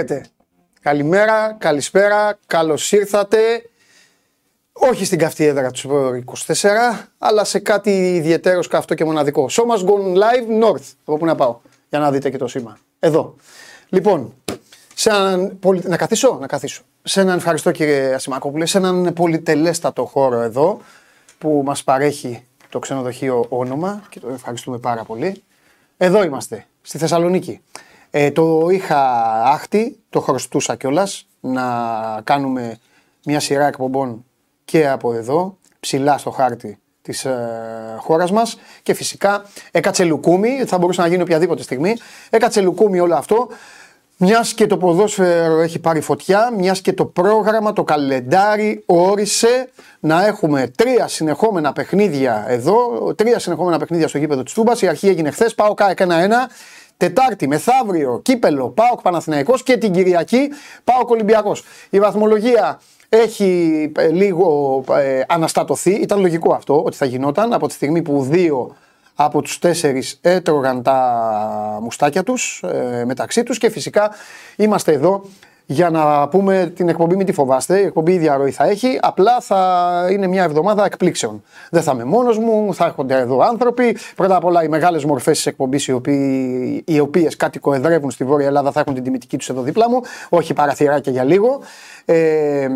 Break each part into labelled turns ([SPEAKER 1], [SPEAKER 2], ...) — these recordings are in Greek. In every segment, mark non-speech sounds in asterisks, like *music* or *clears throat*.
[SPEAKER 1] Χαίρετε. Καλημέρα, καλησπέρα, καλώς ήρθατε. Όχι στην καυτή έδρα του 24, αλλά σε κάτι ιδιαίτερο καυτό και μοναδικό. So must go live north. Από πού να πάω, για να δείτε και το σήμα. Εδώ. Λοιπόν, σε έναν πολυ... να καθίσω, να καθίσω. Σε έναν ευχαριστώ κύριε Ασημακόπουλε, σε έναν πολυτελέστατο χώρο εδώ που μας παρέχει το ξενοδοχείο όνομα και το ευχαριστούμε πάρα πολύ. Εδώ είμαστε, στη Θεσσαλονίκη. Ε, το είχα άχτη, το χρωστούσα κιόλας να κάνουμε μια σειρά εκπομπών και από εδώ, ψηλά στο χάρτη της ε, χώρας μας. Και φυσικά έκατσε λουκούμι, θα μπορούσε να γίνει οποιαδήποτε στιγμή. Έκατσε λουκούμι όλο αυτό. Μιας και το ποδόσφαιρο έχει πάρει φωτιά, μιας και το πρόγραμμα, το καλεντάρι όρισε να έχουμε τρία συνεχόμενα παιχνίδια εδώ, τρία συνεχόμενα παιχνίδια στο γήπεδο της Τούμπας. Η αρχή έγινε χθες, πάω κάεκ ένα-ένα. Τετάρτη, μεθαύριο, κύπελο, Πάοκ Παναθηναϊκός και την Κυριακή Πάοκ Ολυμπιακός. Η βαθμολογία έχει ε, λίγο ε, αναστατωθεί. Ήταν λογικό αυτό ότι θα γινόταν από τη στιγμή που δύο από τους τέσσερις έτρωγαν τα μουστάκια τους ε, μεταξύ τους και φυσικά είμαστε εδώ για να πούμε την εκπομπή μην τη φοβάστε, η εκπομπή ίδια ροή θα έχει, απλά θα είναι μια εβδομάδα εκπλήξεων. Δεν θα είμαι μόνος μου, θα έρχονται εδώ άνθρωποι, πρώτα απ' όλα οι μεγάλες μορφές της εκπομπής οι, οποίοι, οι οποίες κατοικοεδρεύουν στη Βόρεια Ελλάδα θα έχουν την τιμητική τους εδώ δίπλα μου, όχι παραθυράκια για λίγο. Ε, ε,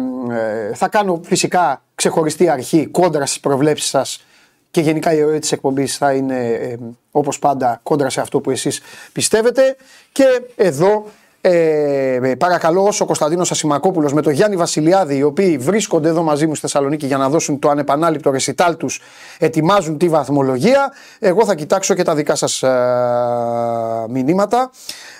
[SPEAKER 1] θα κάνω φυσικά ξεχωριστή αρχή κόντρα στις προβλέψεις σας και γενικά η ροή της εκπομπής θα είναι ε, όπως πάντα κόντρα σε αυτό που εσείς πιστεύετε και εδώ ε, παρακαλώ όσο ο Κωνσταντίνος Ασημακόπουλος με τον Γιάννη Βασιλιάδη, οι οποίοι βρίσκονται εδώ μαζί μου στη Θεσσαλονίκη για να δώσουν το ανεπανάληπτο ρεσιτάλ τους, ετοιμάζουν τη βαθμολογία. Εγώ θα κοιτάξω και τα δικά σας ε, μηνύματα.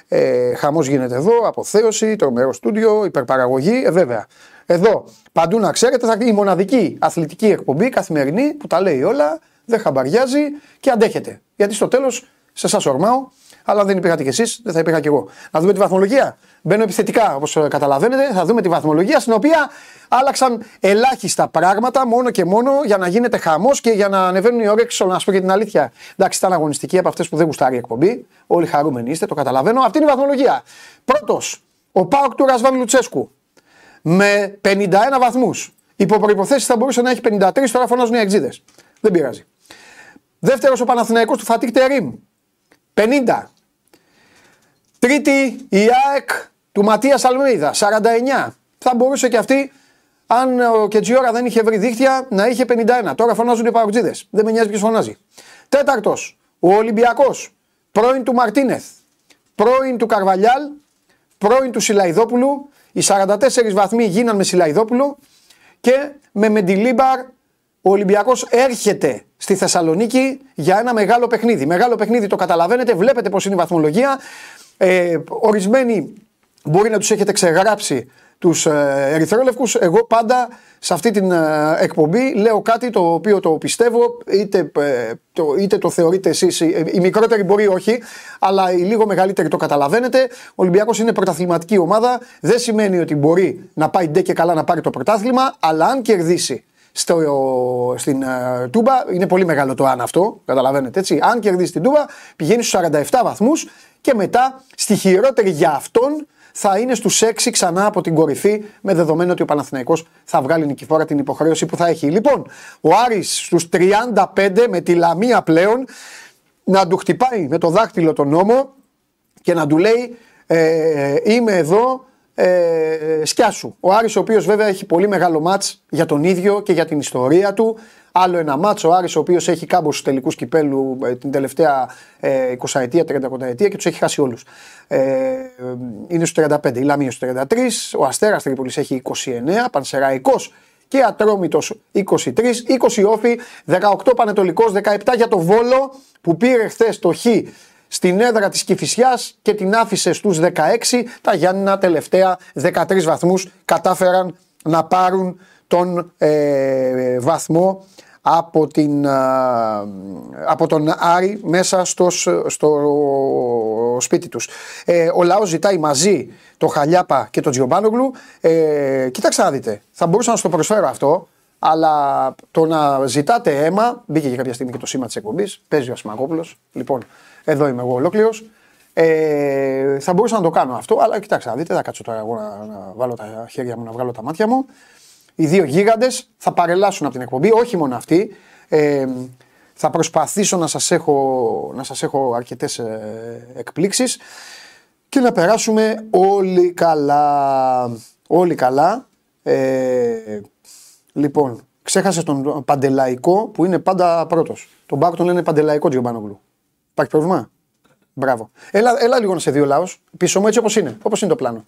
[SPEAKER 1] Ε, Χαμός γίνεται εδώ, αποθέωση, τρομερό στούντιο, υπερπαραγωγή. Ε, βέβαια, εδώ παντού να ξέρετε, θα είναι η μοναδική αθλητική εκπομπή καθημερινή που τα λέει όλα, δεν χαμπαριάζει και αντέχετε. Γιατί στο τέλος, σε εσά ορμάω, αλλά αν δεν υπήρχατε κι εσείς, δεν θα υπήρχα κι εγώ. Να δούμε τη βαθμολογία. Μπαίνω επιθετικά, όπως καταλαβαίνετε. Θα δούμε τη βαθμολογία στην οποία άλλαξαν ελάχιστα πράγματα μόνο και μόνο για να γίνεται χαμός και για να ανεβαίνουν οι όρεξει. Να σου πω και την αλήθεια. Εντάξει, ήταν αγωνιστική από αυτές που δεν γουστάρει η εκπομπή. Όλοι χαρούμενοι είστε, το καταλαβαίνω. Αυτή είναι η βαθμολογία. Πρώτος, ο Πάοκ του Ρασβάν Λουτσέσκου με 51 βαθμούς. Υπό προποθέσει θα μπορούσε να έχει 53, τώρα φωνάζουν οι εξίδε. Δεν πειράζει. Δεύτερος ο Παναθηναϊκός του Φατίκ Τερήμ. 50. Τρίτη η ΑΕΚ του Ματίας Αλμίδα, 49. Θα μπορούσε και αυτή, αν ο Κετζιόρα δεν είχε βρει δίχτυα, να είχε 51. Τώρα φωνάζουν οι παρουτζίδε. Δεν με νοιάζει ποιος φωνάζει. Τέταρτος, ο Ολυμπιακός. Πρώην του Μαρτίνεθ. Πρώην του Καρβαλιάλ. Πρώην του Σιλαϊδόπουλου. Οι 44 βαθμοί γίναν με Σιλαϊδόπουλο. Και με Μεντιλίμπαρ ο Ολυμπιακός έρχεται στη Θεσσαλονίκη για ένα μεγάλο παιχνίδι. Μεγάλο παιχνίδι το καταλαβαίνετε, βλέπετε πώς είναι η βαθμολογία. Ε, ορισμένοι μπορεί να τους έχετε ξεγράψει τους ε, ερυθρόλευκους. Εγώ πάντα σε αυτή την ε, εκπομπή λέω κάτι το οποίο το πιστεύω, είτε, ε, το, είτε το θεωρείτε εσείς, οι μικρότεροι μπορεί όχι, αλλά οι λίγο μεγαλύτεροι το καταλαβαίνετε. Ο Ολυμπιακός είναι πρωταθληματική ομάδα, δεν σημαίνει ότι μπορεί να πάει ντε και καλά να πάρει το πρωτάθλημα, αλλά αν κερδίσει στο, στην uh, Τούμπα. Είναι πολύ μεγάλο το αν αυτό, καταλαβαίνετε έτσι. Αν κερδίσει την Τούμπα, πηγαίνει στους 47 βαθμούς και μετά στη χειρότερη για αυτόν θα είναι στους 6 ξανά από την κορυφή με δεδομένο ότι ο Παναθηναϊκός θα βγάλει νικηφόρα την υποχρέωση που θα έχει. Λοιπόν, ο Άρης στους 35 με τη Λαμία πλέον να του χτυπάει με το δάχτυλο τον νόμο και να του λέει ε, είμαι εδώ ε, σκιάσου. Ο Άρης ο οποίος βέβαια έχει πολύ μεγάλο μάτς για τον ίδιο και για την ιστορία του. Άλλο ένα μάτς, ο Άρης ο οποίος έχει κάμπος στους τελικούς κυπέλου ε, την τελευταία ε, 20 ετία, 30 ετία και τους έχει χάσει όλους. Ε, είναι στους 35, η Λαμία στους 33, ο Αστέρας Τρίπολης έχει 29, Πανσεραϊκός και Ατρόμητος 23, 20 Όφη, 18 Πανετολικός, 17 για το Βόλο που πήρε χθες το Χ στην έδρα της Κηφισιάς και την άφησε στους 16. Τα Γιάννηνα τελευταία 13 βαθμούς κατάφεραν να πάρουν τον ε, βαθμό από, την, από τον Άρη μέσα στο, στο σπίτι τους. Ε, ο λαός ζητάει μαζί το Χαλιάπα και το Τζιομπάνογλου. Ε, κοιτάξτε να δείτε, θα μπορούσα να σου το προσφέρω αυτό, αλλά το να ζητάτε αίμα, μπήκε και κάποια στιγμή και το σήμα της εκπομπής, παίζει ο Ασημακόπουλος. Λοιπόν, εδώ είμαι εγώ ολόκληρος. Ε, θα μπορούσα να το κάνω αυτό, αλλά κοιτάξτε, να δείτε, θα κάτσω τώρα εγώ να, να βάλω τα χέρια μου, να βγάλω τα μάτια μου. Οι δύο γίγαντες θα παρελάσουν από την εκπομπή, όχι μόνο αυτοί. Ε, θα προσπαθήσω να σας έχω, να σας έχω αρκετές ε, εκπλήξεις και να περάσουμε όλοι καλά. Όλοι καλά. Ε, λοιπόν, ξέχασε τον Παντελαϊκό που είναι πάντα πρώτος. Τον Μπάκ τον λένε Παντελαϊκό Τζιομπάνογλου. Υπάρχει πρόβλημα; Μπράβο. Έλα, έλα λίγο να σε δύο λαός. Πίσω μου έτσι όπως είναι. Όπως είναι το πλάνο.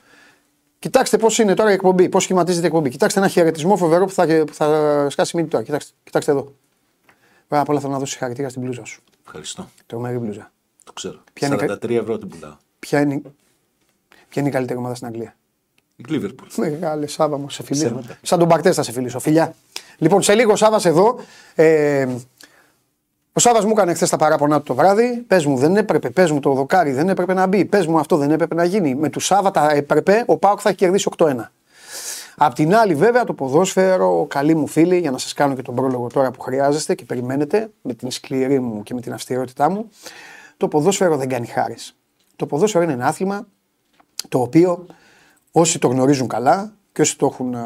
[SPEAKER 1] Κοιτάξτε πώς είναι τώρα η εκπομπή, πώς σχηματίζεται η εκπομπή. Κοιτάξτε ένα χαιρετισμό φοβερό που θα, που θα σκάσει μύτη τώρα. Κοιτάξτε, κοιτάξτε εδώ. Πάρα πολλά θέλω να δώσω συγχαρητήρια στην μπλούζα σου.
[SPEAKER 2] Ευχαριστώ.
[SPEAKER 1] Τρομερή μπλούζα.
[SPEAKER 2] Το ξέρω.
[SPEAKER 1] Ποια είναι
[SPEAKER 2] 43 ευρώ την πουλάω.
[SPEAKER 1] Ποια είναι, ποια είναι η καλύτερη ομάδα στην Αγγλία;
[SPEAKER 2] Η Liverpool.
[SPEAKER 1] Μεγάλε Σάβα μου, σε φιλήσω.
[SPEAKER 2] Ψέματα.
[SPEAKER 1] Σαν τον Μπακτές θα σε φιλήσω. Φιλιά. Λοιπόν, σε λίγο Σάβα εδώ. Ε, ο Σάβα μου έκανε χθες τα παράπονά του το βράδυ. Πες μου, δεν έπρεπε. Πες μου, το δοκάρι δεν έπρεπε να μπει. Πες μου, αυτό δεν έπρεπε να γίνει. Με του Σάβα τα έπρεπε. Ο Πάοκ θα έχει κερδίσει 8-1. Απ' την άλλη, βέβαια, το ποδόσφαιρο, καλοί μου φίλοι, για να σας κάνω και τον πρόλογο τώρα που χρειάζεστε και περιμένετε με την σκληρή μου και με την αυστηρότητά μου, το ποδόσφαιρο δεν κάνει χάρης. Το ποδόσφαιρο είναι ένα άθλημα το οποίο όσοι το γνωρίζουν καλά και όσοι το έχουν ε,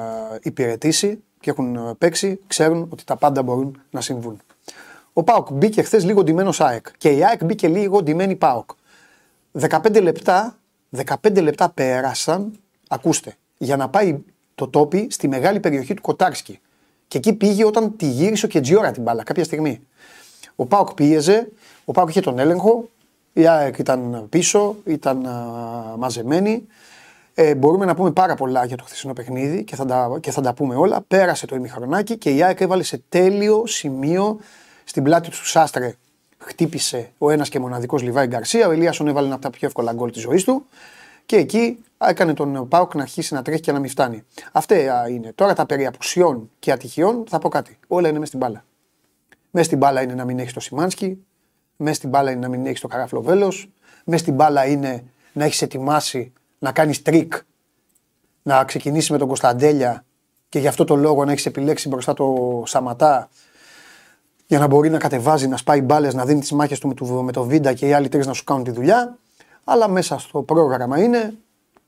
[SPEAKER 1] υπηρετήσει και έχουν ε, παίξει, ξέρουν ότι τα πάντα μπορούν να συμβούν. Ο Πάοκ μπήκε χθες λίγο ντυμένος ΑΕΚ και η ΑΕΚ μπήκε λίγο ντυμένη Πάοκ. 15 λεπτά, 15 λεπτά πέρασαν, ακούστε, για να πάει το τόπι στη μεγάλη περιοχή του Κοτάρσκι. Και εκεί πήγε όταν τη γύρισε ο Κετζιόρα την μπάλα κάποια στιγμή. Ο Πάοκ πίεζε, ο Πάοκ είχε τον έλεγχο, η ΑΕΚ ήταν πίσω, ήταν α, μαζεμένη. Ε, μπορούμε να πούμε πάρα πολλά για το χθεσινό παιχνίδι και θα, τα, και θα τα πούμε όλα. Πέρασε το ημιχρονάκι και η ΑΕΚ έβαλε σε τέλειο σημείο στην πλάτη του Σάστρε. Χτύπησε ο ένας και μοναδικός Λιβάι Γκαρσία. Ο Ελίασον έβαλε ένα από τα πιο εύκολα γκολ της ζωής του. Και εκεί έκανε τον Πάοκ να αρχίσει να τρέχει και να μην φτάνει. Αυτά είναι. Τώρα τα περί απουσιών και ατυχιών θα πω κάτι. Όλα είναι μέσα στην μπάλα. Μέσα στην μπάλα είναι να μην έχεις το Σιμάνσκι. Μέσα στην μπάλα είναι να μην έχεις το Καράφλο Βέλο. Μέσα στην μπάλα είναι να έχεις ετοιμάσει να κάνεις τρίκ. Να ξεκινήσεις με τον Κωνσταντέλια και γι' αυτό το λόγο να έχεις επιλέξει μπροστά το Σαματά για να μπορεί να κατεβάζει, να σπάει μπάλες, να δίνει τις μάχες του με το, με το Βίντα και οι άλλοι τρεις να σου κάνουν τη δουλειά. Αλλά μέσα στο πρόγραμμα είναι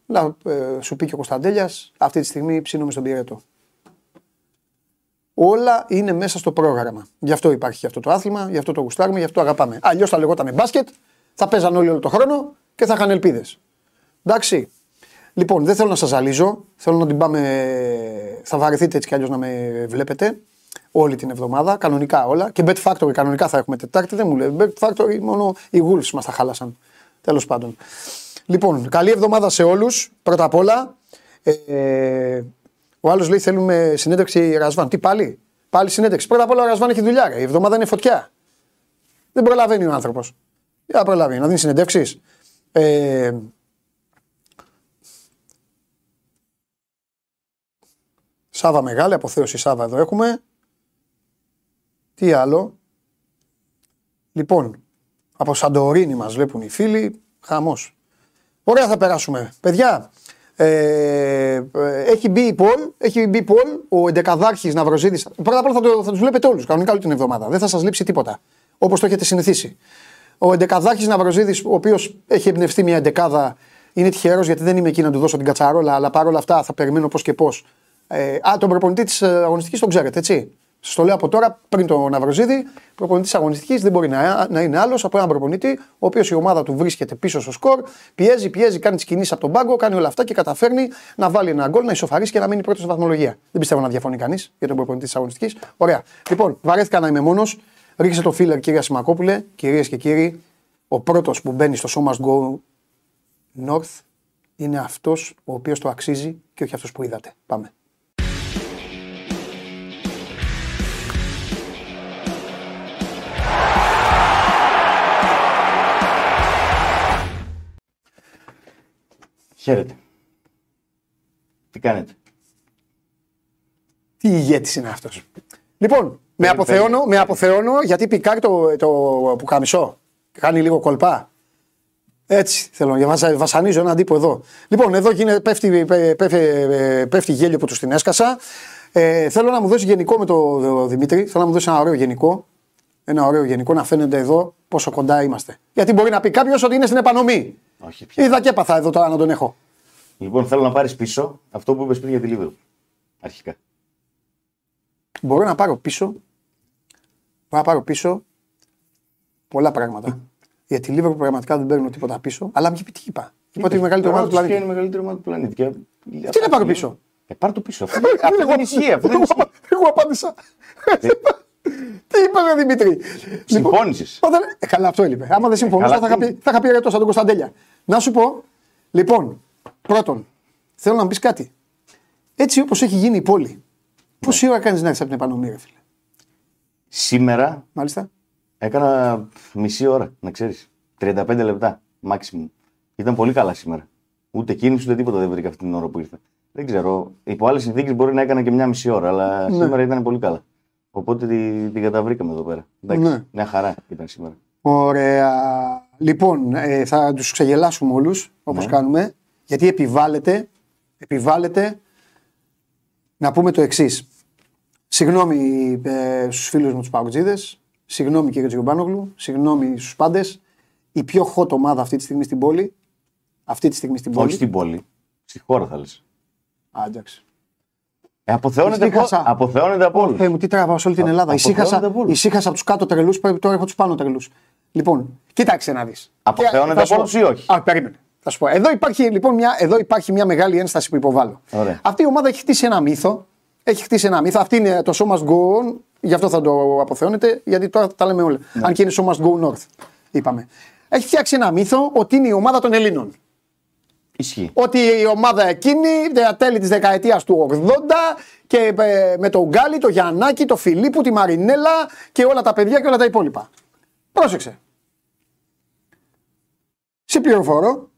[SPEAKER 1] να ε, σου πει και ο Κωνσταντέλιας, αυτή τη στιγμή ψήνουμε στον πυρετό. Όλα είναι μέσα στο πρόγραμμα. Γι' αυτό υπάρχει και αυτό το άθλημα, γι' αυτό το γουστάρουμε, γι' αυτό το αγαπάμε. Αλλιώς θα λεγόταν μπάσκετ, θα παίζαν όλοι όλο το χρόνο και θα είχαν ελπίδες. Εντάξει. Λοιπόν, δεν θέλω να σας ζαλίζω. Θέλω να την πάμε. Θα βαρεθείτε έτσι κι αλλιώς να με βλέπετε όλη την εβδομάδα. Κανονικά όλα. Και Bet Factory κανονικά θα έχουμε Τετάρτη. Δεν μου λέει. Bet Factory μόνο οι Wolves μας τα χάλασαν. Τέλος πάντων. Λοιπόν, καλή εβδομάδα σε όλους. Πρώτα απ' όλα. Ε, ο άλλος λέει: Θέλουμε συνέντευξη Ρασβάν. Τι πάλι; Πάλι συνέντευξη. Πρώτα απ' όλα ο Ρασβάν έχει δουλειά. ρε. Η εβδομάδα είναι φωτιά. Δεν προλαβαίνει ο άνθρωπος. Για να προλαβαίνει. Να δίνει συνεντεύξεις. Ε, Σάβα μεγάλη, αποθέωση Σάβα εδώ έχουμε. Τι άλλο; Λοιπόν, από Σαντορίνη μας βλέπουν οι φίλοι. Χαμός. Ωραία θα περάσουμε. Παιδιά, ε, ε, έχει μπει η Πολ, έχει μπει η Πολ, ο εντεκαδάρχης Ναυροζίδης. Πρώτα απ' όλα θα, το, θα τους βλέπετε όλους, κανονικά όλη την εβδομάδα. Δεν θα σας λείψει τίποτα, όπως το έχετε συνηθίσει. Ο εντεκαδάρχης Ναυροζίδης, ο οποίος έχει εμπνευστεί μια εντεκάδα, είναι τυχερός γιατί δεν είμαι εκεί να του δώσω την κατσαρόλα, αλλά παρόλα αυτά θα περιμένω πώς και πώς. Ε, α, τον προπονητή της αγωνιστικής τον ξέρετε, έτσι; Σας το λέω από τώρα, πριν τον Ναυροζίδη, προπονητής αγωνιστικής δεν μπορεί να, να είναι άλλος από έναν προπονητή, ο οποίος η ομάδα του βρίσκεται πίσω στο σκορ, πιέζει, πιέζει, κάνει τις κινήσεις από τον πάγκο, κάνει όλα αυτά και καταφέρνει να βάλει ένα γκολ, να ισοφαρίσει και να μείνει πρώτος στη βαθμολογία. Δεν πιστεύω να διαφωνεί κανείς για τον προπονητή της αγωνιστικής. Ωραία. Λοιπόν, βαρέθηκα να είμαι μόνος. Ρίξε το φίλερ, κυρία Σιμακόπουλε, κυρίες και κύριοι. Ο πρώτος που μπαίνει στο Show Must Go North είναι αυτός ο οποίος το αξίζει και όχι αυτός που είδατε. Πάμε.
[SPEAKER 3] Χαίρετε. Τι κάνετε;
[SPEAKER 1] Τι ηγέτης είναι αυτός. Λοιπόν, με αποθεώνω, με αποθεώνω γιατί πικάρει το, το που καμισό. Κάνει λίγο κολπά. Έτσι θέλω, για να βασανίζω έναν τύπο εδώ. Λοιπόν, εδώ γίνεται, πέφτει, πέφτει, πέφτει γέλιο που τους την έσκασα. Ε, θέλω να μου δώσει γενικό με το Δημήτρη. Θέλω να μου δώσει ένα ωραίο γενικό. Ένα ωραίο γενικό να φαίνεται εδώ πόσο κοντά είμαστε. Γιατί μπορεί να πει κάποιος ότι είναι στην επανομή.
[SPEAKER 3] Όχι πια.
[SPEAKER 1] Είδα και έπαθα εδώ τώρα να τον έχω.
[SPEAKER 3] Λοιπόν, θέλω να πάρεις πίσω αυτό που είπες πριν για τη Liverpool. Αρχικά.
[SPEAKER 1] Μπορώ να πάρω πίσω. Μπορώ να πάρω πίσω πολλά πράγματα. Γιατί λίγο πραγματικά δεν παίρνω τίποτα πίσω. Αλλά μην πει τι είπα; Είπα ότι είναι η μεγαλύτερη ομάδα του
[SPEAKER 3] Ποια είναι
[SPEAKER 1] πλανήτη.
[SPEAKER 3] η μεγαλύτερη ομάδα του πλανήτη. Και...
[SPEAKER 1] Τι να πάρω πίσω;
[SPEAKER 3] Ε, πάρ το πίσω. Αυτό, *laughs* αυτό δεν ισχύει. Αυτό δεν
[SPEAKER 1] Εγώ-
[SPEAKER 3] ισχύει.
[SPEAKER 1] Εγώ απάντησα. Τι είπε, ρε Δημήτρη.
[SPEAKER 3] Συμφώνησες.
[SPEAKER 1] Όταν... Ε, καλά, αυτό έλειπε. Άμα δεν συμφωνούσα,
[SPEAKER 3] καλά,
[SPEAKER 1] θα είχα
[SPEAKER 3] τι.
[SPEAKER 1] πει, θα είχα πει ρετό σαν τον Κωνσταντέλια. Να σου πω, λοιπόν, πρώτον, θέλω να μου πεις κάτι. Έτσι όπως έχει γίνει η πόλη,
[SPEAKER 3] Ναι.
[SPEAKER 1] πόση ώρα κάνεις να έρθεις από την επανομή, ρε φίλε;
[SPEAKER 3] Σήμερα
[SPEAKER 1] Μάλιστα.
[SPEAKER 3] έκανα μισή ώρα, να ξέρεις. 35 λεπτά, maximum. Ήταν πολύ καλά σήμερα. Ούτε κίνηση ούτε τίποτα δεν βρήκα αυτή την ώρα που ήρθα. Δεν ξέρω. Υπό άλλες συνθήκες μπορεί να έκανα και μια μισή ώρα, αλλά
[SPEAKER 1] Ναι.
[SPEAKER 3] σήμερα ήταν πολύ καλά. Οπότε τη- την καταβρήκαμε εδώ πέρα. Εντάξει,
[SPEAKER 1] Ναι.
[SPEAKER 3] μια χαρά ήταν σήμερα.
[SPEAKER 1] Ωραία. Λοιπόν, ε, θα τους ξεγελάσουμε όλους όπως
[SPEAKER 3] Ναι.
[SPEAKER 1] κάνουμε, γιατί επιβάλλεται, επιβάλλεται να πούμε το εξής. Συγγνώμη ε, στους φίλους μου τους Παουτζίδες, συγγνώμη κύριε Τζιομπάνογλου, συγγνώμη στους πάντες. Η πιο hot ομάδα αυτή τη στιγμή στην πόλη. Αυτή τη στιγμή στην πόλη.
[SPEAKER 3] Όχι στην πόλη. Στη χώρα θα λες.
[SPEAKER 1] Α, εντάξει.
[SPEAKER 3] Ε, αποθεώνεται, από,
[SPEAKER 1] Ησύχασα.
[SPEAKER 3] αποθεώνεται από όλους.
[SPEAKER 1] Θεέ μου, τι τραβάω σε όλη την
[SPEAKER 3] Α-
[SPEAKER 1] Ελλάδα.
[SPEAKER 3] αποθεώνεται
[SPEAKER 1] Ησύχασα,
[SPEAKER 3] από όλους.
[SPEAKER 1] ησύχασα από τους κάτω τρελούς, τώρα έχω τους πάνω τρελούς. Λοιπόν, κοίταξε να δεις.
[SPEAKER 3] Αποθεώνεται από όλους ή όχι;
[SPEAKER 1] Α, περίμενε. Θα σου πω. Εδώ υπάρχει, λοιπόν, μια, εδώ υπάρχει μια μεγάλη ένσταση που υποβάλλω.
[SPEAKER 3] Ωραία.
[SPEAKER 1] Αυτή η ομάδα έχει χτίσει ένα μύθο. Έχει χτίσει ένα μύθο. Αυτή είναι το show must go on. Γι' αυτό θα το αποθεώνετε, γιατί τώρα τα λέμε όλα.
[SPEAKER 3] Ναι.
[SPEAKER 1] Αν και είναι show must go north. Είπαμε. Έχει φτιάξει ένα μύθο ότι είναι η ομάδα των Ελλήνων.
[SPEAKER 3] Ισχύει.
[SPEAKER 1] Ότι η ομάδα εκείνη, τα τέλη της δεκαετίας του 80 και ε, με τον Γκάλι, τον Γιαννάκη, τον Φιλίππου, τη Μαρινέλα και όλα τα παιδιά και όλα τα υπόλοιπα. Πρόσεξε. Σε πληροφορώ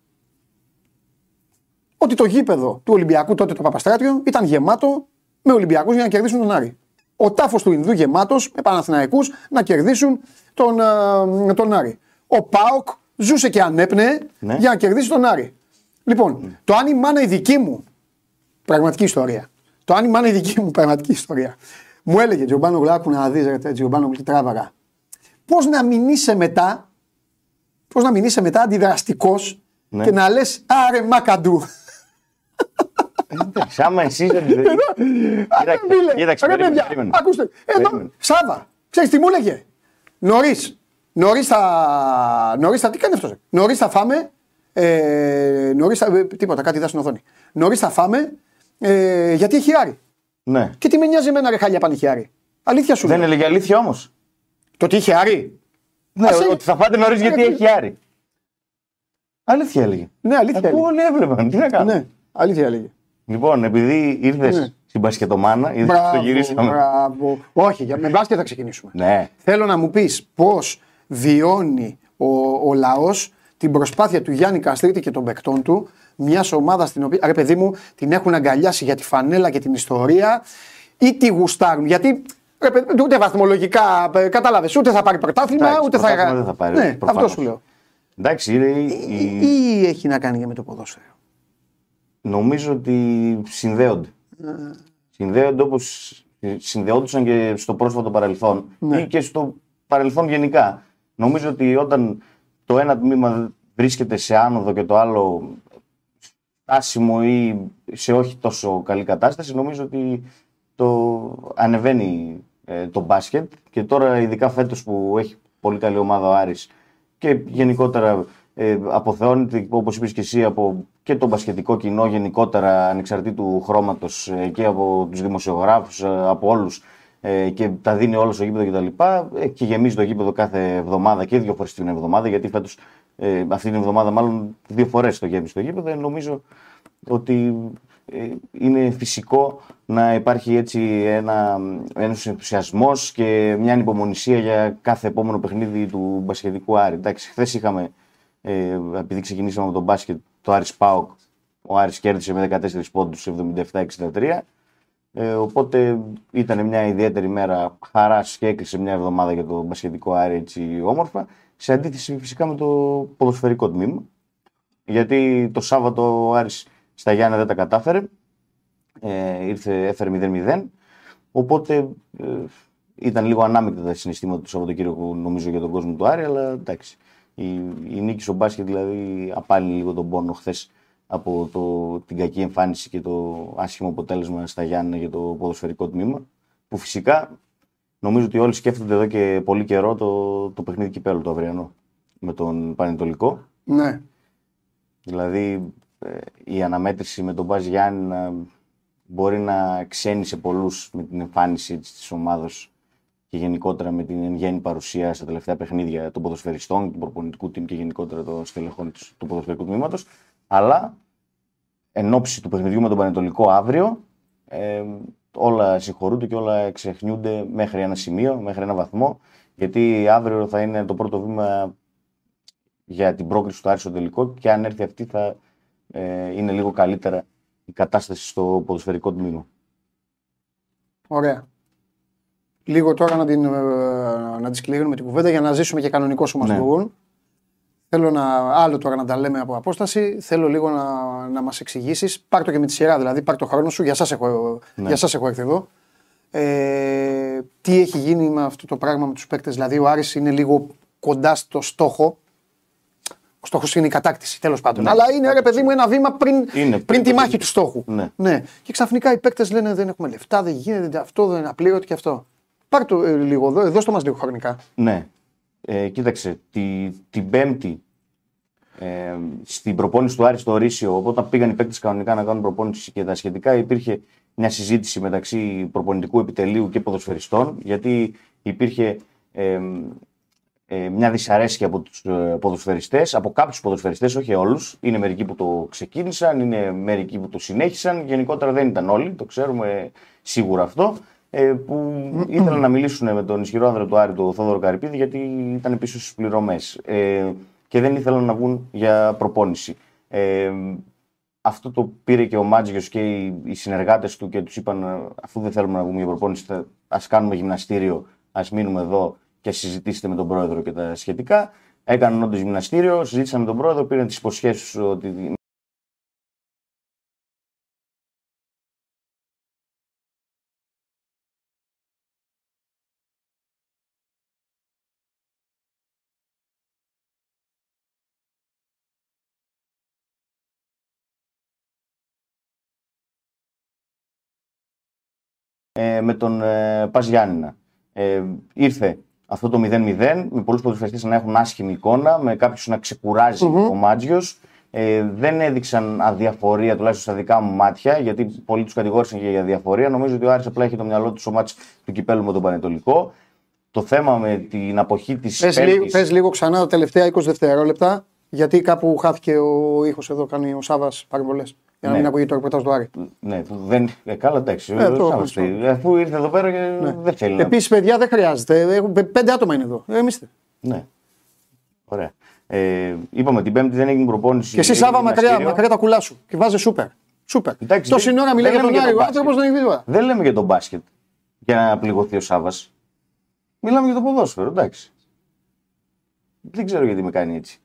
[SPEAKER 1] ότι το γήπεδο του Ολυμπιακού τότε το Παπαστράτιο ήταν γεμάτο με Ολυμπιακούς για να κερδίσουν τον Άρη. Ο τάφος του Ινδού γεμάτος με Παναθηναϊκούς να κερδίσουν τον, ε, τον Άρη. Ο Πάοκ ζούσε και ανέπνεε
[SPEAKER 3] Ναι.
[SPEAKER 1] για να κερδίσει τον Άρη. Λοιπόν, το αν η μάνα η δική μου, πραγματική ιστορία, το αν η μάνα η δική μου πραγματική ιστορία, μου έλεγε Τζομπάνο Γλάκου να δεις ρε Τζομπάνο τι τράβαγα. Πώς να μην είσαι μετά, πώς να μην είσαι μετά αντιδραστικός
[SPEAKER 3] Ναι.
[SPEAKER 1] και να λες άρε μακαντού.
[SPEAKER 3] Εντάξει, άμα εσύ δεν.
[SPEAKER 1] Άρα, φίλε,
[SPEAKER 3] Κοίταξε,
[SPEAKER 1] ρε
[SPEAKER 3] περίμενε,
[SPEAKER 1] παιδιά,
[SPEAKER 3] περίμενε.
[SPEAKER 1] ακούστε, εδώ,
[SPEAKER 3] Περίμενε.
[SPEAKER 1] Σάβα, ξέρεις τι μου έλεγε; Νωρίς, νωρίς θα, νωρίς θα, τι κάνει αυτός, ρε. νωρίς θα φάμε, ε, νωρίς θα, ε, τίποτα, κάτι είδα στην οθόνη. Νωρίς θα φάμε, ε, γιατί έχει άρη.
[SPEAKER 3] Ναι.
[SPEAKER 1] Και τι με νοιάζει εμένα ρε χάλια πάνε έχει άρη. Αλήθεια σου
[SPEAKER 3] Δεν
[SPEAKER 1] λέω.
[SPEAKER 3] έλεγε αλήθεια όμως.
[SPEAKER 1] Το ότι είχε άρη.
[SPEAKER 3] Ναι,
[SPEAKER 1] Ας
[SPEAKER 3] ότι θα φάτε νωρίς γιατί
[SPEAKER 1] Ναι,
[SPEAKER 3] έχει άρη. Αλήθεια έλεγε.
[SPEAKER 1] Ναι, αλήθεια
[SPEAKER 3] Αφού
[SPEAKER 1] έλεγε.
[SPEAKER 3] όλοι έβλεπαν. Τι να κάνω.
[SPEAKER 1] Ναι, αλήθεια έλεγε.
[SPEAKER 3] Λοιπόν, επειδή ήρθες
[SPEAKER 1] Ναι.
[SPEAKER 3] στην Πασχετομάνα, είδες το
[SPEAKER 1] Μπράβο,
[SPEAKER 3] γυρίσαμε.
[SPEAKER 1] μπράβο. Όχι, για- με μπάσκετ θα ξεκινήσουμε.
[SPEAKER 3] Ναι.
[SPEAKER 1] Θέλω να μου πεις πώς βιώνει ο, ο λαός την προσπάθεια του Γιάννη Καστρίτη και των παικτών του, μιας ομάδας στην οποία, ρε παιδί μου, την έχουν αγκαλιάσει για τη φανέλα και την ιστορία ή τη γουστάρουν. Γιατί ρε παιδί, ούτε βαθμολογικά, ε, κατάλαβες, ούτε θα πάρει πρωτάθλημα,
[SPEAKER 3] Εντάξει,
[SPEAKER 1] ούτε θα...
[SPEAKER 3] πρωτάθλημα δεν θα πάρει,
[SPEAKER 1] Ναι,
[SPEAKER 3] προφανώς.
[SPEAKER 1] αυτό σου λέω.
[SPEAKER 3] Εντάξει, είναι η- η-
[SPEAKER 1] Ή, ή έχει να κάνει και με το ποδόσφαιρο.
[SPEAKER 3] νομίζω ότι συνδέονται. Συνδέονται όπως συνδεόντουσαν και στο πρόσφατο παρελθόν
[SPEAKER 1] Ναι.
[SPEAKER 3] ή και στο παρελθόν γενικά. Νομίζω ότι όταν το ένα τμήμα βρίσκεται σε άνοδο και το άλλο στάσιμο ή σε όχι τόσο καλή κατάσταση, νομίζω ότι το ανεβαίνει ε, το μπάσκετ. Και τώρα ειδικά φέτος που έχει πολύ καλή ομάδα ο Άρης και γενικότερα ε, αποθεώνεται όπως είπες και εσύ από και το μπασκετικό κοινό γενικότερα ανεξαρτήτου χρώματος ε, και από τους δημοσιογράφους, ε, από όλους ε, και τα δίνει όλα στο γήπεδο κτλ. Ε, και γεμίζει το γήπεδο κάθε εβδομάδα και δύο φορές την εβδομάδα γιατί φέτος ε, αυτή την εβδομάδα μάλλον δύο φορές το γέμισε το γήπεδο. Ε, νομίζω ότι ε, είναι φυσικό να υπάρχει έτσι ένα, ένας ενθουσιασμός και μια ανυπομονησία για κάθε επόμενο παιχνίδι του μπασκετικού Άρη. Εντάξει, χθες είχαμε, ε, επειδή ξεκινήσαμε με τον μπάσκετ, το Άρης ΠΑΟΚ, ο Άρης κέρδισε με 14 πόντους 77-63. Ε, οπότε ήταν μια ιδιαίτερη μέρα χαράς και έκλεισε μια εβδομάδα για το μπασκετικό Άρη έτσι όμορφα. Σε αντίθεση φυσικά με το ποδοσφαιρικό τμήμα. Γιατί το Σάββατο ο Άρης στα Γιάννα δεν τα κατάφερε. Ε, ήρθε, έφερε 0-0. Οπότε ε, ήταν λίγο ανάμεικτα τα συναισθήματα του Σαββατοκύριακου νομίζω για τον κόσμο του Άρη, αλλά εντάξει. Η, η νίκη στο μπάσκετ δηλαδή απάλληλε λίγο τον πόνο χθες από το, την κακή εμφάνιση και το άσχημο αποτέλεσμα στα Γιάννα για το ποδοσφαιρικό τμήμα. Που φυσικά νομίζω ότι όλοι σκέφτονται εδώ και πολύ καιρό το, το παιχνίδι κυπέλου το αυριανό με τον Πανετολικό.
[SPEAKER 1] Ναι.
[SPEAKER 3] Δηλαδή ε, η αναμέτρηση με τον Μπάζ Γιάννη να μπορεί να ξένησε πολλούς με την εμφάνιση της, της ομάδος και γενικότερα με την εν γέννη παρουσία στα τελευταία παιχνίδια των ποδοσφαιριστών, του προπονητικού team και γενικότερα των στελεχών της- του ποδοσφαιρικού τμήματος. Αλλά εν ώψη του παιχνιδιού με τον Πανετολικό αύριο, ε, όλα συγχωρούνται και όλα εξεχνιούνται μέχρι ένα σημείο, μέχρι ένα βαθμό, γιατί αύριο θα είναι το πρώτο βήμα για την πρόκριση του Άρη στο τελικό και αν έρθει αυτή θα ε, είναι λίγο καλύτερα η κατάσταση στο ποδοσφαιρικό τμήμα.
[SPEAKER 1] Ωραία. Λίγο τώρα να, την, ε, να τη κλείνουμε την κουβέντα για να ζήσουμε και κανονικό σου μας
[SPEAKER 3] Ναι.
[SPEAKER 1] Ναι. Θέλω να, άλλο τώρα να τα λέμε από απόσταση. Θέλω λίγο να, να μας εξηγήσεις. Πάρ' το και με τη σειρά, δηλαδή πάρ' το χρόνο σου. Για σας έχω,
[SPEAKER 3] Ναι.
[SPEAKER 1] για σας έχω έρθει εδώ. Ε, τι έχει γίνει με αυτό το πράγμα με τους παίκτες; Δηλαδή ο Άρης είναι λίγο κοντά στο στόχο. Ο στόχος είναι η κατάκτηση, τέλος πάντων.
[SPEAKER 3] Ναι.
[SPEAKER 1] Αλλά είναι ρε παιδί μου ένα βήμα πριν,
[SPEAKER 3] Είναι,
[SPEAKER 1] πριν τη
[SPEAKER 3] πριν-
[SPEAKER 1] μάχη του στόχου.
[SPEAKER 3] Ναι.
[SPEAKER 1] Και ξαφνικά οι παίκτες λένε δεν έχουμε λεφτά, δεν γίνεται αυτό, δεν είναι απλήρωτο και αυτό. Πάρ' το ε, λίγο εδώ, δώσ' το μας λίγο χρονικά.
[SPEAKER 3] Ναι. Ε, κοίταξε, τη, την Πέμπτη ε, στην προπόνηση του Άρη στο Ρήσιο, όταν πήγαν οι παίκτες κανονικά να κάνουν προπόνηση και τα σχετικά, υπήρχε μια συζήτηση μεταξύ προπονητικού επιτελείου και ποδοσφαιριστών, γιατί υπήρχε ε, ε, μια δυσαρέσκεια από τους ε, ποδοσφαιριστές, από κάποιους ποδοσφαιριστές, όχι όλους. Είναι μερικοί που το ξεκίνησαν, είναι μερικοί που το συνέχισαν, γενικότερα δεν ήταν όλοι, το ξέρουμε σίγουρα αυτό, ε, που ήθελαν να μιλήσουν με τον ισχυρό άνδρα του Άρη, τον Θόδωρο Καρυπίδη, γιατί ήταν πίσω στις πληρωμές ε, και δεν ήθελαν να βγουν για προπόνηση. Ε, αυτό το πήρε και ο Μάτζιος και οι, οι συνεργάτες του και τους είπαν: Αφού δεν θέλουμε να βγούμε για προπόνηση, ας κάνουμε γυμναστήριο, ας μείνουμε εδώ και συζητήσετε με τον πρόεδρο και τα σχετικά. Έκαναν όντως γυμναστήριο, συζήτησαν με τον πρόεδρο, πήραν τις υποσχέσεις ότι ε, με τον ε, Πας Γιάννηνα. Ε, ήρθε αυτό το 0-0, με πολλούς ποδοσφαιριστές να έχουν άσχημη εικόνα, με κάποιους να ξεκουραζει ο Μάτζιος. Ε, δεν έδειξαν αδιαφορία, τουλάχιστον στα δικά μου μάτια, γιατί πολλοί τους κατηγόρησαν και για διαφορία. Νομίζω ότι ο Άρης απλά έχει το μυαλό του στο μάτς του κυπέλου με τον Πανετολικό. Το θέμα με την αποχή της
[SPEAKER 1] Πες λίγο,
[SPEAKER 3] Πέμπτης-
[SPEAKER 1] πες λίγο ξανά τα τελευταία 20 δευτερόλεπτα, γιατί κάπου χάθηκε ο ήχος εδώ, κάνει ο Σάβα παρεμβολές. Για να
[SPEAKER 3] Ναι.
[SPEAKER 1] μην ακούγεται το ρεπορτάζ του Άρη.
[SPEAKER 3] Ναι, που δεν. Ε, καλά, εντάξει.
[SPEAKER 1] Ε, το
[SPEAKER 3] Σάββας
[SPEAKER 1] ευχαριστώ.
[SPEAKER 3] τι. Αφού ήρθε εδώ πέρα και δεν θέλει. να-
[SPEAKER 1] Επίσης, παιδιά, δεν χρειάζεται. Έχουν- πε- Πέντε άτομα είναι εδώ. Ε, Εμείς.
[SPEAKER 3] Ναι. Ωραία. Ε, είπαμε την Πέμπτη δεν έγινε προπόνηση.
[SPEAKER 1] Και εσύ
[SPEAKER 3] έγινε
[SPEAKER 1] Σάβα μακριά,
[SPEAKER 3] γυμναστήριο.
[SPEAKER 1] μακριά τα κουλά σου. Και βάζεις σούπερ. Σούπερ.
[SPEAKER 3] Εντάξει,
[SPEAKER 1] Τόση
[SPEAKER 3] δεν-
[SPEAKER 1] ώρα μιλάει
[SPEAKER 3] δεν
[SPEAKER 1] για τον
[SPEAKER 3] λέμε
[SPEAKER 1] Άρη.
[SPEAKER 3] για
[SPEAKER 1] Ο
[SPEAKER 3] τον
[SPEAKER 1] άνθρωπος δεν είναι τώρα.
[SPEAKER 3] Δεν λέμε για τον μπάσκετ για να πληγωθεί ο Σάβας. Μιλάμε για το ποδόσφαιρο, εντάξει. Δεν ξέρω γιατί με κάνει έτσι.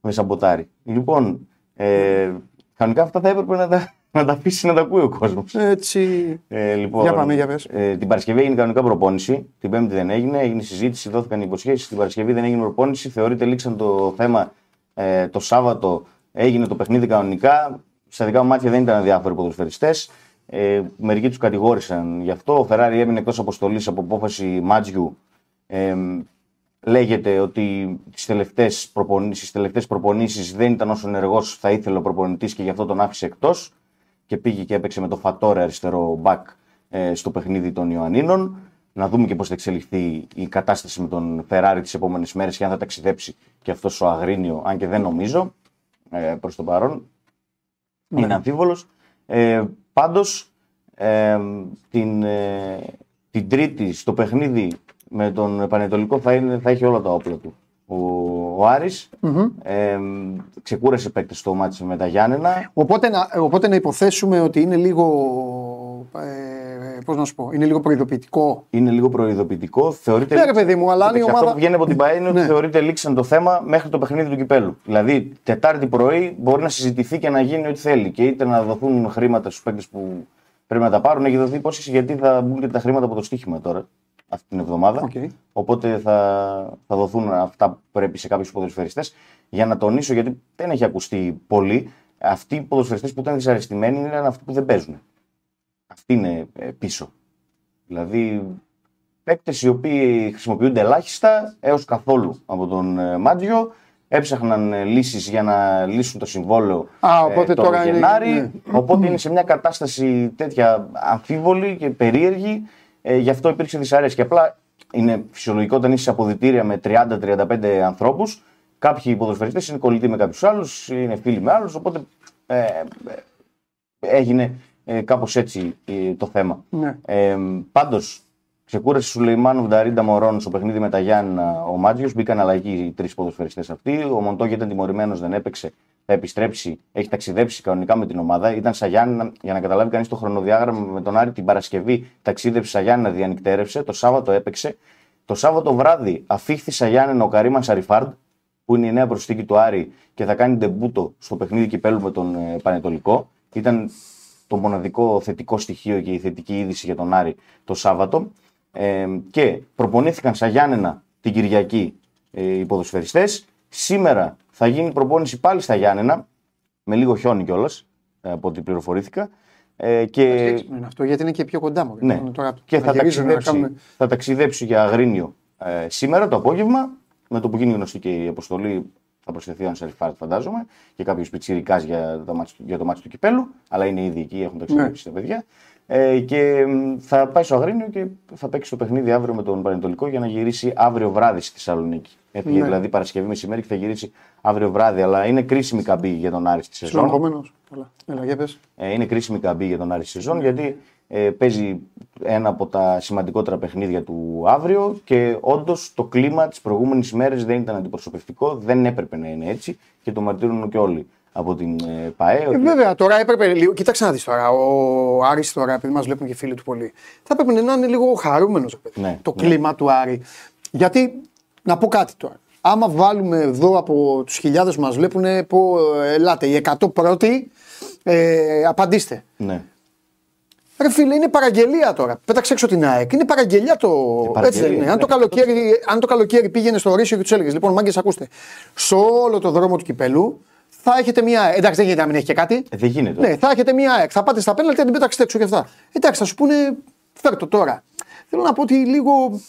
[SPEAKER 3] Με σαμποτάρει. Λοιπόν, ε, κανονικά αυτά θα έπρεπε να τα, να τα αφήσει να τα ακούει ο κόσμος.
[SPEAKER 1] Έτσι.
[SPEAKER 3] Ε, λοιπόν,
[SPEAKER 1] Για πάμε, για πες.
[SPEAKER 3] Ε, την Παρασκευή έγινε κανονικά προπόνηση. Την Πέμπτη δεν έγινε. Έγινε συζήτηση, δόθηκαν υποσχέσεις. Την Παρασκευή δεν έγινε προπόνηση. Θεωρείται λήξαν το θέμα ε, το Σάββατο. Έγινε το παιχνίδι κανονικά. Στα δικά μου μάτια δεν ήταν αδιάφοροι ποδοσφαιριστές. Ε, μερικοί τους κατηγόρησαν γι' αυτό. Ο Φεράρι έμεινε εκτός αποστολής από απόφαση Μάτζιου. Ε, λέγεται ότι τις τελευταίες προπονήσεις, τελευταίες προπονήσεις δεν ήταν όσο ενεργός θα ήθελε ο προπονητής και γι' αυτό τον άφησε εκτός και πήγε και έπαιξε με το Φατόρε αριστερό μπακ ε, στο παιχνίδι των Ιωαννίνων. Να δούμε και πώς θα εξελιχθεί η κατάσταση με τον Φεράρι τις επόμενες μέρες και αν θα ταξιδέψει και αυτός ο Αγρίνιο, αν και δεν νομίζω ε, προς το παρόν. Είναι αμφίβολος. Ε, Πάντως ε, την, ε, την Τρίτη στο παιχνίδι με τον Πανετολικό θα, είναι, θα έχει όλα τα όπλα του. Ο, ο αρης ε, ξεκούρασε παίκτες στο μάτι με τα Γιάννενα.
[SPEAKER 1] Οπότε να, οπότε να υποθέσουμε ότι είναι λίγο. Ε, πώς να σου πω, είναι λίγο προειδοποιητικό.
[SPEAKER 3] Είναι λίγο προειδοποιητικό. Θεωρείται
[SPEAKER 1] Ναι, ρε παιδί μου, αλλά αν η
[SPEAKER 3] Κοίταξε,
[SPEAKER 1] ομάδα-
[SPEAKER 3] Αυτό που βγαίνει από την ΠαΕ είναι ότι
[SPEAKER 1] Ναι.
[SPEAKER 3] θεωρείται λήξαν το θέμα μέχρι το παιχνίδι του κυπέλου. Δηλαδή, Τετάρτη πρωί μπορεί να συζητηθεί και να γίνει ό,τι θέλει. Και είτε να δοθούν χρήματα στους παίκτες που πρέπει να τα πάρουν. Έχει δοθεί υπόσχεση γιατί θα μπουν και τα χρήματα από το στοίχημα τώρα. Αυτή την εβδομάδα.
[SPEAKER 1] Οκ.
[SPEAKER 3] Οπότε θα, θα δοθούν αυτά που πρέπει σε κάποιους ποδοσφαιριστές. Για να τονίσω, γιατί δεν έχει ακουστεί πολύ, αυτοί οι ποδοσφαιριστές που ήταν δυσαρεστημένοι είναι αυτοί που δεν παίζουν. Αυτοί είναι ε, πίσω. Δηλαδή, παίκτες οι οποίοι χρησιμοποιούνται ελάχιστα έως καθόλου από τον ε, Μάτζιο. Έψαχναν λύσεις για να λύσουν το
[SPEAKER 1] συμβόλαιά, οπότε
[SPEAKER 3] ε, το
[SPEAKER 1] τώρα είναι-
[SPEAKER 3] Γενάρη.
[SPEAKER 1] ναι.
[SPEAKER 3] Οπότε είναι σε μια κατάσταση τέτοια αμφίβολη και περίεργη. Ε, γι' αυτό υπήρξε δυσαρέσκεια. Απλά είναι φυσιολογικό όταν είσαι σε αποδητήρια με 30-35 ανθρώπους. Κάποιοι ποδοσφαιριστές είναι κολλητοί με κάποιους άλλους, είναι φίλοι με άλλους. Οπότε ε, ε, έγινε ε, κάπως έτσι ε, το θέμα.
[SPEAKER 1] Ναι.
[SPEAKER 3] Ε, Πάντως, ξεκούρασε Σουλεϊμάνου Νταρίντα Μωρόν στο παιχνίδι με τα Γιάννα ο Μάτζιος. Μπήκαν αλλαγή οι τρεις ποδοσφαιριστές αυτοί. Ο Μοντόγια ήταν τιμωρημένος, δεν έπαιξε. Θα επιστρέψει, έχει ταξιδέψει κανονικά με την ομάδα. Ήταν στα Γιάννα, για να καταλάβει κανείς το χρονοδιάγραμμα με τον Άρη την Παρασκευή, ταξίδεψε στα Γιάννα, διανυκτέρευσε. Το Σάββατο έπαιξε. Το Σάββατο βράδυ αφήχθη στα Γιάννενα ο Καρίμαν Σαριφάρντ, που είναι η νέα προσθήκη του Άρη και θα κάνει ντεμπούτο στο παιχνίδι κυπέλου με τον ε, Πανετολικό. Ήταν το μοναδικό θετικό στοιχείο και η θετική είδηση για τον Άρη το Σάββατο. Ε, και προπονήθηκαν στα Γιάννενα την Κυριακή ε, οι ποδοσφαιριστές. Σήμερα θα γίνει προπόνηση πάλι στα Γιάννενα, με λίγο χιόνι κιόλας, από ό,τι πληροφορήθηκα. Ε, και,
[SPEAKER 1] Έξυπνο είναι αυτό, γιατί είναι και πιο κοντά μου.
[SPEAKER 3] ναι,
[SPEAKER 1] Λοιπόν, Τώρα
[SPEAKER 3] και
[SPEAKER 1] να
[SPEAKER 3] θα
[SPEAKER 1] γυρίζουν να
[SPEAKER 3] ταξιδέψει,
[SPEAKER 1] κάνουν-
[SPEAKER 3] θα ταξιδέψει για Αγρίνιο ε, σήμερα το απόγευμα. Με το που γίνει γνωστή και η αποστολή, θα προσθεθεί ο Ανσαριφάρτ, φαντάζομαι, και κάποιος πιτσιρικάς για, το μάτς- για το μάτι του κυπέλου. Αλλά είναι ήδη εκεί, έχουν ταξιδέψει τα παιδιά. Ε, και μ, θα πάει στο Αγρίνιο και θα παίξει το παιχνίδι αύριο με τον Πανετολικό για να γυρίσει αύριο βράδυ στη Θεσσαλονίκη. Έφυγε
[SPEAKER 1] Ναι.
[SPEAKER 3] δηλαδή Παρασκευή μεσημέρι και θα γυρίσει αύριο βράδυ. Αλλά είναι κρίσιμη καμπή για τον Άρη στη σεζόν.
[SPEAKER 1] Συγγνώμη, Καλά. Έλα, για πες.
[SPEAKER 3] Ε, είναι κρίσιμη καμπή για τον Άρη στη σεζόν γιατί ε, παίζει ένα από τα σημαντικότερα παιχνίδια του αύριο και όντως το κλίμα τις προηγούμενες ημέρε δεν ήταν αντιπροσωπευτικό, δεν έπρεπε να είναι έτσι και το μαρτύρουν και όλοι από την ε, ΠαΕ.
[SPEAKER 1] Ε,
[SPEAKER 3] ότι-
[SPEAKER 1] βέβαια, τώρα έπρεπε λίγο. Κοίταξε να δεις τώρα. Ο Άρης τώρα, επειδή μας βλέπουν και φίλοι του πολύ, θα έπρεπε να είναι λίγο χαρούμενος
[SPEAKER 3] Ναι,
[SPEAKER 1] το
[SPEAKER 3] ναι.
[SPEAKER 1] κλίμα του Άρη. Γιατί, να πω κάτι τώρα. Άμα βάλουμε εδώ από τους χιλιάδες που μας βλέπουν, πω, ε, ελάτε, οι 100 πρώτοι, ε, απαντήστε.
[SPEAKER 3] Ναι.
[SPEAKER 1] Ρε φίλε, είναι παραγγελία τώρα. Πέταξε έξω την ΑΕΚ. Είναι παραγγελία το.
[SPEAKER 3] παραγγελία,
[SPEAKER 1] Έτσι δεν είναι. Αν,
[SPEAKER 3] ναι,
[SPEAKER 1] το καλοκαίρι, αν το καλοκαίρι πήγαινε στο Ρήσιο και τους έλεγες: Λοιπόν, μάγκες, ακούστε. Σε όλο το δρόμο του κυπέλου θα έχετε μία. Εντάξει, δεν γίνεται να μην έχει και κάτι.
[SPEAKER 3] Ε, δεν γίνεται.
[SPEAKER 1] Ναι, θα έχετε μία ΑΕΚ. Θα πάτε στα πέναλτι και να την πέταξετε έξω και αυτά. Εντάξει, θα σου πούνε: Φέρ το τώρα. Θέλω να πω ότι λίγο.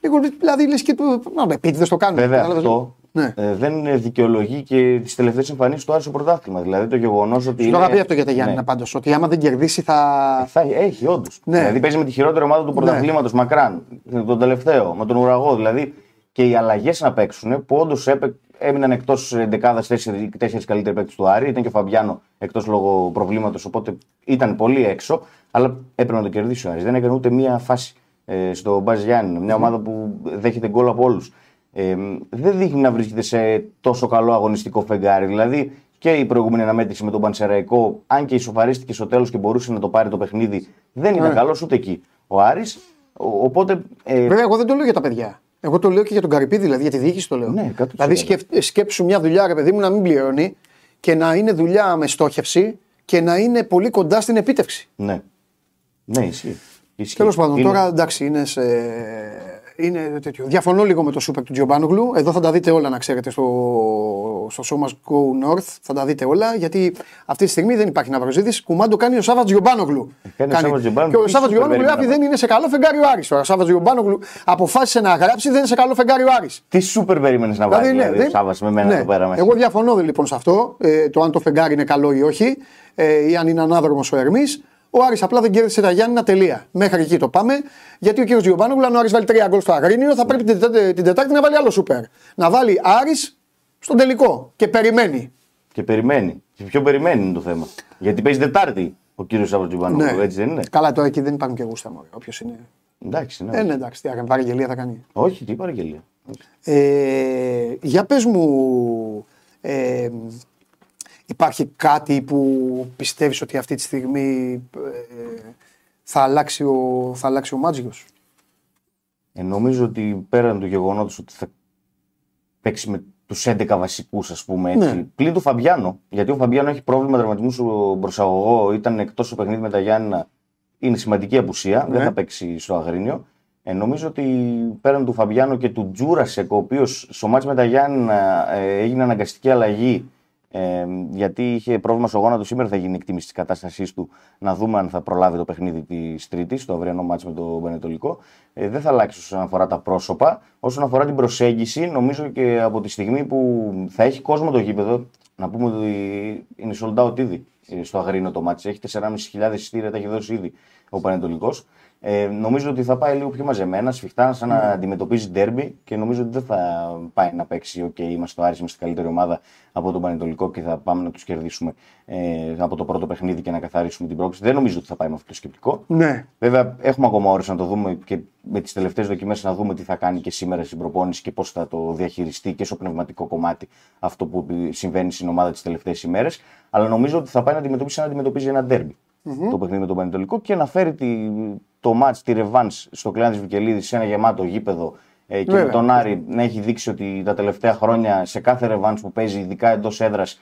[SPEAKER 1] Λίγο, δηλαδή λες και το. Να, επίτηδε το κάνουν.
[SPEAKER 3] Βέβαια
[SPEAKER 1] Κατάλαβες.
[SPEAKER 3] αυτό
[SPEAKER 1] Ναι.
[SPEAKER 3] ε, δεν δικαιολογεί και τις τελευταίες εμφανίσεις του Άρη στο πρωτάθλημα. Δηλαδή το γεγονός ότι.
[SPEAKER 1] Σου το
[SPEAKER 3] είναι-
[SPEAKER 1] είχα πει αυτό για τα Γιάννη
[SPEAKER 3] Ναι.
[SPEAKER 1] πάντως. Ότι άμα δεν κερδίσει θα.
[SPEAKER 3] Θα έχει, όντως.
[SPEAKER 1] Ναι.
[SPEAKER 3] Δηλαδή παίζει με τη χειρότερη ομάδα του πρωταθλήματος μακράν. Τον τελευταίο, με τον ουραγό. Δηλαδή και οι αλλαγές να παίξουν που όντως έμειναν εκτός δεκάδας τέσσερις καλύτεροι παίκτες του Άρη. Ήταν και ο Φαμπιάνο εκτός λόγω προβλήματος, οπότε ήταν πολύ έξω. Αλλά έπρεπε να το κερδίσει ο Άρης. Δεν έκανε ούτε μία φάση ε, στο Μπαζ Γιάννη. Μια ομάδα που δέχεται γκολ από όλους. Ε, δεν δείχνει να βρίσκεται σε τόσο καλό αγωνιστικό φεγγάρι. Δηλαδή και η προηγούμενη αναμέτρηση με τον Πανσεραϊκό, αν και ισοφαρίστηκε στο τέλος και μπορούσε να το πάρει το παιχνίδι, δεν ήταν
[SPEAKER 1] Ναι.
[SPEAKER 3] καλός ούτε εκεί ο Άρης. Ο- Οπότε. Ε,
[SPEAKER 1] Βέβαια, εγώ δεν το λέω για τα παιδιά. Εγώ το λέω και για τον Καρυπίδη, δηλαδή για τη διοίκηση το λέω.
[SPEAKER 3] Ναι, 100%.
[SPEAKER 1] δηλαδή σκεφ- σκέψου μια δουλειά, ρε παιδί μου, να μην πληρώνει και να είναι δουλειά με στόχευση και να είναι πολύ κοντά στην επίτευξη.
[SPEAKER 3] ναι. Ναι, ισχύει. ισχύει.
[SPEAKER 1] Τέλος πάντων,
[SPEAKER 3] Είναι-
[SPEAKER 1] τώρα εντάξει, είναι, σε... είναι τέτοιο. Διαφωνώ λίγο με το σούπερ του Τζιομπάνογλου. Εδώ θα τα δείτε όλα, να ξέρετε, στο, στο show must go north. Θα τα δείτε όλα, γιατί αυτή τη στιγμή δεν υπάρχει να προσδίδει. Κουμάντο κάνει ο Σάββα Τζιομπάνογλου.
[SPEAKER 3] κάνει ο Σάββας Τζιομπάνογλου.
[SPEAKER 1] Και ο
[SPEAKER 3] Τι
[SPEAKER 1] Σάββα
[SPEAKER 3] σούπερ
[SPEAKER 1] Τζιομπάνογλου
[SPEAKER 3] περίμενα.
[SPEAKER 1] γράφει δεν είναι σε καλό φεγγάρι ο Άρης τώρα. Ο Σάββα Τζιομπάνογλου αποφάσισε να γράψει δεν είναι σε καλό φεγγάρι ο Άρης.
[SPEAKER 3] Τι σούπερ περίμενες να βάλει
[SPEAKER 1] ναι,
[SPEAKER 3] δηλαδή,
[SPEAKER 1] δεν-
[SPEAKER 3] ο Σάββας με μένα
[SPEAKER 1] ναι.
[SPEAKER 3] εδώ πέρα μέσα.
[SPEAKER 1] Εγώ διαφωνώ λοιπόν σε αυτό, ε, το αν το φεγγάρι είναι καλό ή όχι, ε, ή αν είναι ανάδρομος ο Ερμής. Ο Άρης απλά δεν κέρδισε τα Γιάννηνα τελεία. Μέχρι εκεί το πάμε. Γιατί ο κ. Γιωμπάνογλου, αν ο Άρης βάλει τρία γκολ στο Αγρίνιο, θα πρέπει την, Τετάρτη- την Τετάρτη να βάλει άλλο σούπερ. Να βάλει Άρης στον τελικό και περιμένει.
[SPEAKER 3] Και περιμένει. Και ποιο περιμένει είναι το θέμα. Γιατί παίζει Τετάρτη ο κύριος Σαββατζουμπάνογλου, έτσι δεν είναι;
[SPEAKER 1] Καλά, τώρα εκεί δεν υπάρχουν και γούστα μου. Όποιος είναι.
[SPEAKER 3] Εντάξει, ναι.
[SPEAKER 1] Ε, ναι, εντάξει, τι έκανε, παραγγελία θα κάνει.
[SPEAKER 3] Όχι, τι παραγγελία.
[SPEAKER 1] Ε, για πες μου, ε, υπάρχει κάτι που πιστεύεις ότι αυτή τη στιγμή ε, θα αλλάξει ο, θα αλλάξει ο Μάτζιος.
[SPEAKER 3] Ε, νομίζω ότι πέραν του γεγονότος ότι θα παίξει με τους 11 βασικούς, ας πούμε έτσι.
[SPEAKER 1] Ναι.
[SPEAKER 3] Πλην του Φαμπιάνο. Γιατί ο Φαμπιάνο έχει πρόβλημα τραυματισμού στο προσαγωγό, ήταν εκτός στο παιχνίδι με τα Γιάννα. Είναι σημαντική απουσία,
[SPEAKER 1] Ναι.
[SPEAKER 3] δεν θα παίξει στο Αγρίνιο. Ε, νομίζω ότι πέραν του Φαμπιάνο και του Τζούρασεκ, ο οποίος στο μάτς με τα Γιάννα ε, έγινε αναγκαστική αλλαγή ε, γιατί είχε πρόβλημα στο γόνατο. Σήμερα θα γίνει εκτίμηση της κατάστασής του να δούμε αν θα προλάβει το παιχνίδι της Τρίτης, το αυριανό μάτς με το Βενετολικό. Ε, δεν θα αλλάξει όσον αφορά τα πρόσωπα. Όσον αφορά την προσέγγιση, νομίζω και από τη στιγμή που θα έχει κόσμο το γήπεδο, να πούμε ότι είναι sold out ήδη ε, στο Αγρίνο το μάτς. Έχει 4.500 εισιτήρια, τα έχει δώσει ήδη ο Πανετολικός. Ε, νομίζω ότι θα πάει λίγο πιο μαζεμένα, σφιχτά, σαν να αντιμετωπίζει ντέρμπι και νομίζω ότι δεν θα πάει να παίξει. OK, okay, είμαστε ο Άρης, είμαστε καλύτερη ομάδα από τον Πανετολικό και θα πάμε να τους κερδίσουμε ε, από το πρώτο παιχνίδι και να καθαρίσουμε την πρόκριση. Δεν νομίζω ότι θα πάει με αυτό το σκεπτικό.
[SPEAKER 1] Ναι.
[SPEAKER 3] Βέβαια, έχουμε ακόμα ώρες να το δούμε και με τις τελευταίες δοκιμές να δούμε τι θα κάνει και σήμερα στην προπόνηση και πώς θα το διαχειριστεί και στο πνευματικό κομμάτι αυτό που συμβαίνει στην ομάδα τις τελευταίες ημέρες. Αλλά νομίζω ότι θα πάει να αντιμετωπίσει, να αντιμετωπίζει ένα ντέρμπι mm-hmm. το παιχνίδι με τον Πανετολικό και να φέρει τη, το μάτς, τη ρεβάνς στο κλειάν της Βικελίδης σε ένα γεμάτο γήπεδο ε, και Βέβαια. με τον Άρη να έχει δείξει ότι τα τελευταία χρόνια σε κάθε ρεβάνς που παίζει, ειδικά εντός έδρας,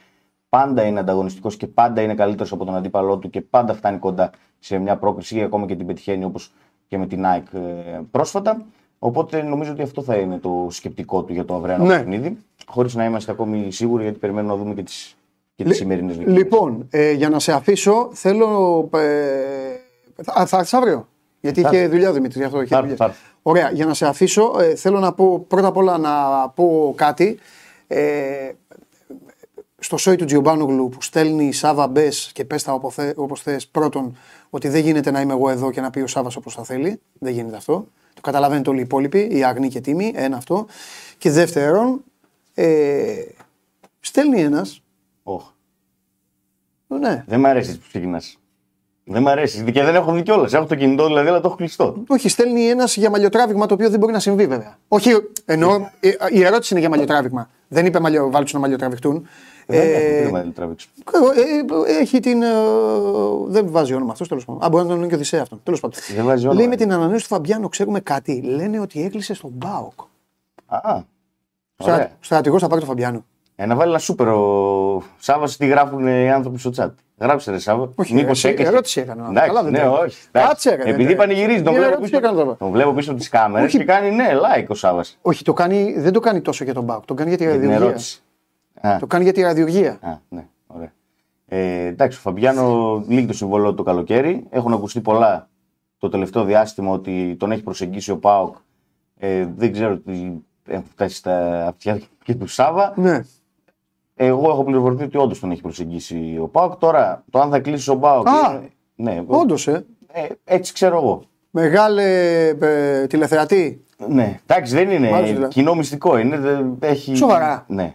[SPEAKER 3] πάντα είναι ανταγωνιστικός και πάντα είναι καλύτερος από τον αντίπαλό του και πάντα φτάνει κοντά σε μια πρόκριση ή ακόμα και την πετυχαίνει όπως και με την ΑΕΚ ε, πρόσφατα. Οπότε νομίζω ότι αυτό θα είναι το σκεπτικό του για το αυριανό ναι. παιχνίδι. Χωρίς να είμαστε ακόμη σίγουροι, γιατί περιμένουμε να δούμε και τις και τις σημερινές
[SPEAKER 1] Λοιπόν, ε, για να σε αφήσω, θέλω. Ε, θα, θα έρθεις αύριο; Γιατί θα. είχε δουλειά ο Δημήτρης, γι' αυτό είχε δουλειά. Ωραία, για να σε αφήσω, ε, θέλω να πω πρώτα απ' όλα να πω κάτι. Ε, στο σόι του Τζιομπάνογλου που στέλνει Σάβα μπες και πες τα όπως θε. Πρώτον, ότι δεν γίνεται να είμαι εγώ εδώ και να πει ο Σάβας όπως θα θέλει. Δεν γίνεται αυτό. Το καταλαβαίνετε όλοι οι υπόλοιποι, οι αγνοί και τίμοι. Ένα αυτό. Και δεύτερον, ε, στέλνει ένα
[SPEAKER 3] Oh.
[SPEAKER 1] Ναι.
[SPEAKER 3] Δεν μ' αρέσει που ξεκινάς. Δεν μ' αρέσει. Και δεν έχω δει κιόλας. Έχω το κινητό δηλαδή, αλλά το έχω κλειστό.
[SPEAKER 1] Όχι, στέλνει ένας για μαλλιοτράβηγμα το οποίο δεν μπορεί να συμβεί βέβαια. Όχι, εννοώ, ε, η ερώτηση είναι για μαλλιοτράβηγμα. Δεν είπε μαλλιο, βάλει να μαλλιοτραβηχτούν.
[SPEAKER 3] Δεν ε, ε,
[SPEAKER 1] ε, έχει την. Ε, δεν βάζει όνομα αυτός τέλος πάντων. Α, μπορεί να τον είναι και Οδυσσέας αυτόν. Τέλος πάντων.
[SPEAKER 3] Δεν βάζει όνομα.
[SPEAKER 1] Λέει με την ανανέωση του Φαμπιάνο, ξέρουμε κάτι. Λένε ότι έκλεισε στον Μπάοκ.
[SPEAKER 3] Α.
[SPEAKER 1] Στρατηγός θα πάρει τον Φαμπιάνο.
[SPEAKER 3] Ε, να βάλει ένα σούπερ. Ο Σάβα τι γράφουν οι άνθρωποι στο chat. Γράψε ρε Σάβα.
[SPEAKER 1] Όχι, Μήπως έκανε. Ερώτηση έκανα.
[SPEAKER 3] Εντάξει, Καλά, ναι, όχι.
[SPEAKER 1] Κάτσε, ρε,
[SPEAKER 3] Επειδή ναι. πανηγυρίζει, τον βλέπω, πίσω, τον βλέπω πίσω από τι κάμερες και κάνει ναι, like ο Σάβας.
[SPEAKER 1] Όχι, το κάνει, δεν το κάνει τόσο για τον Μπάουκ. Το κάνει για τη ραδιοργία. Το κάνει για τη ραδιοργία.
[SPEAKER 3] Α, ναι, ωραία. Ε, εντάξει, ο Φαμπιάνο λύγει το συμβολό το καλοκαίρι. Έχουν ακουστεί πολλά το τελευταίο διάστημα ότι τον έχει προσεγγίσει ο Πάοκ. Ε, δεν ξέρω τι έχουν φτάσει στα αυτιά και του Σάβα.
[SPEAKER 1] Ναι.
[SPEAKER 3] Εγώ έχω πληροφορηθεί ότι όντως τον έχει προσεγγίσει ο Πάοκ. Τώρα, το αν θα κλείσει ο Πάοκ.
[SPEAKER 1] Α, ναι, όντως, ε.
[SPEAKER 3] ε. Έτσι ξέρω εγώ.
[SPEAKER 1] Μεγάλε ε, τηλεθεατή.
[SPEAKER 3] Ναι, εντάξει, δεν είναι Μάλιστα. κοινό μυστικό. Είναι, δεν, έχει...
[SPEAKER 1] Σοβαρά.
[SPEAKER 3] Ναι.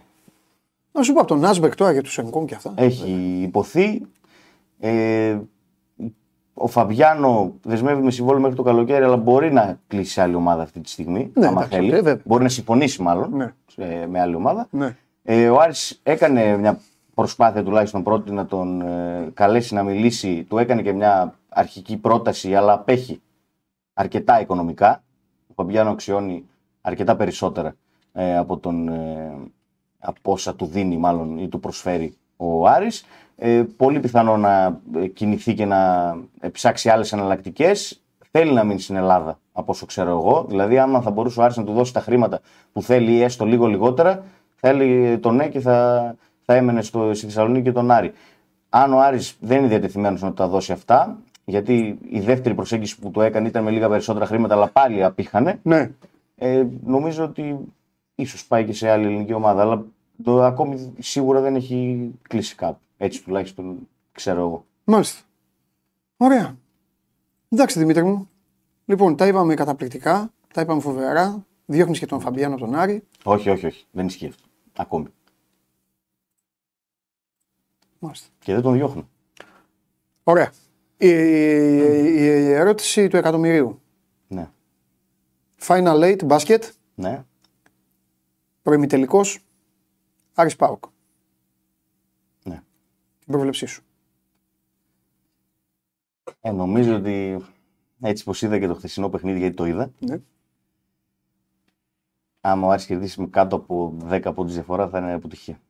[SPEAKER 1] Να σου πω από τον Νάσμπεκ τώρα για τους Σενκόν και αυτά.
[SPEAKER 3] Έχει υποθεί. Ε, ο Φαβιάνο δεσμεύει με συμβόλαιο μέχρι το καλοκαίρι, αλλά μπορεί να κλείσει άλλη ομάδα αυτή τη στιγμή.
[SPEAKER 1] Ναι,
[SPEAKER 3] άμα
[SPEAKER 1] θέλει. Ε,
[SPEAKER 3] μπορεί να συμφωνήσει μάλλον
[SPEAKER 1] ναι.
[SPEAKER 3] με άλλη ομάδα.
[SPEAKER 1] Ναι.
[SPEAKER 3] Ε, ο Άρης έκανε μια προσπάθεια τουλάχιστον πρώτη να τον ε, καλέσει να μιλήσει. Του έκανε και μια αρχική πρόταση, αλλά απέχει αρκετά οικονομικά. Ο Φαμπιάνο αξιώνει αρκετά περισσότερα ε, από, τον, ε, από όσα του δίνει μάλλον ή του προσφέρει ο Άρης. Ε, πολύ πιθανό να ε, κινηθεί και να ψάξει άλλες εναλλακτικές. Θέλει να μείνει στην Ελλάδα, από όσο ξέρω εγώ. Δηλαδή, άμα θα μπορούσε ο Άρης να του δώσει τα χρήματα που θέλει ή έστω λίγο λιγότερα, θα έλεγε το ναι και θα, θα έμενε στο, στη Θεσσαλονίκη και τον Άρη. Αν ο Άρης δεν είναι διατεθειμένος να τα δώσει αυτά, γιατί η δεύτερη προσέγγιση που του έκανε ήταν με λίγα περισσότερα χρήματα, αλλά πάλι απήχανε.
[SPEAKER 1] Ναι.
[SPEAKER 3] Ε, νομίζω ότι ίσως πάει και σε άλλη ελληνική ομάδα. Αλλά το ακόμη σίγουρα δεν έχει κλείσει κάπου. Έτσι τουλάχιστον ξέρω εγώ.
[SPEAKER 1] Μάλιστα. Ωραία. Εντάξει Δημήτρη μου. Λοιπόν, τα είπαμε καταπληκτικά. Τα είπαμε φοβερά. Διώχνεις και τον Φαμπιάνο τον Άρη.
[SPEAKER 3] Όχι, όχι, όχι. Δεν ισχύει αυτό. Ακόμη.
[SPEAKER 1] Μάλιστα.
[SPEAKER 3] Και δεν τον διώχνω.
[SPEAKER 1] Ωραία. Η, η, η ερώτηση του εκατομμυρίου.
[SPEAKER 3] Ναι.
[SPEAKER 1] Final eight basket.
[SPEAKER 3] Ναι.
[SPEAKER 1] Προημιτελικό. Άρης Πάοκ.
[SPEAKER 3] Ναι.
[SPEAKER 1] Την πρόβλεψή σου.
[SPEAKER 3] Ε, νομίζω ότι έτσι πως είδα και το χθεσινό παιχνίδι γιατί το είδα.
[SPEAKER 1] Ναι
[SPEAKER 3] άμα ο Άρης κερδίσει με κάτω από 10 από τη διαφορά θα είναι αποτυχία.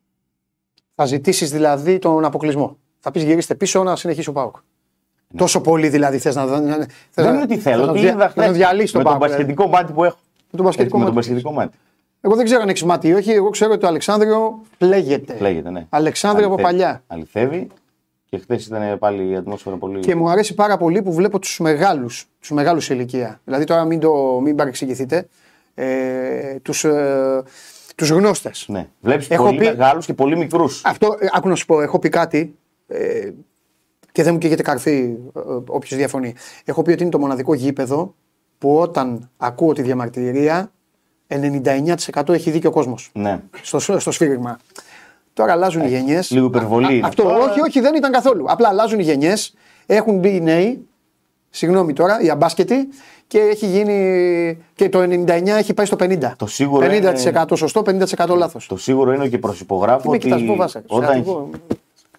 [SPEAKER 1] Θα ζητήσεις δηλαδή τον αποκλεισμό. Θα πεις γυρίστε πίσω να συνεχίσει ο Πάοκ. Τόσο πολύ δηλαδή θες να. να- θες
[SPEAKER 3] Δεν
[SPEAKER 1] να-
[SPEAKER 3] είναι ότι
[SPEAKER 1] θες
[SPEAKER 3] θέλω,
[SPEAKER 1] να
[SPEAKER 3] ότι
[SPEAKER 1] δια-
[SPEAKER 3] είδα
[SPEAKER 1] να τον
[SPEAKER 3] χθες
[SPEAKER 1] διαλύσει
[SPEAKER 3] με
[SPEAKER 1] τον
[SPEAKER 3] τον
[SPEAKER 1] Πάοκ,
[SPEAKER 3] πασχετικό μάτι που έχω.
[SPEAKER 1] Με τον πασχετικό
[SPEAKER 3] Έτσι, με τον
[SPEAKER 1] μάτι.
[SPEAKER 3] πασχετικό μάτι.
[SPEAKER 1] Εγώ δεν ξέρω αν έχει μάτι ή όχι. Εγώ ξέρω ότι το Αλεξάνδριο πλέγεται.
[SPEAKER 3] Λέγεται, ναι.
[SPEAKER 1] Αλεξάνδριο από
[SPEAKER 3] Αληθεύει.
[SPEAKER 1] παλιά.
[SPEAKER 3] Αληθεύει. Και χθες ήταν πάλι η ατμόσφαιρα πολύ.
[SPEAKER 1] Και μου αρέσει πάρα πολύ που βλέπω τους μεγάλους τους μεγάλους σε ηλικία. Δηλαδή τώρα μην, το, μην παρεξηγηθείτε. Ε, τους ε, τους γνώστες.
[SPEAKER 3] Ναι. Βλέπεις
[SPEAKER 1] Έχω
[SPEAKER 3] πολύ
[SPEAKER 1] πει-
[SPEAKER 3] μεγάλους και πολύ μικρούς.
[SPEAKER 1] Αυτό, ε, άκου να σου πω, έχω πει κάτι ε, και δεν μου καίγεται καρφί όποιος διαφωνεί. Έχω πει ότι είναι το μοναδικό γήπεδο που όταν ακούω τη διαμαρτυρία 99% έχει δίκιο ο κόσμος
[SPEAKER 3] Ναι.
[SPEAKER 1] στο, στο σφύριγμα. Τώρα αλλάζουν οι γενιές.
[SPEAKER 3] λίγο υπερβολή είναι
[SPEAKER 1] Αυτό,
[SPEAKER 3] αυτό,
[SPEAKER 1] όχι, όχι, δεν ήταν καθόλου. Απλά αλλάζουν οι γενιές. Έχουν μπει οι νέοι. Συγγνώμη τώρα, οι αμπάσκετοι. Και έχει γίνει. Και το 99 έχει πάει στο 50.
[SPEAKER 3] Το σίγουρο
[SPEAKER 1] 50% σωστό, 50% λάθος.
[SPEAKER 3] Το σίγουρο είναι και προσυπογράφω
[SPEAKER 1] Με
[SPEAKER 3] ότι
[SPEAKER 1] κοιτάς, φοβάσαι.
[SPEAKER 3] όταν,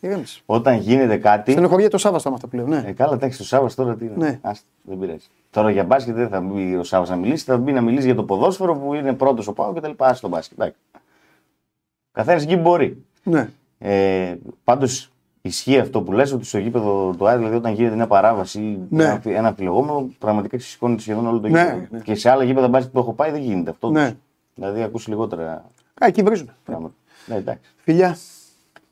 [SPEAKER 1] Ηρέμησε.
[SPEAKER 3] όταν γίνεται κάτι.
[SPEAKER 1] Στενοχωριέται το Σάββαστα με αυτά πλέον. Ναι.
[SPEAKER 3] Ε, καλά, εντάξει, το Σάββα τώρα τι είναι.
[SPEAKER 1] Ναι.
[SPEAKER 3] Άστα, δεν πειράζει. Τώρα για μπάσκετ δεν θα μπει ο Σάββας να μιλήσει, θα μπει να μιλήσει για το ποδόσφαιρο που είναι πρώτος ο Πάο και τα λοιπά. Άστα το μπάσκετ. εντάξει. Καθένας εκεί μπορεί.
[SPEAKER 1] ναι.
[SPEAKER 3] Ε, Πάντως ισχύει αυτό που λες ότι στο γήπεδο του Άρη, δηλαδή όταν γίνεται μια παράβαση ή
[SPEAKER 1] Ναι.
[SPEAKER 3] ένα, ένα αμφιλεγόμενο, πραγματικά σηκώνει σχεδόν όλο το
[SPEAKER 1] Ναι,
[SPEAKER 3] γήπεδο.
[SPEAKER 1] ναι.
[SPEAKER 3] Και σε άλλα γήπεδα μπάσκετ που έχω πάει δεν γίνεται αυτό.
[SPEAKER 1] Ναι.
[SPEAKER 3] Δηλαδή ακούς λιγότερα
[SPEAKER 1] Α, εκεί βρίζουν.
[SPEAKER 3] πράγματα. Ναι, εντάξει.
[SPEAKER 1] Φιλιά.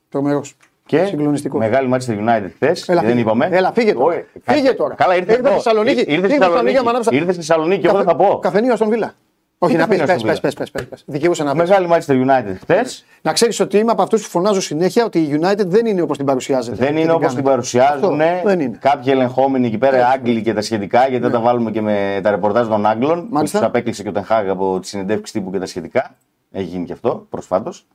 [SPEAKER 1] Τρομερός.
[SPEAKER 3] Και
[SPEAKER 1] Συγκλονιστικό.
[SPEAKER 3] μεγάλη μάτια στο United χθες.
[SPEAKER 1] Έλα,
[SPEAKER 3] Δεν
[SPEAKER 1] φύγε.
[SPEAKER 3] είπαμε.
[SPEAKER 1] Έλα, φύγε τώρα.
[SPEAKER 3] Όχι, κα-
[SPEAKER 1] Φύγε τώρα.
[SPEAKER 3] Καλά, ήρθες
[SPEAKER 1] Ήρθες
[SPEAKER 3] εδώ.
[SPEAKER 1] στη Θεσσαλονίκη.
[SPEAKER 3] Ήρθες στη
[SPEAKER 1] Ήρθε στη
[SPEAKER 3] Θεσσαλονίκη.
[SPEAKER 1] Θεσσαλονίκη, μανάψα.
[SPEAKER 3] Ήρθες στη Θεσσαλονίκη, εγώ δεν θα πω.
[SPEAKER 1] Καφενείο στον Βίλα. Όχι, να πεις,
[SPEAKER 3] καφενείο
[SPEAKER 1] πες,
[SPEAKER 3] στον
[SPEAKER 1] πες, πες, πες. Δικαιούσε να πει.
[SPEAKER 3] Μεγάλη μάτια στο United χθες.
[SPEAKER 1] Να ξέρεις ότι είμαι από αυτούς που φωνάζω συνέχεια ότι η United δεν είναι όπως την παρουσιάζεται.
[SPEAKER 3] Δεν
[SPEAKER 1] Και
[SPEAKER 3] είναι όπως την
[SPEAKER 1] κάνετε.
[SPEAKER 3] παρουσιάζουν.
[SPEAKER 1] Αυτό, δεν είναι.
[SPEAKER 3] Κάποιοι ελεγχόμενοι εκεί πέρα, Άγγλοι και τα σχετικά, γιατί δεν τα βάλουμε και με τα ρεπορτάζ των Άγγλων. Που
[SPEAKER 1] Μάλιστα.
[SPEAKER 3] τους απέκλεισε και ο Τενχάγ από τη συνεντεύξη τύπου και τα σχετικά. Έχει γίνει και αυτό προσφάτως.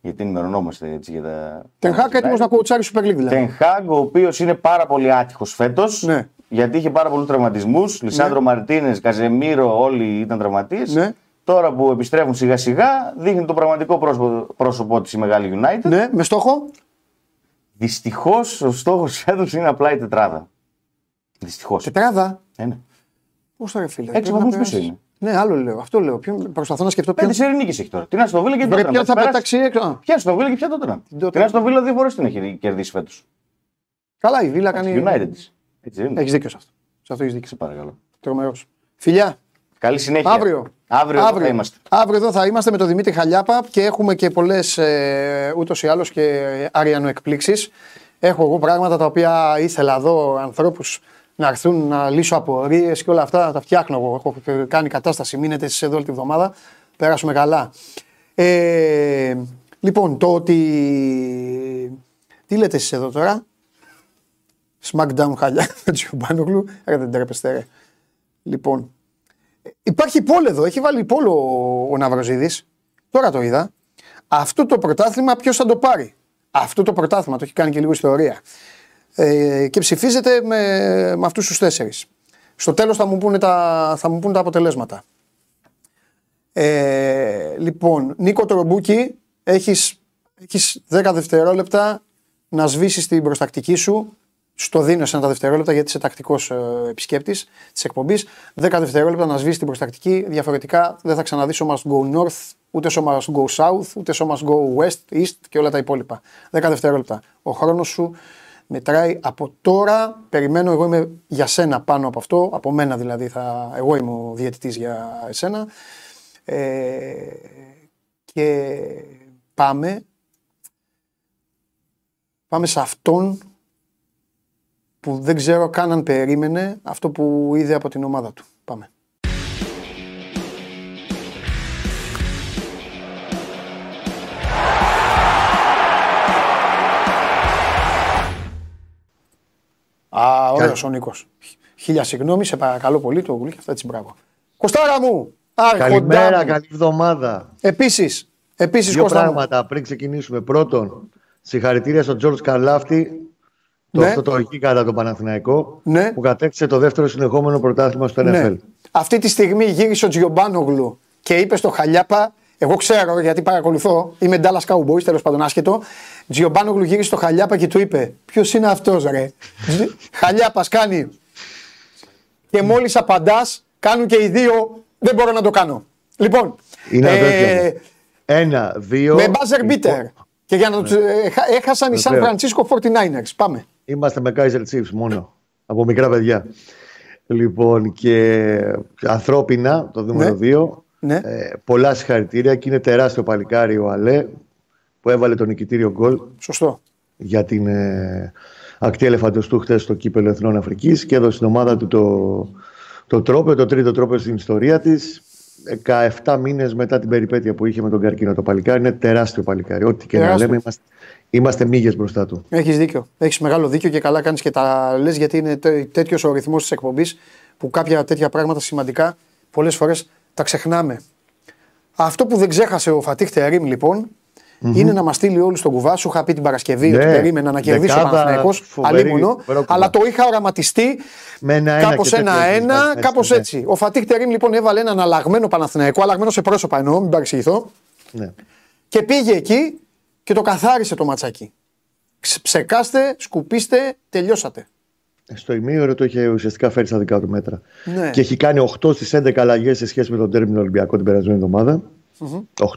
[SPEAKER 3] Γιατί ενημερωνόμαστε έτσι για τα.
[SPEAKER 1] Τενχάκ έτοιμος να κοουτσάρει Super League δηλαδή.
[SPEAKER 3] Τενχάγ, ο οποίος είναι πάρα πολύ άτυχος φέτος.
[SPEAKER 1] Ναι.
[SPEAKER 3] Γιατί είχε πάρα πολλούς τραυματισμούς. Λισάνδρο Μαρτίνες, Καζεμίρο, όλοι ήταν τραυματίες.
[SPEAKER 1] Ναι.
[SPEAKER 3] Τώρα που επιστρέφουν σιγά σιγά, δείχνει το πραγματικό πρόσωπο, πρόσωπό της η μεγάλη United.
[SPEAKER 1] Ναι, με στόχο;
[SPEAKER 3] Δυστυχώς ο στόχος *laughs* φέτο είναι απλά η τετράδα. Δυστυχώς.
[SPEAKER 1] Τετράδα;
[SPEAKER 3] Ε, ναι.
[SPEAKER 1] Πώς θα ρε φίλε.
[SPEAKER 3] Έξι
[SPEAKER 1] πρέπει να
[SPEAKER 3] βαθμούς
[SPEAKER 1] περάσει.
[SPEAKER 3] πίσω είναι.
[SPEAKER 1] Ναι, άλλο λέω. Αυτό λέω. Ποιον, προσπαθώ να σκεφτώ ποιον.
[SPEAKER 3] Πέντε σερινίκες έχει τώρα. Την Αστοβίλα και την
[SPEAKER 1] Βρε,
[SPEAKER 3] Tottenham.
[SPEAKER 1] ποιον θα
[SPEAKER 3] περάσει.
[SPEAKER 1] πετάξει έξω; Α,
[SPEAKER 3] Ποια Αστοβίλα και ποια τότε.
[SPEAKER 1] Tottenham.
[SPEAKER 3] Την Αστοβίλα δύο φορές την έχει κερδίσει φέτος.
[SPEAKER 1] Καλά, η Βίλα κάνει.
[SPEAKER 3] United της. Έτσι δεν είναι.
[SPEAKER 1] Έχεις δίκιο σε αυτό. Σε αυτό έχεις δίκιο.
[SPEAKER 3] Σε παρακαλώ.
[SPEAKER 1] Τρομερό. Φιλιά.
[SPEAKER 3] Καλή συνέχεια.
[SPEAKER 1] Αύριο.
[SPEAKER 3] Αύριο, εδώ θα είμαστε.
[SPEAKER 1] Αύριο εδώ θα είμαστε με τον Δημήτρη Χαλιάπα και έχουμε και πολλές ε, ούτως ή άλλως και άριανο εκπλήξεις. Έχω εγώ πράγματα τα οποία ήθελα εδώ ανθρώπους να έρθουν να λύσω απορίες και όλα αυτά. Τα φτιάχνω εγώ. Έχω κάνει κατάσταση. Μείνετε εσείς εδώ όλη τη βδομάδα. Πέρασουμε καλά. Ε, λοιπόν, το ότι. Τι λέτε εσείς εδώ τώρα; Smackdown χαλιά με Τζιουμπάνογλου. Ρε δεν τρέπεστε, ρε. Λοιπόν, Υπάρχει πόλο εδώ, έχει βάλει πόλο ο- ο Ναυροζίδη. Τώρα το είδα. Αυτό το πρωτάθλημα ποιος θα το πάρει; Αυτό το πρωτάθλημα το έχει κάνει και λίγο ιστορία. Ε, και ψηφίζεται με, με αυτούς τους τέσσερις. Στο τέλος θα, μου πούνε τα- θα μου πούνε τα αποτελέσματα. Ε, λοιπόν, Νίκο Τρομπούκι, έχεις, έχεις 10 δευτερόλεπτα να σβήσεις την προστακτική σου. Στο δίνω σε ένα τα δευτερόλεπτα γιατί είσαι τακτικός ε, επισκέπτης της εκπομπής. 10 δευτερόλεπτα να σβήσει την προστακτική. Διαφορετικά δεν θα ξαναδείς So Must Go North, ούτε So Must Go South, ούτε So Must Go West, East και όλα τα υπόλοιπα. 10 δευτερόλεπτα. Ο χρόνος σου μετράει από τώρα. Περιμένω, εγώ είμαι για σένα πάνω από αυτό. Από μένα δηλαδή. Θα, εγώ είμαι ο διαιτητής για εσένα. Ε, και πάμε. Πάμε σε αυτόν που δεν ξέρω καν αν περίμενε αυτό που είδε από την ομάδα του. Πάμε. Α, ωραίος ο Νίκος. Χίλια συγγνώμη, σε παρακαλώ πολύ το γουλί και αυτά έτσι μπράβο. Κοστάρα μου!
[SPEAKER 4] Καλημέρα, καλή εβδομάδα.
[SPEAKER 1] Επίσης, επίσης
[SPEAKER 4] Δύο
[SPEAKER 1] Κώστα μου.
[SPEAKER 4] πράγματα πριν ξεκινήσουμε. Πρώτον, συγχαρητήρια στον Τζορτ Καρλάφτη, το
[SPEAKER 1] Ναι.
[SPEAKER 4] αυτό το γίγαντα το Παναθηναϊκό,
[SPEAKER 1] Ναι.
[SPEAKER 4] που κατέκτησε το δεύτερο συνεχόμενο πρωτάθλημα στο NFL.
[SPEAKER 1] Ναι. Αυτή τη στιγμή γύρισε ο Τζιομπάνογλου και είπε στο Χαλιάπα, εγώ ξέρω γιατί παρακολουθώ, είμαι Dallas Cowboys, τέλος πάντων άσχετο. Τζιομπάνογλου γύρισε στο Χαλιάπα και του είπε: Ποιος είναι αυτός, ρε; Χαλιάπας κάνει. Και μόλις απαντάς, κάνουν και οι δύο, δεν μπορώ να το κάνω. Λοιπόν,
[SPEAKER 4] Είναι
[SPEAKER 1] ε,
[SPEAKER 4] αδέρφια μου. Ένα, δύο.
[SPEAKER 1] με buzzer
[SPEAKER 4] λοιπόν,
[SPEAKER 1] beater. Και για να τους, ε, έχα- έχασαν οι San
[SPEAKER 4] Βεβαίως.
[SPEAKER 1] Francisco 49ers. Πάμε.
[SPEAKER 4] Είμαστε με Kaiser Chiefs μόνο. από μικρά παιδιά. Λοιπόν, και ανθρώπινα, το νούμερο 2.
[SPEAKER 1] Ναι.
[SPEAKER 4] Ε, πολλά συγχαρητήρια και είναι τεράστιο παλικάρι ο Αλέ που έβαλε τον νικητήριο γκολ
[SPEAKER 1] Σωστό.
[SPEAKER 4] για την ε, ακτή ελεφαντοστού χθες στο κύπελο Εθνών Αφρικής και έδωσε στην ομάδα του το, το τρόπο, το τρίτο τρόπο στην ιστορία της. 17 μήνες μετά την περιπέτεια που είχε με τον καρκίνο το παλικάρι. Είναι τεράστιο παλικάρι. Ό,τι και να
[SPEAKER 1] Τεράστιο.
[SPEAKER 4] λέμε, είμαστε, είμαστε μύγες μπροστά του.
[SPEAKER 1] Έχεις δίκιο. Έχεις μεγάλο δίκιο και καλά κάνεις και τα λες γιατί είναι τέτοιος ο ρυθμός της εκπομπής που κάποια τέτοια πράγματα σημαντικά πολλές φορές τα ξεχνάμε. Αυτό που δεν ξέχασε ο Φατίχ Τερήμ λοιπόν είναι να μας στείλει όλους στον κουβά. Σου είχα πει την Παρασκευή
[SPEAKER 4] Ναι.
[SPEAKER 1] ότι περίμενα να κερδίσει ο
[SPEAKER 4] Δεκάδα
[SPEAKER 1] Παναθηναϊκός
[SPEAKER 4] φοβερή,
[SPEAKER 1] Αλίμονο,
[SPEAKER 4] φοβερό κουβά.
[SPEAKER 1] αλλά το είχα οραματιστεί
[SPEAKER 4] Με ένα-ένα
[SPEAKER 1] κάπως
[SPEAKER 4] και τέτοιο έχεις
[SPEAKER 1] ένα-ένα,
[SPEAKER 4] βάλει μέσα,
[SPEAKER 1] κάπως
[SPEAKER 4] ναι.
[SPEAKER 1] έτσι. Ο Φατίχ Τερήμ λοιπόν έβαλε έναν αλλαγμένο Παναθηναϊκό, αλλαγμένο σε πρόσωπα εννοώ, μην παρεξηγηθώ,
[SPEAKER 4] Ναι.
[SPEAKER 1] και πήγε εκεί και το καθάρισε το ματσάκι. Ξ- Ψεκάστε, σκουπίστε, τελειώσατε.
[SPEAKER 4] Στο ημίωρο το είχε ουσιαστικά φέρει στα δικά του μέτρα.
[SPEAKER 1] Ναι.
[SPEAKER 4] Και έχει κάνει 8 στις 11 αλλαγές σε σχέση με τον τέρμινο Ολυμπιακό την περασμένη εβδομάδα.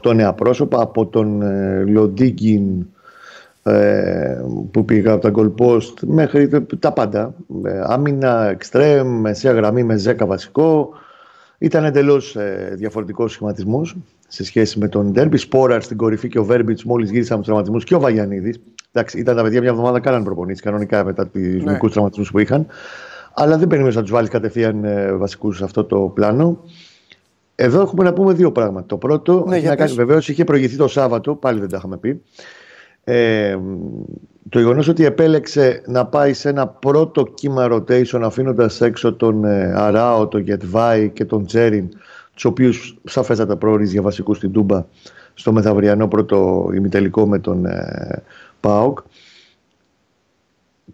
[SPEAKER 4] 8 νέα πρόσωπα από τον ε, Λοντίγκιν ε, που πήγα από τα goal post μέχρι τα- τα πάντα. Ε, άμυνα, εξτρέμ, μεσαία γραμμή με ζέκα βασικό. Ήταν εντελώς ε, διαφορετικός σχηματισμός σε σχέση με τον Ντέρμπι. Σπόραρ στην κορυφή και ο Βέρμπιτς μόλις γύρισαν από τους τραυματισμούς και ο Βαγιανίδης. Εντάξει, ήταν τα παιδιά μια εβδομάδα κάναν προπονήσεις κανονικά μετά τους ναι. μικρούς τραυματισμούς που είχαν. Αλλά δεν περίμενε να τους βάλεις κατευθείαν ε, βασικούς σε αυτό το πλάνο. Εδώ έχουμε να πούμε δύο πράγματα. Το πρώτο,
[SPEAKER 1] Ναι,
[SPEAKER 4] έχει
[SPEAKER 1] για
[SPEAKER 4] να κάνει,
[SPEAKER 1] πες.
[SPEAKER 4] βεβαίως είχε προηγηθεί το Σάββατο, πάλι δεν τα είχαμε πει. Ε, το γεγονός ότι επέλεξε να πάει σε ένα πρώτο κύμα rotation αφήνοντας έξω τον ε, Αράο, τον Γετβάη και τον Τζέριν, τους οποίους σαφέστατα προορίζει για βασικούς στην Τούμπα στο μεθαυριανό πρώτο ημιτελικό με τον ε, ΠΑΟΚ.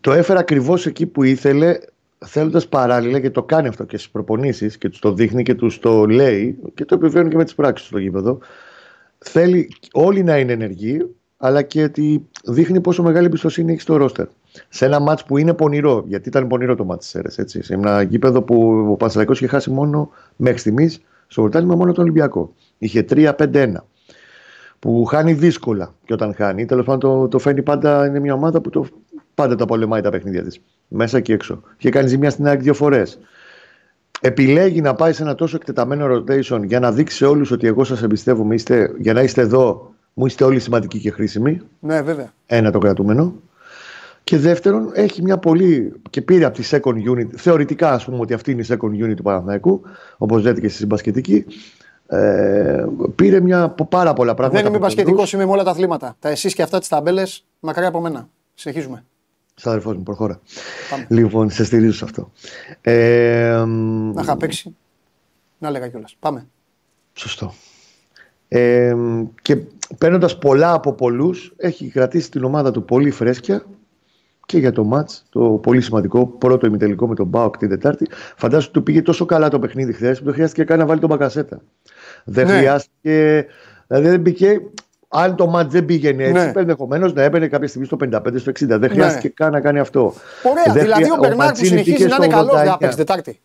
[SPEAKER 4] Το έφερε ακριβώς εκεί που ήθελε, θέλοντας παράλληλα και το κάνει αυτό και στις προπονήσεις και του το δείχνει και του το λέει και το επιβεβαιώνει και με τις πράξεις στο γήπεδο. Θέλει όλοι να είναι ενεργοί, αλλά και ότι δείχνει πόσο μεγάλη εμπιστοσύνη έχει στο ρόστερ. Σε ένα μάτς που είναι πονηρό, γιατί ήταν πονηρό το μάτς της ΣΕΡΕΣ, έτσι. Σε ένα γήπεδο που ο Παναθηναϊκός είχε χάσει μόνο μέχρι στιγμής στο πρωτάθλημα μόνο τον Ολυμπιακό. Είχε 3-5-1 που χάνει δύσκολα και όταν χάνει. Τέλος πάντων το, το φέρνει πάντα, είναι μια ομάδα που το, πάντα τα πολεμάει τα παιχνίδια της. Μέσα και έξω. Είχε κάνει ζημιά στην ΑΕΚ δύο φορές. Επιλέγει να πάει σε ένα τόσο εκτεταμένο rotation για να δείξει σε όλους ότι εγώ σας εμπιστεύομαι, είστε, για να είστε εδώ, μου είστε όλοι σημαντικοί και χρήσιμοι.
[SPEAKER 1] Ναι, βέβαια.
[SPEAKER 4] Ένα το κρατούμενο. Και δεύτερον, έχει μια πολύ. και πήρε από τη second unit. Θεωρητικά, ας πούμε, ότι αυτή είναι η second unit του Παναθηναϊκού, όπως λέτε και στη συμπασχετική. Ε, πήρε μια, από πάρα πολλά πράγματα.
[SPEAKER 1] Δεν είμαι
[SPEAKER 4] από
[SPEAKER 1] πασχετικό,
[SPEAKER 4] κοντρούς.
[SPEAKER 1] είμαι με όλα τα αθλήματα. Τα εσείς και αυτά τις ταμπέλες, μακριά από μένα. Συνεχίζουμε.
[SPEAKER 4] Σταδερφό μου, προχώρα.
[SPEAKER 1] Πάμε.
[SPEAKER 4] Λοιπόν, σε στηρίζω σε αυτό. Ε,
[SPEAKER 1] Να είχα παίξει. Να έλεγα κιόλας. Πάμε.
[SPEAKER 4] Σωστό. Ε, και παίρνοντας πολλά από πολλούς, έχει κρατήσει την ομάδα του πολύ φρέσκια και για το μάτς, το πολύ σημαντικό πρώτο ημιτελικό με τον Μπάουκ την Τετάρτη. Φαντάζομαι ότι του πήγε τόσο καλά το παιχνίδι χθες που δεν χρειάστηκε καν να βάλει τον Μπακασέτα. Δεν
[SPEAKER 1] Ναι.
[SPEAKER 4] χρειάστηκε. Δηλαδή δεν μπήκε. Αν το μάτς δεν πήγαινε έτσι,
[SPEAKER 1] Ναι.
[SPEAKER 4] ενδεχομένως να έμπαινε κάποια στιγμή στο 55, στο 60. Δεν χρειάστηκε καν να κάνει αυτό.
[SPEAKER 1] Ωραία.
[SPEAKER 4] Δεν
[SPEAKER 1] δηλαδή
[SPEAKER 4] χρειά-
[SPEAKER 1] ο Μπερνάρ που
[SPEAKER 4] Μαντσίνη
[SPEAKER 1] συνεχίζει
[SPEAKER 4] πήγε
[SPEAKER 1] να είναι
[SPEAKER 4] στο
[SPEAKER 1] καλός δεν
[SPEAKER 4] 89.
[SPEAKER 1] θα παίξει Τετάρτη.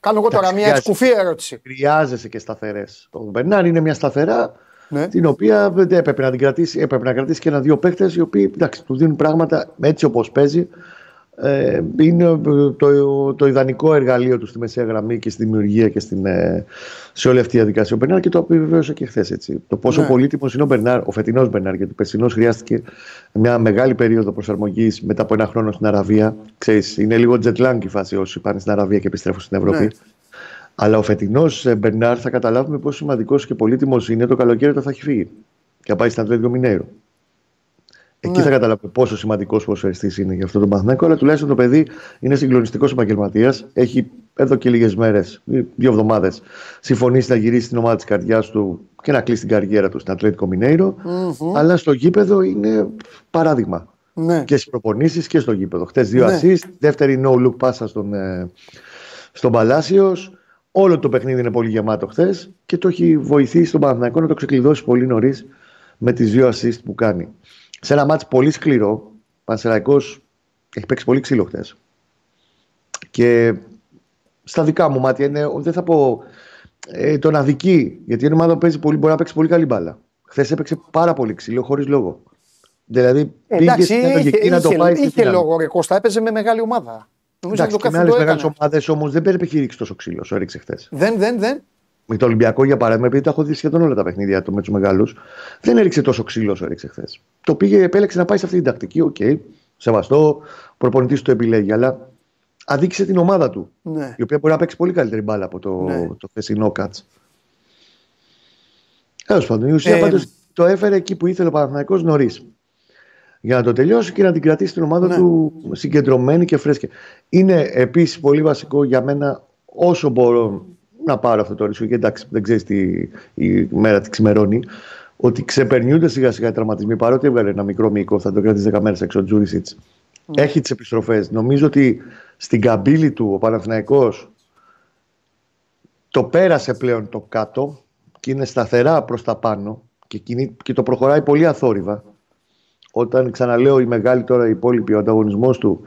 [SPEAKER 1] Κάνω εγώ τώρα
[SPEAKER 4] Εντάξει,
[SPEAKER 1] μια
[SPEAKER 4] χρειάζεται.
[SPEAKER 1] εξκουφή ερώτηση.
[SPEAKER 4] Χρειάζεσαι και σταθερές. Ο Μπερνάρ είναι μια σταθερά
[SPEAKER 1] Ναι.
[SPEAKER 4] την οποία δεν έπρεπε να την κρατήσει. Έπρεπε να κρατήσει και ένα-δύο παίχτε οι οποίοι εντάξει, του δίνουν πράγματα έτσι όπως παίζει. Ε, είναι ε, το, το ιδανικό εργαλείο του στη μεσαία γραμμή και στη δημιουργία και στην, ε, σε όλη αυτή τη διαδικασία. Ο Μπερνάρ και το επιβεβαίωσε και χθες. Το πόσο
[SPEAKER 1] Ναι.
[SPEAKER 4] πολύτιμος είναι ο, Μπερνάρ, ο φετινός Μπερνάρ, γιατί ο περσινός χρειάστηκε μια μεγάλη περίοδο προσαρμογής μετά από ένα χρόνο στην Αραβία. Ξέρεις, είναι λίγο jet lag η φάση όσοι πάνε στην Αραβία και επιστρέφουν στην Ευρώπη.
[SPEAKER 1] Ναι.
[SPEAKER 4] Αλλά ο φετινός Μπερνάρ θα καταλάβουμε πόσο σημαντικός και πολύτιμος είναι το καλοκαίρι όταν θα έχει φύγει. Και θα πάει στην Ατλέτικο Μινέιρο. Εκεί
[SPEAKER 1] Ναι.
[SPEAKER 4] θα καταλάβουμε πόσο σημαντικός ποσοστή είναι για αυτό το Παναθηναϊκό. Αλλά τουλάχιστον το παιδί είναι συγκλονιστικός επαγγελματίας. Έχει εδώ και λίγες μέρες, δύο εβδομάδες, συμφωνήσει να γυρίσει στην ομάδα της καρδιάς του και να κλείσει την καριέρα του στην Ατλέτικο Μινέιρο. Αλλά στο γήπεδο είναι παράδειγμα.
[SPEAKER 1] Ναι.
[SPEAKER 4] Και στις προπονήσεις και στο γήπεδο. Χθε δύο
[SPEAKER 1] Ναι.
[SPEAKER 4] assist, δεύτερη no look πάσα στον, ε, στον Παλάσιος. Όλο το παιχνίδι είναι πολύ γεμάτο χθες και το έχει βοηθήσει τον Παναθηναϊκό να το ξεκλειδώσει πολύ νωρίς με τις δύο assist που κάνει. Σε ένα μάτς πολύ σκληρό, ο Πανσεραϊκός έχει παίξει πολύ ξύλο χθες. Και στα δικά μου μάτια είναι, δεν θα πω ε, τον αδική, γιατί είναι ομάδα που παίζει πολύ, μπορεί να παίξει πολύ καλή μπάλα. Χθες έπαιξε πάρα πολύ ξύλο, χωρίς λόγο. Δηλαδή πήγες
[SPEAKER 1] Εντάξει,
[SPEAKER 4] στην
[SPEAKER 1] είχε,
[SPEAKER 4] λογική να το
[SPEAKER 1] είχε-
[SPEAKER 4] πάει στη
[SPEAKER 1] είχε
[SPEAKER 4] φινάλε.
[SPEAKER 1] λόγο ρε Κώστα, έπαιζε με μεγάλη ομάδα. Νομίζω
[SPEAKER 4] Εντάξει,
[SPEAKER 1] ότι το
[SPEAKER 4] και με
[SPEAKER 1] κάθε
[SPEAKER 4] άλλες
[SPEAKER 1] το
[SPEAKER 4] μεγάλες
[SPEAKER 1] έκανε.
[SPEAKER 4] ομάδες όμως δεν πρέπει να έχει ρίξει τόσο ξύλο όσο έριξε χθες.
[SPEAKER 1] Δεν, δεν, δεν.
[SPEAKER 4] Με το Ολυμπιακό, για παράδειγμα, επειδή το έχω δει σχεδόν όλα τα παιχνίδια του με τους μεγάλους, δεν έριξε τόσο ξύλο όσο έριξε χθες. Το πήγε, επέλεξε να πάει σε αυτή την τακτική. Οκ, σεβαστό, ο προπονητής το επιλέγει, αλλά αδίκησε την ομάδα του.
[SPEAKER 1] Ναι.
[SPEAKER 4] Η οποία μπορεί να παίξει πολύ καλύτερη μπάλα από το,
[SPEAKER 1] Ναι.
[SPEAKER 4] το χθεσινό κάτ. Τέλος πάντων, η ουσία
[SPEAKER 1] Ε,
[SPEAKER 4] πάντως το έφερε εκεί που ήθελε ο Παναθηναϊκός νωρίς. Για να το τελειώσει και να την κρατήσει την ομάδα
[SPEAKER 1] Ναι.
[SPEAKER 4] του συγκεντρωμένη και φρέσκια. Είναι επίσης πολύ βασικό για μένα όσο μπορώ να πάρω αυτό το ρίσκο. Γιατί εντάξει, δεν ξέρεις τι η μέρα τη ξημερώνει. Ότι ξεπερνιούνται σιγά σιγά οι τραυματισμοί. Παρότι έβγαλε ένα μικρό μήκο, θα το κρατήσει 10 μέρες έξω ο Τζούρισιτς. Έχει τις επιστροφές. Νομίζω ότι στην καμπύλη του ο Παναθηναϊκός το πέρασε πλέον το κάτω και είναι σταθερά προς τα πάνω και, κινεί- και το προχωράει πολύ αθόρυβα. Όταν ξαναλέω η μεγάλη τώρα η υπόλοιπη, ο ανταγωνισμός του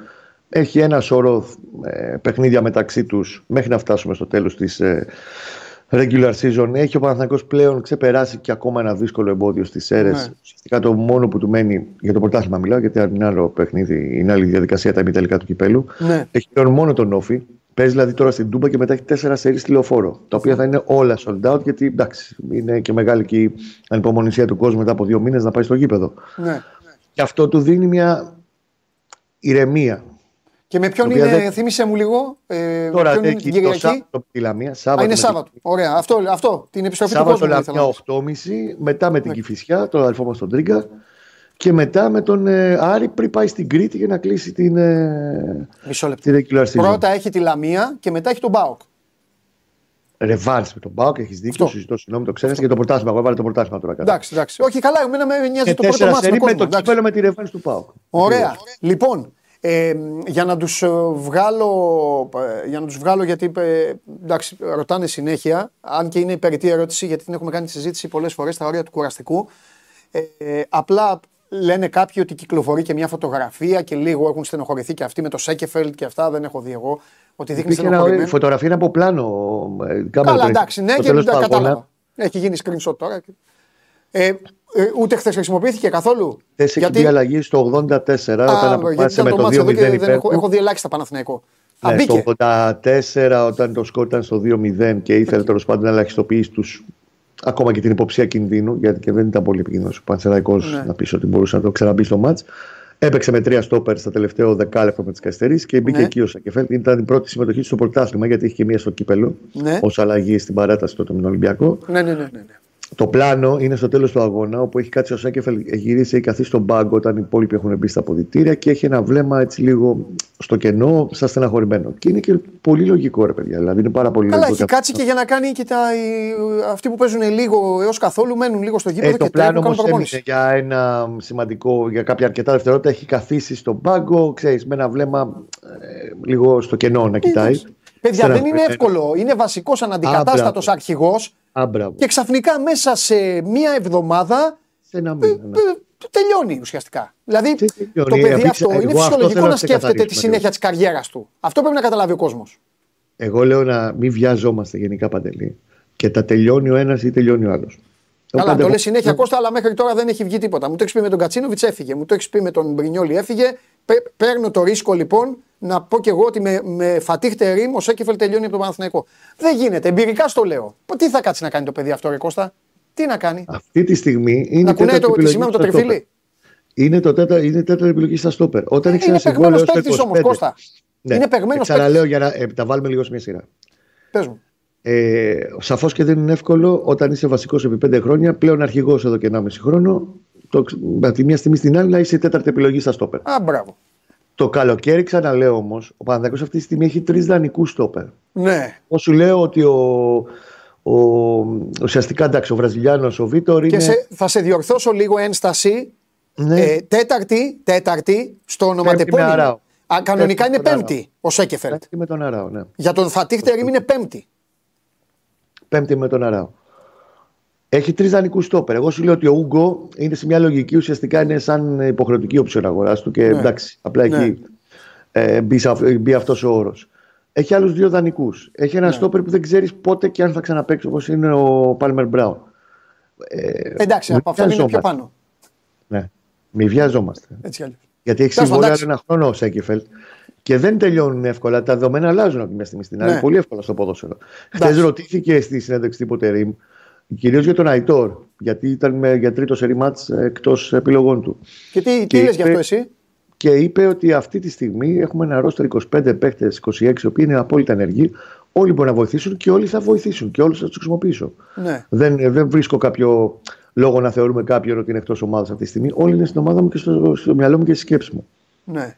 [SPEAKER 4] έχει ένα σώρο ε, παιχνίδια μεταξύ τους μέχρι να φτάσουμε στο τέλος της ε, regular season. Έχει ο Παναθηναϊκός πλέον ξεπεράσει και ακόμα ένα δύσκολο εμπόδιο στις αίρες.
[SPEAKER 1] Ναι.
[SPEAKER 4] Ουσιαστικά το μόνο που του μένει για το πρωτάθλημα μιλάω γιατί αν είναι άλλο παιχνίδι, είναι άλλη διαδικασία τα ημιτελικά του κυπέλου.
[SPEAKER 1] Ναι.
[SPEAKER 4] Έχει πλέον μόνο τον Όφη. Παίζει δηλαδή τώρα στην Τούμπα και μετά έχει τέσσερα σερί στη λεωφόρο. Τα οποία θα είναι όλα sold out γιατί εντάξει, είναι και μεγάλη και η ανυπομονησία του κόσμου μετά από δύο μήνες να πάει στο γήπεδο.
[SPEAKER 1] ναι.
[SPEAKER 4] Και αυτό του δίνει μια ηρεμία.
[SPEAKER 1] Και με ποιον
[SPEAKER 4] Το οποίο
[SPEAKER 1] είναι,
[SPEAKER 4] δεν-
[SPEAKER 1] θύμισε μου λίγο. Ε,
[SPEAKER 4] Τώρα
[SPEAKER 1] ποιον είναι
[SPEAKER 4] έχει
[SPEAKER 1] την
[SPEAKER 4] το
[SPEAKER 1] Κυριακή.
[SPEAKER 4] Σάββατο τη Λαμία.
[SPEAKER 1] Α,
[SPEAKER 4] Σάββατο
[SPEAKER 1] είναι
[SPEAKER 4] με την-
[SPEAKER 1] Σάββατο. Ωραία. Αυτό, αυτό. Την επιστροφή του
[SPEAKER 4] Σάββατο
[SPEAKER 1] κόσμου. ήθελα να
[SPEAKER 4] Λαμία
[SPEAKER 1] πω.
[SPEAKER 4] 8.30, μετά με την Κηφισιά, τον αδελφό μας τον Τρίγκα. Και μετά με τον ε, Άρη πριν πάει στην Κρήτη για να κλείσει την, ε,
[SPEAKER 1] Μισό λεπτό.
[SPEAKER 4] τη regular season.
[SPEAKER 1] Πρώτα έχει τη Λαμία και μετά έχει τον Μπάουκ.
[SPEAKER 4] Ρεβάνς με τον Μπάουκ, έχεις δίκιο.
[SPEAKER 1] Αυτό.
[SPEAKER 4] Συζητώ, συγγνώμη, το ξέρεις και το πρωτάθλημα. Εγώ έβαλε το πρωτάθλημα τώρα κάτω.
[SPEAKER 1] Εντάξει, εντάξει. Όχι, καλά, εμένα με νοιάζει
[SPEAKER 4] Και
[SPEAKER 1] το πρώτο
[SPEAKER 4] τέσσερα
[SPEAKER 1] μάτι με
[SPEAKER 4] σερί με
[SPEAKER 1] κόσμο.
[SPEAKER 4] το
[SPEAKER 1] εντάξει.
[SPEAKER 4] κύπελο με τη ρεβάνς του Πάουκ.
[SPEAKER 1] Ωραία. Λοιπόν, ε, για να τους ε, βγάλω, ε, για να τους βγάλω γιατί ε, εντάξει, ρωτάνε συνέχεια, αν και είναι υπερητή ερώτηση γιατί την έχουμε κάνει τη συζήτηση πολλές φορές στα όρια του κουραστικού. Ε, ε, απλά λένε κάποιοι ότι κυκλοφορεί και μια φωτογραφία και λίγο έχουν στενοχωρηθεί και αυτοί με το Σέκεφελτ και αυτά δεν έχω δει εγώ. Ότι δείχνει
[SPEAKER 4] Υπήρχε ένα, η
[SPEAKER 1] στενοχωρημένο.
[SPEAKER 4] φωτογραφία είναι από πλάνο. ε, κάμερα
[SPEAKER 1] Καλά,
[SPEAKER 4] το
[SPEAKER 1] εντάξει, ναι,
[SPEAKER 4] στο
[SPEAKER 1] και
[SPEAKER 4] τέλος
[SPEAKER 1] δεν
[SPEAKER 4] του
[SPEAKER 1] τα
[SPEAKER 4] αγώνα.
[SPEAKER 1] κατάλαβα. Έχει γίνει screenshot τώρα. Ε, ε, ούτε χθες χρησιμοποιήθηκε καθόλου;
[SPEAKER 4] Χθες έχει μπει αλλαγή στο 84
[SPEAKER 1] Α,
[SPEAKER 4] όταν
[SPEAKER 1] γιατί
[SPEAKER 4] αποφάσισε
[SPEAKER 1] ήταν
[SPEAKER 4] με
[SPEAKER 1] το
[SPEAKER 4] το
[SPEAKER 1] μάτσο εδώ
[SPEAKER 4] 2-0
[SPEAKER 1] και δεν
[SPEAKER 4] υπέρ
[SPEAKER 1] έχω,
[SPEAKER 4] του.
[SPEAKER 1] έχω δει ελάχιστα Παναθηναϊκό. Α,
[SPEAKER 4] Ναι,
[SPEAKER 1] μπήκε.
[SPEAKER 4] στο 84 όταν το σκορ ήταν στο 2-0 και ήθελε τέλος πάντων να ελαχιστοποιήσει τους ακόμα και την υποψία κινδύνου, γιατί και δεν ήταν πολύ επικίνδυνος ο Πανσεραϊκό
[SPEAKER 1] Ναι.
[SPEAKER 4] να πεις ότι μπορούσε να το ξαναμπεί στο μάτς. Έπαιξε με τρία στόπερ στα τελευταίο δεκάλεπτο με τις καθυστερήσει και μπήκε
[SPEAKER 1] Ναι.
[SPEAKER 4] εκεί ο Σακεφέλ. Ήταν η πρώτη συμμετοχή του στο πρωτάθλημα, γιατί είχε και μία στο κύπελο
[SPEAKER 1] Ναι.
[SPEAKER 4] ως αλλαγή στην παράταση τότε με τον Ολυμπιακό.
[SPEAKER 1] Ναι, ναι, ναι. ναι, ναι.
[SPEAKER 4] Το πλάνο είναι στο τέλος του αγώνα, όπου έχει κάτσει ο Σάκεφελ, έχει γυρίσει, έχει καθίσει στον πάγκο όταν οι υπόλοιποι έχουν μπει στα αποδητήρια και έχει ένα βλέμμα έτσι λίγο στο κενό, σαν στεναχωρημένο. Και είναι και πολύ λογικό, ρε παιδιά. Δηλαδή είναι πάρα πολύ
[SPEAKER 1] Καλά,
[SPEAKER 4] λογικό.
[SPEAKER 1] έχει κάτσει και για να κάνει και τα, οι, αυτοί που παίζουν λίγο έως καθόλου μένουν λίγο στο γήπεδο
[SPEAKER 4] Ε, το
[SPEAKER 1] και
[SPEAKER 4] πλάνο
[SPEAKER 1] τρέχουν, κάνουν
[SPEAKER 4] όμως έμεινε
[SPEAKER 1] προπόνηση.
[SPEAKER 4] για ένα σημαντικό, για κάποια αρκετά δευτερόλεπτα. Έχει καθίσει στον πάγκο, ξέρεις, με ένα βλέμμα ε, λίγο στο κενό να κοιτάει.
[SPEAKER 1] Εντάξει. Παιδιά, δεν είναι
[SPEAKER 4] Στεναχωρημένο.
[SPEAKER 1] εύκολο. Είναι βασικός αναντικατάστατο
[SPEAKER 4] μπράβο.
[SPEAKER 1] αρχηγός
[SPEAKER 4] Α, μπράβο.
[SPEAKER 1] και ξαφνικά μέσα σε μία εβδομάδα
[SPEAKER 4] Σε ένα
[SPEAKER 1] ε,
[SPEAKER 4] μήνα. ναι.
[SPEAKER 1] ε, τελειώνει ουσιαστικά. Δηλαδή
[SPEAKER 4] Τι τελειώνει,
[SPEAKER 1] το παιδί
[SPEAKER 4] αφήξε-
[SPEAKER 1] αυτό
[SPEAKER 4] εγώ
[SPEAKER 1] είναι
[SPEAKER 4] αυτό
[SPEAKER 1] φυσιολογικό
[SPEAKER 4] θέλω
[SPEAKER 1] να
[SPEAKER 4] να
[SPEAKER 1] σκέφτεται τη
[SPEAKER 4] ξεκαθαρίσουμε
[SPEAKER 1] συνέχεια της καριέρας του. Αυτό πρέπει να καταλάβει ο κόσμος.
[SPEAKER 4] Εγώ λέω να μην βιαζόμαστε γενικά παντελή. Και τα τελειώνει ο ένας ή τελειώνει ο άλλος.
[SPEAKER 1] Καλά, το λες συνέχεια Κώστα, αλλά μέχρι τώρα δεν έχει βγει τίποτα. Μου το έχεις πει με τον Κατσίνοβιτς, έφυγε. Μου το έχεις πει με τον Μπρινιόλη, έφυγε. Πε- παίρνω το ρίσκο λοιπόν να πω κι εγώ ότι με, με φατίχτε ρήμ ο Σέκεφελ τελειώνει από τον Παναθηναϊκό. Δεν γίνεται. Εμπειρικά στο λέω. Πω, Τι θα κάτσει να κάνει το παιδί αυτό, Ρε Κώστα; Τι να κάνει;
[SPEAKER 4] Αυτή τη στιγμή είναι
[SPEAKER 1] να
[SPEAKER 4] η
[SPEAKER 1] κουνάει
[SPEAKER 4] τέταρτη
[SPEAKER 1] το τη
[SPEAKER 4] επιλογή
[SPEAKER 1] σημαία με το
[SPEAKER 4] στα
[SPEAKER 1] τριφύλι.
[SPEAKER 4] στόπερ. Είναι, το τέτα, είναι η τέταρτη επιλογή στα στόπερ. Όταν έχει
[SPEAKER 1] Είναι
[SPEAKER 4] ένα συμβόλαιο
[SPEAKER 1] παιγμένος
[SPEAKER 4] στο
[SPEAKER 1] παίκτης
[SPEAKER 4] 25.
[SPEAKER 1] όμω, Κώστα.
[SPEAKER 4] Ναι.
[SPEAKER 1] Είναι παιγμένος
[SPEAKER 4] Και Ξαναλέω για να ε, τα βάλουμε λίγο σε μια σειρά.
[SPEAKER 1] Πες μου.
[SPEAKER 4] Ε, Σαφώς και δεν είναι εύκολο όταν είσαι βασικός επί πέντε χρόνια, πλέον αρχηγός εδώ και 1,5 χρόνο. Το, από τη μία στιγμή στην άλλη να είσαι η τέταρτη επιλογή στα στόπερ.
[SPEAKER 1] Α, μπράβο.
[SPEAKER 4] Το καλοκαίρι, ξαναλέω όμως, ο Παναδάκο αυτή τη στιγμή έχει τρεις δανεικούς στόπερ.
[SPEAKER 1] Ναι.
[SPEAKER 4] Πώ σου λέω ότι ο, ο, ουσιαστικά εντάξει, ο Βραζιλιάνος ο Βίτορ είναι.
[SPEAKER 1] Και σε, θα σε διορθώσω λίγο ένσταση.
[SPEAKER 4] Ναι.
[SPEAKER 1] Ε, τέταρτη, τέταρτη στο
[SPEAKER 4] με
[SPEAKER 1] ονοματεπώνυμο.
[SPEAKER 4] Αράο.
[SPEAKER 1] Α, κανονικά
[SPEAKER 4] Πέμπτη
[SPEAKER 1] είναι
[SPEAKER 4] με τον
[SPEAKER 1] πέμπτη ο Σέκεφελτ.
[SPEAKER 4] Πέμπτη με τον Αράο, ναι.
[SPEAKER 1] Για τον Φατίχτερ είναι πέμπτη.
[SPEAKER 4] Πέμπτη με τον Αράο. Έχει τρεις δανεικούς στόπερ. Εγώ σου λέω ότι ο Ούγκο είναι σε μια λογική ουσιαστικά είναι σαν υποχρεωτική όψη αγορά του και
[SPEAKER 1] Ναι.
[SPEAKER 4] εντάξει, απλά
[SPEAKER 1] Ναι.
[SPEAKER 4] εκεί ε, μπει, σε αυ- μπει αυτός ο όρος. Έχει άλλους δύο δανεικούς. Έχει
[SPEAKER 1] Ναι.
[SPEAKER 4] ένα στόπερ που δεν ξέρεις πότε και αν θα ξαναπέξει όπως είναι ο Πάλμερ Μπράουν.
[SPEAKER 1] Εντάξει,
[SPEAKER 4] μην
[SPEAKER 1] από αυτόν είναι πιο
[SPEAKER 4] βιαζόμαστε.
[SPEAKER 1] πάνω.
[SPEAKER 4] Ναι. Μη βιαζόμαστε.
[SPEAKER 1] Έτσι κι αλλιώς.
[SPEAKER 4] Γιατί έχει
[SPEAKER 1] Τέλος πάντων,
[SPEAKER 4] συμβόλαιο
[SPEAKER 1] εντάξει.
[SPEAKER 4] ένα χρόνο ο Σέκεφελτ. Και δεν τελειώνουν εύκολα. Τα δεδομένα αλλάζουν από τη μια στιγμή στην άλλη.
[SPEAKER 1] Ναι.
[SPEAKER 4] Πολύ εύκολα στο ποδόσφαιρο. Χθες
[SPEAKER 1] Εντάξει.
[SPEAKER 4] ρωτήθηκε στη συνέντευξη τύπου Ρήμ, κυρίως για τον Αϊτόρ, γιατί ήταν με, για τρίτο σερή μάτς εκτός επιλογών του.
[SPEAKER 1] Και τι, τι
[SPEAKER 4] Και
[SPEAKER 1] λες γι' αυτό
[SPEAKER 4] είπε-
[SPEAKER 1] εσύ;
[SPEAKER 4] Και είπε ότι αυτή τη στιγμή έχουμε ένα ρόστερ 25 παίχτε, 26, οι οποίοι είναι απόλυτα ενεργοί. Όλοι μπορούν να βοηθήσουν και όλοι θα βοηθήσουν και όλους θα τους χρησιμοποιήσω.
[SPEAKER 1] Ναι.
[SPEAKER 4] Δεν, δεν βρίσκω κάποιο λόγο να θεωρούμε κάποιον ότι είναι εκτός ομάδας αυτή τη στιγμή. Όλοι είναι στην ομάδα μου και στο, στο μυαλό μου και στη σκέψη μου.
[SPEAKER 1] ναι.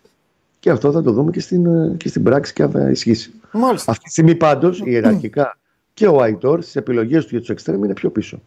[SPEAKER 4] Και αυτό θα το δούμε και στην, ε, και στην πράξη και αν θα ισχύσει.
[SPEAKER 1] Μάλιστα.
[SPEAKER 4] Αυτή τη στιγμή πάντως ιεραρχικά και ο Αϊτόρ στις επιλογές του για τους εξτρέμ είναι πιο πίσω.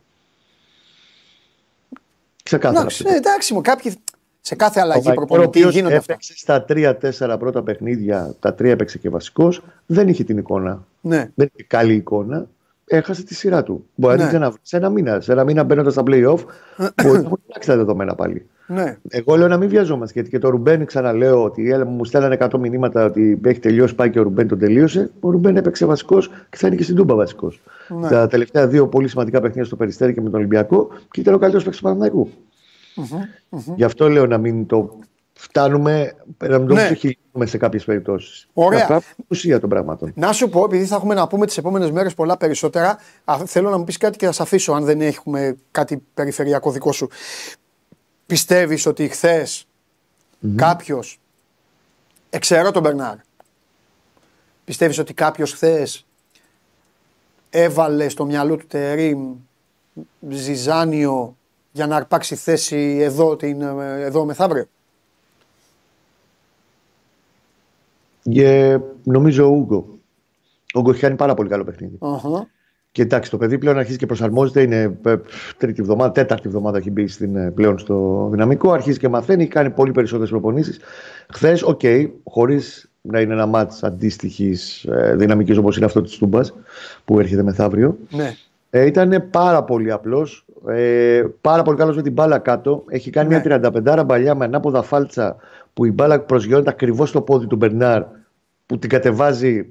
[SPEAKER 4] Ξεκάθαρα.
[SPEAKER 1] Εντάξει,
[SPEAKER 4] αυτό.
[SPEAKER 1] ε, εντάξει μου, κάποιοι σε κάθε
[SPEAKER 4] Ο
[SPEAKER 1] αλλαγή
[SPEAKER 4] Αϊτόρ, ο
[SPEAKER 1] προπονητή
[SPEAKER 4] οποίος
[SPEAKER 1] γίνονται αυτά.
[SPEAKER 4] έπαιξε στα 3-4 πρώτα παιχνίδια, τα τρία έπαιξε και βασικός, δεν είχε την εικόνα.
[SPEAKER 1] Ναι.
[SPEAKER 4] Δεν είχε καλή εικόνα. Έχασε τη σειρά του. Μπορεί να
[SPEAKER 1] Ναι.
[SPEAKER 4] την ξαναβρει σε ένα μήνα. Σε ένα μήνα μπαίνοντας στα playoff, *clears throat* μπορεί να έχουν αλλάξει τα δεδομένα πάλι.
[SPEAKER 1] ναι.
[SPEAKER 4] Εγώ λέω να μην βιαζόμαστε γιατί και το Ρουμπέν ξαναλέω ότι έλα, μου στέλνανε 100 μηνύματα ότι έχει τελειώσει, πάει και ο Ρουμπέν τον τελείωσε. Ο Ρουμπέν έπαιξε βασικός και θα είναι και στην Τούμπα βασικός.
[SPEAKER 1] Ναι.
[SPEAKER 4] Τα τελευταία δύο πολύ σημαντικά παιχνίδια στο Περιστέρι και με τον Ολυμπιακό και ήταν ο καλύτερος παίκτης του παναθηναικου Γι' αυτό λέω να μην το φτάνουμε, να μην το
[SPEAKER 1] Ναι.
[SPEAKER 4] ψυχηλούμε σε κάποιες περιπτώσεις.
[SPEAKER 1] Ωραία.
[SPEAKER 4] Να την ουσία των πραγμάτων.
[SPEAKER 1] Να σου πω, επειδή θα έχουμε να πούμε τις επόμενες μέρες πολλά περισσότερα, α, θέλω να μου πεις κάτι και θα σε αφήσω αν δεν έχουμε κάτι περιφερειακό δικό σου. Πιστεύεις ότι χθες κάποιος. Εξαιρώ τον Μπερνάρ. Πιστεύεις ότι κάποιος χθες έβαλε στο μυαλό του Τερήμ Ζιζάνιο για να αρπάξει θέση εδώ, την, ε, εδώ μεθαύριο;
[SPEAKER 4] Και νομίζω ο Ούγκο. Ο Ούγκο έχει κάνει πάρα πολύ καλό παιχνίδι.
[SPEAKER 1] Αχα.
[SPEAKER 4] Και εντάξει, το παιδί πλέον αρχίζει και προσαρμόζεται. Είναι ε, τρίτη εβδομάδα, τέταρτη εβδομάδα έχει μπει στην, ε, πλέον στο δυναμικό. Αρχίζει και μαθαίνει, έχει κάνει πολύ περισσότερες προπονήσεις. Χθες, οκ, χωρίς να είναι ένα ματς αντίστοιχης ε, δυναμικής όπως είναι αυτό της Τούμπας που έρχεται μεθαύριο.
[SPEAKER 1] Ναι.
[SPEAKER 4] Ε, ήταν πάρα πολύ απλός. Ε, πάρα πολύ καλός με την μπάλα κάτω. Έχει κάνει
[SPEAKER 1] Ναι.
[SPEAKER 4] μια 35 μπαλιά με ανάποδα φάλτσα που η μπάλα προσγειώνεται ακριβώς στο πόδι του Μπερνάρ που την κατεβάζει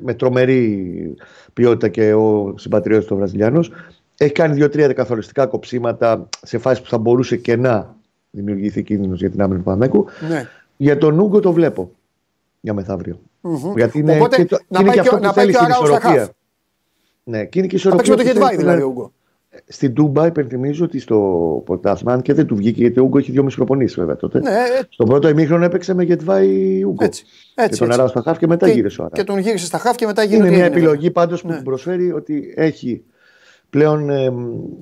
[SPEAKER 4] με τρομερή ποιότητα και ο συμπατριώτης του Βραζιλιάνος. Έχει κάνει δύο-τρία καθοριστικά κοψίματα σε φάση που θα μπορούσε και να δημιουργηθεί κίνδυνος για την άμυνα του Παναγικού.
[SPEAKER 1] ναι.
[SPEAKER 4] Για τον Ούγκο το βλέπω για μεθαύριο. Γιατί είναι,
[SPEAKER 1] Οπότε,
[SPEAKER 4] και, το,
[SPEAKER 1] να
[SPEAKER 4] είναι
[SPEAKER 1] πάει
[SPEAKER 4] και
[SPEAKER 1] και
[SPEAKER 4] αυτό
[SPEAKER 1] ο-
[SPEAKER 4] που
[SPEAKER 1] να πάει
[SPEAKER 4] θέλει
[SPEAKER 1] και ο
[SPEAKER 4] στην
[SPEAKER 1] Αράου στα
[SPEAKER 4] ισορροπία.
[SPEAKER 1] χαφ.
[SPEAKER 4] Ναι, και είναι και η
[SPEAKER 1] Θα
[SPEAKER 4] ισορροπία.
[SPEAKER 1] παίξει με το
[SPEAKER 4] που
[SPEAKER 1] Γετβάη
[SPEAKER 4] θέλει
[SPEAKER 1] δηλαδή
[SPEAKER 4] να-
[SPEAKER 1] ο Ούγκο.
[SPEAKER 4] Στην Τούμπα υπενθυμίζω ότι στο πρωτάθλημα, αν και δεν του βγήκε γιατί ο Ούγκο έχει δυόμιση προπονήσει βέβαια τότε.
[SPEAKER 1] Ναι, ε,
[SPEAKER 4] Στον πρώτο ημίχρονο έπαιξε με Γετβάη Ούγκο.
[SPEAKER 1] Έτσι, έτσι,
[SPEAKER 4] και τον
[SPEAKER 1] έτσι.
[SPEAKER 4] Αράου στα χαφ και μετά
[SPEAKER 1] και,
[SPEAKER 4] γύρισε ο Αράου.
[SPEAKER 1] και τον γύρισε στα χαφ και μετά γίνεται
[SPEAKER 4] Είναι
[SPEAKER 1] ό,τι
[SPEAKER 4] μια
[SPEAKER 1] έγινε.
[SPEAKER 4] επιλογή πάντως που
[SPEAKER 1] Ναι.
[SPEAKER 4] τους προσφέρει ότι έχει πλέον ε,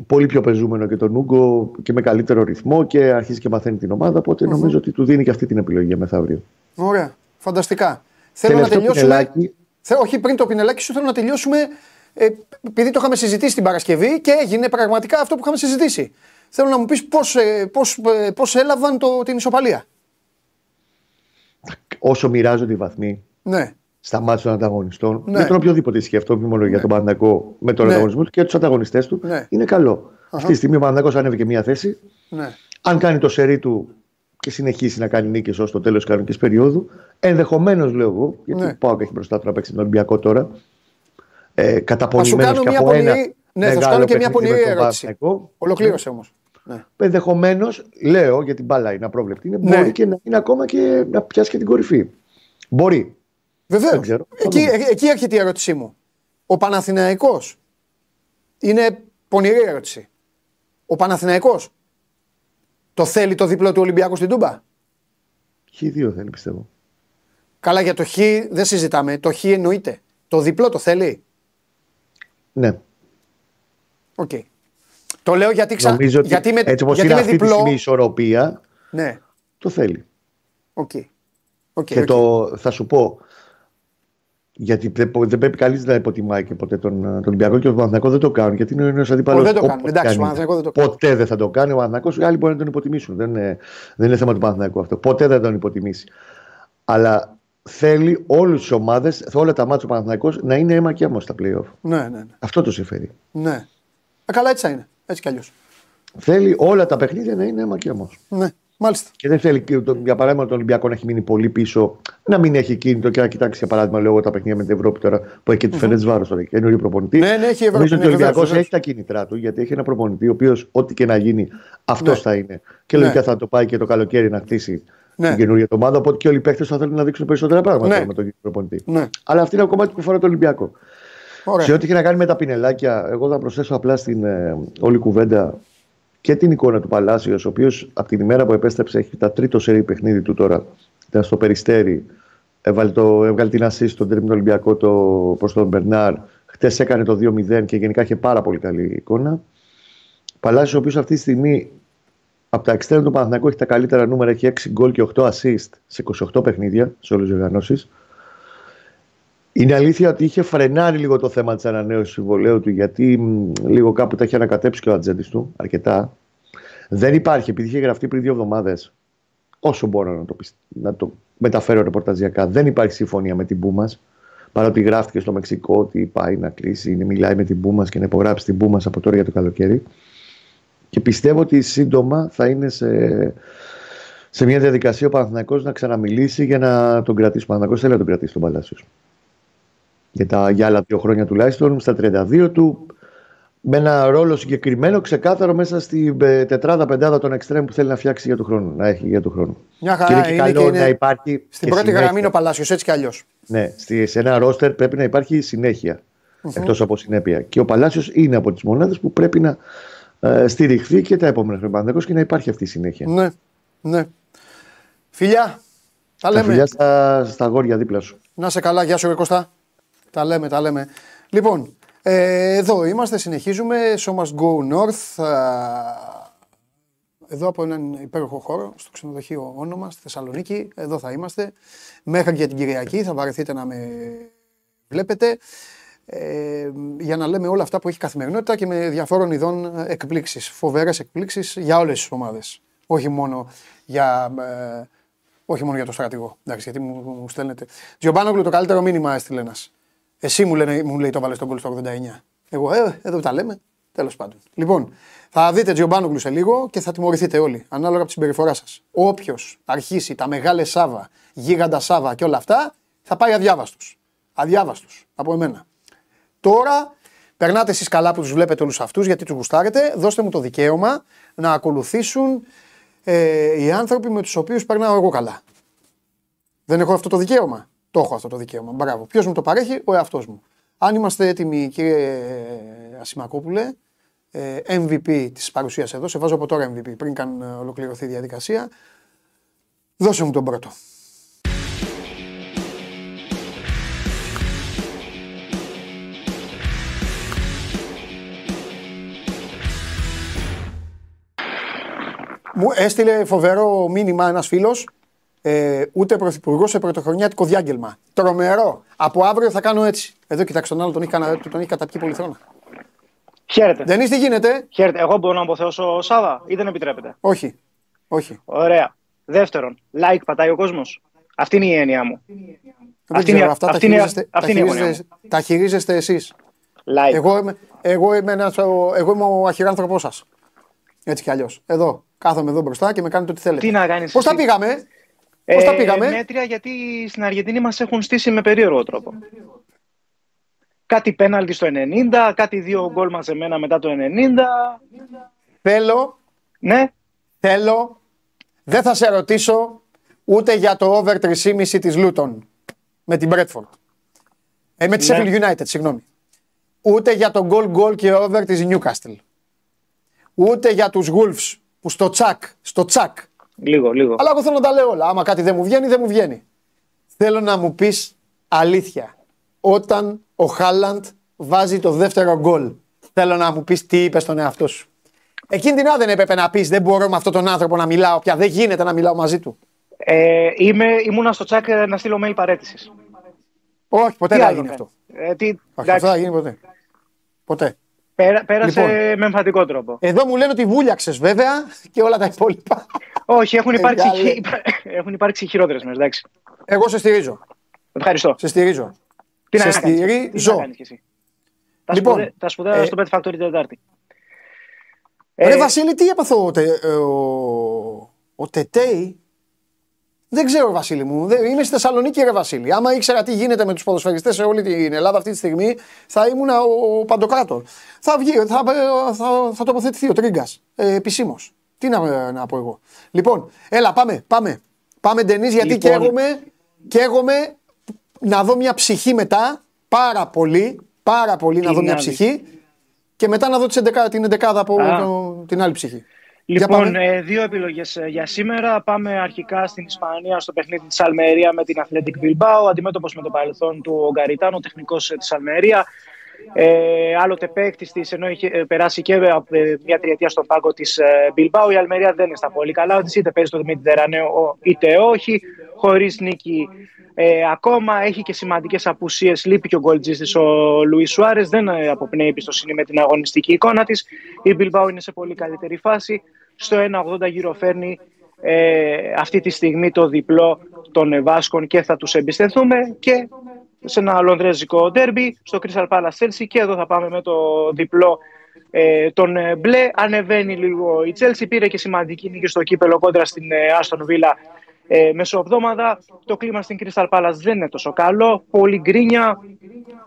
[SPEAKER 4] πολύ πιο πεζούμενο και τον Ούγκο και με καλύτερο ρυθμό και αρχίζει και μαθαίνει την ομάδα. Οπότε νομίζω ότι του δίνει και αυτή την επιλογή για μεθαύριο.
[SPEAKER 1] Ωραία. Φανταστικά. Θέλω να
[SPEAKER 4] Τελευταίο
[SPEAKER 1] τελειώσουμε.
[SPEAKER 4] πινελάκι.
[SPEAKER 1] Θε- όχι, πριν το πινελάκι σου, θέλω να τελειώσουμε. Ε, επειδή το είχαμε συζητήσει την Παρασκευή και έγινε πραγματικά αυτό που είχαμε συζητήσει. Θέλω να μου πεις πώς πώς, ε, πώς έλαβαν το, την ισοπαλία.
[SPEAKER 4] Όσο μοιράζονται οι βαθμοί
[SPEAKER 1] Ναι.
[SPEAKER 4] στα μάτια των ανταγωνιστών,
[SPEAKER 1] Ναι.
[SPEAKER 4] με τον οποιοδήποτε σκέφτομαι, όχι μόνο για τον Παναγικό, με τον
[SPEAKER 1] Ναι.
[SPEAKER 4] ανταγωνισμό του και τους ανταγωνιστές του,
[SPEAKER 1] Ναι.
[SPEAKER 4] είναι καλό. Αυτή τη στιγμή ο Παναγικό ανέβηκε μία θέση.
[SPEAKER 1] ναι.
[SPEAKER 4] Αν κάνει το σερί του και συνεχίσει να κάνει νίκες ως το τέλος της κανονικής περίοδου, ενδεχομένως λέω εγώ, γιατί
[SPEAKER 1] Ναι.
[SPEAKER 4] ναι. πάω και έχει μπροστά του να παίξει τον Ολυμπιακό τώρα. Ε,
[SPEAKER 1] Θα σου
[SPEAKER 4] καταπονημένος
[SPEAKER 1] κάνω
[SPEAKER 4] και
[SPEAKER 1] μια
[SPEAKER 4] από ένα
[SPEAKER 1] πονηρή. Ναι, θα σου
[SPEAKER 4] μεγάλο
[SPEAKER 1] κάνω και μια
[SPEAKER 4] παιχνίδι
[SPEAKER 1] πονηρή
[SPEAKER 4] με τον
[SPEAKER 1] ερώτηση.
[SPEAKER 4] Παναθηναϊκό.
[SPEAKER 1] Ολοκλήρωσε όμως. Ναι.
[SPEAKER 4] Ενδεχομένως, λέω γιατί μπάλα είναι απρόβλεπτη, είναι,
[SPEAKER 1] Ναι.
[SPEAKER 4] μπορεί και να είναι ακόμα και να πιάσει και την κορυφή. Μπορεί.
[SPEAKER 1] Βεβαίως.
[SPEAKER 4] Δεν ξέρω. Θα
[SPEAKER 1] Εκεί,
[SPEAKER 4] δούμε.
[SPEAKER 1] ε- εκεί έρχεται η ερώτησή μου. Ο Παναθηναϊκός είναι πονηρή ερώτηση. Ο Παναθηναϊκός το θέλει το διπλό του Ολυμπιακού στην Τούμπα;
[SPEAKER 4] Χ2 θέλει πιστεύω.
[SPEAKER 1] Καλά για το Χ δεν συζητάμε. Το Χ εννοείται. Το διπλό το θέλει.
[SPEAKER 4] Ναι.
[SPEAKER 1] Οκ. Το λέω γιατί, ξα...
[SPEAKER 4] Νομίζω ότι
[SPEAKER 1] γιατί με,
[SPEAKER 4] έτσι όπως
[SPEAKER 1] γιατί
[SPEAKER 4] είναι
[SPEAKER 1] με
[SPEAKER 4] αυτή τη
[SPEAKER 1] διπλό.
[SPEAKER 4] στιγμή η ισορροπία,
[SPEAKER 1] Ναι.
[SPEAKER 4] το θέλει.
[SPEAKER 1] OK. OK,
[SPEAKER 4] και
[SPEAKER 1] οκ.
[SPEAKER 4] το θα σου πω. Γιατί δεν, δεν πρέπει κανείς να υποτιμάει και ποτέ τον, τον Ολυμπιακό και ο Παναθηναϊκό δεν το κάνουν. Γιατί είναι ένας αντίπαλος.
[SPEAKER 1] Ω, δεν το κάνουν. Εντάξει, ο Παναθηναϊκός δεν το κάνει.
[SPEAKER 4] Ποτέ δεν θα το κάνει. Ο Παναθηναϊκός οι άλλοι μπορεί να τον υποτιμήσουν. Δεν είναι, δεν είναι θέμα του Παναθηναϊκού αυτό. Ποτέ δεν θα τον υποτιμήσει. Αλλά θέλει όλες τις ομάδες, όλα τα ματς του Παναθηναϊκού να είναι αίμα και αίμα στα playoff.
[SPEAKER 1] Ναι, ναι, ναι.
[SPEAKER 4] Αυτό το συμφέρει.
[SPEAKER 1] ναι. Α, καλά, έτσι θα είναι. Έτσι κι αλλιώς.
[SPEAKER 4] Θέλει όλα τα παιχνίδια να είναι αίμα και αίμα.
[SPEAKER 1] Ναι, μάλιστα.
[SPEAKER 4] Και δεν θέλει, και το- για παράδειγμα, τον Ολυμπιακό να έχει μείνει πολύ πίσω, να μην έχει κίνητο και να κοιτάξει, για παράδειγμα, λόγω τα παιχνίδια με την Ευρώπη τώρα που έχει και τη Φερέτ Βάρος τώρα, καινούριο προπονητή.
[SPEAKER 1] Ναι, ναι, έχει η Ευρώπη,
[SPEAKER 4] Νομίζω ότι ο
[SPEAKER 1] ναι, βεβαίως,
[SPEAKER 4] Ολυμπιακός
[SPEAKER 1] βεβαίως.
[SPEAKER 4] έχει τα κίνητρά του, γιατί έχει ένα προπονητή ο οποίος, ό,τι και να γίνει, αυτός
[SPEAKER 1] Ναι.
[SPEAKER 4] θα είναι. Και
[SPEAKER 1] Ναι.
[SPEAKER 4] λογικά θα το πάει και το καλοκαίρι να χτίσει
[SPEAKER 1] Ναι.
[SPEAKER 4] την καινούργια του ομάδα. Οπότε και όλοι οι παίχτε θα θέλουν να δείξουν περισσότερα πράγματα
[SPEAKER 1] Ναι.
[SPEAKER 4] με τον προπονητή.
[SPEAKER 1] Ναι.
[SPEAKER 4] Αλλά αυτό είναι ένα κομμάτι που φορά το Ολυμπιακό.
[SPEAKER 1] Ωραία.
[SPEAKER 4] Σε ό,τι έχει να κάνει με τα πινελάκια, εγώ θα προσθέσω απλά στην ε, όλη κουβέντα και την εικόνα του Παλάσιος, ο οποίος από την ημέρα που επέστρεψε έχει τα τρίτο σερή παιχνίδι του τώρα. Ήταν στο Περιστέρι, έβγαλε, το, έβγαλε την assist στον τρίμηνο Ολυμπιακό το, προς τον Μπερνάρ. Χτες έκανε το 2-0 και γενικά είχε πάρα πολύ καλή εικόνα. Παλάσιος, ο οποίος αυτή τη στιγμή από τα εξτέρνα του Παναθηναϊκού έχει τα καλύτερα νούμερα, έχει 6 γκολ και 8 assist σε 28 παιχνίδια σε όλες τις οργανώσεις. Είναι αλήθεια ότι είχε φρενάρει λίγο το θέμα της ανανέωσης του συμβολέου του, γιατί μ, λίγο κάπου τα είχε ανακατέψει και ο ατζέντης του αρκετά. Δεν υπάρχει, επειδή είχε γραφτεί πριν δύο εβδομάδες, όσο μπορώ να το, πισ- να το μεταφέρω ρεπορταζιακά, δεν υπάρχει συμφωνία με την Πούμα. Παρότι γράφτηκε στο Μεξικό ότι πάει να κλείσει, είναι- μιλάει με την Πούμα και να υπογράψει την Πούμα από τώρα για το καλοκαίρι. Και πιστεύω ότι σύντομα θα είναι σε, σε μια διαδικασία ο Παναθηναϊκός να ξαναμιλήσει για να τον κρατήσει. Ο Παναθηναϊκός θέλει να τον κρατήσει τον Παλάσιος. Για, τα, για άλλα δύο χρόνια τουλάχιστον, στα 32 του, με ένα ρόλο συγκεκριμένο, ξεκάθαρο μέσα στη ε, τετράδα πεντάδα των εξτρέμ που θέλει να φτιάξει για του χρόνου. Να έχει για του χρόνου.
[SPEAKER 1] Μια
[SPEAKER 4] και
[SPEAKER 1] χαρά
[SPEAKER 4] είναι και
[SPEAKER 1] είναι
[SPEAKER 4] καλό
[SPEAKER 1] και είναι
[SPEAKER 4] να υπάρχει.
[SPEAKER 1] στην
[SPEAKER 4] και
[SPEAKER 1] πρώτη
[SPEAKER 4] συνέχεια.
[SPEAKER 1] γραμμή είναι ο Παλάσιος, έτσι κι αλλιώς.
[SPEAKER 4] Ναι, στη, σε ένα ρόστερ πρέπει να υπάρχει συνέχεια. Εκτός από συνέπεια. Και ο Παλάσιος είναι από τις μονάδες που πρέπει να ε, στηριχθεί και τα επόμενα χρόνια και να υπάρχει αυτή η συνέχεια.
[SPEAKER 1] Ναι, ναι. Φιλιά, τα
[SPEAKER 4] Τα
[SPEAKER 1] λέμε.
[SPEAKER 4] φιλιά στα, στα αγόρια δίπλα σου.
[SPEAKER 1] Να σε καλά, γεια σου ρε Κώστα. Τα λέμε, τα λέμε. Λοιπόν, ε, εδώ είμαστε, συνεχίζουμε. Show must go north. Α, Εδώ από έναν υπέροχο χώρο, στο ξενοδοχείο όνομας, στη Θεσσαλονίκη. Εδώ θα είμαστε. Μέχρι και την Κυριακή θα βαρεθείτε να με βλέπετε. Ε, για να λέμε όλα αυτά που έχει καθημερινότητα και με διαφόρων ειδών εκπλήξεις. Φοβερές εκπλήξεις για όλες τις ομάδες. Όχι μόνο για, ε, όχι μόνο για το στρατηγό. Εντάξει, γιατί μου, μου στέλνετε. Τζιομπάνογλου το καλύτερο μήνυμα έστειλε ένας. Εσύ μου, λένε, μου λέει το βάλες στον κόλ στο 89. Εγώ, ε, εδώ τα λέμε. Τέλος πάντων. Λοιπόν, θα δείτε Τζιομπάνογλου σε λίγο και θα τιμωρηθείτε όλοι, ανάλογα από τη συμπεριφορά σας. Όποιος αρχίσει τα μεγάλες Σάβα, γίγαντα Σάβα και όλα αυτά, θα πάει αδιάβαστος. Αδιάβαστος από εμένα. Τώρα περνάτε εσείς καλά που τους βλέπετε όλους αυτούς, γιατί τους γουστάρετε. Δώστε μου το δικαίωμα να ακολουθήσουν ε, οι άνθρωποι με τους οποίους περνάω εγώ καλά. Δεν έχω αυτό το δικαίωμα; Το έχω αυτό το δικαίωμα. Μπράβο. Ποιος μου το παρέχει, ο εαυτός μου. Αν είμαστε έτοιμοι, κύριε Ασημακόπουλε, ε, MVP της παρουσίας εδώ, σε βάζω από τώρα MVP, πριν καν ε, ολοκληρωθεί η διαδικασία. Δώσε μου τον πρώτο. Μου έστειλε φοβερό μήνυμα ένας φίλος. Ε, ούτε πρωθυπουργός σε πρωτοχρονιάτικο διάγγελμα. Τρομερό. Από αύριο θα κάνω έτσι. Εδώ κοιτάξτε τον άλλο, τον έχει, κανα- τον έχει καταπιεί πολυθρόνα.
[SPEAKER 5] Χαίρετε.
[SPEAKER 1] Δεν είστε γίνεται;
[SPEAKER 5] Χαίρετε. Εγώ μπορώ να αποθεώσω Σάβα ή δεν επιτρέπετε.
[SPEAKER 1] Όχι. Όχι.
[SPEAKER 5] Ωραία. Δεύτερον, like πατάει ο κόσμος; Αυτή είναι η έννοια μου.
[SPEAKER 1] Δεν
[SPEAKER 5] Αυτή
[SPEAKER 1] ξέρω,
[SPEAKER 5] είναι-
[SPEAKER 1] αυτά τα
[SPEAKER 5] αυτή είναι-
[SPEAKER 1] χειρίζεστε, τα
[SPEAKER 5] αυτή είναι η αγωνία
[SPEAKER 1] χειρίζεστε, τα χειρίζεστε εσείς.
[SPEAKER 5] Like.
[SPEAKER 1] Εγώ είμαι, εγώ είμαι, ένας, ο- εγώ είμαι ο αχυράνθρωπός σας. Έτσι κι αλλιώς. Εδώ. Κάθομαι εδώ μπροστά και με κάνετε ό,τι θέλετε.
[SPEAKER 5] Τι να κάνεις
[SPEAKER 1] Πώς τα
[SPEAKER 5] εσύ;
[SPEAKER 1] πήγαμε; Πώς τα πήγαμε;
[SPEAKER 5] Μέτρια γιατί στην Αργεντινή μας έχουν στήσει με περίεργο τρόπο. Κάτι πέναλτι στο 90, κάτι δύο γκολ μαζεμένα μετά το 90.
[SPEAKER 1] Θέλω,
[SPEAKER 5] Ναι,
[SPEAKER 1] θέλω, δεν θα σε ρωτήσω ούτε για το over 3,5 της Λούτον με την Bradford. Ε, με τη
[SPEAKER 5] Ναι.
[SPEAKER 1] Sheffield United, συγγνώμη. Ούτε για το goal goal και over της Newcastle. Ούτε για τους Wolves που στο τσακ, στο τσακ.
[SPEAKER 5] λίγο, λίγο.
[SPEAKER 1] Αλλά εγώ θέλω να τα λέω όλα. Άμα κάτι δεν μου βγαίνει, δεν μου βγαίνει. Θέλω να μου πεις αλήθεια. Όταν ο Χάλαντ βάζει το δεύτερο γκολ, θέλω να μου πεις τι είπες στον εαυτό σου. Εκείνη την ώρα δεν έπρεπε να πεις δεν μπορώ με αυτόν τον άνθρωπο να μιλάω πια. Δεν γίνεται να μιλάω μαζί του.
[SPEAKER 5] Ε, είμαι, ήμουνα στο τσάκ ε, να στείλω mail παρέτησης.
[SPEAKER 1] Όχι, ποτέ
[SPEAKER 5] Τι
[SPEAKER 1] δεν θα
[SPEAKER 5] άλλο
[SPEAKER 1] γίνει
[SPEAKER 5] κάνει;
[SPEAKER 1] αυτό.
[SPEAKER 5] Ε, τι,
[SPEAKER 1] Όχι,
[SPEAKER 5] εντάξει,
[SPEAKER 1] αυτό δεν θα γίνει ποτέ. Ποτέ.
[SPEAKER 5] Πέρα- πέρασε
[SPEAKER 1] Λοιπόν.
[SPEAKER 5] με εμφαντικό τρόπο.
[SPEAKER 1] Εδώ μου λένε ότι βούλιαξες βέβαια και όλα τα υπόλοιπα.
[SPEAKER 5] Όχι, έχουν υπάρξει,
[SPEAKER 1] Μεγάλε.
[SPEAKER 5] χει- έχουν υπάρξει χειρότερες μέρες, εντάξει.
[SPEAKER 1] Εγώ σε στηρίζω.
[SPEAKER 5] Ευχαριστώ.
[SPEAKER 1] Σε στηρίζω.
[SPEAKER 5] Τι
[SPEAKER 1] σε
[SPEAKER 5] να κάνεις, τι
[SPEAKER 1] στηρίζω.
[SPEAKER 5] να κάνεις κι εσύ. Τα,
[SPEAKER 1] Λοιπόν,
[SPEAKER 5] σπουδαία, τα σπουδαία
[SPEAKER 1] ε,
[SPEAKER 5] στο Pet Factory την Τετάρτη.
[SPEAKER 1] Ρε
[SPEAKER 5] Ε,
[SPEAKER 1] Βασίλη, τι έπαθε ο, Τε- ε, ο, ο Τετέι; Δεν ξέρω, Βασίλη μου. Δεν, είμαι στη Θεσσαλονίκη, ρε Βασίλη. Άμα ήξερα τι γίνεται με τους ποδοσφαιριστές σε όλη την Ελλάδα αυτή τη στιγμή, θα ήμουν ο, ο Παντοκράτορ. Θα, βγει, θα, θα, θα τοποθετηθεί ο Τρίγκας ε, επισήμως. Τι να, να πω εγώ. Λοιπόν, έλα, πάμε, πάμε. Πάμε Ντενής γιατί
[SPEAKER 5] Λοιπόν.
[SPEAKER 1] καίγομαι, καίγομαι να δω μια ψυχή μετά. Πάρα πολύ, πάρα πολύ να
[SPEAKER 5] Τι
[SPEAKER 1] δω μια
[SPEAKER 5] να
[SPEAKER 1] ψυχή. Και μετά να δω τις 11 την 11 από
[SPEAKER 5] Α.
[SPEAKER 1] το- την άλλη ψυχή. Για
[SPEAKER 5] Λοιπόν,
[SPEAKER 1] πάμε.
[SPEAKER 5] ε, δύο επιλογές ε, για σήμερα. Πάμε αρχικά στην Ισπανία, στο παιχνίδι της Αλμερία με την Athletic Bilbao. Αντιμέτωπος με το παρελθόν του ο Γκαριτάνο, τεχνικός ε, της Αλμερία. Ε, άλλοτε παίκτης της, ενώ είχε ε, περάσει και από ε, μια τριετία στον πάγκο της ε, Bilbao. Η Αλμερία δεν είναι στα πολύ καλά τη, είτε παίζει το Mediterraneo είτε όχι. Χωρίς νίκη ε, ακόμα. Έχει και σημαντικές απουσίες. Λείπει και ο γκολτζή τη ο Λουίς Σουάρες. Δεν ε, αποπνέει εμπιστοσύνη με την αγωνιστική εικόνα της. Η Bilbao είναι σε πολύ καλύτερη φάση. Στο 1,80 γύρω φέρνει ε, αυτή τη στιγμή το διπλό των ε, Βάσκων και θα τους εμπιστευτούμε και σε ένα λονδρέζικο ντέρμπι στο Crystal Palace Chelsea και εδώ θα πάμε με το διπλό ε, τον ε, μπλε. Ανεβαίνει λίγο η Chelsea, πήρε και σημαντική νίκη στο κύπελο κόντρα στην ε, Aston Villa ε, μεσοβδόμαδα. Το κλίμα στην Crystal Palace δεν είναι τόσο καλό. Πολύ γκρίνια,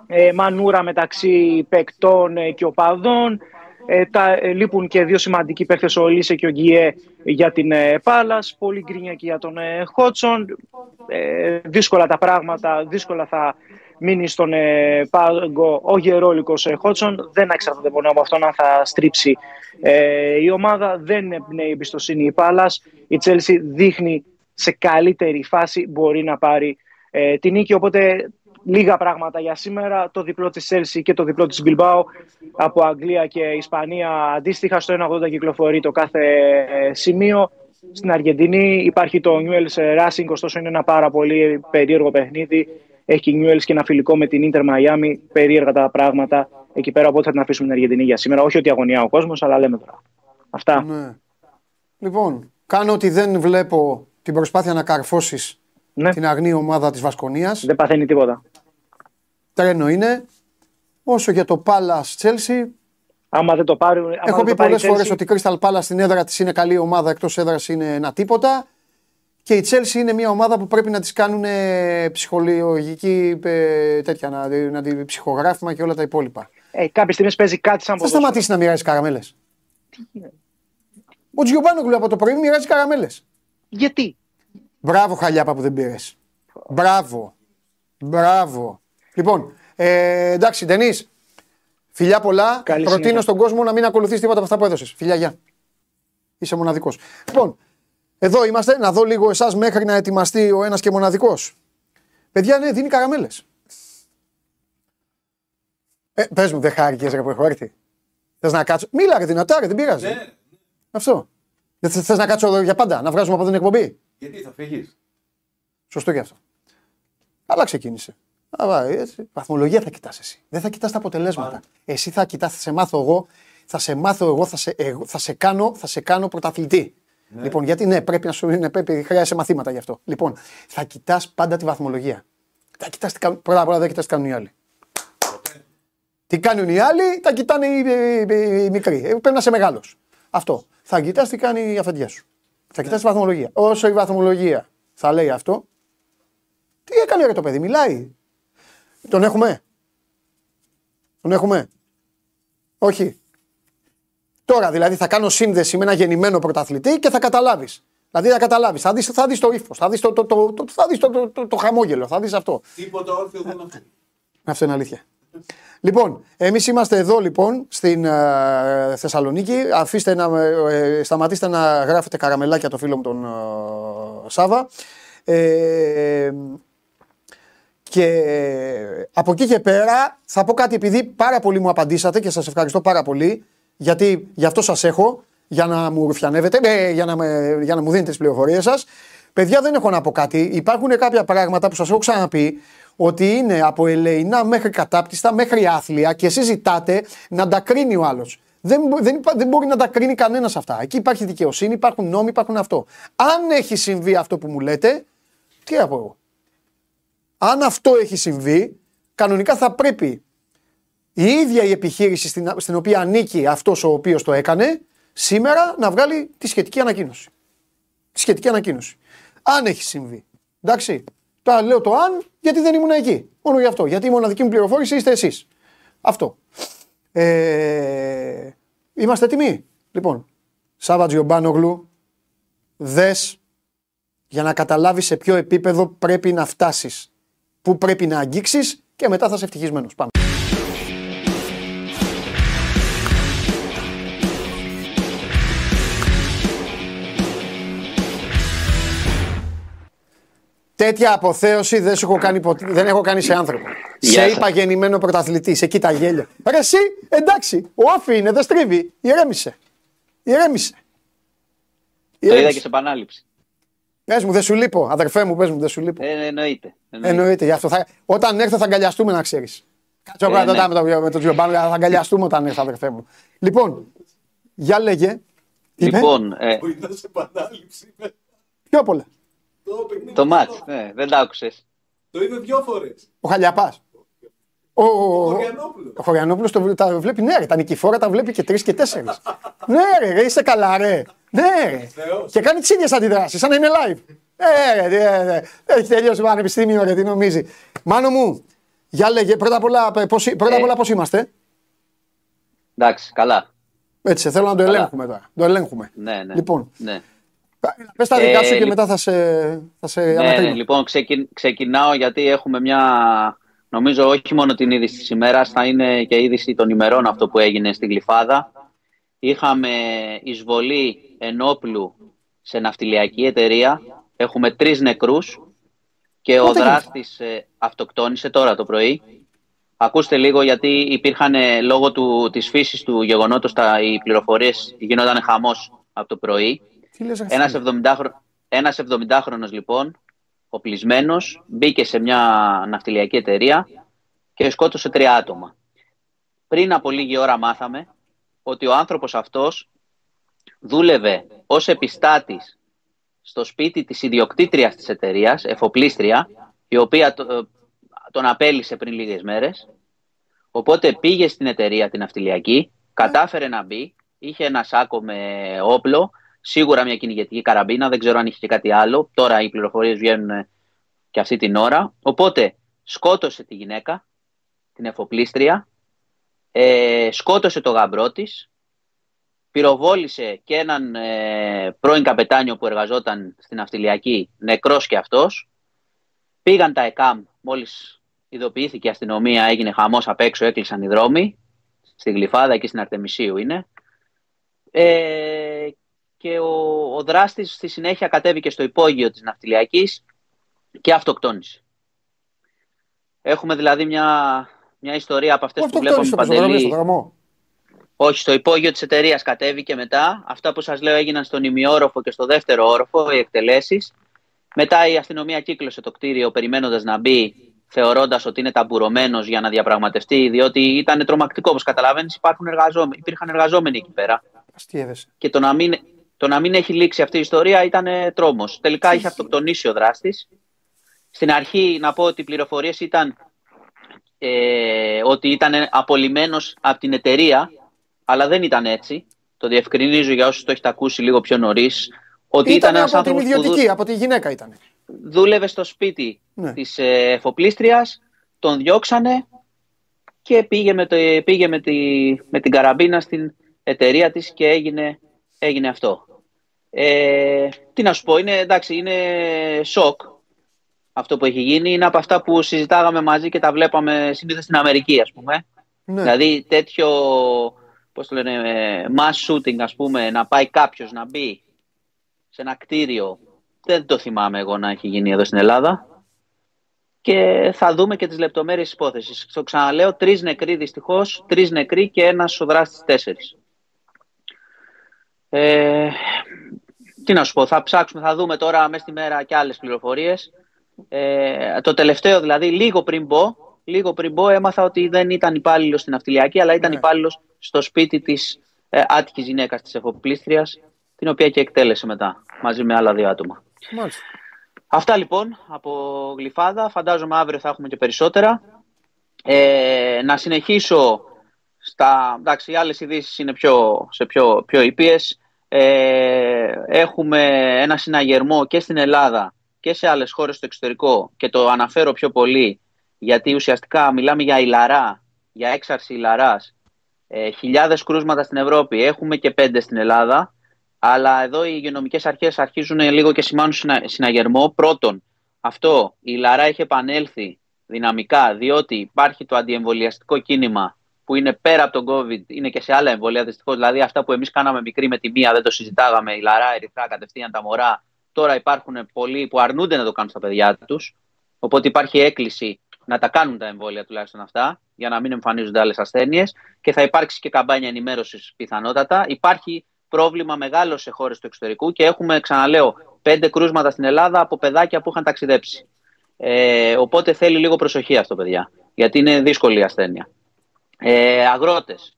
[SPEAKER 5] ε, μανούρα μεταξύ παικτών ε, και οπαδών. Ε, τα, ε, λείπουν και δύο σημαντικοί παίχτες, ο Λίσε και ο Γκιέ για την ε, Πάλας. Πολύ γκρίνια και για τον ε, Χότσον. Ε, δύσκολα τα πράγματα, δύσκολα θα μείνει στον ε, πάγκο ο γερόλικος ε, Χότσον. Δεν εξαρτάται μόνο από αυτόν αν θα στρίψει ε, η ομάδα. Δεν εμπνέει εμπιστοσύνη η Πάλας. Η Τσέλσι δείχνει σε καλύτερη φάση μπορεί να πάρει ε, την νίκη. Οπότε λίγα πράγματα για σήμερα. Το διπλό της Chelsea και το διπλό της Bilbao από Αγγλία και Ισπανία αντίστοιχα. Στο 1,80 κυκλοφορεί το κάθε ε, σημείο. Στην Αργεντινή υπάρχει το Newell's Racing, ωστόσο είναι ένα πάρα πολύ περίεργο παιχνίδι. Έχει η Newell's και ένα φιλικό με την Inter Miami. Περίεργα τα πράγματα εκεί πέρα. Οπότε θα την αφήσουμε την Αργεντινή για σήμερα. Όχι ότι αγωνιά ο κόσμος, αλλά λέμε τώρα. Αυτά.
[SPEAKER 1] Ναι. Λοιπόν, κάνω ότι δεν βλέπω την προσπάθεια να καρφώσεις
[SPEAKER 5] Ναι,
[SPEAKER 1] την αγνή ομάδα της Βασκονίας.
[SPEAKER 5] δεν παθαίνει τίποτα.
[SPEAKER 1] Τρένο είναι. Όσο για το Palace Chelsea,
[SPEAKER 5] Άμα δεν το πάρουν. άμα
[SPEAKER 1] έχω
[SPEAKER 5] δεν
[SPEAKER 1] πει
[SPEAKER 5] το πάρει
[SPEAKER 1] πολλές
[SPEAKER 5] η
[SPEAKER 1] φορές
[SPEAKER 5] Chelsea,
[SPEAKER 1] ότι η Crystal Palace στην έδρα της είναι καλή ομάδα, εκτός έδρας είναι ένα τίποτα. Και η Chelsea είναι μια ομάδα που πρέπει να της κάνουν ε, ψυχολογική ε, τέτοια, να, να την ψυχογράφημα και όλα τα υπόλοιπα.
[SPEAKER 5] Ε, κάποια στιγμή παίζει κάτι σαν
[SPEAKER 1] Θα
[SPEAKER 5] ποδόσφαιρο.
[SPEAKER 1] σταματήσει να μοιράζει καραμέλες. Ο Τζιομπάνογλου από το πρωί μοιράζει καραμέλες.
[SPEAKER 5] Γιατί;
[SPEAKER 1] Μπράβο, χαλιάπα που δεν πήρες. Μπράβο. Μπράβο. Λοιπόν, ε, εντάξει, Ντενής. Φιλιά πολλά.
[SPEAKER 5] Καλή
[SPEAKER 1] Προτείνω
[SPEAKER 5] συνέχεια.
[SPEAKER 1] στον κόσμο να μην ακολουθείς τίποτα από αυτά που έδωσες. Φιλιά, γεια. Είσαι μοναδικός. Λοιπόν, εδώ είμαστε. Να δω λίγο εσάς μέχρι να ετοιμαστεί ο ένας και μοναδικός. Παιδιά, ναι, δίνει καραμέλες. Ε, πες μου, δεν χάρηκες ρε που έχω έρθει. Θες να κάτσω; Μίλα ρε δυνατά, ρε, δεν πειράζει.
[SPEAKER 2] Ναι,
[SPEAKER 1] Αυτό. Δεν θες να κάτσω εδώ για πάντα, να βγάζουμε από την εκπομπή;
[SPEAKER 2] γιατί θα φύγεις;
[SPEAKER 1] Σωστό και αυτό. Καλά ξεκίνησε. Αλλά έτσι, βαθμολογία θα κοιτάς εσύ. Δεν θα κοιτάς τα αποτελέσματα. Εσύ θα κοιτάς, θα σε μάθω εγώ, θα σε μάθω εγώ, θα σε, εγώ, θα σε, κάνω, θα σε κάνω πρωταθλητή. Λοιπόν, γιατί ναι, πρέπει να σου είναι, πρέπει, χρειάζεσαι μαθήματα γι' αυτό. Λοιπόν, θα κοιτάς πάντα τη βαθμολογία. Θα κοιτάς τι κάνουν, πρώτα απ' όλα δεν κοιτάς τι κάνουν οι άλλοι. Τι κάνουν οι άλλοι, τα κοιτάνε οι, οι- οι- οι μικροί. Ε, Πρέπει να είσαι μεγάλος. Αυτό. Θα κοιτάς τι κάνει η αφεντιά σου. Θα κοιτάς τη βαθμολογία. Όσο η βαθμολογία θα λέει αυτό, τι έκανε ρε το παιδί, μιλάει. Τον έχουμε; Τον έχουμε; Όχι. Τώρα δηλαδή θα κάνω σύνδεση με ένα γεννημένο πρωταθλητή και θα καταλάβεις. Δηλαδή θα καταλάβεις. Θα δεις θα δεις το ύφος, θα δεις το, το, το, το, θα δεις το, το, το, το χαμόγελο, θα δεις αυτό.
[SPEAKER 2] Τίποτα όρθιο δεν αυτό.
[SPEAKER 1] Αυτό είναι αλήθεια. Λοιπόν, εμείς είμαστε εδώ λοιπόν στην ε, Θεσσαλονίκη. Αφήστε να, ε, σταματήστε να γράφετε καραμελάκια το φίλο μου τον ε, Σάβα. Ε, και από εκεί και πέρα θα πω κάτι επειδή πάρα πολύ μου απαντήσατε και σας ευχαριστώ πάρα πολύ γιατί γι' αυτό σας έχω για να μου ρουφιανεύετε, ε, για, να με, για να μου δίνετε τις πληροφορίες σας. Παιδιά δεν έχω να πω κάτι. Υπάρχουν κάποια πράγματα που σας έχω ξαναπεί ότι είναι από ελεηνά μέχρι κατάπτυστα μέχρι άθλια και εσείς ζητάτε να τα κρίνει ο άλλος. Δεν, μπο- δεν, υπά- δεν μπορεί να τα κρίνει κανένας αυτά. Εκεί υπάρχει δικαιοσύνη, υπάρχουν νόμοι, υπάρχουν αυτό. Αν έχει συμβεί αυτό που μου λέτε, τι να πω εγώ; Αν αυτό έχει συμβεί, κανονικά θα πρέπει η ίδια η επιχείρηση στην, στην οποία ανήκει αυτός ο οποίος το έκανε, σήμερα να βγάλει τη σχετική ανακοίνωση. Τη σχετική ανακοίνωση. Αν έχει συμβεί. Εντάξει. Τώρα λέω το αν γιατί δεν ήμουν εκεί. Μόνο γι' αυτό. Γιατί η μοναδική μου πληροφόρηση είστε εσείς. Αυτό. Ε, είμαστε έτοιμοι. Λοιπόν, Σάβα Τζιομπάνογλου, δες για να καταλάβεις σε ποιο επίπεδο πρέπει να φτάσεις. Πού πρέπει να αγγίξεις και μετά θα είσαι ευτυχισμένος. Πάμε. Τέτοια αποθέωση δεν, σου έχω κάνει ποτέ, δεν έχω κάνει σε άνθρωπο.
[SPEAKER 6] Γεια
[SPEAKER 1] σε
[SPEAKER 6] σας.
[SPEAKER 1] είπα γεννημένο πρωταθλητή, εκεί τα γέλια. Ρε εσύ, εντάξει, ο όφη είναι, δεν στρίβει. Ηρέμησε. Ηρέμησε.
[SPEAKER 6] Το είδα
[SPEAKER 1] Ηρέμησε.
[SPEAKER 6] και σε επανάληψη.
[SPEAKER 1] Πες μου, δεν σου λείπω. Αδερφέ μου, πες μου, δεν σου λείπω.
[SPEAKER 6] Ε, εννοείται. Εννοείται.
[SPEAKER 1] Εννοείται, γι' αυτό θα... Όταν έρθω θα αγκαλιαστούμε να ξέρεις. Κάτσε εγώ
[SPEAKER 6] Ε,
[SPEAKER 1] να
[SPEAKER 6] ναι.
[SPEAKER 1] με τον με το Τζιομπάνο, θα αγκαλιαστούμε όταν έρθω, αδερφέ μου. Λοιπόν, για λέγε. Τι είπε;
[SPEAKER 6] Λοιπόν, ε,
[SPEAKER 2] Που ήταν σε επανάληψη.
[SPEAKER 1] Πιο πολλά.
[SPEAKER 2] Το παιχνίδι.
[SPEAKER 6] το μάτς, ναι, δεν τα άκουσες.
[SPEAKER 2] Το είδε δυο φορές.
[SPEAKER 1] Ο Χαλιαπάς. Ο, ο, ο,
[SPEAKER 2] Χωριανόπουλος.
[SPEAKER 1] ο Χωριανόπουλος το, τα βλέπει, ναι, ρε. Τα νικηφόρα τα βλέπει και τρεις και τέσσερις. *laughs* ναι, ρε, ρε, είσαι καλά, ρε. Ναι, ρε.
[SPEAKER 2] Θεός.
[SPEAKER 1] Και κάνει τις ίδιες αντιδράσεις, σαν να είναι live. Ε, ρε, ρε, ρε. Έχει τελειώσει το πανεπιστήμιο, ρε, τι νομίζει. Μάνο μου, για λέγε, πρώτα απ' όλα, πώς, πρώτα απ'
[SPEAKER 6] Ε.
[SPEAKER 1] όλα πώς είμαστε;
[SPEAKER 6] Εντάξει, καλά.
[SPEAKER 1] Έτσι, θέλω να το
[SPEAKER 6] Καλά.
[SPEAKER 1] ελέγχουμε τώρα. Το ελέγχουμε.
[SPEAKER 6] Ναι, ναι.
[SPEAKER 1] Λοιπόν,
[SPEAKER 6] ναι.
[SPEAKER 1] πες τα δικά
[SPEAKER 6] Ε,
[SPEAKER 1] σου και
[SPEAKER 6] λι-
[SPEAKER 1] μετά θα σε, θα σε
[SPEAKER 6] Ναι, ναι,
[SPEAKER 1] ανακρίνω.
[SPEAKER 6] λοιπόν, ξεκι... ξεκινάω γιατί έχουμε μια. Νομίζω όχι μόνο την είδηση της ημέρας, θα είναι και είδηση των ημερών αυτό που έγινε στην Γλυφάδα. Είχαμε εισβολή ενόπλου σε ναυτιλιακή εταιρεία. Έχουμε τρεις νεκρούς και ο
[SPEAKER 1] Πότε έγινε
[SPEAKER 6] δράστης ε, αυτοκτόνησε τώρα το πρωί. Ακούστε λίγο γιατί υπήρχαν ε, λόγω του, της φύσης του γεγονότος τα, οι πληροφορίες γινόταν χαμός από το πρωί.
[SPEAKER 1] Τι λες, ρε,
[SPEAKER 6] Ένας,
[SPEAKER 1] φίλε.
[SPEAKER 6] 70, ένας 70χρονος λοιπόν, οπλισμένος, μπήκε σε μια ναυτιλιακή εταιρεία και σκότωσε τρία άτομα. Πριν από λίγη ώρα μάθαμε ότι ο άνθρωπος αυτός δούλευε ως επιστάτης στο σπίτι της ιδιοκτήτριας της εταιρείας, εφοπλίστρια, η οποία το- ε, τον απέλησε πριν λίγες μέρες. Οπότε πήγε στην εταιρεία την ναυτιλιακή, κατάφερε να μπει, είχε ένα σάκο με όπλο, σίγουρα μια κυνηγετική καραμπίνα, δεν ξέρω αν είχε και κάτι άλλο. Τώρα οι πληροφορίες βγαίνουν ε, και αυτή την ώρα. Οπότε σκότωσε τη γυναίκα, την εφοπλίστρια, ε, σκότωσε το γαμπρό της, πυροβόλησε και έναν ε, πρώην καπετάνιο που εργαζόταν στην ναυτιλιακή, νεκρός και αυτός. Πήγαν τα ΕΚΑΜ, μόλις ειδοποιήθηκε η αστυνομία, έγινε χαμός απ' έξω, έκλεισαν οι δρόμοι. Στη Γλυφάδα, εκεί στην Αρτεμισίου είναι. Ε, και ο, ο δράστης στη συνέχεια κατέβηκε στο υπόγειο της ναυτιλιακής και αυτοκτόνησε. Έχουμε δηλαδή μια, μια ιστορία από αυτές
[SPEAKER 1] Πού
[SPEAKER 6] που βλέπαμε
[SPEAKER 1] αυτοκτόνησε το πεζοδρόμιο,
[SPEAKER 6] Παντελή.
[SPEAKER 1] Στο δρόμο.
[SPEAKER 6] Όχι, στο υπόγειο της εταιρείας κατέβηκε μετά. Αυτά που σας λέω έγιναν στον ημιόροφο και στο δεύτερο όροφο, οι εκτελέσεις. Μετά η αστυνομία κύκλωσε το κτίριο περιμένοντας να μπει, θεωρώντας ότι είναι ταμπουρωμένος για να διαπραγματευτεί, διότι ήταν τρομακτικό, όπως καταλαβαίνεις, υπάρχουν εργαζόμενοι, υπήρχαν εργαζόμενοι εκεί πέρα.
[SPEAKER 1] Αστείευεσαι.
[SPEAKER 6] Και το να μην, το να μην έχει λήξει αυτή η ιστορία ήταν ε, τρόμος. Τελικά είχε αυτοκτονήσει ο δράστης. Στην αρχή να πω ότι οι πληροφορίες ήταν ε, ότι ήταν απολυμμένος από την εταιρεία, αλλά δεν ήταν έτσι. Το διευκρινίζω για όσους το έχετε ακούσει λίγο πιο νωρίς. Ότι ήταν,
[SPEAKER 1] Ήταν
[SPEAKER 6] ένας
[SPEAKER 1] από την
[SPEAKER 6] άνθρωπος που δου-
[SPEAKER 1] ιδιωτική, από τη γυναίκα ήταν.
[SPEAKER 6] δούλευε στο σπίτι
[SPEAKER 1] Ναι.
[SPEAKER 6] της ε, εφοπλίστριας, τον διώξανε και πήγε, με, το, πήγε με, τη, με την καραμπίνα στην εταιρεία της και έγινε, έγινε αυτό. Ε, τι να σου πω, είναι, εντάξει, είναι σοκ αυτό που έχει γίνει. Είναι από αυτά που συζητάγαμε μαζί και τα βλέπαμε συνήθως στην Αμερική, ας πούμε.
[SPEAKER 1] Ναι.
[SPEAKER 6] Δηλαδή τέτοιο, πώς το λένε, ε, mass shooting, ας πούμε, να πάει κάποιος να μπει σε ένα κτίριο. Δεν το θυμάμαι εγώ να έχει γίνει εδώ στην Ελλάδα. Και θα δούμε και τις λεπτομέρειες της υπόθεσης. Το ξαναλέω, τρεις νεκροί δυστυχώς, τρεις νεκροί και ένας ο δράστης τέσσερις. Ε, τι να σου πω, θα ψάξουμε, θα δούμε τώρα μέσα στη μέρα και άλλες πληροφορίες. Ε, το τελευταίο δηλαδή, λίγο πριν μπω, λίγο πριν μπω έμαθα ότι δεν ήταν υπάλληλος στην ναυτιλιακή, αλλά ήταν
[SPEAKER 1] Ναι.
[SPEAKER 6] υπάλληλος στο σπίτι της ε, άτυχης γυναίκας της εφοπλίστριας, την οποία και εκτέλεσε μετά, μαζί με άλλα δύο άτομα.
[SPEAKER 1] Μάλιστα.
[SPEAKER 6] Αυτά λοιπόν από Γλυφάδα. Φαντάζομαι αύριο θα έχουμε και περισσότερα. Ε, να συνεχίσω στα... Εντάξει, οι άλλες ειδήσεις είναι πιο, σε πιο, πιο ήπιες. Ε, έχουμε ένα συναγερμό και στην Ελλάδα και σε άλλες χώρες στο εξωτερικό και το αναφέρω πιο πολύ γιατί ουσιαστικά μιλάμε για ηλαρά, για έξαρση ηλαράς. Ε, χιλιάδες κρούσματα στην Ευρώπη, έχουμε και πέντε στην Ελλάδα Αλλά εδώ οι υγειονομικές αρχές αρχίζουν λίγο και σημάνουν συνα, συναγερμό. Πρώτον, αυτό η Λαρά έχει επανέλθει δυναμικά, διότι υπάρχει το αντιεμβολιαστικό κίνημα που είναι πέρα από τον COVID, είναι και σε άλλα εμβόλια δυστυχώς. Δηλαδή, αυτά που εμείς κάναμε μικρή με τη μία, δεν το συζητάγαμε, η Λαρά, η Ερυθρά, κατευθείαν τα μωρά. Τώρα υπάρχουν πολλοί που αρνούνται να το κάνουν στα παιδιά τους. Οπότε υπάρχει έκκληση να τα κάνουν τα εμβόλια τουλάχιστον αυτά, για να μην εμφανίζονται άλλες ασθένειες. Και θα υπάρξει και καμπάνια ενημέρωσης πιθανότατα. Υπάρχει πρόβλημα μεγάλο σε χώρες του εξωτερικού και έχουμε, ξαναλέω, πέντε κρούσματα στην Ελλάδα από παιδάκια που είχαν ταξιδέψει. Ε, οπότε θέλει λίγο προσοχή αυτό, παιδιά, γιατί είναι δύσκολη η ασθένεια. Ε, αγρότες.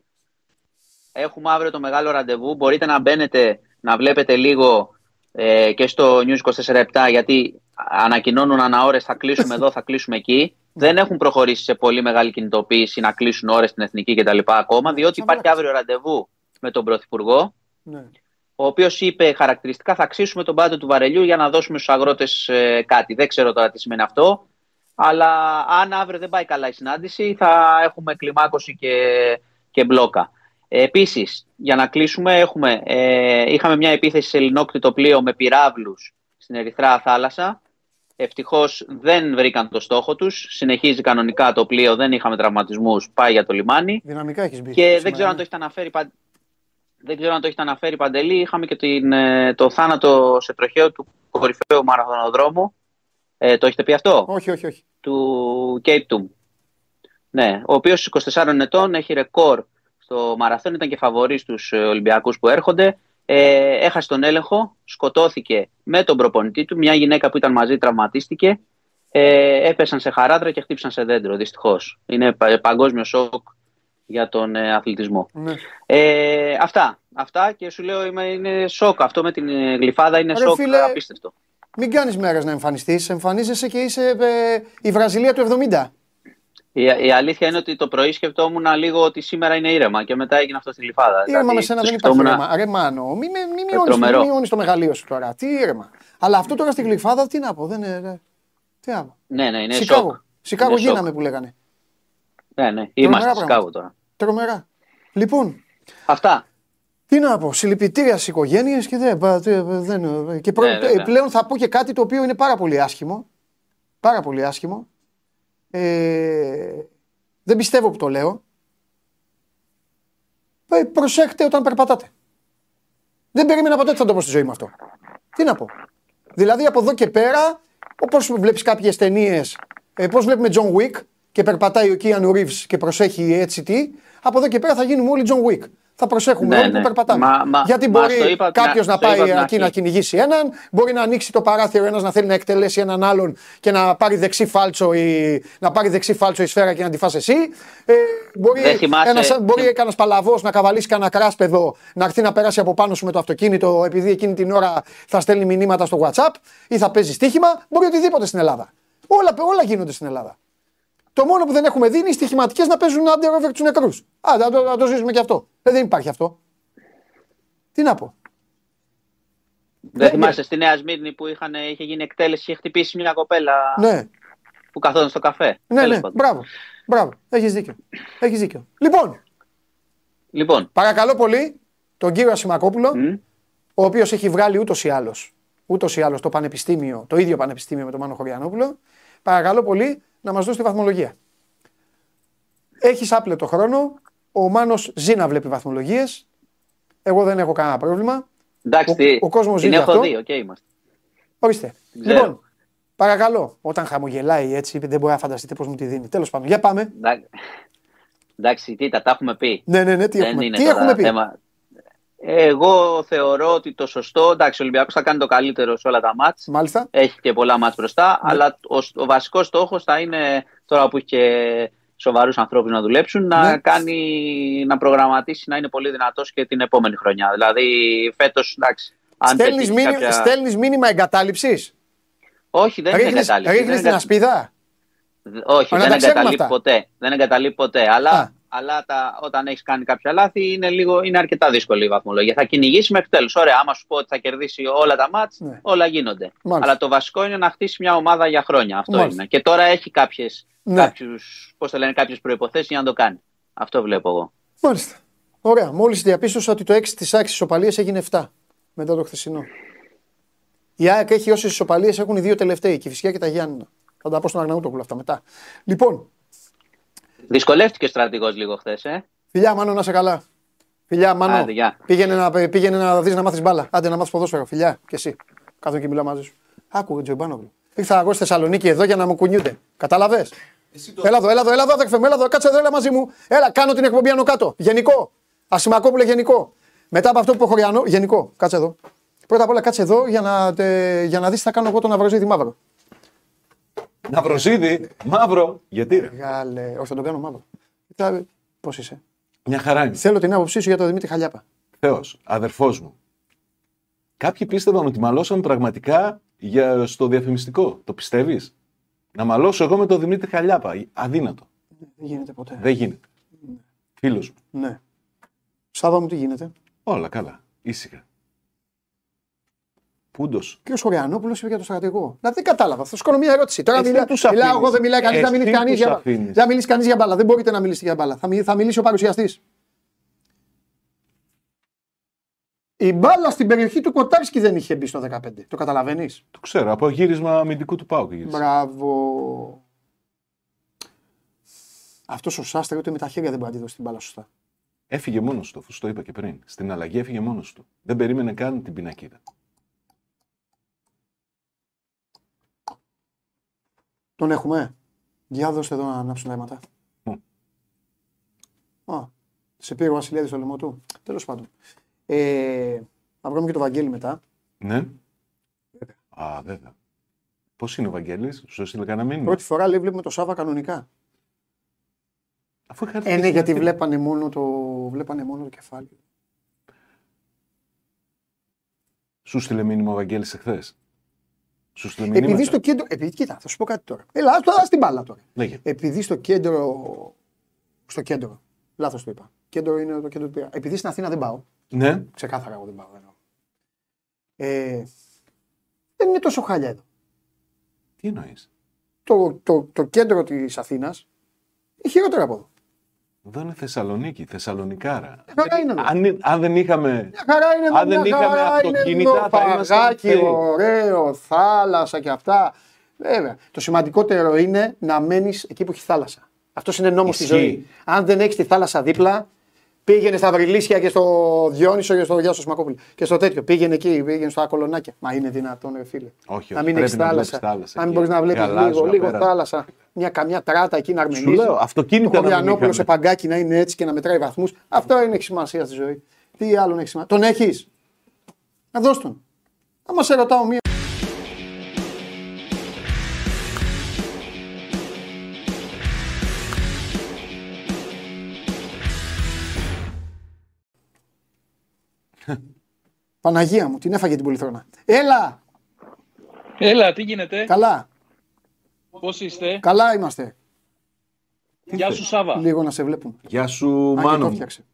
[SPEAKER 6] Έχουμε αύριο το μεγάλο ραντεβού. Μπορείτε να μπαίνετε, να βλέπετε λίγο ε, και στο News 24-7, γιατί ανακοινώνουν ανά ώρες θα κλείσουμε *laughs* εδώ, θα κλείσουμε εκεί. Δεν έχουν προχωρήσει σε πολύ μεγάλη κινητοποίηση να κλείσουν ώρες στην εθνική κτλ. ακόμα, διότι υπάρχει αύριο ραντεβού με τον Πρωθυπουργό,
[SPEAKER 1] Ναι.
[SPEAKER 6] ο οποίος είπε χαρακτηριστικά θα αξίσουμε τον πάτο του βαρελιού για να δώσουμε στους αγρότες κάτι. Δεν ξέρω τώρα τι σημαίνει αυτό. Αλλά αν αύριο δεν πάει καλά η συνάντηση, θα έχουμε κλιμάκωση και, και μπλόκα. Ε, Επίσης, για να κλείσουμε, έχουμε, ε, είχαμε μια επίθεση σε ελληνόκτητο πλοίο με πυράβλους στην Ερυθρά θάλασσα. Ευτυχώς δεν βρήκαν το στόχο τους. Συνεχίζει κανονικά το πλοίο, δεν είχαμε τραυματισμούς. Πάει για το λιμάνι.
[SPEAKER 1] Δυναμικά έχεις μπει.
[SPEAKER 6] Και
[SPEAKER 1] σήμερα,
[SPEAKER 6] δεν ξέρω αν
[SPEAKER 1] ναι.
[SPEAKER 6] το έχετε αναφέρει, Παν- δεν ξέρω αν το έχετε αναφέρει Παντελή. Είχαμε και την, ε, το θάνατο σε τροχαίο του κορυφαίου μαραθωνοδρόμου. Ε, το έχετε πει αυτό,
[SPEAKER 1] Όχι, όχι, όχι.
[SPEAKER 6] του Cape Town. Ναι, ο οποίος 24 ετών έχει ρεκόρ στο μαραθών, ήταν και φαβορής στους ε, Ολυμπιακούς που έρχονται. Ε, έχασε τον έλεγχο, σκοτώθηκε με τον προπονητή του. Μια γυναίκα που ήταν μαζί τραυματίστηκε. Ε, έπεσαν σε χαράδρα και χτύπησαν σε δέντρο, δυστυχώς. Είναι πα- παγκόσμιο σοκ για τον ε, αθλητισμό.
[SPEAKER 1] Ναι.
[SPEAKER 6] Ε, αυτά. Αυτά και σου λέω είμαι, είναι σοκ. Αυτό με την ε, γλυφάδα είναι
[SPEAKER 1] Ρε
[SPEAKER 6] σοκ
[SPEAKER 1] φίλε,
[SPEAKER 6] απίστευτο.
[SPEAKER 1] Μην κάνεις μέρε να εμφανιστείς. Εμφανίζεσαι και είσαι ε, η Βραζιλία του 70.
[SPEAKER 6] Η, η αλήθεια είναι ότι το πρωί σκεφτόμουν λίγο ότι σήμερα είναι ήρεμα και μετά έγινε αυτό στη γλυφάδα.
[SPEAKER 1] Ήρεμα
[SPEAKER 6] Δηλαδή,
[SPEAKER 1] με σένα
[SPEAKER 6] το
[SPEAKER 1] δεν υπάρχει
[SPEAKER 6] σκεφτόμουν-
[SPEAKER 1] ήρεμα. Ρε Μάνο, μην μη, μη
[SPEAKER 6] Ε,
[SPEAKER 1] μειώνεις,
[SPEAKER 6] τρομερό.
[SPEAKER 1] μη μειώνεις το μεγαλείο σου τώρα. Τι ήρεμα. Αλλά αυτό τώρα στη γλυφάδα τι να πω. Δεν είναι, ρε. Τι να πω.
[SPEAKER 6] Ναι, ναι, είναι
[SPEAKER 1] Σικάγο.
[SPEAKER 6] σοκ.
[SPEAKER 1] Σικάγο
[SPEAKER 6] Είναι σοκ.
[SPEAKER 1] γίναμε που λέγανε.
[SPEAKER 6] Ναι, ναι. Είμαστε
[SPEAKER 1] πράγματα.
[SPEAKER 6] στη Σικάγο τώρα.
[SPEAKER 1] Τρομερά. Λοιπόν,
[SPEAKER 6] Αυτά.
[SPEAKER 1] τι να πω, συλληπιτήρια στις οικογένειες και, δεν, πα- τε- δεν, και προ-
[SPEAKER 6] Ναι, βέβαια.
[SPEAKER 1] πλέον θα πω και κάτι το οποίο είναι πάρα πολύ άσχημο. Πάρα πολύ άσχημο. Ε, δεν πιστεύω που το λέω. Ε, προσέχτε όταν περπατάτε. Δεν περίμενα ποτέ ότι θα το πω στη ζωή μου αυτό. Τι να πω. Δηλαδή από εδώ και πέρα, όπως βλέπεις κάποιες ταινίες, ε, πώς βλέπουμε John Wick και περπατάει ο Keanu Reeves και προσέχει έτσι τι, από εδώ και πέρα θα γίνουμε όλοι John Wick. Θα προσέχουμε
[SPEAKER 6] Ναι,
[SPEAKER 1] όλοι
[SPEAKER 6] ναι.
[SPEAKER 1] που περπατάμε.
[SPEAKER 6] Μα- μα-
[SPEAKER 1] Γιατί
[SPEAKER 6] μας
[SPEAKER 1] μπορεί
[SPEAKER 6] το είπα από την
[SPEAKER 1] κάποιος
[SPEAKER 6] α-
[SPEAKER 1] να
[SPEAKER 6] το είπα
[SPEAKER 1] πάει
[SPEAKER 6] από την
[SPEAKER 1] εκεί
[SPEAKER 6] αρχή.
[SPEAKER 1] να κυνηγήσει έναν, μπορεί να ανοίξει το παράθυρο ένας να θέλει να εκτελέσει έναν άλλον και να πάρει δεξί φάλτσο η, να πάρει δεξί φάλτσο η σφαίρα και να τη φας εσύ. Ε, μπορεί
[SPEAKER 6] Δεν θυμάσαι-
[SPEAKER 1] ένας, μπορεί
[SPEAKER 6] θυμ-
[SPEAKER 1] κανένας παλαβός να καβαλήσει κανένα κράσπεδο να έρθει να περάσει από πάνω σου με το αυτοκίνητο επειδή εκείνη την ώρα θα στέλνει μηνύματα στο WhatsApp ή θα παίζει στοίχημα. Μπορεί οτιδήποτε στην Ελλάδα. Όλα, όλα γίνονται στην Ελλάδα. Το μόνο που δεν έχουμε δει είναι οι στοιχηματικές να παίζουν under over τους νεκρούς. Α, να το, να το ζήσουμε και αυτό. Ε, δεν υπάρχει αυτό. Τι να πω.
[SPEAKER 6] Δεν θυμάσαι στη Νέα Σμύρνη που είχαν, είχε γίνει εκτέλεση, είχε χτυπήσει μια κοπέλα
[SPEAKER 1] Ναι,
[SPEAKER 6] που καθόταν στο καφέ.
[SPEAKER 1] ναι,
[SPEAKER 6] Τέλος
[SPEAKER 1] ναι.
[SPEAKER 6] πάντων.
[SPEAKER 1] Μπράβο. Μπράβο. Έχεις δίκιο. Έχεις δίκιο. Λοιπόν,
[SPEAKER 6] Λοιπόν,
[SPEAKER 1] παρακαλώ πολύ τον κύριο Ασημακόπουλο,
[SPEAKER 6] μ,
[SPEAKER 1] ο οποίος έχει βγάλει ούτως ή άλλως ούτως ή άλλως το πανεπιστήμιο, το ίδιο πανεπιστήμιο με τον Μάνο Χωριανόπουλο, παρακαλώ πολύ να μας δώσει τη βαθμολογία. Έχει άπλετο χρόνο. Ο Μάνος ζει να βλέπει βαθμολογίες. Εγώ δεν έχω κανένα πρόβλημα.
[SPEAKER 6] εντάξει,
[SPEAKER 1] Ο-
[SPEAKER 6] τι-
[SPEAKER 1] ο κόσμος
[SPEAKER 6] την
[SPEAKER 1] ζει
[SPEAKER 6] έχω
[SPEAKER 1] αυτό.
[SPEAKER 6] δει, οκ είμαστε.
[SPEAKER 1] Ορίστε.
[SPEAKER 6] Ξέρω.
[SPEAKER 1] Λοιπόν, παρακαλώ, όταν χαμογελάει έτσι, δεν μπορεί να φανταστείτε πώς μου τη δίνει. Τέλος πάντων, για πάμε.
[SPEAKER 6] Εντάξει, εντάξει, τι τα, τα έχουμε πει.
[SPEAKER 1] Ναι, ναι, ναι, τι
[SPEAKER 6] Δεν
[SPEAKER 1] έχουμε,
[SPEAKER 6] είναι
[SPEAKER 1] τι
[SPEAKER 6] τώρα
[SPEAKER 1] έχουμε πει;
[SPEAKER 6] θέμα. Εγώ θεωρώ ότι το σωστό, εντάξει, ο Ολυμπιακός θα κάνει το καλύτερο σε όλα τα μάτς.
[SPEAKER 1] Μάλιστα.
[SPEAKER 6] Έχει και πολλά μάτς μπροστά,
[SPEAKER 1] Ναι.
[SPEAKER 6] αλλά ο, ο βασικός στόχος θα είναι, τώρα που έχει και σοβαρούς ανθρώπους να δουλέψουν, να
[SPEAKER 1] Ναι.
[SPEAKER 6] κάνει, να προγραμματίσει να είναι πολύ δυνατός και την επόμενη χρονιά. Δηλαδή, φέτος, εντάξει, αν
[SPEAKER 1] Στέλνεις
[SPEAKER 6] πετύχει
[SPEAKER 1] μήνυμα,
[SPEAKER 6] κάποια-
[SPEAKER 1] στέλνεις μήνυμα εγκατάλειψης;
[SPEAKER 6] Όχι, δεν είναι
[SPEAKER 1] Ρίχνει
[SPEAKER 6] εγκατάλειψη. δεν
[SPEAKER 1] την
[SPEAKER 6] είναι-
[SPEAKER 1] ασπίδα.
[SPEAKER 6] όχι,
[SPEAKER 1] Α, να
[SPEAKER 6] δεν
[SPEAKER 1] τα ξέρουμε
[SPEAKER 6] εγκαταλείπει
[SPEAKER 1] αυτά.
[SPEAKER 6] ποτέ. Δεν εγκαταλείπει ποτέ. Αλλά,
[SPEAKER 1] Α.
[SPEAKER 6] αλλά τα, όταν έχεις κάνει κάποια λάθη είναι, λίγο, είναι αρκετά δύσκολη η βαθμολογία. Θα κυνηγήσει μέχρι τέλου. Ωραία, άμα σου πω ότι θα κερδίσει όλα τα μάτς,
[SPEAKER 1] Ναι.
[SPEAKER 6] όλα γίνονται.
[SPEAKER 1] Μάλιστα.
[SPEAKER 6] Αλλά το βασικό είναι να χτίσει μια ομάδα για χρόνια. Αυτό
[SPEAKER 1] Μάλιστα.
[SPEAKER 6] είναι. Και τώρα έχει κάποιες,
[SPEAKER 1] Ναι.
[SPEAKER 6] κάποιους, πώς το λένε, κάποιες προϋποθέσεις για να το κάνει. Αυτό βλέπω εγώ.
[SPEAKER 1] Μάλιστα. Ωραία. Μόλις διαπίστωσα ότι το 6 της άξιση ισοπαλίας έγινε 7. μετά το χθεσινό. Η ΑΕΚ έχει όσες ισοπαλίες έχουν οι δύο τελευταίοι, και η Φυσικά και τα Γιάννη. Θα τα πω στον Αγναούτογλου αυτά μετά. Λοιπόν,
[SPEAKER 6] Δυσκολεύτηκες ο στρατηγός λίγο χθες, ε.
[SPEAKER 1] φιλιά, Μάνο, να σε καλά. Φιλιά, Μάνο.
[SPEAKER 6] Άντε, γεια.
[SPEAKER 1] πήγαινε να, πήγαινε να δεις να μάθεις μπάλα. Άντε να μάθεις ποδόσφαιρο. Φιλιά, και εσύ. Κάθομαι και μιλάω μαζί σου. Άκουγε Τζοϊμπάνογλου. Ήρθα εγώ στη Θεσσαλονίκη εδώ για να μου κουνιούνται. Κατάλαβες; Έλα εδώ, έλα εδώ, έλα εδώ, αδερφέ μου, έλα εδώ, κάτσε εδώ, έλα μαζί μου. Έλα, κάνω την εκπομπή άνω κάτω. Γενικό. Ασημακόπουλε γενικό. Μετά από αυτό που χωριανό, γενικό. Κάτσε εδώ. Πρώτα απ' όλα κάτσε εδώ για να, τε, για να δεις τι θα κάνω εγώ τον Αυροζίδη Μαύρο.
[SPEAKER 7] Ναυροζίδη, μαύρο. Γιατί ρε.
[SPEAKER 1] Μεγάλε, όχι θα τον κάνω μαύρο. Πώς είσαι.
[SPEAKER 7] Μια χαρά είναι.
[SPEAKER 1] Θέλω την άποψή σου για τον Δημήτρη Χαλιάπα.
[SPEAKER 7] Θεός, αδερφός μου. Κάποιοι πίστευαν ότι μαλώσαν πραγματικά για, στο διαφημιστικό. Το πιστεύεις; Να μαλώσω εγώ με τον Δημήτρη Χαλιάπα. Αδύνατο.
[SPEAKER 1] Δεν γίνεται ποτέ.
[SPEAKER 7] Δεν γίνεται. Φίλος μου.
[SPEAKER 1] Ναι. Σάβα μου τι γίνεται;
[SPEAKER 7] Όλα καλά. Ήσυχα. Πούντος.
[SPEAKER 1] Και ο Σοριανόπουλος είπε για το στρατηγό. Δηλαδή δεν κατάλαβα. Θα σου κάνω μια ερώτηση. Τώρα
[SPEAKER 7] Εσύ
[SPEAKER 1] μιλά,
[SPEAKER 7] τους
[SPEAKER 1] μιλάω
[SPEAKER 7] αφήνεις.
[SPEAKER 1] εγώ, δεν μιλάει κανείς, θα
[SPEAKER 7] Εσύ
[SPEAKER 1] μιλήσει κανείς
[SPEAKER 7] τους
[SPEAKER 1] για,
[SPEAKER 7] αφήνεις.
[SPEAKER 1] θα μιλήσει κανείς για μπάλα. Δεν μπορείτε να μιλήσετε για μπάλα. Θα, μιλ- θα μιλήσει ο παρουσιαστής. Η μπάλα στην περιοχή του Κοτάρσκι δεν είχε μπει στο 15. Το καταλαβαίνεις;
[SPEAKER 7] Το ξέρω. Από γύρισμα αμυντικού του Πάουκ γύρισε.
[SPEAKER 1] Μπράβο. Αυτός ο Σάστερ ούτε με τα χέρια δεν μπορεί να τη δώσει την μπάλα σωστά.
[SPEAKER 7] Έφυγε μόνος του, αφού σου το είπα και πριν. Στην αλλαγή έφυγε μόνος του. Δεν περίμενε καν την πινακίδα.
[SPEAKER 1] Τον έχουμε. Για δώστε εδώ να ανάψουν τα αίματα.
[SPEAKER 7] Μμ.
[SPEAKER 1] Α, σε πήρε ο Βασιλιάδης στο λαιμό του. Τέλος πάντων. Ε, να βγάλουμε και το Βαγγέλη μετά.
[SPEAKER 7] Ναι. Α, βέβαια. Πώς είναι ο Βαγγέλης, σου έστειλε κανένα μήνυμα;
[SPEAKER 1] Πρώτη φορά λέει βλέπουμε το Σάβα κανονικά.
[SPEAKER 7] Αφού είχα έρθει
[SPEAKER 1] Ε,
[SPEAKER 7] και
[SPEAKER 1] ναι,
[SPEAKER 7] στην
[SPEAKER 1] γιατί
[SPEAKER 7] Αθήνα.
[SPEAKER 1] βλέπανε μόνο το, βλέπανε μόνο το κεφάλι.
[SPEAKER 7] Σου στείλε μήνυμα ο Βαγγέλης εχθές; Σου στείλε μήνυμα.
[SPEAKER 1] Επειδή στο κέντρο. Επειδή, κοίτα, θα σου πω κάτι τώρα. Έλα, ας το ας την μπάλα τώρα.
[SPEAKER 7] Λέγε.
[SPEAKER 1] Επειδή στο κέντρο. Στο κέντρο. Λάθος το είπα. Κέντρο είναι το κέντρο του Πειραιά. Επειδή στην Αθήνα δεν πάω.
[SPEAKER 7] Ναι.
[SPEAKER 1] Ξεκάθαρα εγώ δεν πάω. δεν πάω. Ε, δεν είναι τόσο χάλια εδώ.
[SPEAKER 7] Τι εννοείς;
[SPEAKER 1] Το, το, το κέντρο της Αθήνας είναι χειρότερο από εδώ.
[SPEAKER 7] Εδώ είναι Θεσσαλονίκη, Θεσσαλονικάρα.
[SPEAKER 1] χαρά είναι εδώ.
[SPEAKER 7] αν, αν δεν είχαμε.
[SPEAKER 1] Μια χαρά είναι εδώ,
[SPEAKER 7] Αν δεν
[SPEAKER 1] μια
[SPEAKER 7] είχαμε
[SPEAKER 1] χαρά
[SPEAKER 7] αυτοκίνητα,
[SPEAKER 1] είναι εδώ,
[SPEAKER 7] θα ήμασταν
[SPEAKER 1] παγάκι,
[SPEAKER 7] θεοί.
[SPEAKER 1] ωραίο, θάλασσα και αυτά. Βέβαια. Το σημαντικότερο είναι να μένεις εκεί που έχει θάλασσα. Αυτός είναι νόμος στη
[SPEAKER 7] Ισχύει.
[SPEAKER 1] ζωή. Αν δεν έχεις τη θάλασσα δίπλα, πήγαινε στα Βρυλίσια και στο Διόνυσο και στο Γεια σου Σμακόπουλο. Και στο τέτοιο. Πήγαινε εκεί, πήγαινε στα κολονάκια. Μα είναι δυνατόν, ρε φίλε.
[SPEAKER 7] Όχι,
[SPEAKER 1] να
[SPEAKER 7] όχι,
[SPEAKER 1] μην έχεις
[SPEAKER 7] πρέπει να βλέπεις
[SPEAKER 1] θάλασσα.
[SPEAKER 7] θάλασσα
[SPEAKER 1] Να μην
[SPEAKER 7] εκεί.
[SPEAKER 1] μπορείς να βλέπεις
[SPEAKER 7] Γαλάζιο
[SPEAKER 1] λίγο, λίγο
[SPEAKER 7] απέρα.
[SPEAKER 1] θάλασσα. Μια καμιά τράτα εκεί να
[SPEAKER 7] Σου
[SPEAKER 1] αρμενίζει.
[SPEAKER 7] λέω, αυτοκίνητα
[SPEAKER 1] Το
[SPEAKER 7] να μην
[SPEAKER 1] Χωριανόπουλο σε
[SPEAKER 7] είχαμε.
[SPEAKER 1] παγκάκι να είναι έτσι και να μετράει βαθμούς. Αυτό είναι έχει σημασία στη ζωή. Τι άλλο έχει σημασία. Τον έχεις. Να δώσ' τον. Άμα σε ρωτάω μία. Παναγία μου, την έφαγε την πολυθρόνα. Έλα!
[SPEAKER 8] Έλα, τι γίνεται,
[SPEAKER 1] Καλά,
[SPEAKER 8] πώς είστε,
[SPEAKER 1] καλά είμαστε.
[SPEAKER 8] Γεια σου Σάβα.
[SPEAKER 1] Λίγο να σε βλέπουν.
[SPEAKER 7] Γεια σου,
[SPEAKER 1] Αν και το
[SPEAKER 7] Μάνο. μου.
[SPEAKER 1] φτιάξε.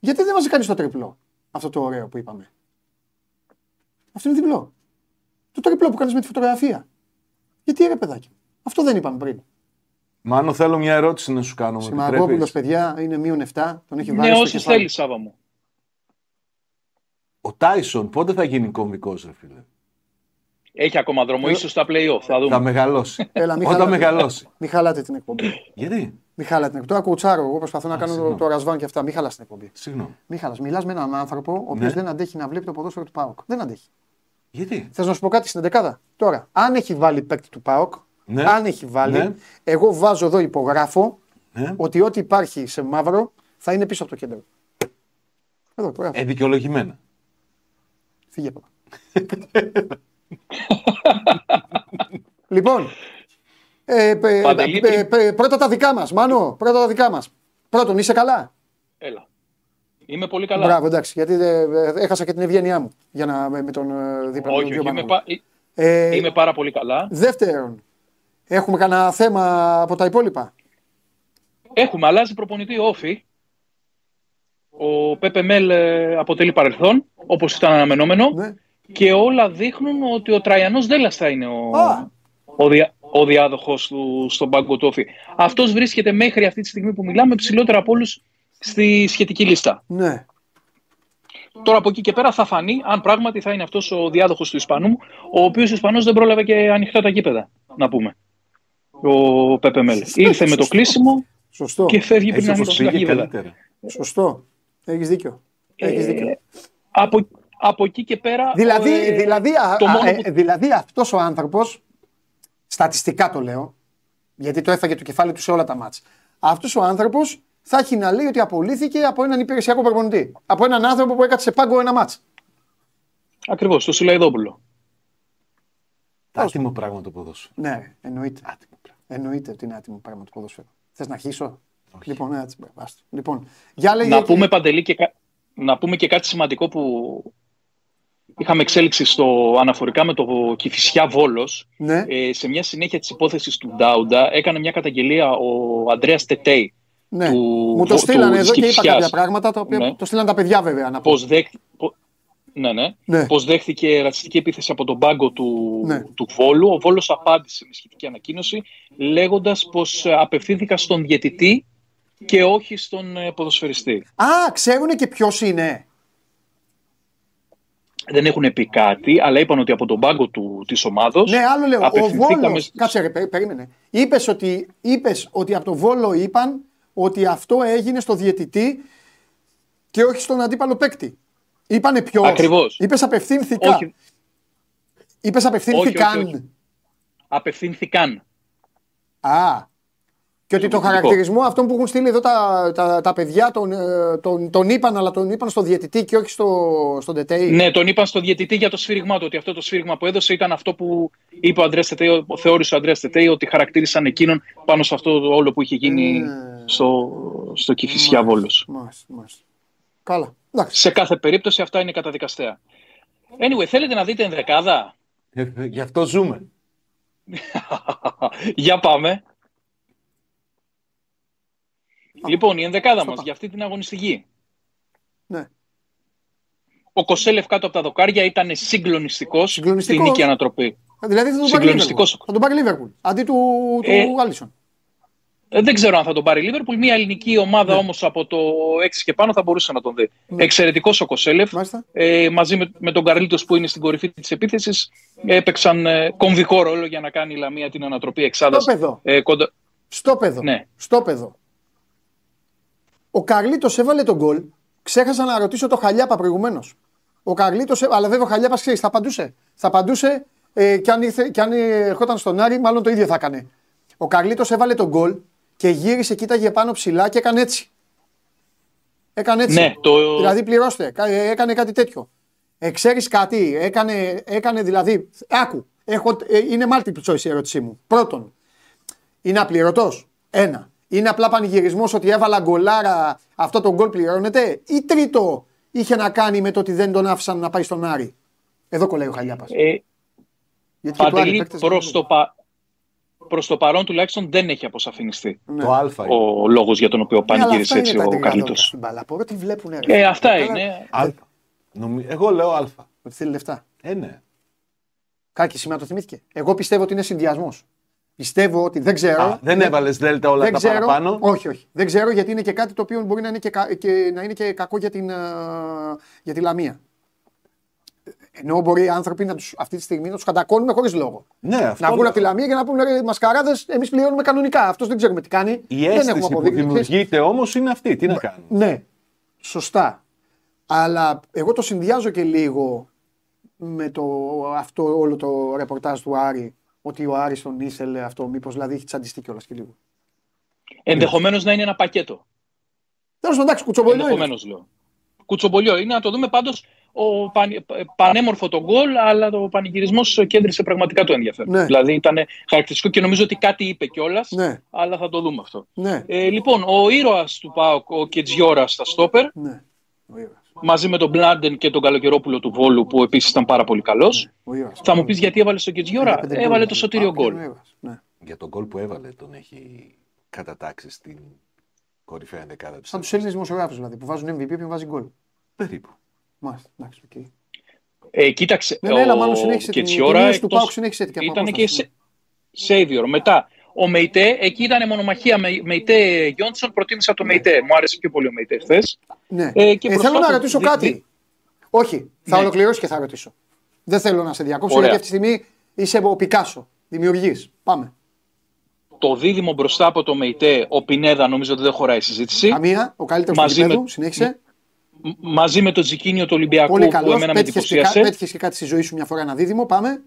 [SPEAKER 1] Γιατί δεν βάζει κανείς το τριπλό; Αυτό το ωραίο που είπαμε. Αυτό είναι διπλό. Το τριπλό που κάνεις με τη φωτογραφία. Γιατί ρε παιδάκι. μου; Αυτό δεν είπαμε πριν.
[SPEAKER 7] Μάνο, θέλω μια ερώτηση να σου κάνω. μου
[SPEAKER 1] Σιμαγόπουλο,
[SPEAKER 7] επιτρέπεις;
[SPEAKER 1] παιδιά, είναι μείον 7. Τον έχει βάλει
[SPEAKER 8] Ναι,
[SPEAKER 1] στο
[SPEAKER 8] όσες
[SPEAKER 1] κεφάλι.
[SPEAKER 8] θέλεις Σάβα μου.
[SPEAKER 7] Ο Τάισον πότε θα γίνει κομβικός, ρε φίλε;
[SPEAKER 8] Έχει ακόμα δρόμο,
[SPEAKER 1] Ε,
[SPEAKER 8] ίσως στα play-off, θα
[SPEAKER 7] Θα
[SPEAKER 8] δούμε.
[SPEAKER 7] μεγαλώσει.
[SPEAKER 1] Έλα, μην
[SPEAKER 7] Όταν
[SPEAKER 1] χαλάτε.
[SPEAKER 7] μεγαλώσει.
[SPEAKER 1] Μην χαλάτε την εκπομπή.
[SPEAKER 7] Γιατί;
[SPEAKER 1] Μην χαλάτε την εκπομπή. Τώρα κουτσάρω. Εγώ προσπαθώ να κάνω το,
[SPEAKER 7] συγγνώμη.
[SPEAKER 1] το ρασβάν και αυτά. Μην χαλάς την εκπομπή.
[SPEAKER 7] Συγγνώμη.
[SPEAKER 1] Μην χαλάς. Μιλάς με έναν άνθρωπο ο οποίος
[SPEAKER 7] Ναι.
[SPEAKER 1] δεν αντέχει να βλέπει το ποδόσφαιρο του Πάοκ. Δεν αντέχει.
[SPEAKER 7] Γιατί;
[SPEAKER 1] Θες να σου πω κάτι στην δεκάδα; Τώρα, αν έχει βάλει παίκτη του Πάοκ,
[SPEAKER 7] Ναι.
[SPEAKER 1] αν έχει βάλει,
[SPEAKER 7] Ναι.
[SPEAKER 1] εγώ βάζω εδώ υπογράφω
[SPEAKER 7] Ναι.
[SPEAKER 1] ότι ό,τι υπάρχει σε μαύρο θα είναι πίσω από το κέντρο. Εδώ, υπογράφω.
[SPEAKER 7] Ε, δικαιολογημένα.
[SPEAKER 1] Φύγε από εδώ. *laughs* λοιπόν, ε, πε-
[SPEAKER 8] Παντελή,
[SPEAKER 1] πε- πε- πρώτα τα δικά μας, Μάνο, πρώτα τα δικά μας. Πρώτον, είσαι καλά;
[SPEAKER 8] Έλα. Είμαι πολύ καλά.
[SPEAKER 1] Μπράβο, εντάξει, γιατί ε, ε, έχασα και την ευγένειά μου για να, με, με τον ε, δίπλα με τον
[SPEAKER 8] όχι, όχι,
[SPEAKER 1] Διό
[SPEAKER 8] είμαι,
[SPEAKER 1] Παναγού.
[SPEAKER 8] πα-
[SPEAKER 1] Ε,
[SPEAKER 8] είμαι πάρα πολύ καλά.
[SPEAKER 1] Δεύτερον, έχουμε κανένα θέμα από τα υπόλοιπα;
[SPEAKER 8] Έχουμε αλλάζει προπονητή όφη. Ο Πέπε Μέλ ε, αποτελεί παρελθόν, όπως ήταν αναμενόμενο.
[SPEAKER 1] Ναι.
[SPEAKER 8] Και όλα δείχνουν ότι ο Τραϊανός Δέλλας θα είναι ο,
[SPEAKER 1] Α.
[SPEAKER 8] ο, δια, ο διάδοχος του στον πάγκο του όφη. Αυτός βρίσκεται μέχρι αυτή τη στιγμή που μιλάμε ψηλότερα από όλους στη σχετική λίστα.
[SPEAKER 1] Ναι.
[SPEAKER 8] Τώρα από εκεί και πέρα θα φανεί αν πράγματι θα είναι αυτός ο διάδοχος του Ισπανού, ο οποίος Ισπανός δεν πρόλαβε και ανοιχτά τα γήπεδα, να πούμε. Ο Πέπε Μέλ. Ήρθε με το κλείσιμο
[SPEAKER 1] Σωστό.
[SPEAKER 8] και φεύγει πριν
[SPEAKER 7] Έτσι
[SPEAKER 8] να
[SPEAKER 7] όπως
[SPEAKER 8] ανοίξει τα
[SPEAKER 7] πήγε
[SPEAKER 8] γήπεδα.
[SPEAKER 7] καλύτερα.
[SPEAKER 1] Σωστό. Έχεις δίκιο. Έχεις
[SPEAKER 8] Ε,
[SPEAKER 1] δίκιο.
[SPEAKER 8] από, από εκεί και πέρα.
[SPEAKER 1] Δηλαδή,
[SPEAKER 8] ε,
[SPEAKER 1] δηλαδή, α-
[SPEAKER 8] το
[SPEAKER 1] α-
[SPEAKER 8] μόνο
[SPEAKER 1] ε,
[SPEAKER 8] που-
[SPEAKER 1] δηλαδή αυτός ο άνθρωπος, στατιστικά το λέω, γιατί το έφαγε το κεφάλι του σε όλα τα μάτς. Αυτός ο άνθρωπος θα έχει να λέει ότι απολύθηκε από έναν υπηρεσιακό προπονητή. Από έναν άνθρωπο που έκατσε σε πάγκο ένα μάτς.
[SPEAKER 8] Ακριβώς, το Σιλαϊδόπουλο.
[SPEAKER 7] Άτιμο πράγμα το ποδόσφαιρο.
[SPEAKER 1] Ναι, εννοείται.
[SPEAKER 7] Άτιμο πράγμα.
[SPEAKER 1] Εννοείται ότι είναι άτιμο πράγμα το ποδόσφαιρο. Θες να αρχίσω. Λοιπόν, ναι, έτσι, άστο. λοιπόν, για λέγε,
[SPEAKER 8] Να πούμε, Παντελή, και, κα- να πούμε και κάτι σημαντικό που είχαμε εξέλιξη στο, αναφορικά με το Κηφισιά Βόλος.
[SPEAKER 1] Ναι,
[SPEAKER 8] Ε, σε μια συνέχεια της υπόθεσης του Ντάουντα έκανε μια καταγγελία ο Αντρέας Τετέι
[SPEAKER 1] ναι.
[SPEAKER 8] του-
[SPEAKER 1] Μου το
[SPEAKER 8] του-
[SPEAKER 1] στείλανε
[SPEAKER 8] της
[SPEAKER 1] εδώ και είπα
[SPEAKER 8] Κηφισιάς.
[SPEAKER 1] κάποια πράγματα τα οποία
[SPEAKER 8] Ναι.
[SPEAKER 1] το στείλαν τα παιδιά βέβαια να πω.
[SPEAKER 8] πώς, δέχ, πο- ναι, ναι.
[SPEAKER 1] Ναι.
[SPEAKER 8] πώς δέχθηκε ρατσιστική επίθεση από τον πάγκο του,
[SPEAKER 1] Ναι.
[SPEAKER 8] του Βόλου. Ο Βόλος απάντησε με σχετική ανακοίνωση λέγοντας πως ε, απευθύνθηκα στον διαιτητή και όχι στον ε, ποδοσφαιριστή.
[SPEAKER 1] Α, ξέρουν και ποιος είναι.
[SPEAKER 8] Δεν έχουν πει κάτι, αλλά είπαν ότι από τον πάγκο του, της ομάδος
[SPEAKER 1] Ναι, άλλο λέω. Ο
[SPEAKER 8] απευθυνθήκαμε
[SPEAKER 1] Βόλος, κάτσε ρε, πε- περίμενε. Είπες ότι, είπες ότι από το Βόλο είπαν ότι αυτό έγινε στο διαιτητή και όχι στον αντίπαλο παίκτη. Είπανε ποιος.
[SPEAKER 8] Ακριβώς.
[SPEAKER 1] Είπες απευθύνθηκα.
[SPEAKER 8] Όχι.
[SPEAKER 1] Είπες απευθύνθηκαν.
[SPEAKER 8] Όχι, όχι, όχι. απευθύνθηκαν.
[SPEAKER 1] Α. Και ότι το
[SPEAKER 8] Σημαντικό.
[SPEAKER 1] χαρακτηρισμό αυτών που έχουν στείλει εδώ τα, τα, τα παιδιά τον, ε, τον, τον είπαν, αλλά τον είπαν στο διαιτητή και όχι στο, στον ΤΕΤΕΙ.
[SPEAKER 8] Ναι, τον είπαν στο διαιτητή για το σφύριγμά του, ότι αυτό το σφύριγμα που έδωσε ήταν αυτό που είπε ο Αντρέα Τετέι, ο- θεώρησε ο Αντρέα Τετέι ότι χαρακτήρισαν εκείνον πάνω σε αυτό το όλο που είχε γίνει
[SPEAKER 1] Ναι.
[SPEAKER 8] στο, στο Κηφισιά Βόλος.
[SPEAKER 1] Μάλιστα, μάλιστα. Καλά. Εντάξει.
[SPEAKER 8] Σε κάθε περίπτωση αυτά είναι καταδικαστέα. Anyway, θέλετε να δείτε ενδεκάδα;
[SPEAKER 7] Ε, ε, Γι' αυτό ζούμε. *laughs*
[SPEAKER 8] για πάμε. Λοιπόν, η ενδεκάδα
[SPEAKER 1] Στο
[SPEAKER 8] μας
[SPEAKER 1] πάμε.
[SPEAKER 8] για αυτή την αγωνιστική.
[SPEAKER 1] Ναι.
[SPEAKER 8] Ο Κοσέλεφ κάτω από τα δοκάρια ήταν συγκλονιστικός στην
[SPEAKER 1] Συγκλονιστικός.
[SPEAKER 8] νίκη ανατροπή.
[SPEAKER 1] Δηλαδή θα τον πάρει
[SPEAKER 8] Συγκλονιστικός.
[SPEAKER 1] Liverpool. Θα τον πάρει Λίβερπουλ. Αντί του, του
[SPEAKER 8] Ε,
[SPEAKER 1] Άλισον.
[SPEAKER 8] Ε, Δεν ξέρω αν θα τον πάρει η Λίβερπουλ. Μια ελληνική ομάδα
[SPEAKER 1] Ναι.
[SPEAKER 8] όμως από το 6 και πάνω θα μπορούσε να τον δει. Εξαιρετικός ο Κοσέλεφ.
[SPEAKER 1] Μάλιστα.
[SPEAKER 8] Ε, μαζί με, με τον Καρλίτος που είναι στην κορυφή της επίθεσης έπαιξαν ε, κομβικό ρόλο για να κάνει η Λαμία την ανατροπή εξάδας.
[SPEAKER 1] Στο παιδό.
[SPEAKER 8] Ε, κοντά...
[SPEAKER 1] Στο παιδό.
[SPEAKER 8] Ναι.
[SPEAKER 1] Στο παιδό. Ο Καρλίτος έβαλε τον γκολ. Ξέχασα να ρωτήσω το Χαλιάπα προηγουμένως. Ο Καρλίτος, αλλά βέβαια ο Χαλιάπας ξέρεις, θα απαντούσε. Θα απαντούσε ε, και αν, ήρθε, και αν ερχόταν στον Άρη, μάλλον το ίδιο θα έκανε. Ο Καρλίτος έβαλε τον γκολ και γύρισε, κοίταγε πάνω ψηλά και έκανε έτσι. Έκανε έτσι.
[SPEAKER 8] Ναι, το-
[SPEAKER 1] Δηλαδή πληρώστε. Κα- ε, Έκανε κάτι τέτοιο. Ε, ξέρεις κάτι, έκανε, έκανε δηλαδή. Άκου, έχω, ε, είναι multiple choice η ερώτησή μου. Πρώτον, είναι απληρωτός. Ένα. Είναι απλά πανηγυρισμός ότι έβαλα γκολάρα, αυτό το γκολ πληρώνεται; Ή τρίτο, είχε να κάνει με το ότι δεν τον άφησαν να πάει στον Άρη; Εδώ κολλάει ο Χαλιάπας.
[SPEAKER 8] Ε,
[SPEAKER 1] Γιατί και του Άρη
[SPEAKER 8] Παντελή,
[SPEAKER 1] παίκτες
[SPEAKER 8] προς
[SPEAKER 1] δεν
[SPEAKER 8] το, πα... προς το παρόν τουλάχιστον δεν έχει αποσαφινιστεί
[SPEAKER 1] Ναι.
[SPEAKER 7] Το Α είναι.
[SPEAKER 8] ο λόγος για τον οποίο
[SPEAKER 1] Ναι, αλλά
[SPEAKER 8] πανηγύρισε
[SPEAKER 1] αυτά
[SPEAKER 8] έτσι
[SPEAKER 1] είναι τα
[SPEAKER 8] ο
[SPEAKER 1] εντυπωσιακά
[SPEAKER 8] Καρλίτος.
[SPEAKER 1] στην μπάλα. Από τι βλέπουν, ρε.
[SPEAKER 8] Ε, αυτά
[SPEAKER 1] Καλά,
[SPEAKER 8] είναι.
[SPEAKER 7] Α. Νομι- Εγώ λέω Α.
[SPEAKER 1] Ότι θέλει λεφτά.
[SPEAKER 7] Ε, ναι.
[SPEAKER 1] Κάκι σήμερα το θυμήθηκε. Εγώ πιστεύω ότι είναι συνδυασμός. Πιστεύω ότι δεν ξέρω.
[SPEAKER 7] Α, δεν έβαλες Δέλτα όλα
[SPEAKER 1] δεν
[SPEAKER 7] τα
[SPEAKER 1] ξέρω,
[SPEAKER 7] παραπάνω;
[SPEAKER 1] Όχι, όχι. Δεν ξέρω γιατί είναι και κάτι το οποίο μπορεί να είναι και, κα- και, να είναι και κακό για, την, α, για τη Λαμία. Ενώ μπορεί οι άνθρωποι να τους, αυτή τη στιγμή να τους κατακώνουμε χωρίς λόγο.
[SPEAKER 7] Ναι, αυτό
[SPEAKER 1] να βγουν
[SPEAKER 7] λέω.
[SPEAKER 1] από τη Λαμία και να πούνε ρε μασκαράδες, εμείς πληρώνουμε κανονικά. Αυτός δεν ξέρουμε τι κάνει.
[SPEAKER 7] Η
[SPEAKER 1] δεν έχουμε
[SPEAKER 7] αίσθηση που
[SPEAKER 1] αποδείξει.
[SPEAKER 7] δημιουργείται όμως είναι αυτή. Τι να κάνουμε.
[SPEAKER 1] Ναι, σωστά. Αλλά εγώ το συνδυάζω και λίγο με το, αυτό όλο το ρεπορτάζ του Άρη. Ότι ο Άρης τον ήθελε αυτό, μήπως δηλαδή έχει τσαντιστεί κιόλας και λίγο.
[SPEAKER 8] Ενδεχομένως να είναι ένα πακέτο.
[SPEAKER 1] Τέλος πάντων, εντάξει, κουτσομπολιό είναι.
[SPEAKER 8] Ενδεχομένως λέω. Κουτσομπολιό είναι να το δούμε πάντως ο παν, πανέμορφο το γκολ, αλλά το πανηγυρισμό κέντρισε πραγματικά το ενδιαφέρον.
[SPEAKER 1] Ναι.
[SPEAKER 8] Δηλαδή ήταν χαρακτηριστικό και νομίζω ότι κάτι είπε κιόλας,
[SPEAKER 1] Ναι,
[SPEAKER 8] αλλά θα το δούμε αυτό.
[SPEAKER 1] ναι,
[SPEAKER 8] Ε, λοιπόν, ο ήρωας του ΠΑΟΚ, ο Κετζιόρα στα στόπερ,
[SPEAKER 1] ναι. Ο ήρωας.
[SPEAKER 8] Μαζί με τον Μπλάντεν και τον Καλοκαιρόπουλο του Βόλου, που επίσης ήταν πάρα πολύ καλός.
[SPEAKER 1] Ο ήρωας.
[SPEAKER 8] Θα μου πεις γιατί έβαλες στον Κετζιόρα;
[SPEAKER 1] 15
[SPEAKER 8] Έβαλε
[SPEAKER 1] γκολ.
[SPEAKER 8] το σωτήριο
[SPEAKER 1] Α,
[SPEAKER 8] γκολ.
[SPEAKER 1] είναι ο ήρωας, Ναι.
[SPEAKER 7] Για τον γκολ που έβαλε τον έχει κατατάξει στην κορυφαία δεκάδα της.
[SPEAKER 1] Σαν τους Έλληνες δημοσιογράφους δηλαδή που βάζουν MVP και βάζει γκολ.
[SPEAKER 7] Περίπου.
[SPEAKER 1] Μάλιστα, εντάξει, οκ.
[SPEAKER 8] Ε, κοίταξε,
[SPEAKER 1] Ναι, ναι, αλλά
[SPEAKER 8] ο
[SPEAKER 1] μάλλον συνέχισε την-
[SPEAKER 8] Κετσιόρα
[SPEAKER 1] την είδηση του
[SPEAKER 8] εκτός-
[SPEAKER 1] ΠΑΟΚ συνέχισε έτσι και από
[SPEAKER 8] ήταν και
[SPEAKER 1] απόσταση.
[SPEAKER 8] σε, Savior. Μετά, ο Μεϊτέ, εκεί ήταν μονομαχία με Μεϊτέ Γιόντσον, προτίμησα το Μεϊτέ. Μου άρεσε πιο πολύ ο Μεϊτέ χθες.
[SPEAKER 1] Ναι.
[SPEAKER 8] Ε, και
[SPEAKER 1] Ε, θέλω
[SPEAKER 8] μπροστά
[SPEAKER 1] να
[SPEAKER 8] του
[SPEAKER 1] ρωτήσω
[SPEAKER 8] δι-
[SPEAKER 1] κάτι.
[SPEAKER 8] δι-
[SPEAKER 1] Όχι, θα
[SPEAKER 8] Ναι.
[SPEAKER 1] ολοκληρώσει και θα ρωτήσω. Δεν θέλω να σε διακόψω
[SPEAKER 8] Ωραία.
[SPEAKER 1] γιατί αυτή τη στιγμή είσαι ο Πικάσο. Δημιουργεί. Πάμε.
[SPEAKER 8] Το δίδυμο μπροστά από το ΜΕΙΤΕ, ο Πινέδα, νομίζω ότι δεν χωράει συζήτηση.
[SPEAKER 1] Καμία. Ο καλύτερος του
[SPEAKER 8] Μαζί
[SPEAKER 1] γηπέδου.
[SPEAKER 8] με-
[SPEAKER 1] Συνέχισε.
[SPEAKER 8] Μ- Μαζί με το Τζικίνιο του Ολυμπιακού
[SPEAKER 1] Πολύ
[SPEAKER 8] που
[SPEAKER 1] καλός.
[SPEAKER 8] εμένα με
[SPEAKER 1] Πέτυχες και, κα-
[SPEAKER 8] εντυπωσίασε.
[SPEAKER 1] πέτυχες και κάτι στη ζωή σου μια φορά ένα δίδυμο. Πάμε.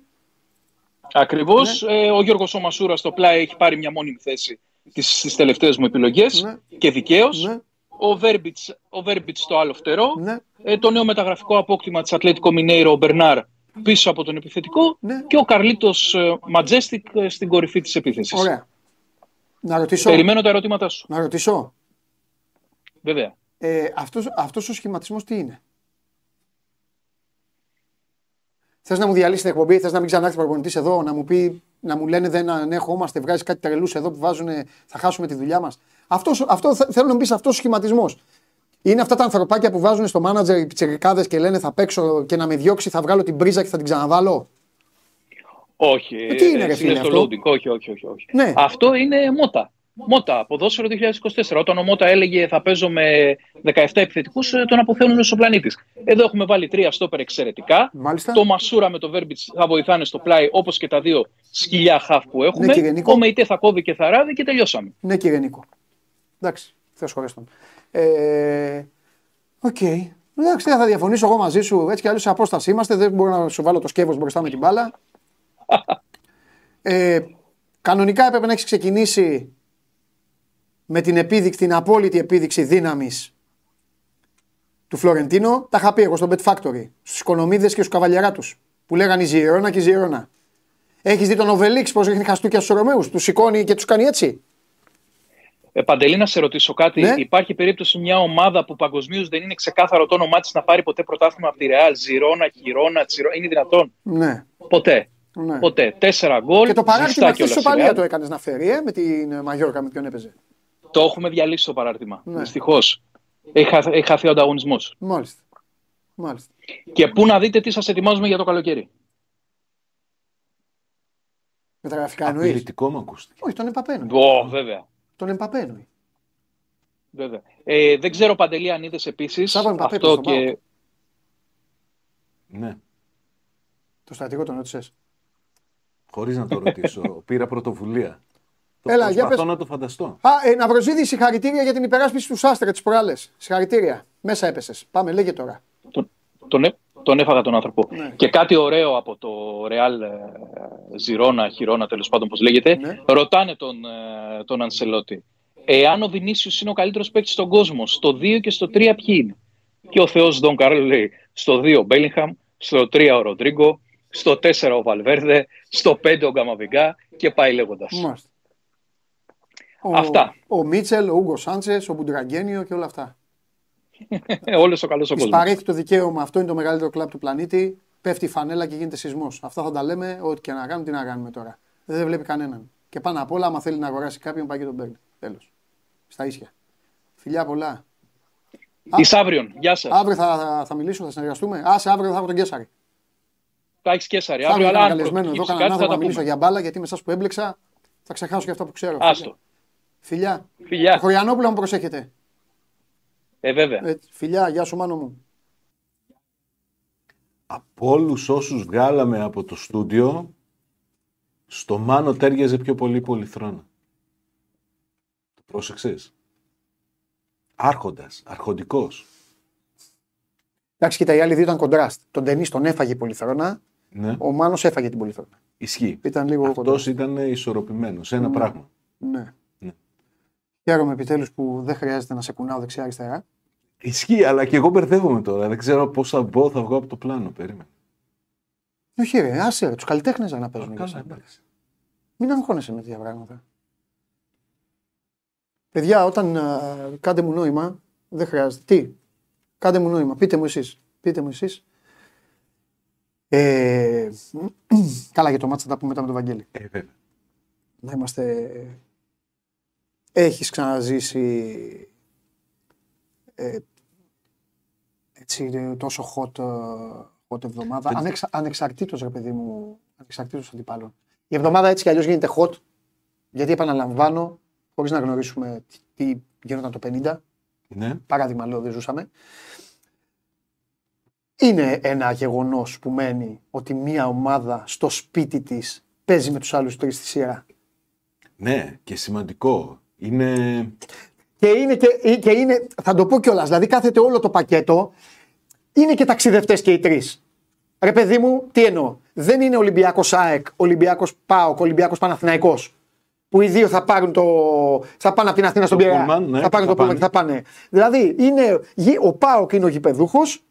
[SPEAKER 8] Ακριβώς.
[SPEAKER 1] Ναι.
[SPEAKER 8] Ε, ο Γιώργος Ομασούρα στο πλάι έχει πάρει μια μόνιμη θέση στις τελευταίες μου επιλογές
[SPEAKER 1] Ναι.
[SPEAKER 8] και δικαίως.
[SPEAKER 1] Ναι.
[SPEAKER 8] Ο Βέρμπιτς, ο Βέρμπιτς στο άλλο φτερό.
[SPEAKER 1] Ναι.
[SPEAKER 8] Ε, το νέο μεταγραφικό απόκτημα της Ατλέτικο Μινέιρο, ο Μπερνάρ, πίσω από τον επιθετικό.
[SPEAKER 1] Ναι.
[SPEAKER 8] Και ο Καρλίτος ε, Ματζέστικ ε, στην κορυφή της επίθεσης.
[SPEAKER 1] Ωραία. Να ρωτήσω.
[SPEAKER 8] Περιμένω τα ερωτήματά σου.
[SPEAKER 1] Να ρωτήσω.
[SPEAKER 8] Βέβαια.
[SPEAKER 1] Ε, αυτός, αυτός ο σχηματισμός τι είναι; Θες να μου διαλύσει την εκπομπή, θες να μην ξανάρθει προπονητής εδώ, να μου πει, να μου λένε δεν ανέχομαστε, βγάζει κάτι τρελούς εδώ που βάζουν, θα χάσουμε τη δουλειά μας. Αυτός, αυτό θε- θέλω να μου πεις αυτός ο σχηματισμός. Είναι αυτά τα ανθρωπάκια που βάζουν στο μάνατζερ οι πιτσερικάδε και λένε θα παίξω και να με διώξει, θα βγάλω την πρίζα και θα την ξαναβάλω.
[SPEAKER 8] Όχι.
[SPEAKER 1] Ε, τι είναι, ρε
[SPEAKER 8] εσύ
[SPEAKER 1] φίλε,
[SPEAKER 8] λες το
[SPEAKER 1] αυτό;
[SPEAKER 8] loading. Όχι, όχι, όχι. όχι.
[SPEAKER 1] Ναι.
[SPEAKER 8] Αυτό είναι μότα. Μότα, ποδόσφαιρο 2024. Όταν ο Μότα έλεγε θα παίζω με 17 επιθετικούς, τον αποθέωνουν στο πλανήτης. Εδώ έχουμε βάλει τρία στόπερ εξαιρετικά.
[SPEAKER 1] Μάλιστα.
[SPEAKER 8] Το Μασούρα με το Βέρμπιτς θα βοηθάνε στο πλάι, όπως και τα δύο σκυλιά χαφ που έχουμε.
[SPEAKER 1] Ναι, κύριε Νίκο.
[SPEAKER 8] ο Μεϊτέ θα κόβει και θα ράβει και τελειώσαμε.
[SPEAKER 1] Ναι, κύριε Νίκο. Εντάξει, Θεός σχωρέσ' τον. Ε, Οκ. Εντάξει, δεν θα διαφωνήσω εγώ μαζί σου. Έτσι κι αλλιώς σε απόσταση είμαστε. Δεν μπορώ να σου βάλω το σκεύος μπροστά με την μπάλα. *laughs* ε, κανονικά έπρεπε να έχεις ξεκινήσει με την επίδειξη, την απόλυτη επίδειξη δύναμης του Φλωρεντίνο. Τα είχα πει εγώ στο Bet Factory. Στους οικονομίδες και στους καβαλιαράτου. Που λέγανε η Ζιερώνα και η Ζιερώνα. Έχεις δει τον Οβελίξ πώς ρίχνει χαστούκια στους Ρωμαίους. Τους σηκώνει και τους κάνει έτσι;
[SPEAKER 8] Ε, Παντελή, να σε ρωτήσω κάτι.
[SPEAKER 1] Ναι.
[SPEAKER 8] Υπάρχει περίπτωση μια ομάδα που παγκοσμίως δεν είναι ξεκάθαρο το όνομά της να πάρει ποτέ πρωτάθλημα από τη Ρεάλ, Ζηρώνα, Χιρόνα, Τσιρό. Είναι δυνατόν;
[SPEAKER 1] Ναι.
[SPEAKER 8] Ποτέ.
[SPEAKER 1] ναι.
[SPEAKER 8] Ποτέ. Τέσσερα γκολ.
[SPEAKER 1] Και το παράρτημα
[SPEAKER 8] ζεστά
[SPEAKER 1] χθε
[SPEAKER 8] κιόλας η
[SPEAKER 1] σοπαλία
[SPEAKER 8] Real.
[SPEAKER 1] το έκανες να φέρει ε, με την ε, Μαγιόρκα με ποιον έπαιζε;
[SPEAKER 8] Το έχουμε διαλύσει το παράρτημα.
[SPEAKER 1] Ναι.
[SPEAKER 8] Δυστυχώς. Έχει, χαθεί- έχει χαθεί ο ανταγωνισμός.
[SPEAKER 1] Μάλιστα. Μάλιστα.
[SPEAKER 8] Και πού να δείτε τι σας ετοιμάζουμε για το καλοκαίρι.
[SPEAKER 1] Με τα γραφικά εννοείς;
[SPEAKER 7] Απειλητικό μου ακούστηκε.
[SPEAKER 1] Όχι, τον Εμπαπέ εννοεί.
[SPEAKER 8] Ω, βέβαια.
[SPEAKER 1] Τον Εμπαπέ εννοεί.
[SPEAKER 8] βέβαια. Ε, δεν ξέρω, Παντελή, αν είδες επίσης.
[SPEAKER 1] Σάββα Εμπαπέ
[SPEAKER 8] Αυτό
[SPEAKER 1] πήγε στον
[SPEAKER 8] και.
[SPEAKER 7] Ναι.
[SPEAKER 1] Το στρατηγό τον ρώτησες.
[SPEAKER 7] Χωρίς να το ρωτήσω. *laughs* Πήρα πρωτοβουλία. Το
[SPEAKER 1] Έλα, για
[SPEAKER 7] προσπαθώ
[SPEAKER 1] πες.
[SPEAKER 7] να το φανταστώ.
[SPEAKER 1] Α, ε, να προσδίδει συγχαρητήρια για την υπεράσπιση του Σάστρε τι προάλλε. Συγχαρητήρια. Μέσα έπεσες. Πάμε, λέγε τώρα.
[SPEAKER 8] Τον, τον, έ- τον έφαγα τον άνθρωπο.
[SPEAKER 1] Ναι.
[SPEAKER 8] Και κάτι ωραίο από το Real ε, Ζηρώνα, Χιρόνα, τέλος πάντων, πώ λέγεται.
[SPEAKER 1] Ναι.
[SPEAKER 8] Ρωτάνε τον, ε, τον Ανσελότη. Εάν ο Βινίσιος είναι ο καλύτερος παίκτης στον κόσμο, στο 2 και στο 3 ποιοι είναι; Και ο Θεός Δον Καρέλο λέει: Στο 2 ο Μπέλιγχαμ, στο 3 ο Ροντρίγκο, στο 4 ο Βαλβέρδε, στο 5 ο Γκαμαβιγκά και πάει λέγοντας.
[SPEAKER 1] Μάλιστα. Ο,
[SPEAKER 8] Αυτά.
[SPEAKER 1] Ο Μίτσελ, ο Ούγκο Σάντσες, ο Μπουντραγκένιο και όλα αυτά. *laughs*
[SPEAKER 8] Όλος ο καλός ο
[SPEAKER 1] Τη
[SPEAKER 8] κόσμος.
[SPEAKER 1] παρέχει το δικαίωμα. Αυτό είναι το μεγαλύτερο κλαμπ του πλανήτη. Πέφτει η φανέλα και γίνεται σεισμός. Αυτά θα τα λέμε. Ό,τι και να κάνουμε, τι να κάνουμε τώρα. Δεν βλέπει κανέναν. Και πάνω απ' όλα, άμα θέλει να αγοράσει κάποιον, πάει και τον παίρνει. Τέλος. Στα ίσια. Φιλιά πολλά.
[SPEAKER 8] Τη αύριον. Γεια σας.
[SPEAKER 1] Αύριο θα, θα, θα μιλήσω, θα συνεργαστούμε. Α, σε αύριο θα έχω τον Κέσσαρη.
[SPEAKER 8] Τα έχεις Κέσσαρη.
[SPEAKER 1] Θα
[SPEAKER 8] Αύριο,
[SPEAKER 1] έχω
[SPEAKER 8] αλλά
[SPEAKER 1] ένα
[SPEAKER 8] αν
[SPEAKER 1] καλεσμένο εδώ,
[SPEAKER 8] προκύψει
[SPEAKER 1] κανέναν
[SPEAKER 8] κάτι, θα
[SPEAKER 1] άνθρωπο
[SPEAKER 8] τα
[SPEAKER 1] να μιλήσω
[SPEAKER 8] πούμε.
[SPEAKER 1] για μπάλα, γιατί με εσάς που έμπλεξα θα ξεχάσω και αυτά που ξέρω.
[SPEAKER 8] Άστο.
[SPEAKER 1] Φιλιά. Το
[SPEAKER 8] Φιλιά.
[SPEAKER 1] Χωριανόπουλο μου προσέχετε.
[SPEAKER 8] Ε, βέβαια.
[SPEAKER 1] Έτσι, φιλιά, γεια σου μάνο μου.
[SPEAKER 7] Από όλους όσους βγάλαμε από το στούντιο, στο Μάνο τέριαζε πιο πολύ η Πολυθρόνα. Το πρόσεξες; Άρχοντας, αρχοντικός.
[SPEAKER 1] Εντάξει, κοίτα, οι άλλοι δύο ήταν κοντράστ. Τον Τενής τον έφαγε η Πολυθρόνα,
[SPEAKER 7] Ναι,
[SPEAKER 1] ο Μάνος έφαγε την Πολυθρόνα.
[SPEAKER 7] ισχύει.
[SPEAKER 1] Ήταν λίγο
[SPEAKER 7] Αυτός
[SPEAKER 1] κοντράστ.
[SPEAKER 7] ήταν ισορροπημένος. Ένα
[SPEAKER 1] Ναι.
[SPEAKER 7] πράγμα.
[SPEAKER 1] Ναι.
[SPEAKER 7] Ναι.
[SPEAKER 1] Χαίρομαι επιτέλους που δεν χρειάζεται να σε κουνάω δεξιά-αριστερά.
[SPEAKER 7] Ισχύει, αλλά και εγώ μπερδεύομαι τώρα. Δεν ξέρω πώς θα μπω, θα βγω από το πλάνο. Περίμενε.
[SPEAKER 1] Όχι, ρε, άσε τους καλλιτέχνες να παίζουν. για
[SPEAKER 7] Καλά,
[SPEAKER 1] σένα.
[SPEAKER 7] εντάξει.
[SPEAKER 1] Μην αγχώνεσαι με τέτοια πράγματα. Παιδιά, όταν α, κάντε μου νόημα, δεν χρειάζεται. Τι, κάντε μου νόημα, πείτε μου εσείς. Πείτε μου εσείς. Ε, *clears throat* καλά, για το μάτς θα τα πούμε μετά με τον Βαγγέλη.
[SPEAKER 7] Ε, βέβαια.
[SPEAKER 1] Να είμαστε... Έχεις ξαναζήσει ε, έτσι ε, τόσο hot, ε, hot εβδομάδα.
[SPEAKER 7] Δεν-
[SPEAKER 1] Ανεξα, ανεξαρτήτως, ρε παιδί μου, ανεξαρτήτως αντιπάλων. Η εβδομάδα έτσι κι αλλιώς γίνεται hot, γιατί επαναλαμβάνω, χωρίς να γνωρίσουμε τι- τι γινόταν το 50,
[SPEAKER 7] Ναι.
[SPEAKER 1] παράδειγμα λέω δεν ζούσαμε. είναι ένα γεγονός που μένει ότι μια ομάδα στο σπίτι της παίζει με τους άλλους τρεις στη σειρά.
[SPEAKER 7] Ναι, και σημαντικό. Είναι.
[SPEAKER 1] Και είναι, και, και είναι θα το πω κιόλας, δηλαδή κάθεται όλο το πακέτο, είναι και ταξιδευτές και οι τρεις. Ρε παιδί μου, τι εννοώ. Δεν είναι Ολυμπιακός ΑΕΚ, Ολυμπιακός ΠΑΟΚ, Ολυμπιακός Παναθηναϊκός Που οι δύο θα πάρουν το. θα πάνε από την Αθήνα στον
[SPEAKER 7] Το
[SPEAKER 1] Πειραιά.
[SPEAKER 7] Pullman, ναι,
[SPEAKER 1] θα πάρουν
[SPEAKER 7] θα
[SPEAKER 1] το Pullman και θα πάνε. Δηλαδή, είναι, ο ΠΑΟΚ είναι ο γηπεδούχος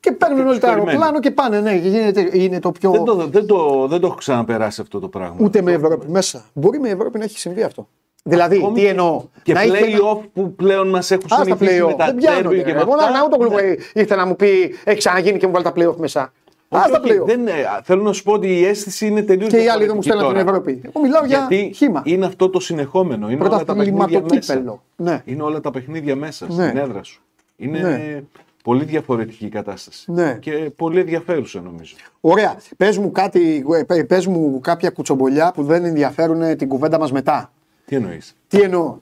[SPEAKER 1] και παίρνουν όλοι το
[SPEAKER 7] περιμένει.
[SPEAKER 1] αεροπλάνο και πάνε. Ναι, γίνεται, είναι το πιο.
[SPEAKER 7] Δεν το, δεν, το, δεν το έχω ξαναπεράσει αυτό το πράγμα.
[SPEAKER 1] Ούτε με Ευρώπη μέσα. Μπορεί με Ευρώπη να έχει συμβεί αυτό. Δηλαδή,
[SPEAKER 7] Ακόμη
[SPEAKER 1] τι
[SPEAKER 7] και-
[SPEAKER 1] εννοώ;
[SPEAKER 7] Και
[SPEAKER 1] να είχε ένα-
[SPEAKER 7] play-off που πλέον μας έχουν
[SPEAKER 1] Α, στα
[SPEAKER 7] συνηθίσει με
[SPEAKER 1] play-off.
[SPEAKER 7] τα
[SPEAKER 1] Δεν πιάνω.
[SPEAKER 7] derby και με
[SPEAKER 1] Εγώ
[SPEAKER 7] αυτά.
[SPEAKER 1] να ούτε
[SPEAKER 7] Ναι.
[SPEAKER 1] ήρθε να μου πει έχει ξαναγίνει και μου βάλει τα play-off μέσα. Α,
[SPEAKER 7] Όχι,
[SPEAKER 1] στα
[SPEAKER 7] όχι,
[SPEAKER 1] play-off.
[SPEAKER 7] δεν, ε, θέλω να σου πω ότι η αίσθηση είναι τελείως
[SPEAKER 1] Και οι άλλοι δεν μου στέλνουν την Ευρώπη. Εγώ μιλάω για
[SPEAKER 7] Γιατί
[SPEAKER 1] χήμα.
[SPEAKER 7] είναι αυτό το συνεχόμενο. Είναι όλα τα παιχνίδια μέσα.
[SPEAKER 1] Πρωταθληματοκύπελο. Ναι.
[SPEAKER 7] Είναι όλα τα παιχνίδια μέσα
[SPEAKER 1] Ναι.
[SPEAKER 7] στην έδρα σου. Είναι
[SPEAKER 1] Ναι.
[SPEAKER 7] πολύ διαφορετική η κατάσταση.
[SPEAKER 1] Ναι.
[SPEAKER 7] Και πολύ ενδιαφέρουσα νομίζω.
[SPEAKER 1] Ωραία. Πες μου, κάτι, ε, πες μου κάποια κουτσομπολιά που δεν ενδιαφέρουν την κουβέντα μας μετά.
[SPEAKER 7] Τι εννοείς;
[SPEAKER 1] Τι εννοώ;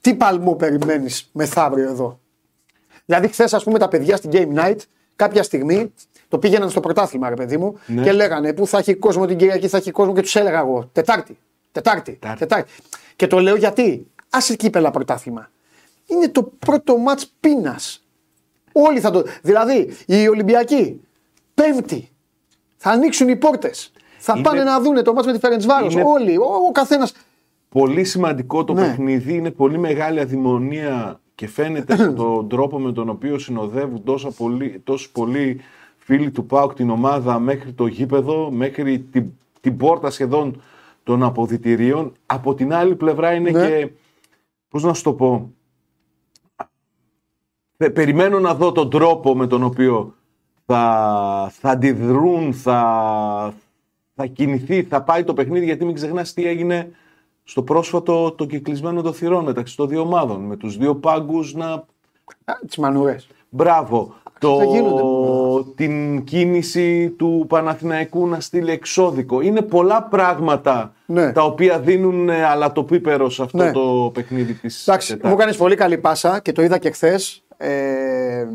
[SPEAKER 1] Τι παλμό περιμένεις μεθαύριο εδώ; Δηλαδή, χθες, ας πούμε, τα παιδιά στην Game Night κάποια στιγμή το πήγαιναν στο πρωτάθλημα, ρε παιδί μου,
[SPEAKER 7] Ναι.
[SPEAKER 1] και λέγανε που θα έχει κόσμο την Κυριακή, θα έχει κόσμο και τους έλεγα εγώ. Τετάρτη. Τετάρτη.
[SPEAKER 7] Τετάρτη.
[SPEAKER 1] Τετάρτη. Και το λέω γιατί. Άσε κύπελα πρωτάθλημα. Είναι το πρώτο μάτς πείνας. Όλοι θα το. Δηλαδή, οι Ολυμπιακοί, Πέμπτη, θα ανοίξουν οι πόρτες. Θα
[SPEAKER 7] Είναι-
[SPEAKER 1] πάνε να δούνε το μάτς με τη Φερεντσβάρο.
[SPEAKER 7] Είναι-
[SPEAKER 1] Όλοι, ο, ο καθένας.
[SPEAKER 7] Πολύ σημαντικό το
[SPEAKER 1] Ναι.
[SPEAKER 7] παιχνίδι. Είναι πολύ μεγάλη αδημονία και φαίνεται από τον *clears throat* τρόπο με τον οποίο συνοδεύουν τόσα πολύ, τόσοι πολλοί φίλοι του ΠΑΟΚ την ομάδα μέχρι το γήπεδο, μέχρι την, την πόρτα σχεδόν των αποδητηρίων. Από την άλλη πλευρά είναι
[SPEAKER 1] Ναι.
[SPEAKER 7] και, πώς να σου το πω, Πε- περιμένω να δω τον τρόπο με τον οποίο θα, θα αντιδρούν, θα, θα κινηθεί, θα πάει το παιχνίδι, γιατί μην ξεχνάς τι έγινε στο πρόσφατο το κυκλισμένο των θυρών μεταξύ των δύο ομάδων, με τους δύο πάγκους να...
[SPEAKER 1] Τις μανουρέ.
[SPEAKER 7] Μπράβο. Το...
[SPEAKER 1] δεν γίνονται.
[SPEAKER 7] Την κίνηση του Παναθηναϊκού να στείλει εξώδικο. Είναι πολλά πράγματα
[SPEAKER 1] Ναι.
[SPEAKER 7] τα οποία δίνουν ε, αλατοπίπερος σε αυτό
[SPEAKER 1] Ναι.
[SPEAKER 7] το παιχνίδι της
[SPEAKER 1] Εντάξει, μου
[SPEAKER 7] Τετάρτης.
[SPEAKER 1] κάνεις πολύ καλή πάσα και το είδα και χθες. Ε,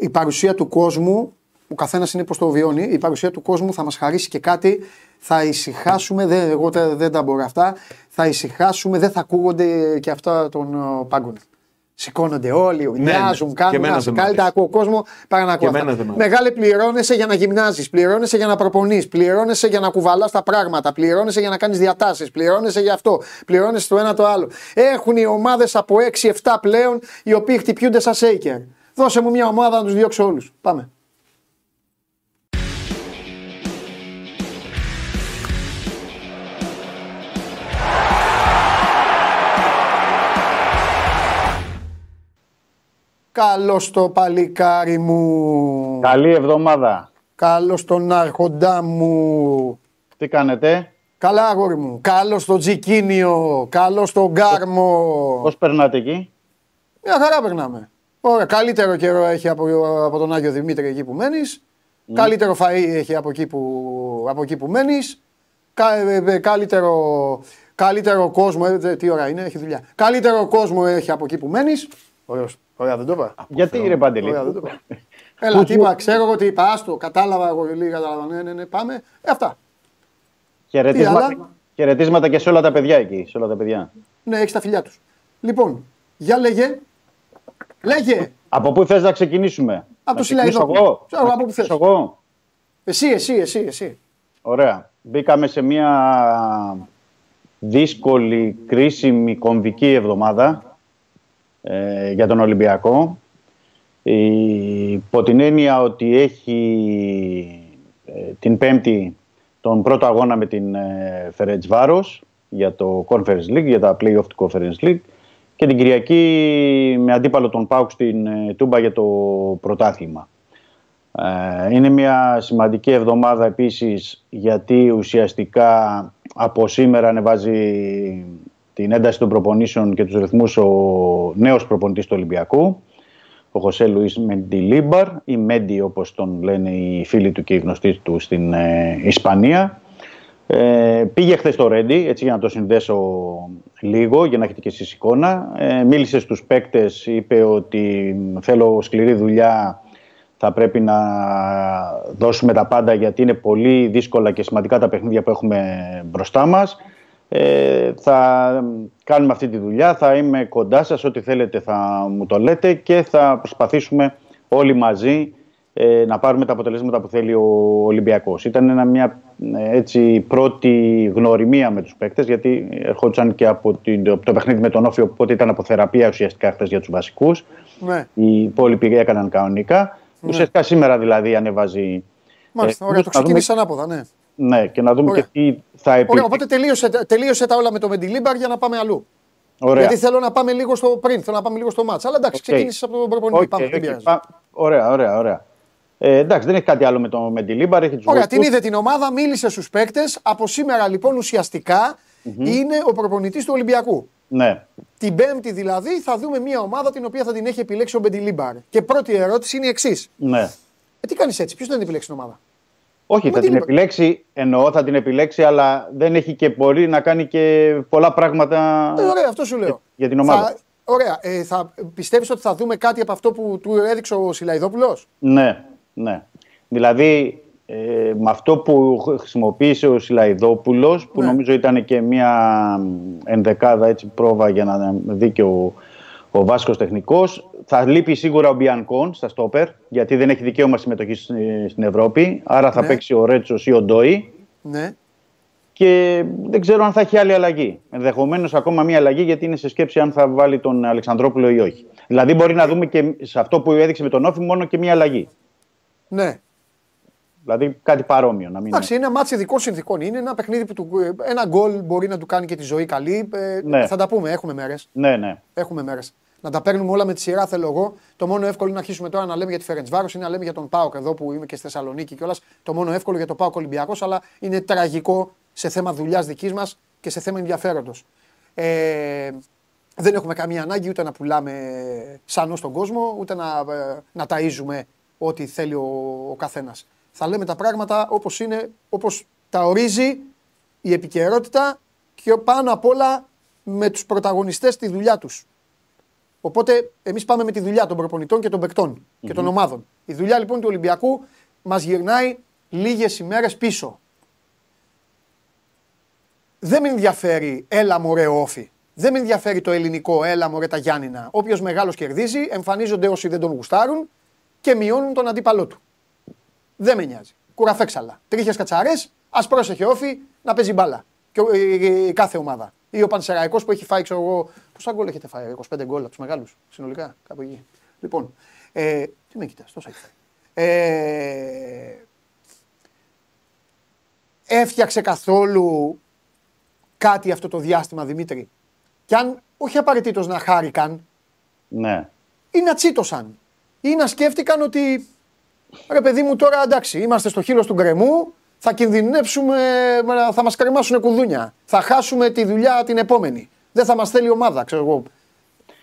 [SPEAKER 1] η παρουσία του κόσμου, ο καθένας είναι πώ το βιώνει, η παρουσία του κόσμου θα μας χαρίσει και κάτι. Θα ησυχάσουμε, δεν, εγώ δεν, δεν τα μπορώ αυτά. Θα ησυχάσουμε, δεν θα ακούγονται και αυτά των ε, πάγκων. Σηκώνονται όλοι, ουρλιάζουν,
[SPEAKER 7] ναι. Και
[SPEAKER 1] κάνουν.
[SPEAKER 7] εμένα
[SPEAKER 1] Ας,
[SPEAKER 7] δεν μ'
[SPEAKER 1] Καλύτερα
[SPEAKER 7] αρέσει.
[SPEAKER 1] ακούω κόσμος παρά να ακούω.
[SPEAKER 7] Και
[SPEAKER 1] αυτά.
[SPEAKER 7] εμένα δεν μ' αρέσει.
[SPEAKER 1] Μεγάλε, πληρώνεσαι για να γυμνάζεις, πληρώνεσαι για να προπονείς, πληρώνεσαι για να κουβαλάς τα πράγματα, πληρώνεσαι για να κάνεις διατάσεις, πληρώνεσαι για αυτό, πληρώνεσαι το ένα το άλλο. Έχουν οι ομάδες από 6-7 πλέον οι οποίοι χτυπιούνται σαν σέικερ. Δώσε μου μια ομάδα να τους διώξω όλους. Πάμε. Καλώ το παλικάρι μου.
[SPEAKER 9] Καλή εβδομάδα.
[SPEAKER 1] Καλώ τον άρχοντά μου.
[SPEAKER 9] Τι κάνετε,
[SPEAKER 1] Καλά, αγόρι μου. Καλώ το Τζικίνιο. Καλώ τον Γκάρμο.
[SPEAKER 9] πώς περνάτε εκεί;
[SPEAKER 1] Μια χαρά περνάμε. Ωραία. Καλύτερο καιρό έχει από, από τον Άγιο Δημήτρη εκεί που μένεις. Καλύτερο φαΐ έχει από εκεί που, από εκεί που μένεις. Κα, ε, ε, καλύτερο, καλύτερο κόσμο. ε, δε- τι ώρα είναι, έχει δουλειά. Καλύτερο κόσμο έχει από εκεί που μένεις. Ωραίος. Ωραία, δεν το είπα.
[SPEAKER 9] Γιατί ρε Παντελή;
[SPEAKER 1] Ωραία, δεν το είπα. Έλα, τι είπα, ξέρω εγώ τι είπα. Άστο, κατάλαβα εγώ λίγα. κατάλαβα. Ναι, ναι, ναι, πάμε. Ε, αυτά.
[SPEAKER 9] Χαιρετίσματα,
[SPEAKER 1] Τι άλλα;
[SPEAKER 9] χαιρετίσματα και σε όλα τα παιδιά εκεί. Σε όλα τα παιδιά.
[SPEAKER 1] Ναι, έχεις τα φιλιά τους. Λοιπόν, για λέγε. Λέγε.
[SPEAKER 9] Από πού θες να ξεκινήσουμε;
[SPEAKER 1] Από το
[SPEAKER 9] Να ξεκινήσω
[SPEAKER 1] Σιλαϊδόκο.
[SPEAKER 9] εγώ;
[SPEAKER 1] Ξέρω,
[SPEAKER 9] Να
[SPEAKER 1] από πού θες.
[SPEAKER 9] ξεκινήσω εγώ;
[SPEAKER 1] Εσύ, εσύ, εσύ, εσύ.
[SPEAKER 9] Ωραία. Μπήκαμε σε μια δύσκολη, κρίσιμη, κομβική εβδομάδα ε, για τον Ολυμπιακό. Η, υπό την έννοια ότι έχει ε, την Πέμπτη τον πρώτο αγώνα με την ε, Φερετσβάρος για το Conference League, για τα play-off του Conference League και την Κυριακή με αντίπαλο τον Πάουκ στην ε, Τούμπα για το πρωτάθλημα. Ε, Είναι μια σημαντική εβδομάδα επίσης γιατί ουσιαστικά από σήμερα ανεβάζει την ένταση των προπονήσεων και τους ρυθμούς ο νέος προπονητής του Ολυμπιακού, ο Χωσέ Λουίς Μεντιλίμπαρ ή Μέντι όπως τον λένε οι φίλοι του και οι γνωστοί του στην ε, Ισπανία. Ε, πήγε χθες στο Ρέντι, έτσι για να το συνδέσω λίγο, για να έχετε και εσείς εικόνα. Ε, μίλησε στους παίκτες, είπε ότι θέλω σκληρή δουλειά, θα πρέπει να δώσουμε τα πάντα γιατί είναι πολύ δύσκολα και σημαντικά τα παιχνίδια που έχουμε μπροστά μας. Ε, θα κάνουμε αυτή τη δουλειά, θα είμαι κοντά σας, ό,τι θέλετε θα μου το λέτε και θα προσπαθήσουμε όλοι μαζί ε, να πάρουμε τα αποτελέσματα που θέλει ο Ολυμπιακός. Ήταν ένα, μια ε, έτσι, πρώτη γνωριμία με τους παίκτες γιατί ερχόντουσαν και από, την, από το παιχνίδι με τον Όφιο οπότε ήταν από θεραπεία ουσιαστικά χθες για τους βασικούς.
[SPEAKER 1] Ναι.
[SPEAKER 9] Οι υπόλοιποι έκαναν κανονικά. Ουσιαστικά σήμερα δηλαδή ανεβάζει.
[SPEAKER 1] Μάλιστα,
[SPEAKER 9] ε,
[SPEAKER 1] ωραία, το
[SPEAKER 9] να δούμε-
[SPEAKER 1] ξεκίνησε ανάποδα, ναι.
[SPEAKER 9] Ναι, και να δούμε
[SPEAKER 1] Ωραία.
[SPEAKER 9] και τι θα
[SPEAKER 1] Ωραία,
[SPEAKER 9] επιλέξει.
[SPEAKER 1] οπότε τελείωσε, τελείωσε τα όλα με το Μεντιλίμπαρ για να πάμε αλλού.
[SPEAKER 9] Ωραία.
[SPEAKER 1] Γιατί θέλω να πάμε λίγο στο πριν, θέλω να πάμε λίγο στο ματς. Αλλά εντάξει,
[SPEAKER 9] Οκ.
[SPEAKER 1] ξεκίνησες από τον προπονητή.
[SPEAKER 9] Οκ,
[SPEAKER 1] πάμε,
[SPEAKER 9] οκ,
[SPEAKER 1] δεν πειράζει.
[SPEAKER 9] πα- Ωραία, ωραία, ωραία. Ε, εντάξει, δεν έχει κάτι άλλο με, το, Μεντιλίμπαρ, έχει τους
[SPEAKER 1] Ωραία, την
[SPEAKER 9] βοηθούς.
[SPEAKER 1] είδε την ομάδα, μίλησε στους παίκτες. Από σήμερα λοιπόν ουσιαστικά είναι ο προπονητής του Ολυμπιακού.
[SPEAKER 9] Ναι.
[SPEAKER 1] Την Πέμπτη δηλαδή θα δούμε μια ομάδα την οποία θα την έχει επιλέξει ο Μεντιλίμπαρ. Και πρώτη ερώτηση είναι η εξής.
[SPEAKER 9] ναι.
[SPEAKER 1] Ε, τι κάνεις έτσι, ποιος δεν επιλέξει την ομάδα;
[SPEAKER 9] Όχι,
[SPEAKER 1] Με
[SPEAKER 9] θα
[SPEAKER 1] τη
[SPEAKER 9] την
[SPEAKER 1] Λίμπαρ.
[SPEAKER 9] επιλέξει, εννοώ θα την επιλέξει, αλλά δεν έχει και μπορεί να κάνει και πολλά πράγματα
[SPEAKER 1] Ε, ωραία, αυτό σου λέω.
[SPEAKER 9] για την ομάδα.
[SPEAKER 1] Θα, ωραία, ε, θα πιστεύεις ότι θα δούμε κάτι από αυτό που του έδειξε ο Σιλαϊδόπουλος;
[SPEAKER 9] Ναι, ναι. Δηλαδή, ε, με αυτό που χρησιμοποίησε ο Σιλαϊδόπουλος, που
[SPEAKER 1] Ναι.
[SPEAKER 9] νομίζω ήταν και μια ενδεκάδα έτσι, πρόβα για να δει και ο, ο Βάσκος τεχνικός, θα λείπει σίγουρα ο Μπιανκόν στα στόπερ, γιατί δεν έχει δικαίωμα συμμετοχής στην στην Ευρώπη, άρα θα
[SPEAKER 1] Ναι.
[SPEAKER 9] παίξει ο Ρέτσος ή ο Ντόι.
[SPEAKER 1] Ναι.
[SPEAKER 9] Και δεν ξέρω αν θα έχει άλλη αλλαγή. Ενδεχομένως ακόμα μία αλλαγή, γιατί είναι σε σκέψη αν θα βάλει τον Αλεξανδρόπουλο ή όχι. Δηλαδή, μπορεί να δούμε και σε αυτό που έδειξε με τον Όφη μόνο και μία αλλαγή.
[SPEAKER 1] ναι.
[SPEAKER 9] Δηλαδή, κάτι παρόμοιο. Να μην
[SPEAKER 1] Εντάξει, είναι ένα μάτσο ειδικών συνθήκων. Είναι ένα παιχνίδι που του, ένα γκολ μπορεί να του κάνει και τη ζωή καλή. Ε,
[SPEAKER 9] Ναι.
[SPEAKER 1] Θα τα πούμε, έχουμε μέρες.
[SPEAKER 9] Ναι, ναι.
[SPEAKER 1] Έχουμε μέρες. Να τα παίρνουμε όλα με τη σειρά, θέλω εγώ. Το μόνο εύκολο είναι να αρχίσουμε τώρα να λέμε για τη Φερεντσβάρο ή να λέμε για τον Πάοκ εδώ που είμαι και στη Θεσσαλονίκη κιόλας. Το μόνο εύκολο για το Πάοκ Ολυμπιακός, αλλά είναι τραγικό σε θέμα δουλειάς δικής μας και σε θέμα ενδιαφέροντος. Ε, δεν έχουμε καμία ανάγκη ούτε να πουλάμε σανό στον κόσμο, ούτε να, ε, να ταΐζουμε ό,τι θέλει ο, ο καθένας. Θα λέμε τα πράγματα όπως είναι, όπως τα ορίζει η επικαιρότητα και πάνω απ' όλα με τους πρωταγωνιστές στη δουλειά τους. Οπότε εμείς πάμε με τη δουλειά των προπονητών και των παικτων και των ομάδων. Η δουλειά λοιπόν του Ολυμπιακού μας γυρνάει λίγες ημέρες πίσω. Δεν με ενδιαφέρει έλα μωρέ όφη. Δεν με ενδιαφέρει το ελληνικό έλα μωρέ τα Γιάννηνα. Όποιος μεγάλος κερδίζει, εμφανίζονται όσοι δεν τον γουστάρουν και μειώνουν τον αντίπαλό του. Δεν με νοιάζει. Κουραφέξαλα. Τρίχες κατσαρές, ας πρόσεχε όφη να παίζει μπάλα. Και, ο- ε, ε, ε, κάθε ομάδα. Ή ο Πανσεραϊκός που έχει φάει, ξέρω εγώ. Πόσα γκολ έχετε φάει, 25 γκολ από τους μεγάλους συνολικά, κάπου εκεί. Λοιπόν, ε, τι με κοιτάς, τόσα έχει φάει. Ε, έφτιαξε καθόλου κάτι αυτό το διάστημα Δημήτρη; Και αν όχι απαραίτητος να χάρηκαν,
[SPEAKER 9] ναι.
[SPEAKER 1] ή να τσίτωσαν. Ή να σκέφτηκαν ότι ρε παιδί μου τώρα εντάξει, είμαστε στο χείλος του γκρεμού, θα κινδυνεύσουμε, ε, θα μας κρεμάσουν κουδούνια. Θα χάσουμε τη δουλειά την επόμενη. Δεν θα μας θέλει ομάδα, ξέρω εγώ.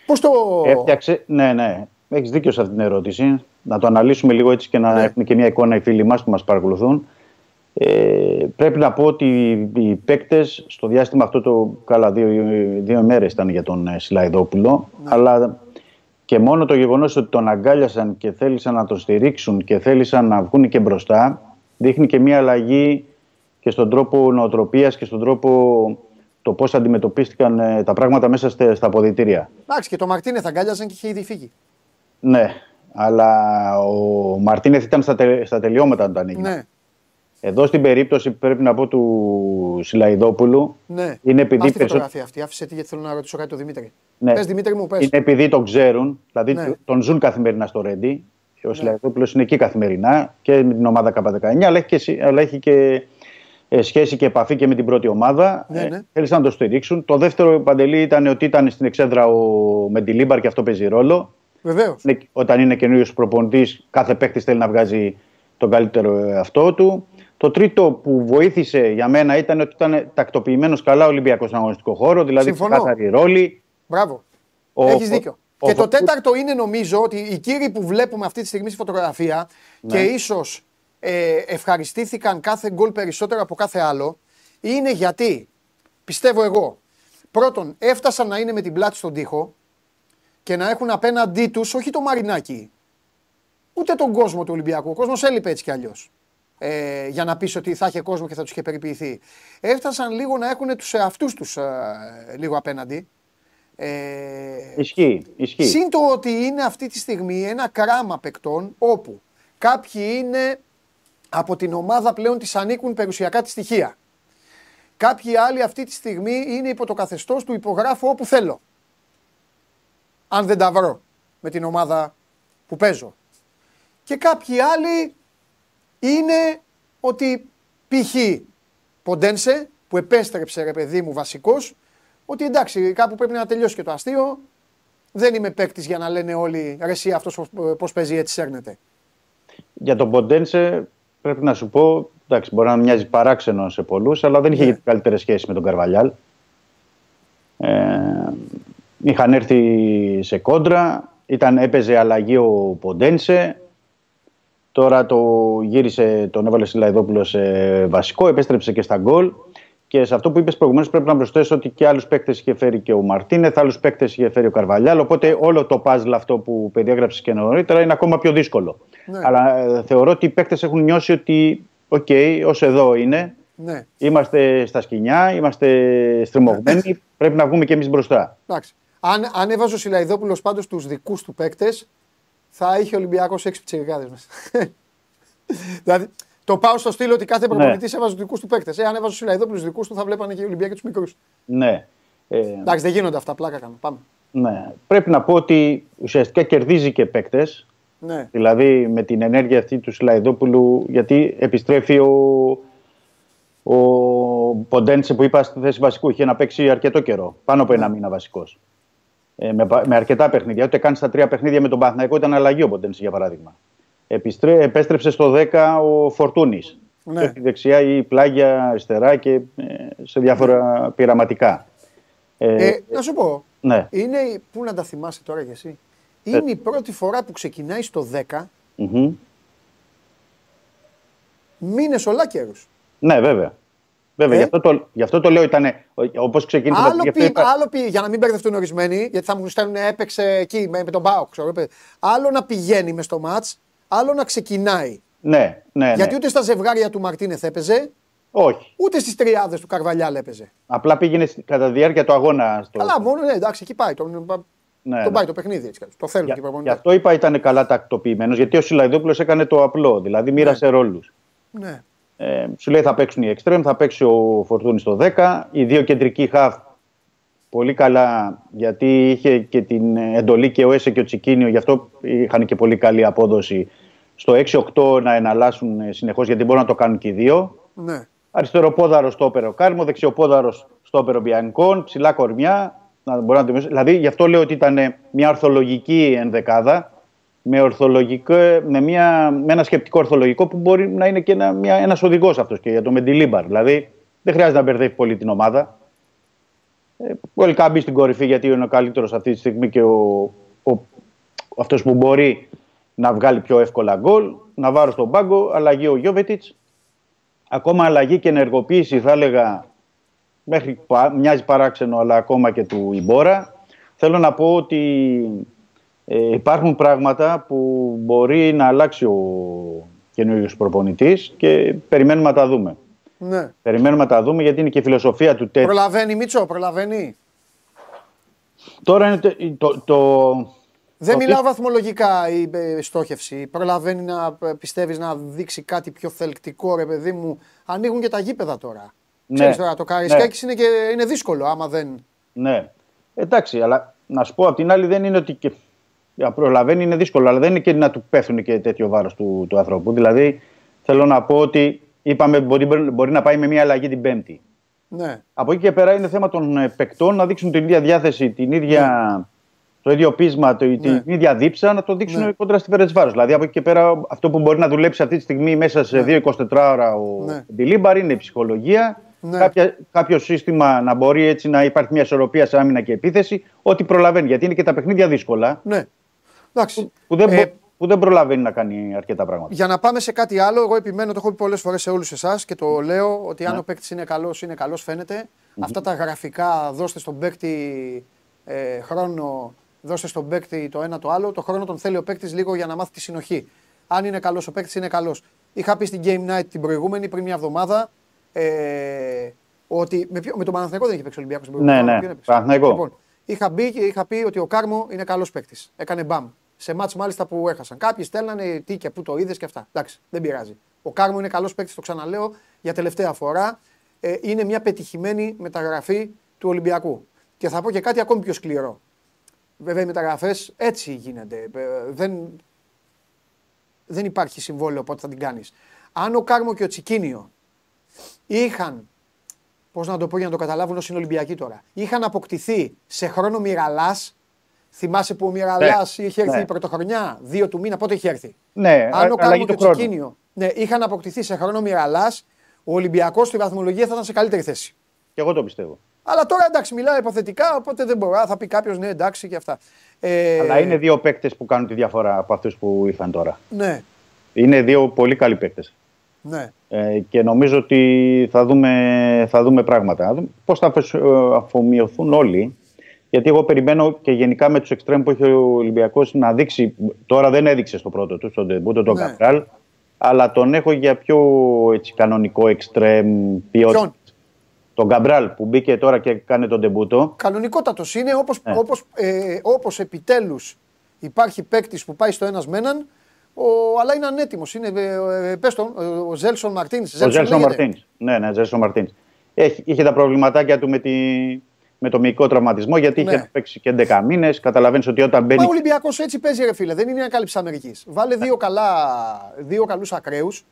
[SPEAKER 1] Πώς το...
[SPEAKER 9] Έφτιαξε. Ναι, ναι. Έχεις δίκιο σε αυτή την ερώτηση. Να το αναλύσουμε λίγο έτσι και να
[SPEAKER 1] Ναι.
[SPEAKER 9] έχουμε και μια εικόνα οι φίλοι μας που μας παρακολουθούν. Ε, πρέπει να πω ότι οι παίκτες στο διάστημα αυτό το καλά δύο, δύο μέρες ήταν για τον ε, Σιλαϊδόπουλο αλλά και μόνο το γεγονός ότι τον αγκάλιασαν και θέλησαν να τον στηρίξουν και θέλησαν να βγουν και μπροστά δείχνει και μια αλλαγή και στον τρόπο νοοτροπίας και στον τρόπο το πώς αντιμετωπίστηκαν ε, τα πράγματα μέσα στα, στα αποδητήρια.
[SPEAKER 1] Εντάξει και το Μαρτίνε θα αγκάλιαζαν και είχε ήδη φύγει.
[SPEAKER 9] Ναι, αλλά ο Μαρτίνεθ ήταν στα, τε- στα τελειώματα όταν έγινε.
[SPEAKER 1] Ναι,
[SPEAKER 9] Εδώ στην περίπτωση πρέπει να πω του Σιλαϊδόπουλου
[SPEAKER 1] ναι.
[SPEAKER 9] είναι επειδή
[SPEAKER 1] Ας τη
[SPEAKER 9] περισσο-
[SPEAKER 1] φωτογραφία αυτή, άφησε τη γιατί θέλω να ρωτήσω κάτι τον Δημήτρη.
[SPEAKER 9] Ναι.
[SPEAKER 1] Πες Δημήτρη μου, πες.
[SPEAKER 9] είναι επειδή τον ξέρουν, δηλαδή
[SPEAKER 1] Ναι.
[SPEAKER 9] τον ζουν καθημερινά στο Ρέντι. Ο Σιλαϊδόπουλος είναι εκεί καθημερινά και με την ομάδα K19, αλλά έχει και, συ- αλλά έχει και ε, σχέση και επαφή και με την πρώτη ομάδα.
[SPEAKER 1] Ναι, ναι.
[SPEAKER 9] Ε, θέλησαν να το στηρίξουν. Το δεύτερο παντελή ήταν ότι ήταν στην εξέδρα ο Μεντιλίμπαρ και αυτό παίζει ρόλο.
[SPEAKER 1] Βεβαίως.
[SPEAKER 9] Είναι- όταν είναι καινούριο προπονητής, κάθε παίκτης θέλει να βγάζει τον καλύτερο εαυτό του. Το τρίτο που βοήθησε για μένα ήταν ότι ήταν τακτοποιημένος καλά ο Ολυμπιακός στον αγωνιστικό χώρο, δηλαδή
[SPEAKER 1] Συμφωνώ.
[SPEAKER 9] ξεκάθαρη ρόλη.
[SPEAKER 1] Μπράβο.
[SPEAKER 9] Ο-
[SPEAKER 1] Έχεις δίκιο.
[SPEAKER 9] ο-
[SPEAKER 1] και
[SPEAKER 9] ο-
[SPEAKER 1] το τέταρτο είναι νομίζω ότι οι κύριοι που βλέπουμε αυτή τη στιγμή στη φωτογραφία και ίσως ε, ευχαριστήθηκαν κάθε γκολ περισσότερο από κάθε άλλο είναι γιατί πιστεύω εγώ πρώτον έφτασαν να είναι με την πλάτη στον τοίχο και να έχουν απέναντί τους όχι το Μαρινάκι, ούτε τον κόσμο του Ολυμπιακού. Ο κόσμος έλειπε έτσι κι αλλιώς. Ε, για να πεις ότι θα είχε κόσμο και θα τους είχε περιποιηθεί. Έφτασαν λίγο να έχουν τους εαυτούς τους ε, λίγο απέναντι. Ε,
[SPEAKER 9] Ισχύει. ισχύει.
[SPEAKER 1] Συν το ότι είναι αυτή τη στιγμή ένα κράμα παικτών όπου κάποιοι είναι από την ομάδα πλέον της ανήκουν περιουσιακά τη στοιχεία. Κάποιοι άλλοι αυτή τη στιγμή είναι υπό το καθεστώς του υπογράφω όπου θέλω. Αν δεν τα βρω με την ομάδα που παίζω. Και κάποιοι άλλοι είναι ότι π.χ. Ποντένσε που επέστρεψε ρε παιδί μου βασικός ότι εντάξει κάπου πρέπει να τελειώσει και το αστείο δεν είμαι παίκτης για να λένε όλοι ρε εσύ αυτός πώς παίζει έτσι σέρνεται.
[SPEAKER 9] Για τον Ποντένσε πρέπει να σου πω, εντάξει, μπορεί να μοιάζει παράξενο σε πολλούς, αλλά δεν είχε
[SPEAKER 1] Ναι.
[SPEAKER 9] yeah. καλύτερες σχέσεις με τον Καρβαλιάλ. Ε, είχαν έρθει σε κόντρα, ήταν, έπαιζε αλλαγή ο Ποντένσε. Τώρα το γύρισε, τον έβαλε Σιλαϊδόπουλο σε βασικό, επέστρεψε και στα γκολ. Και σε αυτό που είπες προηγουμένως, πρέπει να προσθέσω ότι και άλλους παίκτες είχε φέρει και ο Μαρτίνεθ, άλλους παίκτες είχε φέρει ο Καρβαλιάλ. Οπότε όλο το puzzle αυτό που περιέγραψες και νωρίτερα είναι ακόμα πιο δύσκολο.
[SPEAKER 1] Ναι.
[SPEAKER 9] Αλλά ε, θεωρώ ότι οι παίκτες έχουν νιώσει ότι, οκ, ως εδώ είναι,
[SPEAKER 1] Ναι,
[SPEAKER 9] είμαστε στα σχοινιά, είμαστε στριμωγμένοι, πρέπει να βγούμε και εμείς μπροστά.
[SPEAKER 1] εντάξει. Αν, αν έβαζε ο Σιλαϊδόπουλος πάντως τους δικούς του παίκτες, θα είχε ο Ολυμπιακός έξι πιτσιρικάδε μέσα. *laughs* δηλαδή, το πάω στο στήλο ότι κάθε προπονητής έβαζε τους δικούς του παίκτες. Ε, αν έβαζε ο Σιλαϊδόπουλο του δικούς του, θα βλέπανε και οι Ολυμπιακοί τους μικρούς.
[SPEAKER 9] Ναι. Ε,
[SPEAKER 1] Εντάξει, δεν γίνονται αυτά, πλάκα κάνω. Πάμε.
[SPEAKER 9] ναι. Πρέπει να πω ότι ουσιαστικά κερδίζει και παίκτες.
[SPEAKER 1] Ναι,
[SPEAKER 9] Δηλαδή με την ενέργεια αυτή του Σιλαϊδόπουλου, γιατί επιστρέφει ο, ο Ποντένσε που είπα στη θέση βασικού. Είχε να παίξει αρκετό καιρό, πάνω από ένα μήνα βασικός. Ε, με, πα- με αρκετά παιχνίδια. Ούτε καν στα τρία παιχνίδια με τον Παναθηναϊκό ήταν αλλαγή ο Ποντένσε για παράδειγμα. Επιστρέ, επέστρεψε στο 10 ο Φορτούνης.
[SPEAKER 1] Ναι.
[SPEAKER 9] Στη δεξιά ή πλάγια αριστερά και ε, σε διάφορα πειραματικά. Ε,
[SPEAKER 1] Ε, να σου πω,
[SPEAKER 9] ναι.
[SPEAKER 1] είναι, η- πού να τα θυμάσαι τώρα κι εσύ, είναι η πρώτη φορά που ξεκινάει στο 10
[SPEAKER 9] Μμμ.
[SPEAKER 1] μήνες ολάκερους.
[SPEAKER 9] Ναι, βέβαια. Βέβαια,
[SPEAKER 1] Ε;
[SPEAKER 9] γι, αυτό το, γι' αυτό το λέω ήταν όπως ξεκίνησε.
[SPEAKER 1] Άλλο
[SPEAKER 9] γι' αυτό
[SPEAKER 1] πει,
[SPEAKER 9] είπα-
[SPEAKER 1] άλλο πει, για να μην μπερδευτούν ορισμένοι, γιατί θα μου στέλνουν έπαιξε εκεί με, με τον Μπάουκ. Ξέρω, είπε. άλλο να πηγαίνει μες στο μάτς, άλλο να ξεκινάει.
[SPEAKER 9] Ναι, ναι, ναι.
[SPEAKER 1] Γιατί ούτε στα ζευγάρια του Μαρτίνεθ έπαιζε,
[SPEAKER 9] Όχι.
[SPEAKER 1] ούτε στις τριάδες του Καρβαλιάλ έπαιζε.
[SPEAKER 9] Απλά πήγαινε στη- κατά τη διάρκεια του αγώνα. Στο...
[SPEAKER 1] Καλά, μόνο ναι, εντάξει, εκεί πάει. Τον,
[SPEAKER 9] Ναι,
[SPEAKER 1] τον
[SPEAKER 9] ναι.
[SPEAKER 1] πάει το παιχνίδι έτσι. κι αλλιώς. Το θέλουν και οι
[SPEAKER 9] Για, γι'
[SPEAKER 1] προπονητές.
[SPEAKER 9] αυτό είπα ήταν καλά τακτοποιημένος, γιατί ο Σιλαϊδόπουλος έκανε το απλό. Δηλαδή μοίρασε ρόλους.
[SPEAKER 1] Ναι.
[SPEAKER 9] Ε, σου λέει θα παίξουν οι εξτρέμ, θα παίξει ο Φορτούνης στο 10. Οι δύο κεντρικοί χαφ πολύ καλά, γιατί είχε και την εντολή και ο Έσε και ο Τσικίνιο, γι' αυτό είχαν και πολύ καλή απόδοση. Στο 6-8 να εναλλάσσουν συνεχώς, γιατί μπορούν να το κάνουν και οι δύο.
[SPEAKER 1] ναι.
[SPEAKER 9] Αριστεροπόδαρος στο όπερο Κάρμο, δεξιοπόδαρος στο όπερο Μπιανκόν, ψηλά κορμιά. Να μπορεί να δημιουργήσει. Δηλαδή, γι' αυτό λέω ότι ήταν μια ορθολογική ενδεκάδα, με, ορθολογικό, με, μια, με ένα σκεπτικό ορθολογικό που μπορεί να είναι και ένα μια, ένας οδηγός αυτός και για το Μεντιλίμπαρ. Δηλαδή, δεν χρειάζεται να μπερδεύει πολύ την ομάδα. Ε, ο Ελκάμπη στην κορυφή γιατί είναι ο καλύτερος αυτή τη στιγμή και ο, ο, αυτός που μπορεί να βγάλει πιο εύκολα γκολ. Να βάρω στον πάγκο, αλλαγή ο Γιώβετιτς ακόμα αλλαγή και ενεργοποίηση θα έλεγα μέχρι πα- μοιάζει παράξενο αλλά ακόμα και του Ιμπόρα θέλω να πω ότι ε, υπάρχουν πράγματα που μπορεί να αλλάξει ο καινούριος προπονητής και περιμένουμε να τα δούμε.
[SPEAKER 1] Ναι.
[SPEAKER 9] Περιμένουμε να τα δούμε γιατί είναι και η φιλοσοφία του τέτοιου.
[SPEAKER 1] Προλαβαίνει Μίτσο, προλαβαίνει.
[SPEAKER 9] Τώρα είναι το, το, το,
[SPEAKER 1] Δεν
[SPEAKER 9] το
[SPEAKER 1] μιλάω
[SPEAKER 9] τι-
[SPEAKER 1] βαθμολογικά η ε, στόχευση. Προλαβαίνει να ε, πιστεύεις να δείξει κάτι πιο θελκτικό, ρε παιδί μου. Ανοίγουν και τα γήπεδα τώρα.
[SPEAKER 9] Ναι.
[SPEAKER 1] Ξέρεις τώρα, το
[SPEAKER 9] Ναι.
[SPEAKER 1] Καρισκάκης είναι, και, είναι δύσκολο άμα δεν.
[SPEAKER 9] Ναι. Εντάξει, αλλά να σου πω απ' την άλλη δεν είναι ότι. Και... Για προλαβαίνει είναι δύσκολο, αλλά δεν είναι και να του πέφτουν και τέτοιο βάρος του, του ανθρώπου. Δηλαδή, θέλω να πω ότι είπαμε μπορεί, μπορεί να πάει με μια αλλαγή την Πέμπτη.
[SPEAKER 1] Ναι.
[SPEAKER 9] Από εκεί και πέρα είναι θέμα των ε, παικτών να δείξουν την ίδια διάθεση, την ίδια, το ίδιο πείσμα, το, την
[SPEAKER 1] Ναι.
[SPEAKER 9] ίδια δίψα να το δείξουν
[SPEAKER 1] Ναι.
[SPEAKER 9] κόντρα στη Φερετσβάρο. Δηλαδή από εκεί και πέρα αυτό που μπορεί να δουλέψει αυτή τη στιγμή μέσα σε 2-24 ώρα ο
[SPEAKER 1] Ναι.
[SPEAKER 9] Ντιλίμπαρ είναι η ψυχολογία.
[SPEAKER 1] Ναι.
[SPEAKER 9] Κάποια, κάποιο σύστημα να μπορεί έτσι να υπάρχει μια ισορροπία σε άμυνα και επίθεση, ό,τι προλαβαίνει. Γιατί είναι και τα παιχνίδια δύσκολα
[SPEAKER 1] ναι. Εντάξει.
[SPEAKER 9] που δεν,
[SPEAKER 1] Ε,
[SPEAKER 9] μπο- που δεν προλαβαίνει να κάνει αρκετά πράγματα.
[SPEAKER 1] Για να πάμε σε κάτι άλλο, εγώ επιμένω, το έχω πει πολλές φορές σε όλους εσάς και το λέω ότι αν
[SPEAKER 9] Ναι.
[SPEAKER 1] ο παίκτης είναι καλός, είναι καλός, φαίνεται. Αυτά τα γραφικά, δώστε στον παίκτη ε, χρόνο, δώστε στον παίκτη το ένα το άλλο. Το χρόνο τον θέλει ο παίκτης λίγο για να μάθει τη συνοχή. Αν είναι καλός ο παίκτης, είναι καλός. Είχα πει στην Game Night την προηγούμενη, πριν μια εβδομάδα, ε, ότι. Με, ποιο, με τον Παναθηναϊκό δεν είχε παίξει ο Ολυμπιακός την προηγούμενη
[SPEAKER 9] Ναι, ναι.
[SPEAKER 1] εβδομάδα, ποιον έπαιξε;
[SPEAKER 9] Παναθηναϊκό.
[SPEAKER 1] Λοιπόν, είχα μπει και είχα πει ότι ο Κάρμο είναι καλός παίκτης. Έκανε μπαμ. Σε μάτς μάλιστα που έχασαν. Κάποιοι στέλνανε τι και πού το είδες και αυτά. Εντάξει, δεν πειράζει. Ο Κάρμο είναι καλός παίκτης, το ξαναλέω για τελευταία φορά. Ε, είναι μια πετυχημένη μεταγραφή του Ολυμπιακού. Και θα πω και κάτι ακόμη πιο σκληρό. Βέβαια οι μεταγραφές έτσι γίνονται. Ε, Δεν, δεν υπάρχει συμβόλαιο πότε θα την κάνεις. Αν ο Κάρμο και ο Τσικίνιο είχαν, πώς να το πω για να το καταλάβουν όσοι είναι Ολυμπιακοί τώρα, είχαν αποκτηθεί σε χρόνο μοιραλάς. Θυμάσαι που ο Μοιραλάς είχε έρθει
[SPEAKER 9] ναι.
[SPEAKER 1] η πρωτοχρονιά, δύο του μήνα, πότε είχε έρθει;
[SPEAKER 9] Ναι,
[SPEAKER 1] Αν ο
[SPEAKER 9] αλλαγή
[SPEAKER 1] Κάρμο και
[SPEAKER 9] του
[SPEAKER 1] ο
[SPEAKER 9] χρόνου.
[SPEAKER 1] Τσικίνιο ναι, είχαν αποκτηθεί σε χρόνο μοιραλάς, ο Ολυμπιακός στη βαθμολογία θα ήταν σε καλύτερη θέση.
[SPEAKER 9] Και εγώ το πιστεύω.
[SPEAKER 1] Αλλά τώρα εντάξει, μιλάω υποθετικά, οπότε δεν μπορώ. Θα πει κάποιος ναι, εντάξει και αυτά. Ε,
[SPEAKER 9] Αλλά είναι δύο παίκτες που κάνουν τη διαφορά από αυτούς που ήρθαν τώρα.
[SPEAKER 1] Ναι,
[SPEAKER 9] Είναι δύο πολύ καλοί παίκτες.
[SPEAKER 1] ναι.
[SPEAKER 9] Ε, και νομίζω ότι θα δούμε, θα δούμε πράγματα. Πώς θα αφαισ- ε, αφομοιωθούν όλοι. Γιατί εγώ περιμένω και γενικά με τους εξτρέμ που έχει ο Ολυμπιακός να δείξει. Τώρα δεν έδειξε στο πρώτο του, στον τεμπούτο, τον
[SPEAKER 1] Ναι.
[SPEAKER 9] Καπράλ. Αλλά τον έχω για πιο έτσι, κανονικό εξτρέμ ποιότητα.
[SPEAKER 1] Ποιον;
[SPEAKER 9] Τον Καμπράλ που μπήκε τώρα και κάνει τον τεμπούτο.
[SPEAKER 1] Κανονικότατος είναι όπως
[SPEAKER 9] Ναι.
[SPEAKER 1] όπως, ε, όπως επιτέλους υπάρχει παίκτης που πάει στο ένας με έναν, ο, αλλά είναι ανέτοιμος. Είναι, ε, ε, πες τον, ε, ο Ζέλσον Μαρτίνς.
[SPEAKER 9] Ο Ζέλσον Μαρτίνς. Ναι, ναι, Ζέλσον Μαρτίνς. Είχε τα προβληματάκια του με, τη, με το μυϊκό τραυματισμό γιατί
[SPEAKER 1] Ναι.
[SPEAKER 9] είχε παίξει και 11 μήνες. Καταλαβαίνεις ότι όταν μπαίνει.
[SPEAKER 1] Μα ο Ολυμπιακός έτσι παίζει, ρε φίλε. Δεν είναι μια κάλυψη Αμερικής. Βάλε δύο, καλά, δύο καλούς ακραίους.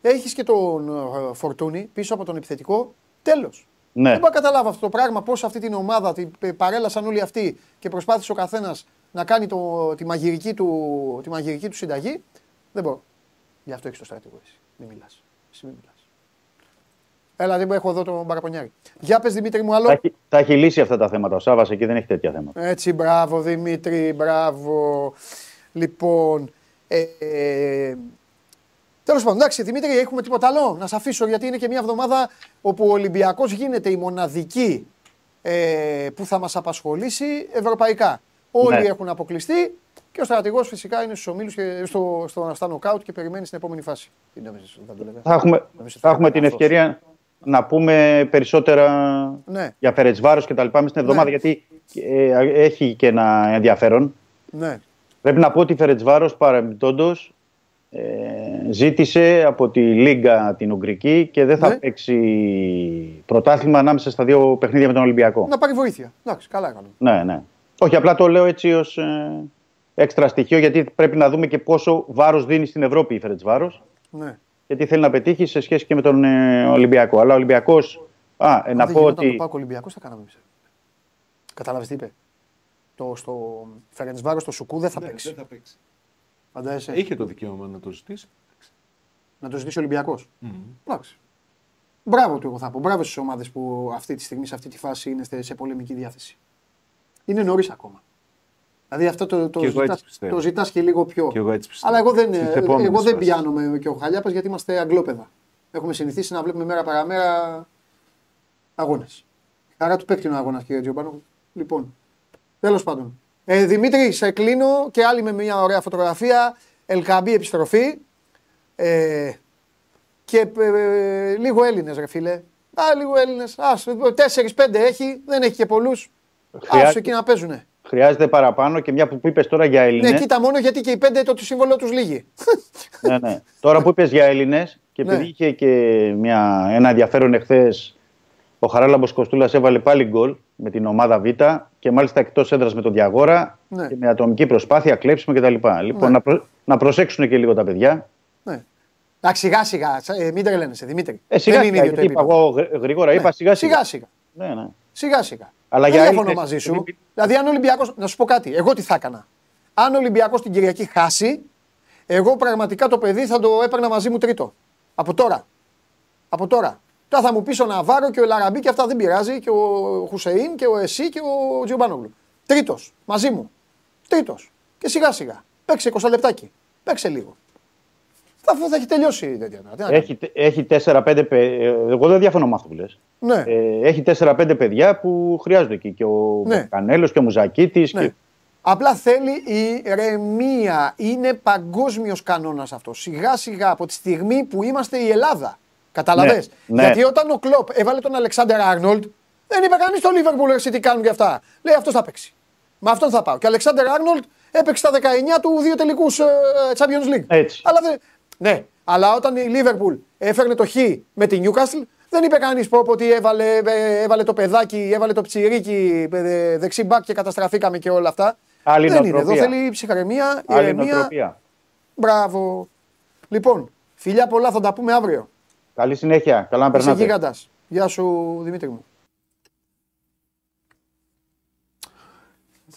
[SPEAKER 1] Έχεις και τον ε, Φορτούνη πίσω από τον επιθετικό. Τέλος.
[SPEAKER 9] Ναι.
[SPEAKER 1] Δεν μπορώ να καταλάβω αυτό το πράγμα. Πώς αυτή την ομάδα την ε, παρέλασαν όλοι αυτοί και προσπάθησε ο καθένας να κάνει το, τη, μαγειρική του, τη μαγειρική του συνταγή. Δεν μπορώ. Γι' αυτό έχεις το στρατηγό εσύ. Μην μιλάς. Εσύ μην μιλάς. Έλα, δεν έχω εδώ τον Παραπονιάρη. Για πες Δημήτρη μου άλλο.
[SPEAKER 9] Τα έχει, τα έχει λύσει αυτά τα θέματα. Ο Σάβας εκεί δεν έχει τέτοια θέματα.
[SPEAKER 1] Έτσι, μπράβο Δημήτρη, μπράβο. Λοιπόν, ε, ε, τέλος πάντων, εντάξει Δημήτρη, έχουμε τίποτα άλλο να σε αφήσω γιατί είναι και μια εβδομάδα όπου ο Ολυμπιακός γίνεται η μοναδική ε, που θα μας απασχολήσει ευρωπαϊκά. Όλοι
[SPEAKER 9] Ναι.
[SPEAKER 1] έχουν αποκλειστεί και ο στρατηγός φυσικά είναι στους ομίλους και στο, στο, στα νοκάουτ και περιμένει στην επόμενη φάση. Τι νόμιζες, δεν θα το λέγα.
[SPEAKER 9] Θα έχουμε,
[SPEAKER 1] Νομίζω
[SPEAKER 9] θα
[SPEAKER 1] ότι
[SPEAKER 9] έχουμε
[SPEAKER 1] θα
[SPEAKER 9] την
[SPEAKER 1] είναι
[SPEAKER 9] ευκαιρία να πούμε περισσότερα
[SPEAKER 1] Ναι,
[SPEAKER 9] για Φερετσβάρος και τα λοιπά μες στην εβδομάδα
[SPEAKER 1] Ναι.
[SPEAKER 9] γιατί ε, έχει και ένα ενδιαφέρον.
[SPEAKER 1] ναι.
[SPEAKER 9] Πρέπει να πω ότι η Φερετσβάρος παρεμπιπτόντως ε, ζήτησε από τη Λίγκα την Ουγγρική και δεν θα
[SPEAKER 1] Ναι.
[SPEAKER 9] παίξει πρωτάθλημα ανάμεσα στα δύο παιχνίδια με τον Ολυμπιακό.
[SPEAKER 1] Να πάρει βοήθεια. Εντάξει, καλά έκανε.
[SPEAKER 9] Ναι, ναι. Όχι, απλά το λέω έτσι ως ε, έξτρα στοιχείο γιατί πρέπει να δούμε και πόσο βάρος δίνει στην Ευρώπη η Φερετσβάρος
[SPEAKER 1] Ναι.
[SPEAKER 9] Γιατί θέλει να πετύχει σε σχέση και με τον ε, Ολυμπιακό. Αλλά ο Ολυμπιακός, α, ε,
[SPEAKER 1] Αν
[SPEAKER 9] να
[SPEAKER 1] δεν
[SPEAKER 9] πω
[SPEAKER 1] γινόταν
[SPEAKER 9] ότι...
[SPEAKER 1] το Πάκο Ολυμπιακός θα κάναμε εμείς. Κατάλαβες τι είπε; Το, στο Φερεντσβάρο στο Σουκού δεν θα
[SPEAKER 7] Ναι,
[SPEAKER 1] παίξει.
[SPEAKER 7] δεν θα παίξει.
[SPEAKER 1] Φαντάζεσαι.
[SPEAKER 7] Είχε το δικαίωμα να το ζητήσει.
[SPEAKER 1] Να το ζητήσει ο Ολυμπιακός. Εντάξει. Μπράβο του, εγώ θα πω. Μπράβο στις ομάδες που αυτή τη στιγμή, σε αυτή τη φάση είναι σε- σε πολεμική διάθεση. Είναι νωρίς ακόμα. Δηλαδή αυτό το, το,
[SPEAKER 7] Κι εγώ έτσι
[SPEAKER 1] ζητάς,
[SPEAKER 7] πιστεύω.
[SPEAKER 1] το ζητάς και λίγο πιο.
[SPEAKER 7] Κι εγώ έτσι πιστεύω.
[SPEAKER 1] Αλλά εγώ δεν,
[SPEAKER 7] Στις επόμενες
[SPEAKER 1] εγώ δεν
[SPEAKER 7] φάσεις.
[SPEAKER 1] πιάνομαι και ο Χαλιάπας γιατί είμαστε αγγλόπεδα. Έχουμε συνηθίσει να βλέπουμε μέρα παραμέρα αγώνες. Χαρά του παίκτη είναι ο αγώνας, κύριε Τζιομπάνο. Λοιπόν, τέλος πάντων. Ε, Δημήτρη, σε κλείνω και άλλη με μια ωραία φωτογραφία. Ελκαμπή επιστροφή. Ε, και ε, λίγο Έλληνες, ρε φίλε. Α, λίγο Έλληνες. Τέσσερι-πέντε έχει, δεν έχει και πολλούς.
[SPEAKER 9] Χρειάζεται-
[SPEAKER 1] Άσου εκεί να παίζουνε.
[SPEAKER 9] Χρειάζεται παραπάνω και μια που είπες τώρα για Έλληνε.
[SPEAKER 1] Ναι, κοίτα μόνο γιατί και οι πέντε το σύμβολο τους λύγει.
[SPEAKER 9] ναι, ναι. Τώρα που είπες για Έλληνες και επειδή
[SPEAKER 1] Ναι.
[SPEAKER 9] είχε και μια, ένα ενδιαφέρον εχθές, ο Χαράλαμπος Κοστούλας έβαλε πάλι γκολ με την ομάδα Β και μάλιστα εκτός έδρας με τον Διαγόρα
[SPEAKER 1] Ναι.
[SPEAKER 9] και με ατομική προσπάθεια, κλέψιμο κτλ. Λοιπόν,
[SPEAKER 1] Ναι.
[SPEAKER 9] να, προ, να προσέξουν και λίγο τα παιδιά.
[SPEAKER 1] ναι. Εντάξει, σιγά σιγά. Ε, μην τρελαίνεσαι, Δημήτρη.
[SPEAKER 9] Ε, σιγά
[SPEAKER 1] δεν είναι
[SPEAKER 9] σιγά,
[SPEAKER 1] ίδιο το
[SPEAKER 9] γιατί είπα
[SPEAKER 1] επίπεδο.
[SPEAKER 9] εγώ γρ- γρήγορα, είπα σιγά σιγά.
[SPEAKER 1] Σιγά σιγά.
[SPEAKER 9] Ναι, ναι.
[SPEAKER 1] Σιγά σιγά.
[SPEAKER 9] Αλλά
[SPEAKER 1] δεν
[SPEAKER 9] για
[SPEAKER 1] διαφωνώ
[SPEAKER 9] Έλληνες,
[SPEAKER 1] μαζί σου.
[SPEAKER 9] επειδή-
[SPEAKER 1] Δηλαδή, αν ο Ολυμπιακό. Να σου πω κάτι. Εγώ τι θα έκανα. Αν ο Ολυμπιακός την Κυριακή χάσει, εγώ πραγματικά το παιδί θα το έπαιρνα μαζί μου τρίτο. Από τώρα. Από τώρα. Τώρα θα μου πεις ο Ναβάρο και ο Λαραμπή και αυτά δεν πειράζει. Και ο Χουσεϊν και ο Εσύ και ο Τζιομπάνογλου. Τρίτος. Μαζί μου. Τρίτος. Και σιγά σιγά. Παίξε 20 λεπτάκι. Παίξε λίγο. Αφού θα έχει τελειώσει η τέτοια. Τι να κάνω.
[SPEAKER 9] Έχει, έχει 4-5 παιδιά. Εγώ δεν διαφωνώ με αυτό που λες.
[SPEAKER 1] Ναι.
[SPEAKER 9] Ε, έχει 4-5 παιδιά που χρειάζονται εκεί. Και ο
[SPEAKER 1] Ναι.
[SPEAKER 9] Κανέλος και ο Μουζακίτης.
[SPEAKER 1] Ναι.
[SPEAKER 9] Και...
[SPEAKER 1] Απλά θέλει ηρεμία. Είναι παγκόσμιος κανόνας αυτός. Σιγά σιγά από τη στιγμή που είμαστε η Ελλάδα. Καταλαβέ.
[SPEAKER 9] Ναι, ναι.
[SPEAKER 1] Γιατί όταν ο Κλοπ έβαλε τον Αλεξάνδρ Άρνολντ, δεν είπε κανείς στο Λίβερπουλ εσύ τι κάνουν και αυτά. Λέει αυτός θα παίξει. Με αυτόν θα πάω. Και ο Αλεξάνδρ Άρνολντ έπαιξε στα 19 του δύο τελικούς Champions League.
[SPEAKER 9] Έτσι.
[SPEAKER 1] Αλλά δεν... Ναι, αλλά όταν η Λίβερπουλ έφερνε το χ με τη Newcastle, δεν είπε κανείς πω πω ότι έβαλε, ε, έβαλε το παιδάκι, έβαλε το ψιρίκι ε, δεξί μπακ και καταστραφήκαμε και όλα αυτά.
[SPEAKER 9] Άλλη
[SPEAKER 1] δεν είναι. Εδώ
[SPEAKER 9] νοοτροπία.
[SPEAKER 1] θέλει ψυχραιμία,
[SPEAKER 9] Άλλη
[SPEAKER 1] ηρεμία.
[SPEAKER 9] νοοτροπία.
[SPEAKER 1] Μπράβο. Λοιπόν, φιλιά πολλά θα τα πούμε αύριο.
[SPEAKER 9] Καλή συνέχεια. Καλά να
[SPEAKER 1] Είσαι
[SPEAKER 9] περνάτε.
[SPEAKER 1] γίγαντας. Γεια σου Δημήτρη μου.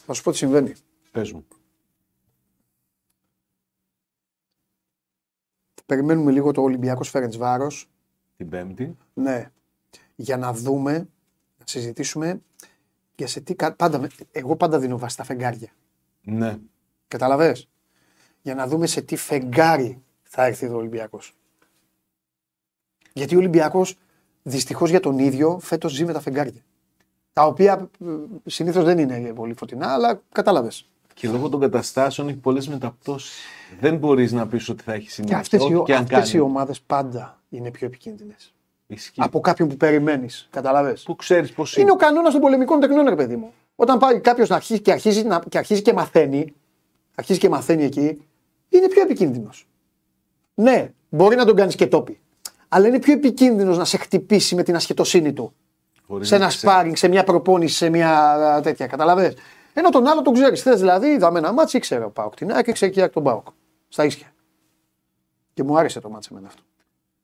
[SPEAKER 1] Θα σου πω τι συμβαίνει.
[SPEAKER 7] Πες μου.
[SPEAKER 1] Περιμένουμε λίγο το Ολυμπιακός Φέρεντς Βάρος.
[SPEAKER 7] Την Πέμπτη.
[SPEAKER 1] Ναι. Για να δούμε, να συζητήσουμε για σε τι. κα- Πάντα, με- εγώ πάντα δίνω βάση στα φεγγάρια.
[SPEAKER 7] Ναι.
[SPEAKER 1] Καταλαβες; Για να δούμε σε τι φεγγάρι θα έρθει ο Ολυμπιακός. Γιατί ο Ολυμπιακός δυστυχώς για τον ίδιο φέτος ζει με τα φεγγάρια. Τα οποία συνήθως δεν είναι πολύ φωτεινά, αλλά κατάλαβες.
[SPEAKER 7] Και λόγω των καταστάσεων έχει πολλές μεταπτώσεις. Δεν μπορείς να πεις ότι θα έχεις
[SPEAKER 1] Και
[SPEAKER 7] συνέχεια.
[SPEAKER 1] αυτές, οι,
[SPEAKER 7] ό,τι και αν
[SPEAKER 1] αυτές οι
[SPEAKER 7] κάνει.
[SPEAKER 1] ομάδες πάντα είναι πιο επικίνδυνες.
[SPEAKER 7] Ισχύει.
[SPEAKER 1] Από κάποιον που περιμένεις. Καταλαβες;
[SPEAKER 7] Πού ξέρεις πώς
[SPEAKER 1] Είναι ο κανόνας των πολεμικών τεχνών, ρε παιδί μου. Όταν πάει κάποιος να αρχίσει και, αρχίζει, να, και αρχίζει και μαθαίνει, αρχίζει και μαθαίνει εκεί, είναι πιο επικίνδυνος. Ναι, μπορεί να τον κάνεις και τόπι. Αλλά είναι πιο επικίνδυνος να σε χτυπήσει με την ασχετοσύνη του. σε ένα σπάρινγκ, σε μια προπόνηση, σε μια α, τέτοια. Καταλαβες; Ενώ τον άλλο τον ξέρεις. Θες δηλαδή, είδαμε ένα μάτσο, ήξερε ο Πάοκ την ΑΕΚ, ήξερε και τον Πάοκ. Στα ίσια. Και μου άρεσε το μάτσο εμένα αυτό.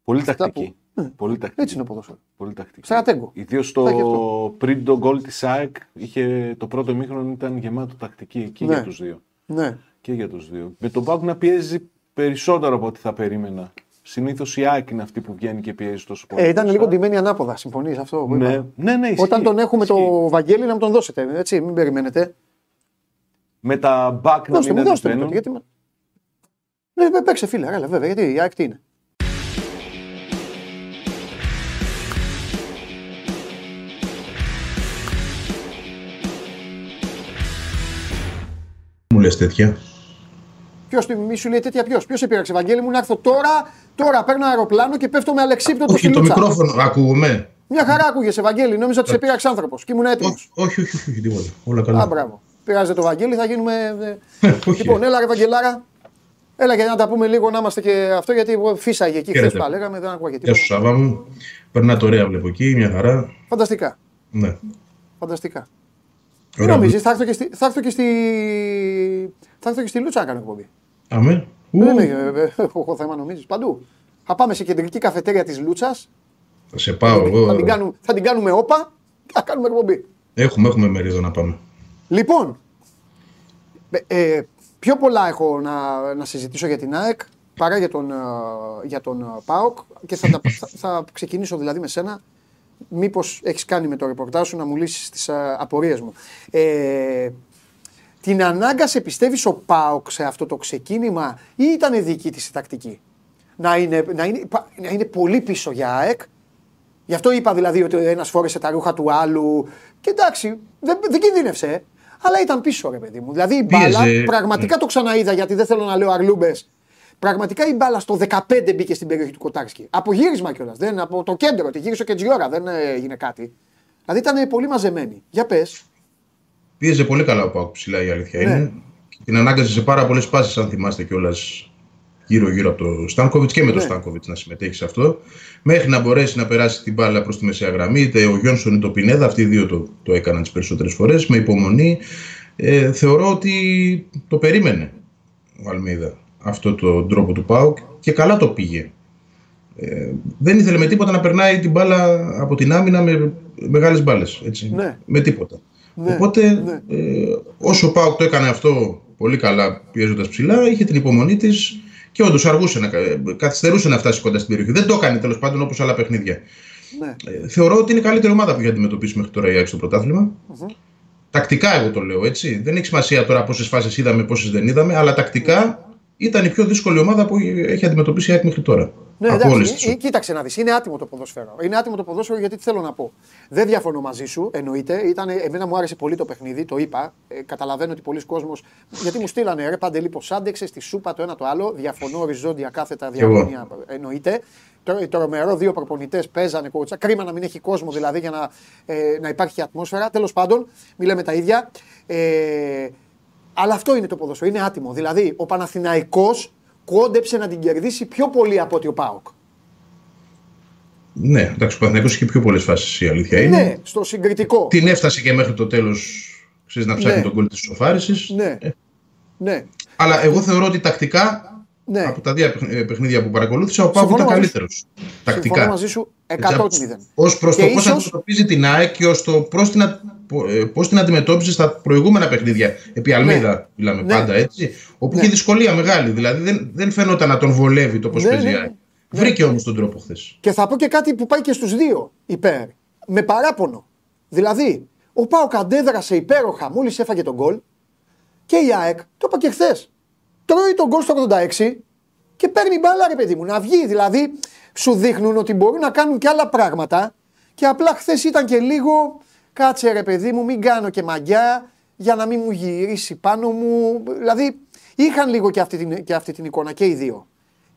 [SPEAKER 7] Πολύ
[SPEAKER 1] Αυτά
[SPEAKER 7] τακτική.
[SPEAKER 1] που-
[SPEAKER 7] Πολύ τακτική.
[SPEAKER 1] Έτσι είναι ο ποδόσφαιρο.
[SPEAKER 7] Πολύ τακτική.
[SPEAKER 1] Στρατέγκο.
[SPEAKER 7] Ιδίως
[SPEAKER 1] Θα έχει αυτό.
[SPEAKER 7] το πριν το γκολ της ΑΕΚ, είχε, το πρώτο μήχρονο ήταν γεμάτο τακτική και
[SPEAKER 1] Ναι.
[SPEAKER 7] για τους δύο.
[SPEAKER 1] Ναι.
[SPEAKER 7] Και για τους δύο. Με τον Πάουκ να πιέζει περισσότερο από ό,τι θα περίμενα. Συνήθως η ΑΕΚ είναι αυτή που βγαίνει και πιέζει τόσο πολύ.
[SPEAKER 1] Ε, ήταν
[SPEAKER 7] μπροστά.
[SPEAKER 1] λίγο ντυμένη ανάποδα. Συμφωνείς αυτό που είπα;
[SPEAKER 7] Ναι, ναι, ναι, ισχύει,
[SPEAKER 1] Όταν τον έχουμε
[SPEAKER 7] ισχύει.
[SPEAKER 1] το Βαγγέλη να μου τον δώσετε. Έτσι, μην περιμένετε.
[SPEAKER 7] Με τα back να
[SPEAKER 1] Δώστε
[SPEAKER 7] μην
[SPEAKER 1] μου, δώστε μου.
[SPEAKER 7] ανεβαίνουν.
[SPEAKER 1] τότε, Γιατί... με- Ναι, πέ- παίξε φίλε, έλα, βέβαια. Γιατί η ΑΕΚ τι είναι;
[SPEAKER 10] Μου λες τέτοια.
[SPEAKER 1] Ποιος μη σου λέει τέτοια ποιος; Ποιος επήραξε, Βαγγέλη μου, να έρθω τώρα. Τώρα παίρνω αεροπλάνο και πέφτω με αλεξίπτωτο
[SPEAKER 10] Όχι,
[SPEAKER 1] στη
[SPEAKER 10] το
[SPEAKER 1] λούτσα.
[SPEAKER 10] μικρόφωνο, ακούγομαι.
[SPEAKER 1] Μια χαρά ακούγεσαι, Βαγγέλη. Νόμιζα ότι σε πήραξε άνθρωπος και ήμουν έτοιμος.
[SPEAKER 10] Όχι, όχι, όχι, όχι, τίποτα. Όλα
[SPEAKER 1] Α,
[SPEAKER 10] καλά.
[SPEAKER 1] μπράβο. Πειράζεται το Βαγγέλη, θα γίνουμε. ε,
[SPEAKER 10] όχι.
[SPEAKER 1] Λοιπόν, έλα, ρε Βαγγελάρα. Έλα για να τα πούμε λίγο να είμαστε και αυτό γιατί εγώ φύσαγε εκεί χθες
[SPEAKER 10] Χαίρετε.
[SPEAKER 1] που τα λέγαμε, δεν ακούγεται
[SPEAKER 10] Γεια σου,
[SPEAKER 1] τίποτα.
[SPEAKER 10] Σάβα μου. Περνάτε ωραία, βλέπω εκεί, μια χαρά.
[SPEAKER 1] Φανταστικά.
[SPEAKER 10] Ναι.
[SPEAKER 1] Φανταστικά. Τι
[SPEAKER 10] Ωραία.
[SPEAKER 1] νομίζεις, θα έρθω και στη, θα έρθω και στη, θα έρθω και στη Λούτσα να κάνω εκπομπή.
[SPEAKER 10] Αμέ. Ου,
[SPEAKER 1] Δεν είναι, ε, ε, έχω θέμα νομίζεις. Παντού. Θα πάμε σε κεντρική καφετέρια της Λούτσας.
[SPEAKER 10] Θα σε πάω εγώ.
[SPEAKER 1] Θα, την κάνουμε, θα την κάνουμε όπα και θα κάνουμε εκπομπή.
[SPEAKER 10] Έχουμε, έχουμε μερίδο να πάμε.
[SPEAKER 1] Λοιπόν, ε, ε, πιο πολλά έχω να, να συζητήσω για την ΑΕΚ παρά για τον, ε, για τον ε, ΠΑΟΚ και θα, τα- θα, θα ξεκινήσω δηλαδή με σένα. Μήπως έχεις κάνει με το ρεπορτάζ σου να μου λύσεις τις ε, απορίες μου. Ε, την ανάγκασε πιστεύεις ο ΠΑΟΚ σε αυτό το ξεκίνημα ή ήταν δική της η τακτική; Να είναι, να, είναι, να είναι πολύ πίσω για ΑΕΚ Γι' αυτό είπα δηλαδή ότι ο ένας φόρεσε τα ρούχα του άλλου. Και εντάξει, δεν, δεν κινδύνευσε. Αλλά ήταν πίσω, ρε παιδί μου. Δηλαδή η μπάλα,
[SPEAKER 10] Πίεζε.
[SPEAKER 1] πραγματικά το ξαναείδα γιατί δεν θέλω να λέω αρλούμπες. Πραγματικά η μπάλα στο 15 μπήκε στην περιοχή του Κοτάρσκι. Από γύρισμα κιόλας. Δεν από το κέντρο, τη γύρισε ο Κετζιόρα, δεν ε, έγινε κάτι. Δηλαδή ήταν πολύ μαζεμένη. Για πες.
[SPEAKER 10] Πίεζε πολύ καλά ο Πάουκ ψηλά η αλήθεια
[SPEAKER 1] Ναι.
[SPEAKER 10] είναι. Και Την ανάγκασε σε πάρα πολλές πάσει, αν θυμάστε κιόλας, γύρω-γύρω από το Στάνκοβιτς και με
[SPEAKER 1] Ναι.
[SPEAKER 10] τον Στάνκοβιτς να συμμετέχει σε αυτό. Μέχρι να μπορέσει να περάσει την μπάλα προς τη μεσαία γραμμή, είτε ο Γιόνσον είτε ο Πινέδα, αυτοί οι δύο το, το έκαναν τις περισσότερες φορές με υπομονή. Ε, θεωρώ ότι το περίμενε ο Αλμίδα αυτό το τρόπο του Πάουκ και καλά το πήγε. Ε, δεν ήθελε με τίποτα να περνάει την μπάλα από την άμυνα με μεγάλες μπάλες, έτσι,
[SPEAKER 1] Ναι.
[SPEAKER 10] με τίποτα.
[SPEAKER 1] Ναι,
[SPEAKER 10] Οπότε,
[SPEAKER 1] ναι.
[SPEAKER 10] ε, όσο ο Πάουκ το έκανε αυτό πολύ καλά, πιέζοντας ψηλά, είχε την υπομονή της και όντως αργούσε να, κα- καθυστερούσε να φτάσει κοντά στην περιοχή. Δεν το έκανε τέλος πάντων όπως άλλα παιχνίδια.
[SPEAKER 1] Ναι.
[SPEAKER 10] Ε, θεωρώ ότι είναι η καλύτερη ομάδα που έχει αντιμετωπίσει μέχρι τώρα η ΑΕΚ στο πρωταθλημα Τακτικά, εγώ το λέω έτσι. Δεν έχει σημασία τώρα πόσες φάσεις είδαμε, πόσες δεν είδαμε, αλλά τακτικά ήταν η πιο δύσκολη ομάδα που έχει αντιμετωπίσει η ΑΕΚ μέχρι τώρα.
[SPEAKER 1] Ναι,
[SPEAKER 10] από όλες τις
[SPEAKER 1] εντάξει, ε, κοίταξε να δεις. Είναι άτιμο το ποδόσφαιρο. Είναι άτιμο το ποδόσφαιρο γιατί τι θέλω να πω. Δεν διαφωνώ μαζί σου, εννοείται. Ήταν, εμένα μου άρεσε πολύ το παιχνίδι, το είπα. Ε, καταλαβαίνω ότι πολλοί κόσμος. Γιατί μου στείλανε ρε παντελή πώς άντεξε στη σούπα το ένα το άλλο. Διαφωνώ οριζόντια κάθετα
[SPEAKER 10] εγώ.
[SPEAKER 1] διαφωνία. Εννοείται. Το, τρομερό, δύο προπονητές παίζανε κότσα. Κρίμα να μην έχει κόσμο δηλαδή για να, ε, να υπάρχει ατμόσφαιρα. Τέλος πάντων, μιλάμε τα ίδια. Ε, αλλά αυτό είναι το ποδόσφαιρο. Είναι άτιμο. Δηλαδή, ο Παναθηναϊκός κόντεψε να την κερδίσει πιο πολύ από ότι ο Πάοκ.
[SPEAKER 10] Ναι, εντάξει, ο Παναθηναϊκός είχε πιο πολλές φάσεις η αλήθεια είναι.
[SPEAKER 1] Ναι, στο συγκριτικό.
[SPEAKER 10] Την έφτασε και μέχρι το τέλος να ψάχνει
[SPEAKER 1] Ναι.
[SPEAKER 10] τον κόλλη της ισοφάριση.
[SPEAKER 1] Ναι. ναι.
[SPEAKER 10] Αλλά εγώ θεωρώ ότι τακτικά
[SPEAKER 1] Ναι.
[SPEAKER 10] από τα δύο παιχν- παιχνίδια που παρακολούθησα, ο Πάοκ
[SPEAKER 1] Συμφωνώ
[SPEAKER 10] ήταν
[SPEAKER 1] μαζί σου.
[SPEAKER 10] καλύτερος.
[SPEAKER 1] Συμφωνώ
[SPEAKER 10] Τακτικά.
[SPEAKER 1] μαζί σου 100%.
[SPEAKER 10] Ω προς
[SPEAKER 1] Και
[SPEAKER 10] το πώς
[SPEAKER 1] ίσως-
[SPEAKER 10] αντιμετωπίζει την ΑΕΚ και ως το πώς την, α- ε, πώς την αντιμετώπιζε στα προηγούμενα παιχνίδια. Επί Αλμίδα μιλάμε
[SPEAKER 1] Ναι.
[SPEAKER 10] πάντα έτσι. Όπου
[SPEAKER 1] Ναι.
[SPEAKER 10] είχε δυσκολία μεγάλη. Δηλαδή δεν, δεν φαίνονταν να τον βολεύει το πώς
[SPEAKER 1] Ναι,
[SPEAKER 10] παίζει
[SPEAKER 1] ναι,
[SPEAKER 10] η
[SPEAKER 1] ναι.
[SPEAKER 10] ΑΕΚ. Βρήκε όμως τον τρόπο χθες.
[SPEAKER 1] Και θα πω και κάτι που πάει και στους δύο υπέρ. Με παράπονο. Δηλαδή, ο Πάοκ αντέδρασε υπέροχα μόλις έφαγε τον γκολ και η ΑΕΚ, το είπα και χθες, τρώει τον γκολ στο 86 και παίρνει μπάλα, ρε παιδί μου, να βγει. Δηλαδή, σου δείχνουν ότι μπορούν να κάνουν και άλλα πράγματα και απλά χθες ήταν και λίγο, κάτσε ρε παιδί μου, μην κάνω και μαγιά για να μην μου γυρίσει πάνω μου. Δηλαδή, είχαν λίγο και αυτή την, και αυτή την εικόνα και οι δύο.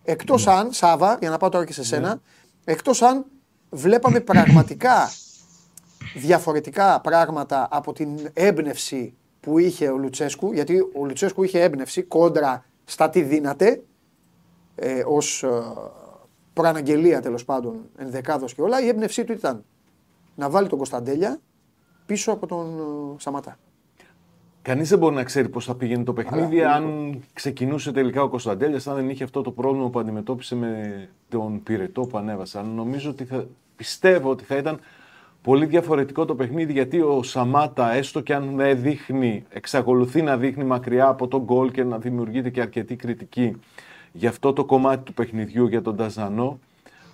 [SPEAKER 1] Εκτός αν, Σάβα, για να πάω τώρα και σε σένα, εκτός αν βλέπαμε πραγματικά διαφορετικά πράγματα από την έμπνευση που είχε ο Λουτσέσκου, γιατί ο Λουτσέσκου είχε έμπνευση κόντρα στα τι δύναται, ε, ως ε, προαναγγελία τέλος πάντων ενδεκάδος και όλα, η έμπνευσή του ήταν να βάλει τον Κωνσταντέλια πίσω από τον ε, Σαματά.
[SPEAKER 7] Κανείς δεν μπορεί να ξέρει πώς θα πήγαινε το παιχνίδι αν ξεκινούσε τελικά ο Κωνσταντέλιας, αν δεν είχε αυτό το πρόβλημα που αντιμετώπισε με τον πυρετό που ανέβασε. Αλλά νομίζω ότι θα, πιστεύω ότι θα ήταν πολύ διαφορετικό το παιχνίδι γιατί ο Σαμάτα, έστω και αν δεν δείχνει, εξακολουθεί να δείχνει μακριά από τον γκολ και να δημιουργείται και αρκετή κριτική για αυτό το κομμάτι του παιχνιδιού για τον Ταζανό.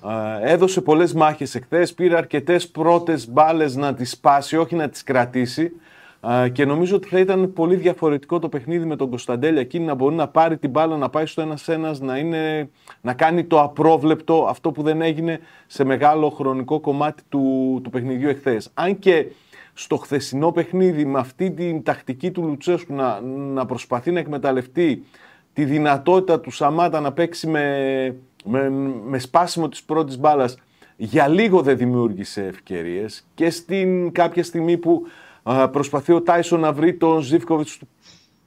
[SPEAKER 7] Α, Έδωσε πολλές μάχες εχθές, πήρε αρκετές πρώτες μπάλες να τις σπάσει, όχι να τις κρατήσει. Α, Και νομίζω ότι θα ήταν πολύ διαφορετικό το παιχνίδι με τον Κωνσταντέλια εκείνη να μπορεί να πάρει την μπάλα, να πάει στο ένας ένας, να, είναι, να κάνει το απρόβλεπτο, αυτό που δεν έγινε σε μεγάλο χρονικό κομμάτι του, του παιχνιδιού εχθές. Αν και στο χθεσινό παιχνίδι με αυτή την τακτική του Λουτσέσκου να, να προσπαθεί να εκμεταλλευτεί τη δυνατότητα του Σαμάτα να παίξει με, με, με σπάσιμο της πρώτης μπάλας για λίγο δεν δημιούργησε ευκαιρίες και στην κάποια στιγμή που α, προσπαθεί ο Τάισον να βρει τον Ζήφκοβιτς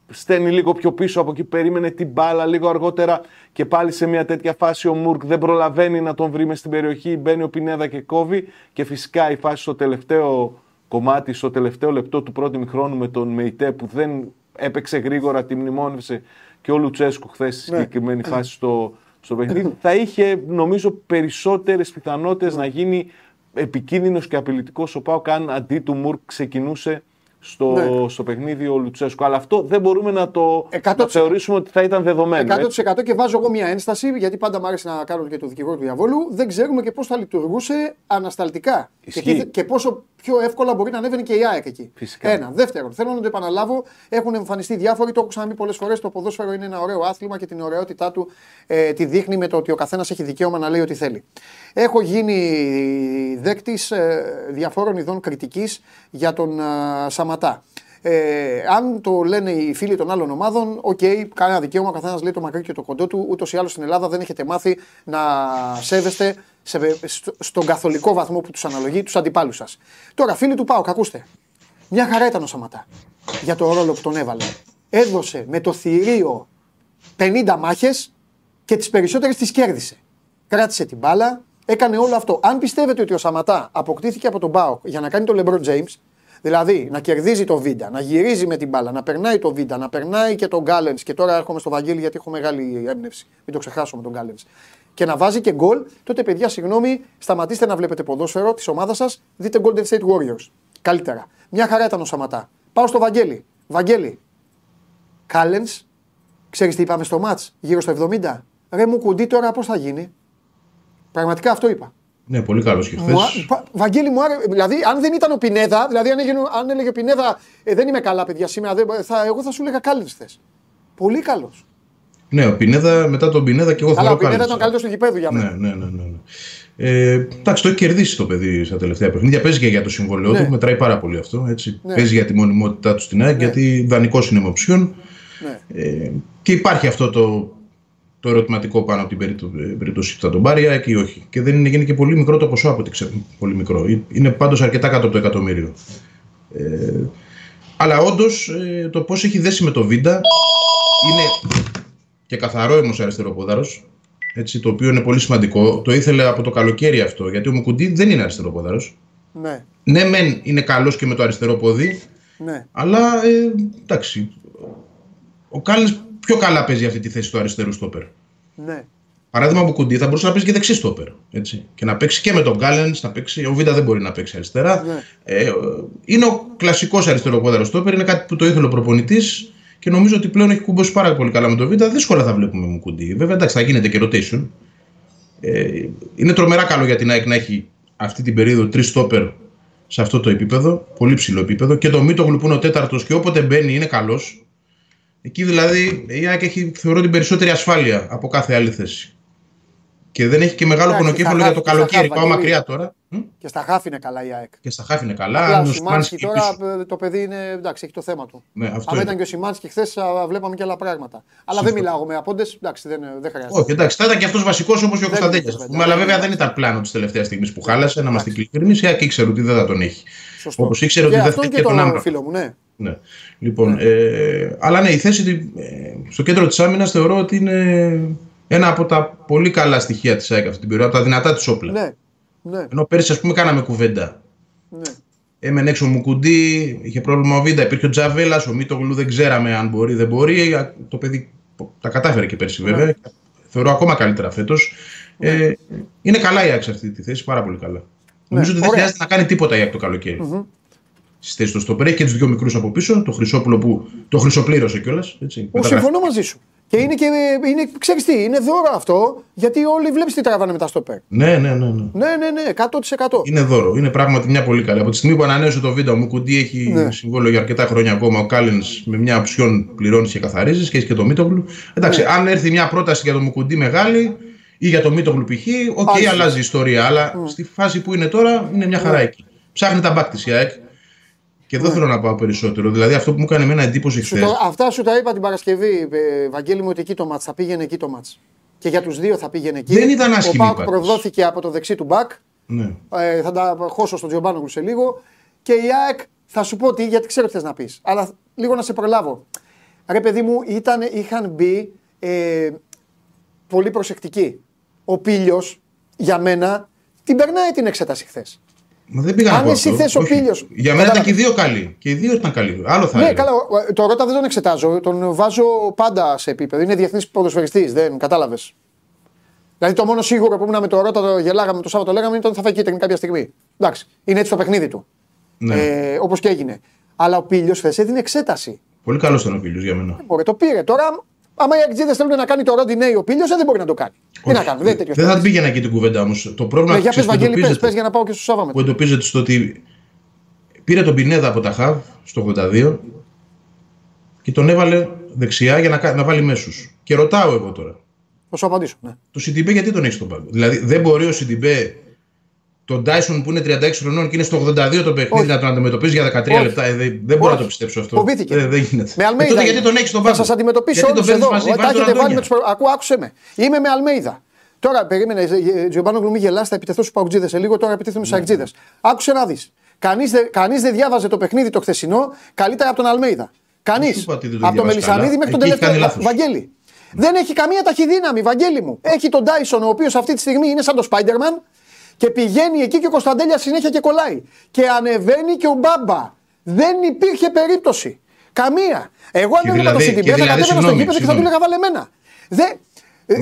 [SPEAKER 7] στέλνει λίγο πιο πίσω από εκεί, περίμενε την μπάλα λίγο αργότερα και πάλι σε μια τέτοια φάση ο Μουρκ δεν προλαβαίνει να τον βρει μες στην περιοχή, μπαίνει ο Πινέδα και κόβει και φυσικά η φάση στο τελευταίο κομμάτι, στο τελευταίο λεπτό του πρώτου μηχρόνου με τον Μεϊτέ που δεν έπαιξε γρήγορα, τη μνημόνευσε και ο Λουτσέσκου χθες στη συγκεκριμένη φάση στο, στο παιχνίδι, θα είχε νομίζω περισσότερες πιθανότητες να γίνει επικίνδυνος και απειλητικός ο Πάοκ αν αντί του Μουρκ ξεκινούσε στο,
[SPEAKER 1] Ναι.
[SPEAKER 7] στο παιχνίδι ο Λουτσέσκου. Αλλά αυτό δεν μπορούμε να το
[SPEAKER 1] 100%.
[SPEAKER 7] να θεωρήσουμε ότι θα ήταν δεδομένο. έτσι.
[SPEAKER 1] 100% και βάζω εγώ μια ένσταση, γιατί πάντα μου άρεσε να κάνω και το δικηγόρο του διαβόλου. Δεν ξέρουμε και πώς θα λειτουργούσε ανασταλτικά. Και,
[SPEAKER 7] Ισχύει.
[SPEAKER 1] τι- και πόσο πιο εύκολα μπορεί να ανέβαινε και η ΑΕΚ εκεί.
[SPEAKER 7] Φυσικά.
[SPEAKER 1] Ένα. Δεύτερον, θέλω να το επαναλάβω. Έχουν εμφανιστεί διάφοροι, το έχω ξαναπεί πολλές φορές. Το ποδόσφαιρο είναι ένα ωραίο άθλημα και την ωραιότητά του ε, τη δείχνει με το ότι ο καθένας έχει δικαίωμα να λέει ό,τι θέλει. Έχω γίνει δέκτης ε, διαφόρων ειδών κριτικής για τον ε, Σαματά. Ε, αν το λένε οι φίλοι των άλλων ομάδων, οκ, κανένα δικαίωμα, ο καθένας λέει το μακρύ και το κοντό του. Ούτως ή άλλως στην Ελλάδα δεν έχετε μάθει να σέβεστε σε, στο- στον καθολικό βαθμό που τους αναλογεί τους αντιπάλους σας. Τώρα, φίλοι του Πάουκ, ακούστε. Μια χαρά ήταν ο Σαματά για το ρόλο που τον έβαλε. Έδωσε με το θηρίο 50 μάχες και τις περισσότερες τις κέρδισε. Κράτησε την μπάλα, έκανε όλο αυτό. Αν πιστεύετε ότι ο Σαματά αποκτήθηκε από τον Πάοκ για να κάνει τον LeBron James, δηλαδή να κερδίζει το Βίντα, να γυρίζει με την μπάλα, να περνάει το Βίντα, να περνάει και τον Γκάλεν, και τώρα έρχομαι στο Βαγγέλη γιατί έχω μεγάλη έμπνευση. Μην το ξεχάσω με τον Γκάλεν. Και να βάζει και γκολ, τότε παιδιά, συγγνώμη, σταματήστε να βλέπετε ποδόσφαιρο της ομάδας σας, δείτε Golden State Warriors. Καλύτερα. Μια χαρά ήταν ο Σαματά. Πάω στο Βαγγέλη. Βαγγέλη, Κάλενς, ξέρεις τι είπαμε στο ματ, γύρω στο 70. Ρε μου κουντί τώρα πώς θα γίνει; Πραγματικά αυτό είπα.
[SPEAKER 10] Ναι, πολύ καλός και χθες.
[SPEAKER 1] Μου, α- πα- Βαγγέλη μου άρεσε. Δηλαδή, αν δεν ήταν ο Πινέδα, δηλαδή αν, έγινε, αν έλεγε ο Πινέδα, ε, δεν είμαι καλά, παιδιά, σήμερα, δεν, θα, εγώ θα σου έλεγα Κάλενς χθες. Πολύ καλός.
[SPEAKER 10] Ναι, ο Πινέδα, μετά τον Πινέδα και εγώ
[SPEAKER 1] Αλλά
[SPEAKER 10] θεωρώ
[SPEAKER 1] ο Πινέδα
[SPEAKER 10] καλύτερος.
[SPEAKER 1] ήταν καλύτερος του γηπέδου για μένα.
[SPEAKER 10] Ναι, ναι, ναι. ναι. ναι. Ε, εντάξει, το έχει κερδίσει το παιδί στα τελευταία παιχνίδια. Παίζει και για το συμβόλαιό
[SPEAKER 1] Ναι.
[SPEAKER 10] του, μετράει πάρα πολύ αυτό. Έτσι.
[SPEAKER 1] Ναι.
[SPEAKER 10] Παίζει για τη μονιμότητά του στην ΑΕΚ,
[SPEAKER 1] Ναι.
[SPEAKER 10] γιατί δανεικός είναι με οψιόν.
[SPEAKER 1] Ναι.
[SPEAKER 10] Ε, και υπάρχει αυτό το, το ερωτηματικό πάνω από την περίπτω- ε, περίπτωση που θα τον πάρει η ΑΕΚ ή όχι. Και δεν είναι, είναι και πολύ μικρό το ποσό από ό,τι ξέρω. Πολύ μικρό. Ε, Είναι πάντως αρκετά κάτω από το εκατομμύριο. Ε, αλλά όντως το πώς έχει δέσει με το Βίντα είναι και καθαρό όμω αριστεροπόδαρο. Έτσι, το οποίο είναι πολύ σημαντικό. Το ήθελε από το καλοκαίρι αυτό. Γιατί ο Μουκουντή δεν είναι αριστεροπόδαρο.
[SPEAKER 1] Ναι,
[SPEAKER 10] Ναι, μεν είναι καλός και με το αριστερό πόδι,
[SPEAKER 1] ναι.
[SPEAKER 10] αλλά ε, εντάξει. Ο Κάλλινς πιο καλά παίζει αυτή τη θέση του αριστερού στόπερ.
[SPEAKER 1] ναι.
[SPEAKER 10] Παράδειγμα, ο Κουντί θα μπορούσε να παίζει και δεξί στόπερ. Έτσι. Και να παίξει και με τον Γκάλεν, να παίξει. Ο Βίντα δεν μπορεί να παίξει αριστερά.
[SPEAKER 1] Ναι.
[SPEAKER 10] Ε, είναι ο κλασικός αριστεροπόδαρο στόπερ. Είναι κάτι που το ήθελε ο προπονητής και νομίζω ότι πλέον έχει κουμπώσει πάρα πολύ καλά με τον Βίντα. Δύσκολα θα βλέπουμε με Κουντί. Βέβαια, εντάξει, θα γίνεται και rotation. Ε, είναι τρομερά καλό για την ΑΕΚ να έχει αυτή την περίοδο τρεις στόπερ σε αυτό το επίπεδο. Πολύ ψηλό επίπεδο. Και το Μίτογλου που είναι ο τέταρτος και όποτε μπαίνει είναι καλός. Εκεί δηλαδή η ΑΕΚ έχει θεωρώ την περισσότερη ασφάλεια από κάθε άλλη θέση. Και δεν έχει και μεγάλο
[SPEAKER 1] Εντάξει,
[SPEAKER 10] πονοκέφαλο
[SPEAKER 1] στα
[SPEAKER 10] για το
[SPEAKER 1] χάφη,
[SPEAKER 10] καλοκαίρι.
[SPEAKER 1] στα
[SPEAKER 10] Πάω
[SPEAKER 1] χάφη,
[SPEAKER 10] μακριά τώρα. Μ;
[SPEAKER 1] Και στα χάφη είναι καλά η ΑΕΚ.
[SPEAKER 10] Και στα χάφη είναι
[SPEAKER 1] Απλά
[SPEAKER 10] καλά.
[SPEAKER 1] ο
[SPEAKER 10] Ο
[SPEAKER 1] Σιμάνσκι
[SPEAKER 10] Σιμάνσκι
[SPEAKER 1] τώρα
[SPEAKER 10] πίσω.
[SPEAKER 1] ε, το παιδί είναι εντάξει, έχει το θέμα του.
[SPEAKER 10] Ναι, αυτό
[SPEAKER 1] Αν
[SPEAKER 10] είναι.
[SPEAKER 1] ήταν και ο Σιμάνσκι χθες, βλέπαμε και άλλα πράγματα. Αλλά δεν μιλάω με απόντες, εντάξει, δεν, δεν χρειάζεται.
[SPEAKER 10] Όχι, εντάξει, θα ήταν και αυτός βασικός όπω και ο
[SPEAKER 1] Δεν
[SPEAKER 10] Κωνσταντέλιας.
[SPEAKER 1] είναι
[SPEAKER 10] πούμε. Αλλά βέβαια δεν ήταν πλάνο της τελευταίας στιγμής που χάλασε. Να είμαστε ειλικρινεί. Η ΑΕΚ ήξερε ότι δεν θα τον έχει.
[SPEAKER 1] Σωστό.
[SPEAKER 10] Όπως ήξερε ότι
[SPEAKER 1] και
[SPEAKER 10] δεν θα
[SPEAKER 1] αυτόν
[SPEAKER 10] έχει
[SPEAKER 1] και
[SPEAKER 10] και τον
[SPEAKER 1] τον
[SPEAKER 10] Άμπρα.
[SPEAKER 1] φίλο μου, ναι.
[SPEAKER 10] Ναι. Λοιπόν, ε, αλλά ναι, η θέση ε, στο κέντρο της άμυνας θεωρώ ότι είναι ένα από τα πολύ καλά στοιχεία της ΑΕΚ αυτή την περίοδο, από τα δυνατά της όπλα.
[SPEAKER 1] Ναι, ναι,
[SPEAKER 10] Ενώ πέρυσι, ας πούμε, κάναμε κουβέντα.
[SPEAKER 1] ναι.
[SPEAKER 10] Έμενε έξω ο Μουκουντή, είχε πρόβλημα ο Βίντα, υπήρχε ο Τζαβέλας, ο Μίτογλου δεν ξέραμε αν μπορεί, δεν μπορεί. Α, Το παιδί τα κατάφερε και πέρσι βέβαια.
[SPEAKER 1] Ναι.
[SPEAKER 10] Θεωρώ ακόμα καλύτερα φέτος. Ε, είναι καλά η ΑΕΚ σε αυτή τη θέση, πάρα πολύ καλά. Νομίζω ότι δεν
[SPEAKER 1] Ναι. ωραία.
[SPEAKER 10] χρειάζεται να κάνει τίποτα η ΑΕΚ το καλοκαιρι Στη θέση του Στοπερ έχει και τους δύο μικρούς από πίσω. Το Χρυσόπουλο που το χρυσοπλήρωσε κιόλας.
[SPEAKER 1] Ο, συμφωνώ μαζί σου. Και είναι και. Είναι, ξέρεις τι, είναι δώρο αυτό, γιατί όλοι βλέπεις τι τραβάνε μετά στο ΠΕΡ.
[SPEAKER 10] Ναι, ναι, ναι. ναι.
[SPEAKER 1] Ναι, ναι, ναι, 100%.
[SPEAKER 10] Είναι δώρο. Είναι πράγματι μια πολύ καλή. Από τη στιγμή που ανανέωσε το βίντεο μου, κουντί έχει
[SPEAKER 1] Ναι.
[SPEAKER 10] συμβόλαιο για αρκετά χρόνια ακόμα. Ο Κάλεν με μια οψιόν πληρώνεις και καθαρίζεις και έχεις και το Μίτογλου. Εντάξει,
[SPEAKER 1] Ναι.
[SPEAKER 10] αν έρθει μια πρόταση για το Μουκουντή μεγάλη ή για το Μίτογλου π.χ., οκ,
[SPEAKER 1] Άρχισε.
[SPEAKER 10] αλλάζει η ιστορία. Αλλά
[SPEAKER 1] Ναι.
[SPEAKER 10] στη φάση που είναι τώρα είναι μια χαρά εκεί. Ψάχνει τα μπακ της η ΑΕΚ. Και δεν θέλω να πάω περισσότερο. Δηλαδή αυτό που μου έκανε εμένα εντύπωση
[SPEAKER 1] Ναι. Σου
[SPEAKER 10] χθε.
[SPEAKER 1] το- αυτά σου τα είπα την Παρασκευή, ε, Βαγγέλη μου, ότι εκεί το μάτς θα πήγαινε εκεί το μάτς. Και για τους δύο θα πήγαινε εκεί.
[SPEAKER 10] Δεν ήταν άσχημη
[SPEAKER 1] Ο
[SPEAKER 10] η
[SPEAKER 1] Πάουκ
[SPEAKER 10] πάτης.
[SPEAKER 1] προδόθηκε από το δεξί του μπακ.
[SPEAKER 10] Ναι.
[SPEAKER 1] Ε, θα τα χώσω στον Τζιομπάνογλου σε λίγο. Και η ΑΕΚ θα σου πω τι, γιατί ξέρω τι θες να πεις. Αλλά λίγο να σε προλάβω. Ρε παιδί μου, ήταν, είχαν μπει ε, πολύ προσεκτικοί. Ο Πίλιο, για μένα, την περνάει την εξέταση χθες.
[SPEAKER 10] Μα δεν πήγα
[SPEAKER 1] Αν
[SPEAKER 10] να πω
[SPEAKER 1] εσύ
[SPEAKER 10] αυτό.
[SPEAKER 1] θες ο
[SPEAKER 10] Όχι.
[SPEAKER 1] Πίλιος,
[SPEAKER 10] Για μένα ήταν
[SPEAKER 1] κατάλαβες.
[SPEAKER 10] και οι δύο καλοί. Και οι δύο ήταν καλοί. Άλλο θα
[SPEAKER 1] Ναι,
[SPEAKER 10] έλεγα.
[SPEAKER 1] καλά. ο- Το Ρότα δεν τον εξετάζω. Τον βάζω πάντα σε επίπεδο. Είναι διεθνής ποδοσφαιριστής. Δεν κατάλαβες. Δηλαδή το μόνο σίγουρο που ήμουν με το Ρότα, το γελάγαμε το Σάββατο, λέγαμε είναι ότι θα φάει κίτρινη κάποια στιγμή. Εντάξει. Είναι έτσι το παιχνίδι του.
[SPEAKER 10] Ναι.
[SPEAKER 1] Ε, Όπως και έγινε. Αλλά ο Πίλιο χθες έδινε εξέταση.
[SPEAKER 10] Πολύ καλός ήταν ο Πίλιος για μένα.
[SPEAKER 1] Μπορεί, το πήρε. Τώρα, άμα οι Αγγλίδες θέλουν να κάνει το Ρόντι Νέι, ο Πίλιο δεν μπορεί να το κάνει. Τι να κάνουν, δεν είναι τέτοιος.
[SPEAKER 10] Δεν θα την πήγαινα εκεί την κουβέντα όμως. Το πρόβλημα
[SPEAKER 1] Ναι, για πες,
[SPEAKER 10] ξέρεις, που
[SPEAKER 1] Βαγγέλη, πες,
[SPEAKER 10] εντοπίζεται-
[SPEAKER 1] πες για να πάω και στο Σάββατο.
[SPEAKER 10] που εντοπίζεται στο ότι πήρε τον Πινέδα από τα Χαβ στο 82 και τον έβαλε δεξιά για να, κα- να βάλει μέσους. Και ρωτάω εγώ τώρα,
[SPEAKER 1] Θα σου απαντήσω. Ναι.
[SPEAKER 10] το Σιντιμπέ γιατί τον έχεις στον πάγκο; Δηλαδή δεν μπορεί ο Σιντιμπέ τον Τάισον που είναι 36 χρονών και είναι στο 82 το παιχνίδι
[SPEAKER 1] Όχι.
[SPEAKER 10] να τον αντιμετωπίζει για 13
[SPEAKER 1] Όχι.
[SPEAKER 10] λεπτά. Ε, δεν, δεν μπορώ να
[SPEAKER 1] Όχι.
[SPEAKER 10] το πιστέψω αυτό.
[SPEAKER 1] Φοβήθηκε.
[SPEAKER 10] Δεν, δεν γίνεται.
[SPEAKER 1] Με
[SPEAKER 10] Ε,
[SPEAKER 1] Αλμέιδα.
[SPEAKER 10] τότε γιατί
[SPEAKER 1] είναι.
[SPEAKER 10] τον έχεις στον
[SPEAKER 1] Θα
[SPEAKER 10] πάγκο.
[SPEAKER 1] σας αντιμετωπίσω
[SPEAKER 10] Γιατί
[SPEAKER 1] όλους
[SPEAKER 10] τον παίρνεις
[SPEAKER 1] εδώ.
[SPEAKER 10] μαζί,
[SPEAKER 1] Τα
[SPEAKER 10] βάζεις τον
[SPEAKER 1] έχετε βάλει με
[SPEAKER 10] Αντώνιο.
[SPEAKER 1] του. Ακού, άκουσε με. Είμαι με Αλμέιδα. Τώρα περίμενε, Τζιομπάνογλου, μην γελάς, θα επιτεθώ στους Παουτζίδες σε λίγο, τώρα επιτεθούμε στους Αγτζίδε. Άκουσε να δεις. Κανείς δεν, κανείς δεν διάβαζε το παιχνίδι το χθεσινό καλύτερα από τον Αλμέιδα. Κανείς.
[SPEAKER 10] σου είπα ότι δεν το
[SPEAKER 1] Από τον
[SPEAKER 10] διαβάζει
[SPEAKER 1] Μελισανίδη
[SPEAKER 10] καλά.
[SPEAKER 1] μέχρι τον
[SPEAKER 10] Εκεί έχει
[SPEAKER 1] τελευταίο.
[SPEAKER 10] κάνει λάθος.
[SPEAKER 1] Βαγγέλη. Δεν έχει καμία ταχυδύναμη, Βαγγέλη μου. Έχει τον Τάισον, ο οποίος αυτή τη στιγμή είναι σαν το Spider-Man και πηγαίνει εκεί και ο Κωνσταντέλια συνέχεια και κολλάει. Και ανεβαίνει και ο Μπάμπα. Δεν υπήρχε περίπτωση. Καμία. Εγώ αν
[SPEAKER 10] Και
[SPEAKER 1] ήμουν το
[SPEAKER 10] δηλαδή-
[SPEAKER 1] Σιντιμπέ
[SPEAKER 10] και
[SPEAKER 1] θα
[SPEAKER 10] δηλαδή,
[SPEAKER 1] κατέβαινα στο
[SPEAKER 10] συγγνώμη,
[SPEAKER 1] γήπεδο και θα του
[SPEAKER 10] συγγνώμη.
[SPEAKER 1] έλεγα βάλε εμένα. Δεν.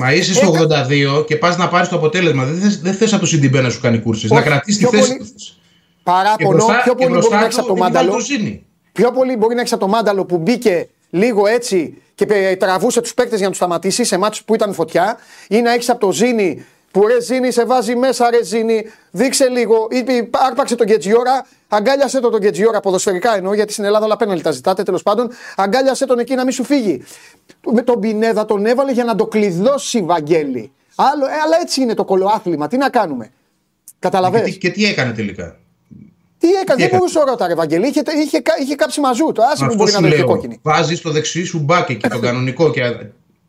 [SPEAKER 10] Μα είσαι
[SPEAKER 1] Ε,
[SPEAKER 10] στο
[SPEAKER 1] ε,
[SPEAKER 10] 82 και πας να πάρεις το αποτέλεσμα. Δεν θες, δεν θες από το Σιντιμπέ να σου κάνει κούρσει. Να
[SPEAKER 1] Όχι,
[SPEAKER 10] κρατήσεις τη
[SPEAKER 1] πιο
[SPEAKER 10] θέση
[SPEAKER 1] πολύ-
[SPEAKER 10] τους. Και
[SPEAKER 1] Παράπονο,
[SPEAKER 10] μπροστά,
[SPEAKER 1] πιο
[SPEAKER 10] και
[SPEAKER 1] πολύ μπορεί
[SPEAKER 10] μπροστά
[SPEAKER 1] να έχεις
[SPEAKER 10] του
[SPEAKER 1] από το
[SPEAKER 10] έχει βάλει
[SPEAKER 1] μάνταλο.
[SPEAKER 10] το Ζήνη.
[SPEAKER 1] Πιο πολύ μπορεί να έχεις από το μάνταλο που μπήκε λίγο έτσι και πε- τραβούσε τους παίκτες για να τους σταματήσει σε μάτσου που ήταν φωτιά, ή να έχεις από το Ζήνη Που ρε Ζήνη, σε βάζει μέσα ρε Ζήνη, δείξε λίγο. Είπε, άρπαξε τον Γκετζιόρα, αγκάλιασε τον τον Γκετζιόρα, ποδοσφαιρικά εννοώ, γιατί στην Ελλάδα όλα πέναλτι τα ζητάτε τέλος πάντων. Αγκάλιασε τον εκεί να μην σου φύγει. Με τον Πινέδα τον έβαλε για να το κλειδώσει Βαγγέλη. Άλλο, ε, αλλά έτσι είναι το κολοάθλημα. Τι να κάνουμε;
[SPEAKER 10] Και
[SPEAKER 1] Καταλαβες.
[SPEAKER 10] τι, και τι έκανε τελικά;
[SPEAKER 1] Τι έκανε, δεν
[SPEAKER 10] έκανε;
[SPEAKER 1] μπορούσε ο Ρώτα, ρε Βαγγέλη. Είχε, είχε, κα- είχε κάψει μαζού. Το άσε που
[SPEAKER 10] Αυτό
[SPEAKER 1] μπορεί να
[SPEAKER 10] σου
[SPEAKER 1] δώσει και
[SPEAKER 10] λέω.
[SPEAKER 1] κόκκινη.
[SPEAKER 10] Βάζεις το δεξί σου μπάκι και τον *laughs* κανονικό και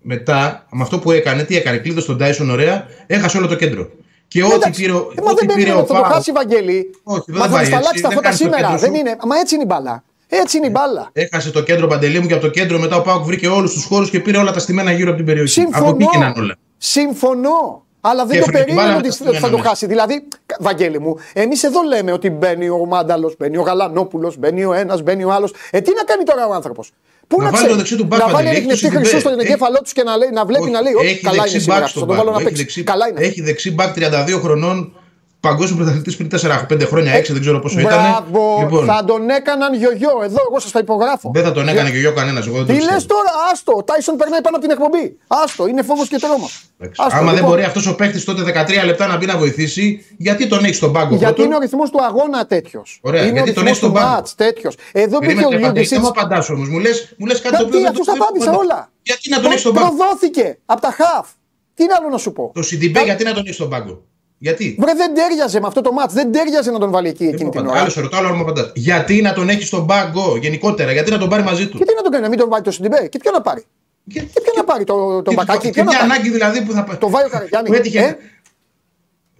[SPEAKER 10] μετά με αυτό που έκανε, τι έκανε, κλείδωσε τον Τάισον ωραία, έχασε όλο το κέντρο. Και ό,τι
[SPEAKER 1] Εντάξει,
[SPEAKER 10] πήρε, ο-
[SPEAKER 1] ε, μα
[SPEAKER 10] ό,τι
[SPEAKER 1] δεν
[SPEAKER 10] πήρε
[SPEAKER 1] περίμενε
[SPEAKER 10] ο
[SPEAKER 1] αυτό το
[SPEAKER 10] Πάοκ,
[SPEAKER 1] χάσει, Βαγγέλη.
[SPEAKER 10] Όχι, δεν
[SPEAKER 1] Μα
[SPEAKER 10] θα
[SPEAKER 1] θα
[SPEAKER 10] πάει
[SPEAKER 1] στα
[SPEAKER 10] έτσι,
[SPEAKER 1] αλλάξει τα
[SPEAKER 10] δεν
[SPEAKER 1] φώτα
[SPEAKER 10] κάνεις το
[SPEAKER 1] σήμερα.
[SPEAKER 10] κέντρο
[SPEAKER 1] Δεν
[SPEAKER 10] σου.
[SPEAKER 1] είναι. Μα έτσι είναι η μπάλα. Έτσι είναι η μπάλα.
[SPEAKER 10] έχασε το κέντρο Παντελή μου και από το κέντρο μετά ο Πάοκ βρήκε όλους τους χώρους και πήρε όλα τα στημένα γύρω από την περιοχή. Από εκεί
[SPEAKER 1] Συμφωνώ.
[SPEAKER 10] γίνανε όλα.
[SPEAKER 1] Συμφωνώ. Αλλά δεν
[SPEAKER 10] Και
[SPEAKER 1] το
[SPEAKER 10] έφερε την
[SPEAKER 1] περίμενε
[SPEAKER 10] μπάλα
[SPEAKER 1] ότι
[SPEAKER 10] με τα
[SPEAKER 1] θα το
[SPEAKER 10] στημένα
[SPEAKER 1] χάσει. Δηλαδή, Βαγγέλη μου, εμείς εδώ λέμε ότι μπαίνει ο Μάνταλος, μπαίνει ο Γαλανόπουλος, μπαίνει ο ένας, μπαίνει ο άλλος. Ε, τι να κάνει τώρα ο άνθρωπος; Πού
[SPEAKER 10] Να
[SPEAKER 1] να,
[SPEAKER 10] βάλει
[SPEAKER 1] ξέρει;
[SPEAKER 10] το δεξί του μπακ,
[SPEAKER 1] να βάλει
[SPEAKER 10] Παντελή, έχει
[SPEAKER 1] ανοιχνευτή
[SPEAKER 10] το
[SPEAKER 1] χρυσό
[SPEAKER 10] Σιντιμπέ.
[SPEAKER 1] στον
[SPEAKER 10] Έχει-
[SPEAKER 1] εγκέφαλό τους και να, λέει, να βλέπει
[SPEAKER 10] Όχι,
[SPEAKER 1] να λέει: Όχι,
[SPEAKER 10] έχει
[SPEAKER 1] καλά είναι
[SPEAKER 10] δεξί
[SPEAKER 1] σήμερα.
[SPEAKER 10] μπακ
[SPEAKER 1] Θα
[SPEAKER 10] στον
[SPEAKER 1] τον βάλω να
[SPEAKER 10] πάγκο. Έχει
[SPEAKER 1] παίξει.
[SPEAKER 10] δεξί-
[SPEAKER 1] Καλά είναι.
[SPEAKER 10] Έχει δεξί μπακ 32 χρονών, παγκόσμιος πρωταθλητής πριν 4-5 χρόνια, 6 δεν ξέρω πόσο ήταν.
[SPEAKER 1] Μπράβο,
[SPEAKER 10] Λοιπόν,
[SPEAKER 1] θα τον έκαναν γιογιό. Εδώ, εγώ σας τα υπογράφω.
[SPEAKER 10] δεν θα τον έκανε και γιο κανένας. Εγώ δεν το
[SPEAKER 1] Τι
[SPEAKER 10] πιστεύω.
[SPEAKER 1] λες τώρα, άστο. Ο Τάισον περνάει πάνω από την εκπομπή. Άστο, είναι φόβος και τρόμο.
[SPEAKER 10] Εντάξει. Άμα δεν μπορεί αυτός ο παίχτης τότε 13 λεπτά να μπει να βοηθήσει, γιατί τον έχει στον πάγκο
[SPEAKER 1] Γιατί
[SPEAKER 10] πρώτον;
[SPEAKER 1] είναι ο ρυθμός του αγώνα τέτοιος.
[SPEAKER 10] Ωραία,
[SPEAKER 1] είναι
[SPEAKER 10] γιατί
[SPEAKER 1] ο
[SPEAKER 10] τον
[SPEAKER 1] ρυθμός
[SPEAKER 10] έχεις στον
[SPEAKER 1] του
[SPEAKER 10] πάγκο.
[SPEAKER 1] μάτς τέτοιος. Εδώ πήγε
[SPEAKER 10] Περίμενε,
[SPEAKER 1] ο
[SPEAKER 10] Παντελή,
[SPEAKER 1] Λιούμπισιτ.
[SPEAKER 10] Δεν μου απαντάς όμως. Μου λε μου λες κάτι το οποίο.
[SPEAKER 1] Γιατί
[SPEAKER 10] δεν
[SPEAKER 1] αυτού
[SPEAKER 10] το
[SPEAKER 1] τα απάντησα
[SPEAKER 10] απαντά.
[SPEAKER 1] όλα.
[SPEAKER 10] Γιατί να τον έχει στον πάγκο;
[SPEAKER 1] Προδόθηκε από τα χαφ. Τι είναι άλλο να σου πω;
[SPEAKER 10] Το Σιντιμπέ, γιατί να τον έχει στον πάγκο; Γιατί;
[SPEAKER 1] Βρε δεν τέριαζε με αυτό το μάτ. Δεν τέριαζε να τον βάλει εκεί εκείνη την ώρα.
[SPEAKER 10] Άλλο σε ρωτάω, άλλο μου απαντάς. Γιατί να τον έχει στον πάγκο γενικότερα, γιατί να τον πάρει μαζί του;
[SPEAKER 1] Και τι να τον κάνει, να μην τον βάλει το Σιντιμπέ. Και ποιο να πάρει;
[SPEAKER 10] Και,
[SPEAKER 1] Και ποιο να πάρει το, τον
[SPEAKER 10] και-
[SPEAKER 1] μπακάκι.
[SPEAKER 10] και
[SPEAKER 1] Ποιο να
[SPEAKER 10] μια
[SPEAKER 1] πάρει;
[SPEAKER 10] ανάγκη δηλαδή που θα.
[SPEAKER 1] Το βάλει ο Καραγιάννη.
[SPEAKER 10] Που έτυχε.
[SPEAKER 1] Ε;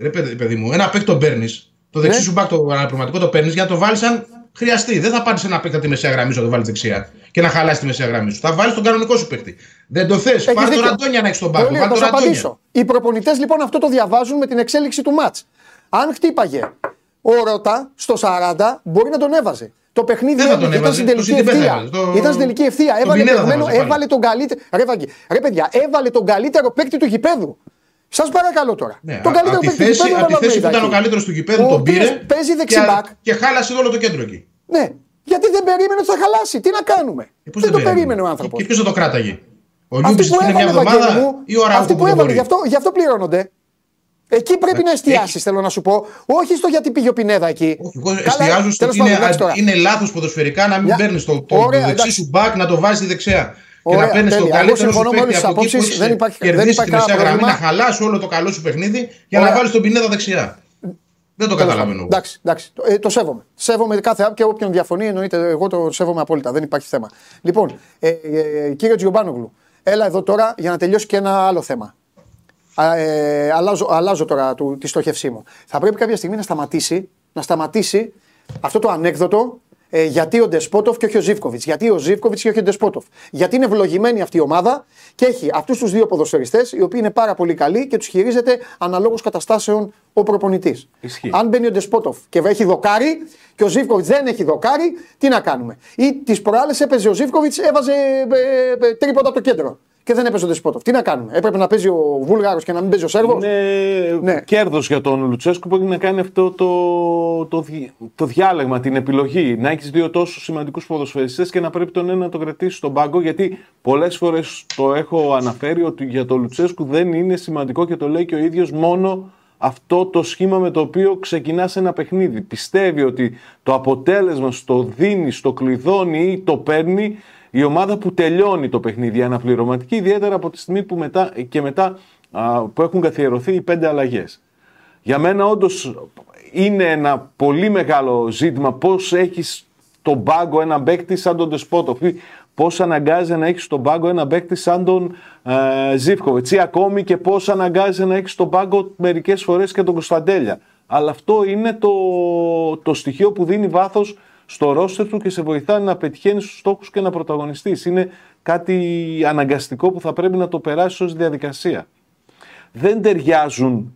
[SPEAKER 10] Ρε παιδί, παιδί μου, ένα παίκτη τον παίρνεις. Το δεξί
[SPEAKER 1] Ναι.
[SPEAKER 10] σου μπακ το αναπληρωματικό το παίρνεις για να το βάλεις αν χρειαστεί. Δεν θα πάρεις ένα παίκτη από τη μεσαία γραμμή σου να το βάλεις δεξιά και να χαλάσεις τη μεσαία γραμμή σου. Θα βάλεις τον κανονικό σου παίκτη. Δεν το θες.
[SPEAKER 1] Έχεις
[SPEAKER 10] Πάρε τον
[SPEAKER 1] δίκιο.
[SPEAKER 10] Αντώνια να έχεις τον πάγκο.
[SPEAKER 1] Πολύ,
[SPEAKER 10] Πάρε
[SPEAKER 1] θα
[SPEAKER 10] τον
[SPEAKER 1] σου
[SPEAKER 10] Αντώνια.
[SPEAKER 1] απαντήσω. Οι προπονητές λοιπόν αυτό το διαβάζουν με την εξέλιξη του μάτς. Αν χτύπαγε ο Ρώτα στο 40, μπορεί να τον έβαζε. Το παιχνίδι
[SPEAKER 10] Δεν θα
[SPEAKER 1] έμεινε,
[SPEAKER 10] τον
[SPEAKER 1] ήταν
[SPEAKER 10] έβαζε,
[SPEAKER 1] στην
[SPEAKER 10] το
[SPEAKER 1] τελική
[SPEAKER 10] Σιντιμπέ θα
[SPEAKER 1] ευθεία.
[SPEAKER 10] έβαζε, το-
[SPEAKER 1] Ήταν στην τελική ευθεία.
[SPEAKER 10] τον
[SPEAKER 1] Έβαλε,
[SPEAKER 10] Πινέδα θα
[SPEAKER 1] προηγουμένω-
[SPEAKER 10] βάζε πάλι.
[SPEAKER 1] έβαλε τον καλύτερο. Ρε, Βαγγί, ρε παιδιά, έβαλε τον καλύτερο παίκτη του γηπέδου. Σας παρακαλώ τώρα.
[SPEAKER 10] Ναι,
[SPEAKER 1] τον
[SPEAKER 10] α-
[SPEAKER 1] καλύτερο
[SPEAKER 10] από τη
[SPEAKER 1] παίκτη του
[SPEAKER 10] θέση,
[SPEAKER 1] γηπέδου
[SPEAKER 10] από τη
[SPEAKER 1] έβαλε
[SPEAKER 10] θέση που
[SPEAKER 1] εκεί.
[SPEAKER 10] ήταν ο καλύτερος του γηπέδου,
[SPEAKER 1] Ο
[SPEAKER 10] τον
[SPEAKER 1] οποίος
[SPEAKER 10] πήρε.
[SPEAKER 1] παίζει
[SPEAKER 10] και,
[SPEAKER 1] δεξιμπάκ.
[SPEAKER 10] και χάλασε όλο το κέντρο εκεί.
[SPEAKER 1] Ναι. Γιατί δεν περίμενε ότι θα χαλάσει. Τι να κάνουμε;
[SPEAKER 10] Ε, πώς
[SPEAKER 1] δεν το
[SPEAKER 10] περίμενε;
[SPEAKER 1] περίμενε ο άνθρωπος.
[SPEAKER 10] Και ποιος θα το κράταγε; Ο
[SPEAKER 1] Αυτοί
[SPEAKER 10] Λιούμπι
[SPEAKER 1] που
[SPEAKER 10] είναι μια
[SPEAKER 1] έβαλε, Βαγγέλη
[SPEAKER 10] εβδομάδα
[SPEAKER 1] μου,
[SPEAKER 10] ή ο Ραούχο
[SPEAKER 1] αυτοί
[SPEAKER 10] που
[SPEAKER 1] που
[SPEAKER 10] δεν
[SPEAKER 1] έβαλε,
[SPEAKER 10] μπορεί.
[SPEAKER 1] γι' αυτό, γι' αυτό πληρώνονται. Εκεί πρέπει να εστιάσεις,
[SPEAKER 10] έχει-
[SPEAKER 1] θέλω να σου πω. Όχι στο γιατί πήγε ο Πινέδα εκεί.
[SPEAKER 10] Όχι, εγώ
[SPEAKER 1] Καλά,
[SPEAKER 10] εστιάζω στο
[SPEAKER 1] τέλος
[SPEAKER 10] ότι είναι,
[SPEAKER 1] πάντων, εντάξει τώρα.
[SPEAKER 10] είναι λάθος ποδοσφαιρικά να μην
[SPEAKER 1] Για-
[SPEAKER 10] παίρνεις το, το,
[SPEAKER 1] Ωραία,
[SPEAKER 10] το δεξί
[SPEAKER 1] εντάξει.
[SPEAKER 10] σου μπακ να το βάζεις στη δεξιά. και
[SPEAKER 1] Ωραία,
[SPEAKER 10] να παίρνεις τον
[SPEAKER 1] τέλεια. Εγώ
[SPEAKER 10] καλύτερο σου
[SPEAKER 1] συμφωνώ με
[SPEAKER 10] παίκτη
[SPEAKER 1] όλες τις
[SPEAKER 10] από εκεί που
[SPEAKER 1] απόψεις,
[SPEAKER 10] έχεις
[SPEAKER 1] δεν υπάρχει- δεν
[SPEAKER 10] κερδίσει
[SPEAKER 1] υπάρχει
[SPEAKER 10] τη μεσαία
[SPEAKER 1] κανένα
[SPEAKER 10] γραμμή, να
[SPEAKER 1] πρόβλημα.
[SPEAKER 10] χαλάσει όλο το καλό σου παιχνίδι για να
[SPEAKER 1] Ωραία.
[SPEAKER 10] βάλεις τον Πινέδα δεξιά. Δεν το
[SPEAKER 1] Τέλος
[SPEAKER 10] καταλαβαίνω.
[SPEAKER 1] πάντων.
[SPEAKER 10] εγώ.
[SPEAKER 1] Εντάξει, εντάξει. Το, ε, το σέβομαι. Σέβομαι κάθε άπ και όποιον διαφωνεί εννοείται. Εγώ το σέβομαι απόλυτα. Δεν υπάρχει θέμα. Λοιπόν, ε, ε, ε, κύριε Τζιομπάνογλου, έλα εδώ τώρα για να τελειώσει και ένα άλλο θέμα. Α, ε, αλλάζω, αλλάζω τώρα του, τη στόχευσή μου. Θα πρέπει κάποια στιγμή να σταματήσει, να σταματήσει αυτό το ανέκδοτο ε, γιατί ο Ντεσπότοφ και όχι ο Ζήφκοβιτς. Γιατί ο Ζήφκοβιτς και όχι ο Ντεσπότοφ. Γιατί είναι ευλογημένη αυτή η ομάδα και έχει αυτούς τους δύο ποδοσφαιριστές οι οποίοι είναι πάρα πολύ καλοί και τους χειρίζεται αναλόγως καταστάσεων ο προπονητής.
[SPEAKER 7] Ισχύει.
[SPEAKER 1] Αν μπαίνει ο Ντεσπότοφ και έχει δοκάρι και ο Ζήφκοβιτς δεν έχει δοκάρι, τι να κάνουμε. Ή τις προάλλες έπαιζε ο Ζήφκοβιτς, έβαζε ε, ε, τρίποτα από το κέντρο. Και δεν έπαιζε ο Ντεσπότοφ. Τι να κάνουμε; Έπρεπε να παίζει ο Βούλγαρος και να μην παίζει ο Σέρβος;
[SPEAKER 7] Είναι
[SPEAKER 1] Ναι.
[SPEAKER 7] κέρδος για τον Λουτσέσκου που έχει να κάνει αυτό το, το, δι- το διάλεγμα, την επιλογή. Να έχεις δύο τόσο σημαντικούς ποδοσφαιριστές και να πρέπει τον ένα να τον κρατήσει στον πάγκο. Γιατί πολλές φορές το έχω αναφέρει ότι για τον Λουτσέσκου δεν είναι σημαντικό και το λέει και ο ίδιος μόνο αυτό το σχήμα με το οποίο ξεκινά ένα παιχνίδι. Πιστεύει ότι το αποτέλεσμα στο δίνει, στο κλειδώνει ή το παίρνει η ομάδα που τελειώνει το παιχνίδι, η αναπληρωματική, ιδιαίτερα από τη στιγμή που μετά, και μετά α, που έχουν καθιερωθεί οι πέντε αλλαγές. Για μένα όντως είναι ένα πολύ μεγάλο ζήτημα πώς έχεις τον πάγκο ένα παίκτη σαν τον Ντεσπότοφ ή πώς αναγκάζει να έχεις τον πάγκο ένα παίκτη σαν τον ε, Ζήφκοβιτς ή ακόμη και πώς αναγκάζει να έχεις τον πάγκο μερικές φορές και τον Κωνσταντέλια. Αλλά αυτό είναι το, το στοιχείο που δίνει βάθος στο ρόστερ του και σε βοηθάει να πετυχαίνει στους στόχους και να πρωταγωνιστείς. Είναι κάτι αναγκαστικό που θα πρέπει να το περάσεις ως διαδικασία δεν ταιριάζουν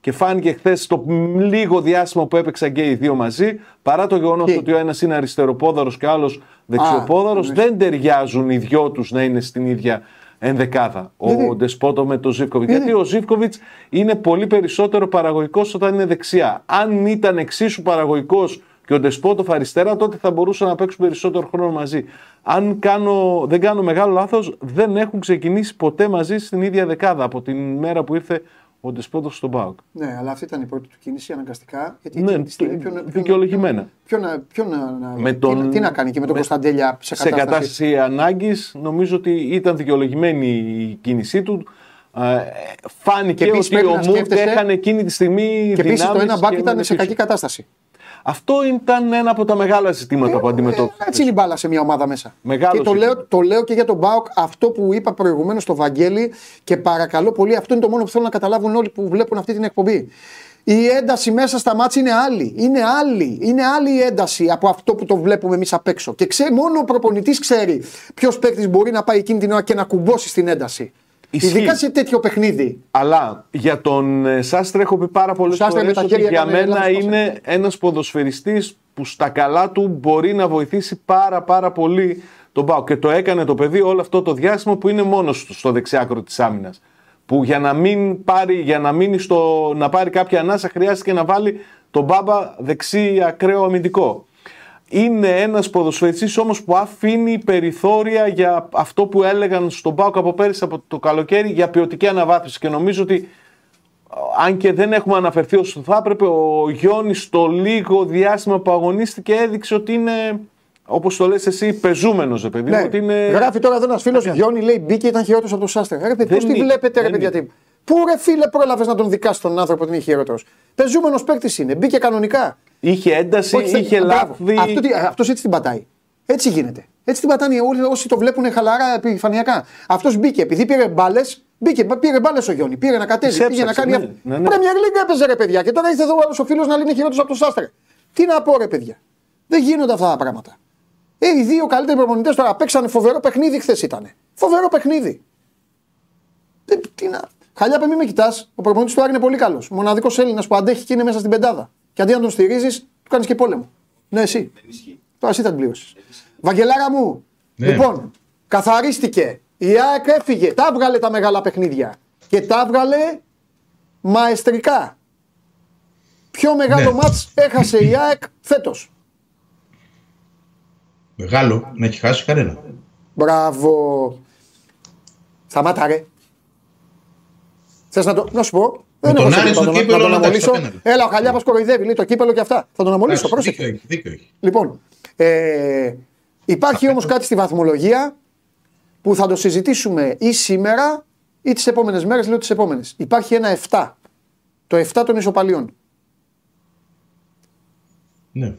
[SPEAKER 7] και φάνηκε χθες το λίγο διάστημα που έπαιξαν και οι δύο μαζί, παρά το γεγονός
[SPEAKER 1] Τι;
[SPEAKER 7] ότι ο ένας είναι αριστεροπόδαρος και ο άλλος δεξιοπόδαρος,
[SPEAKER 1] ναι.
[SPEAKER 7] δεν ταιριάζουν οι δυο τους να είναι στην ίδια ενδεκάδα.
[SPEAKER 1] Γιατί;
[SPEAKER 7] Ο Ντεσπότο με τον Ζήφκοβιτς.
[SPEAKER 1] Γιατί;
[SPEAKER 7] Γιατί ο Ζήφκοβιτς είναι πολύ περισσότερο παραγωγικός όταν είναι δεξιά. Αν ήταν εξίσου παραγωγικός και ο Ντεσπότοφ αριστερά, τότε θα μπορούσαν να παίξουν περισσότερο χρόνο μαζί. Αν κάνω, δεν κάνω μεγάλο λάθος, δεν έχουν ξεκινήσει ποτέ μαζί στην ίδια δεκάδα από την μέρα που ήρθε ο Ντεσπότοφ στον Πάοκ.
[SPEAKER 1] Ναι, αλλά αυτή ήταν η πρώτη του κίνηση αναγκαστικά. Γιατί
[SPEAKER 7] Ναι,
[SPEAKER 1] εκείνη τη στιγμή
[SPEAKER 7] το-
[SPEAKER 1] ποιο να- ποιο να-
[SPEAKER 7] δικαιολογημένα.
[SPEAKER 1] Ποιο να, ποιο να, να-
[SPEAKER 7] Με
[SPEAKER 1] τι,
[SPEAKER 7] τον-
[SPEAKER 1] να- τι να κάνει και με τον
[SPEAKER 7] με-
[SPEAKER 1] Κωνσταντέλια σε
[SPEAKER 7] σε
[SPEAKER 1] κατάσταση.
[SPEAKER 7] κατάσταση ανάγκης, νομίζω ότι ήταν δικαιολογημένη η κίνησή του. Ε, Φάνηκε
[SPEAKER 1] Και επίσης
[SPEAKER 7] ότι
[SPEAKER 1] πρέπει
[SPEAKER 7] ο
[SPEAKER 1] να
[SPEAKER 7] Μουρτ
[SPEAKER 1] σκέφτεσαι-
[SPEAKER 7] έχανε εκείνη τη στιγμή
[SPEAKER 1] Και επίσης το
[SPEAKER 7] δυνάμεις
[SPEAKER 1] ένα μπακ
[SPEAKER 7] και
[SPEAKER 1] ήταν
[SPEAKER 7] έμενε
[SPEAKER 1] σε
[SPEAKER 7] πίσω.
[SPEAKER 1] κακή κατάσταση.
[SPEAKER 7] Αυτό ήταν ένα από τα μεγάλα ζητήματα που
[SPEAKER 1] Ε,
[SPEAKER 7] αντιμετώπισε.
[SPEAKER 1] έτσι είναι η μπάλα σε μια ομάδα μέσα.
[SPEAKER 7] Μεγάλο
[SPEAKER 1] και το
[SPEAKER 7] ζήτημα.
[SPEAKER 1] λέω, το λέω και για τον Μπάουκ αυτό που είπα προηγουμένως στο Βαγγέλη και παρακαλώ πολύ, αυτό είναι το μόνο που θέλω να καταλάβουν όλοι που βλέπουν αυτή την εκπομπή. Η ένταση μέσα στα μάτια είναι άλλη. Είναι άλλη. Είναι άλλη η ένταση από αυτό που το βλέπουμε εμείς απ' έξω. Και ξέ, μόνο ο προπονητής ξέρει ποιος παίκτης μπορεί να πάει εκείνη την ώρα και να κουμπώσει στην ένταση.
[SPEAKER 7] Ισχύει.
[SPEAKER 1] Ειδικά σε τέτοιο παιχνίδι.
[SPEAKER 7] Αλλά για τον ε, Σάστρε έχω πει πάρα πολλές
[SPEAKER 1] Σάστρε με
[SPEAKER 7] φορές
[SPEAKER 1] τα
[SPEAKER 7] ότι
[SPEAKER 1] χέρια
[SPEAKER 7] για
[SPEAKER 1] έκανε
[SPEAKER 7] μένα
[SPEAKER 1] λάθος
[SPEAKER 7] είναι ένας ποδοσφαιριστής που στα καλά του μπορεί να βοηθήσει πάρα πάρα πολύ τον Πάο. Και το έκανε το παιδί όλο αυτό το διάστημα που είναι μόνος του στο δεξιάκρο της άμυνας. Που για να μην πάρει, για να μείνει στο, να πάρει κάποια ανάσα χρειάστηκε να βάλει τον μπάμπα δεξί ακραίο αμυντικό. Είναι ένας ποδοσφαιριστής όμως που αφήνει περιθώρια για αυτό που έλεγαν στον Πάοκ από πέρυσι από το καλοκαίρι για ποιοτική αναβάθμιση. Και νομίζω ότι αν και δεν έχουμε αναφερθεί όσο θα έπρεπε, ο Γιώνης στο λίγο διάστημα που αγωνίστηκε έδειξε ότι είναι, όπως το λες εσύ, πεζούμενος, ρε παιδί μου,
[SPEAKER 1] Ναι.
[SPEAKER 7] ότι είναι...
[SPEAKER 1] Γράφει τώρα εδώ ένας φίλος Γιόνι, λέει μπήκε ήταν χειρότερος από τον Σάστρε. Ρε παιδί,
[SPEAKER 7] Δεν
[SPEAKER 1] πώς τη
[SPEAKER 7] είναι,
[SPEAKER 1] βλέπετε, ρε
[SPEAKER 7] δεν
[SPEAKER 1] παιδιά.
[SPEAKER 7] Είναι.
[SPEAKER 1] τι- Πού ρε φίλε πρόλαβες να τον δικάσει τον άνθρωπο ότι είναι χειρότερος; Πεζούμενος παίκτης είναι, μπήκε κανονικά.
[SPEAKER 7] Είχε ένταση,
[SPEAKER 1] Όχι,
[SPEAKER 7] είχε
[SPEAKER 1] μπράβο.
[SPEAKER 7] λάθη.
[SPEAKER 1] Αυτό, τι- αυτός έτσι την πατάει. Έτσι γίνεται. Έτσι την πατάνε όλοι όσοι το βλέπουν χαλαρά επιφανειακά. Αυτός μπήκε, επειδή πήρε μπάλες, μπήκε, πήρε μπάλες ο Γιόνι, πήρε να κατέβει,
[SPEAKER 7] Τις
[SPEAKER 1] πήγε να
[SPEAKER 7] έψαξε,
[SPEAKER 1] κάνει.
[SPEAKER 7] ναι,
[SPEAKER 1] αυτό.
[SPEAKER 7] ναι, ναι.
[SPEAKER 1] Πρέμια Λίγκα έπαιζε ρε παιδιά και τώρα ήρθε εδώ ο άλλος ο φίλος να λέει είναι χειρότερος από τον Σάστρε. Τι να πω ρε παιδιά. Δεν γίνονται αυτά τα πράγματα. Ε, οι δύο καλύτεροι προπονητές τώρα παίξανε φοβερό παιχνίδι χθες ήταν. Φοβερό παιχνίδι. Δεν, τι να... Χαλιά, μην με κοιτάς. Ο προπονητής του Άρη είναι πολύ καλός. Μοναδικός Έλληνας που αντέχει και είναι μέσα στην πεντάδα. Και αντί να τον στηρίζεις, του κάνεις και πόλεμο. Ναι, εσύ. Τώρα εσύ θα την πλήρωσες. Βαγγελάρα μου,
[SPEAKER 10] Ναι.
[SPEAKER 1] λοιπόν, καθαρίστηκε. Η ΑΕΚ έφυγε. Τα έβγαλε τα μεγάλα παιχνίδια. Και τα έβγαλε μαεστρικά. Πιο μεγάλο
[SPEAKER 10] Ναι.
[SPEAKER 1] μάτς έχασε η ΑΕΚ φέτος.
[SPEAKER 10] Μεγάλο, να έχει χάσει κανένα.
[SPEAKER 1] Μπράβο. Σταμάτα ρε. Θες να το... Να σου πω;
[SPEAKER 10] Με τον
[SPEAKER 1] έχω
[SPEAKER 10] Άρη
[SPEAKER 1] να
[SPEAKER 10] στο
[SPEAKER 1] τον-
[SPEAKER 10] κύπελλο,
[SPEAKER 1] να τον
[SPEAKER 10] εντάξει,
[SPEAKER 1] αμολύσω.
[SPEAKER 10] τα πέναλτι.
[SPEAKER 1] Έλα, ο Χαλιάπας κοροϊδεύει. Λέει το κύπελο και αυτά. Θα τον αμολύσω.
[SPEAKER 10] Εντάξει,
[SPEAKER 1] Πρόσεχε.
[SPEAKER 10] Δίκιο έχει. Δίκιο έχει.
[SPEAKER 1] Λοιπόν, ε, υπάρχει όμως κάτι στη βαθμολογία που θα το συζητήσουμε ή σήμερα ή τις επόμενες μέρες, λέω τις επόμενες. Υπάρχει ένα 7. Το 7 των ισοπαλιών.
[SPEAKER 10] Ναι.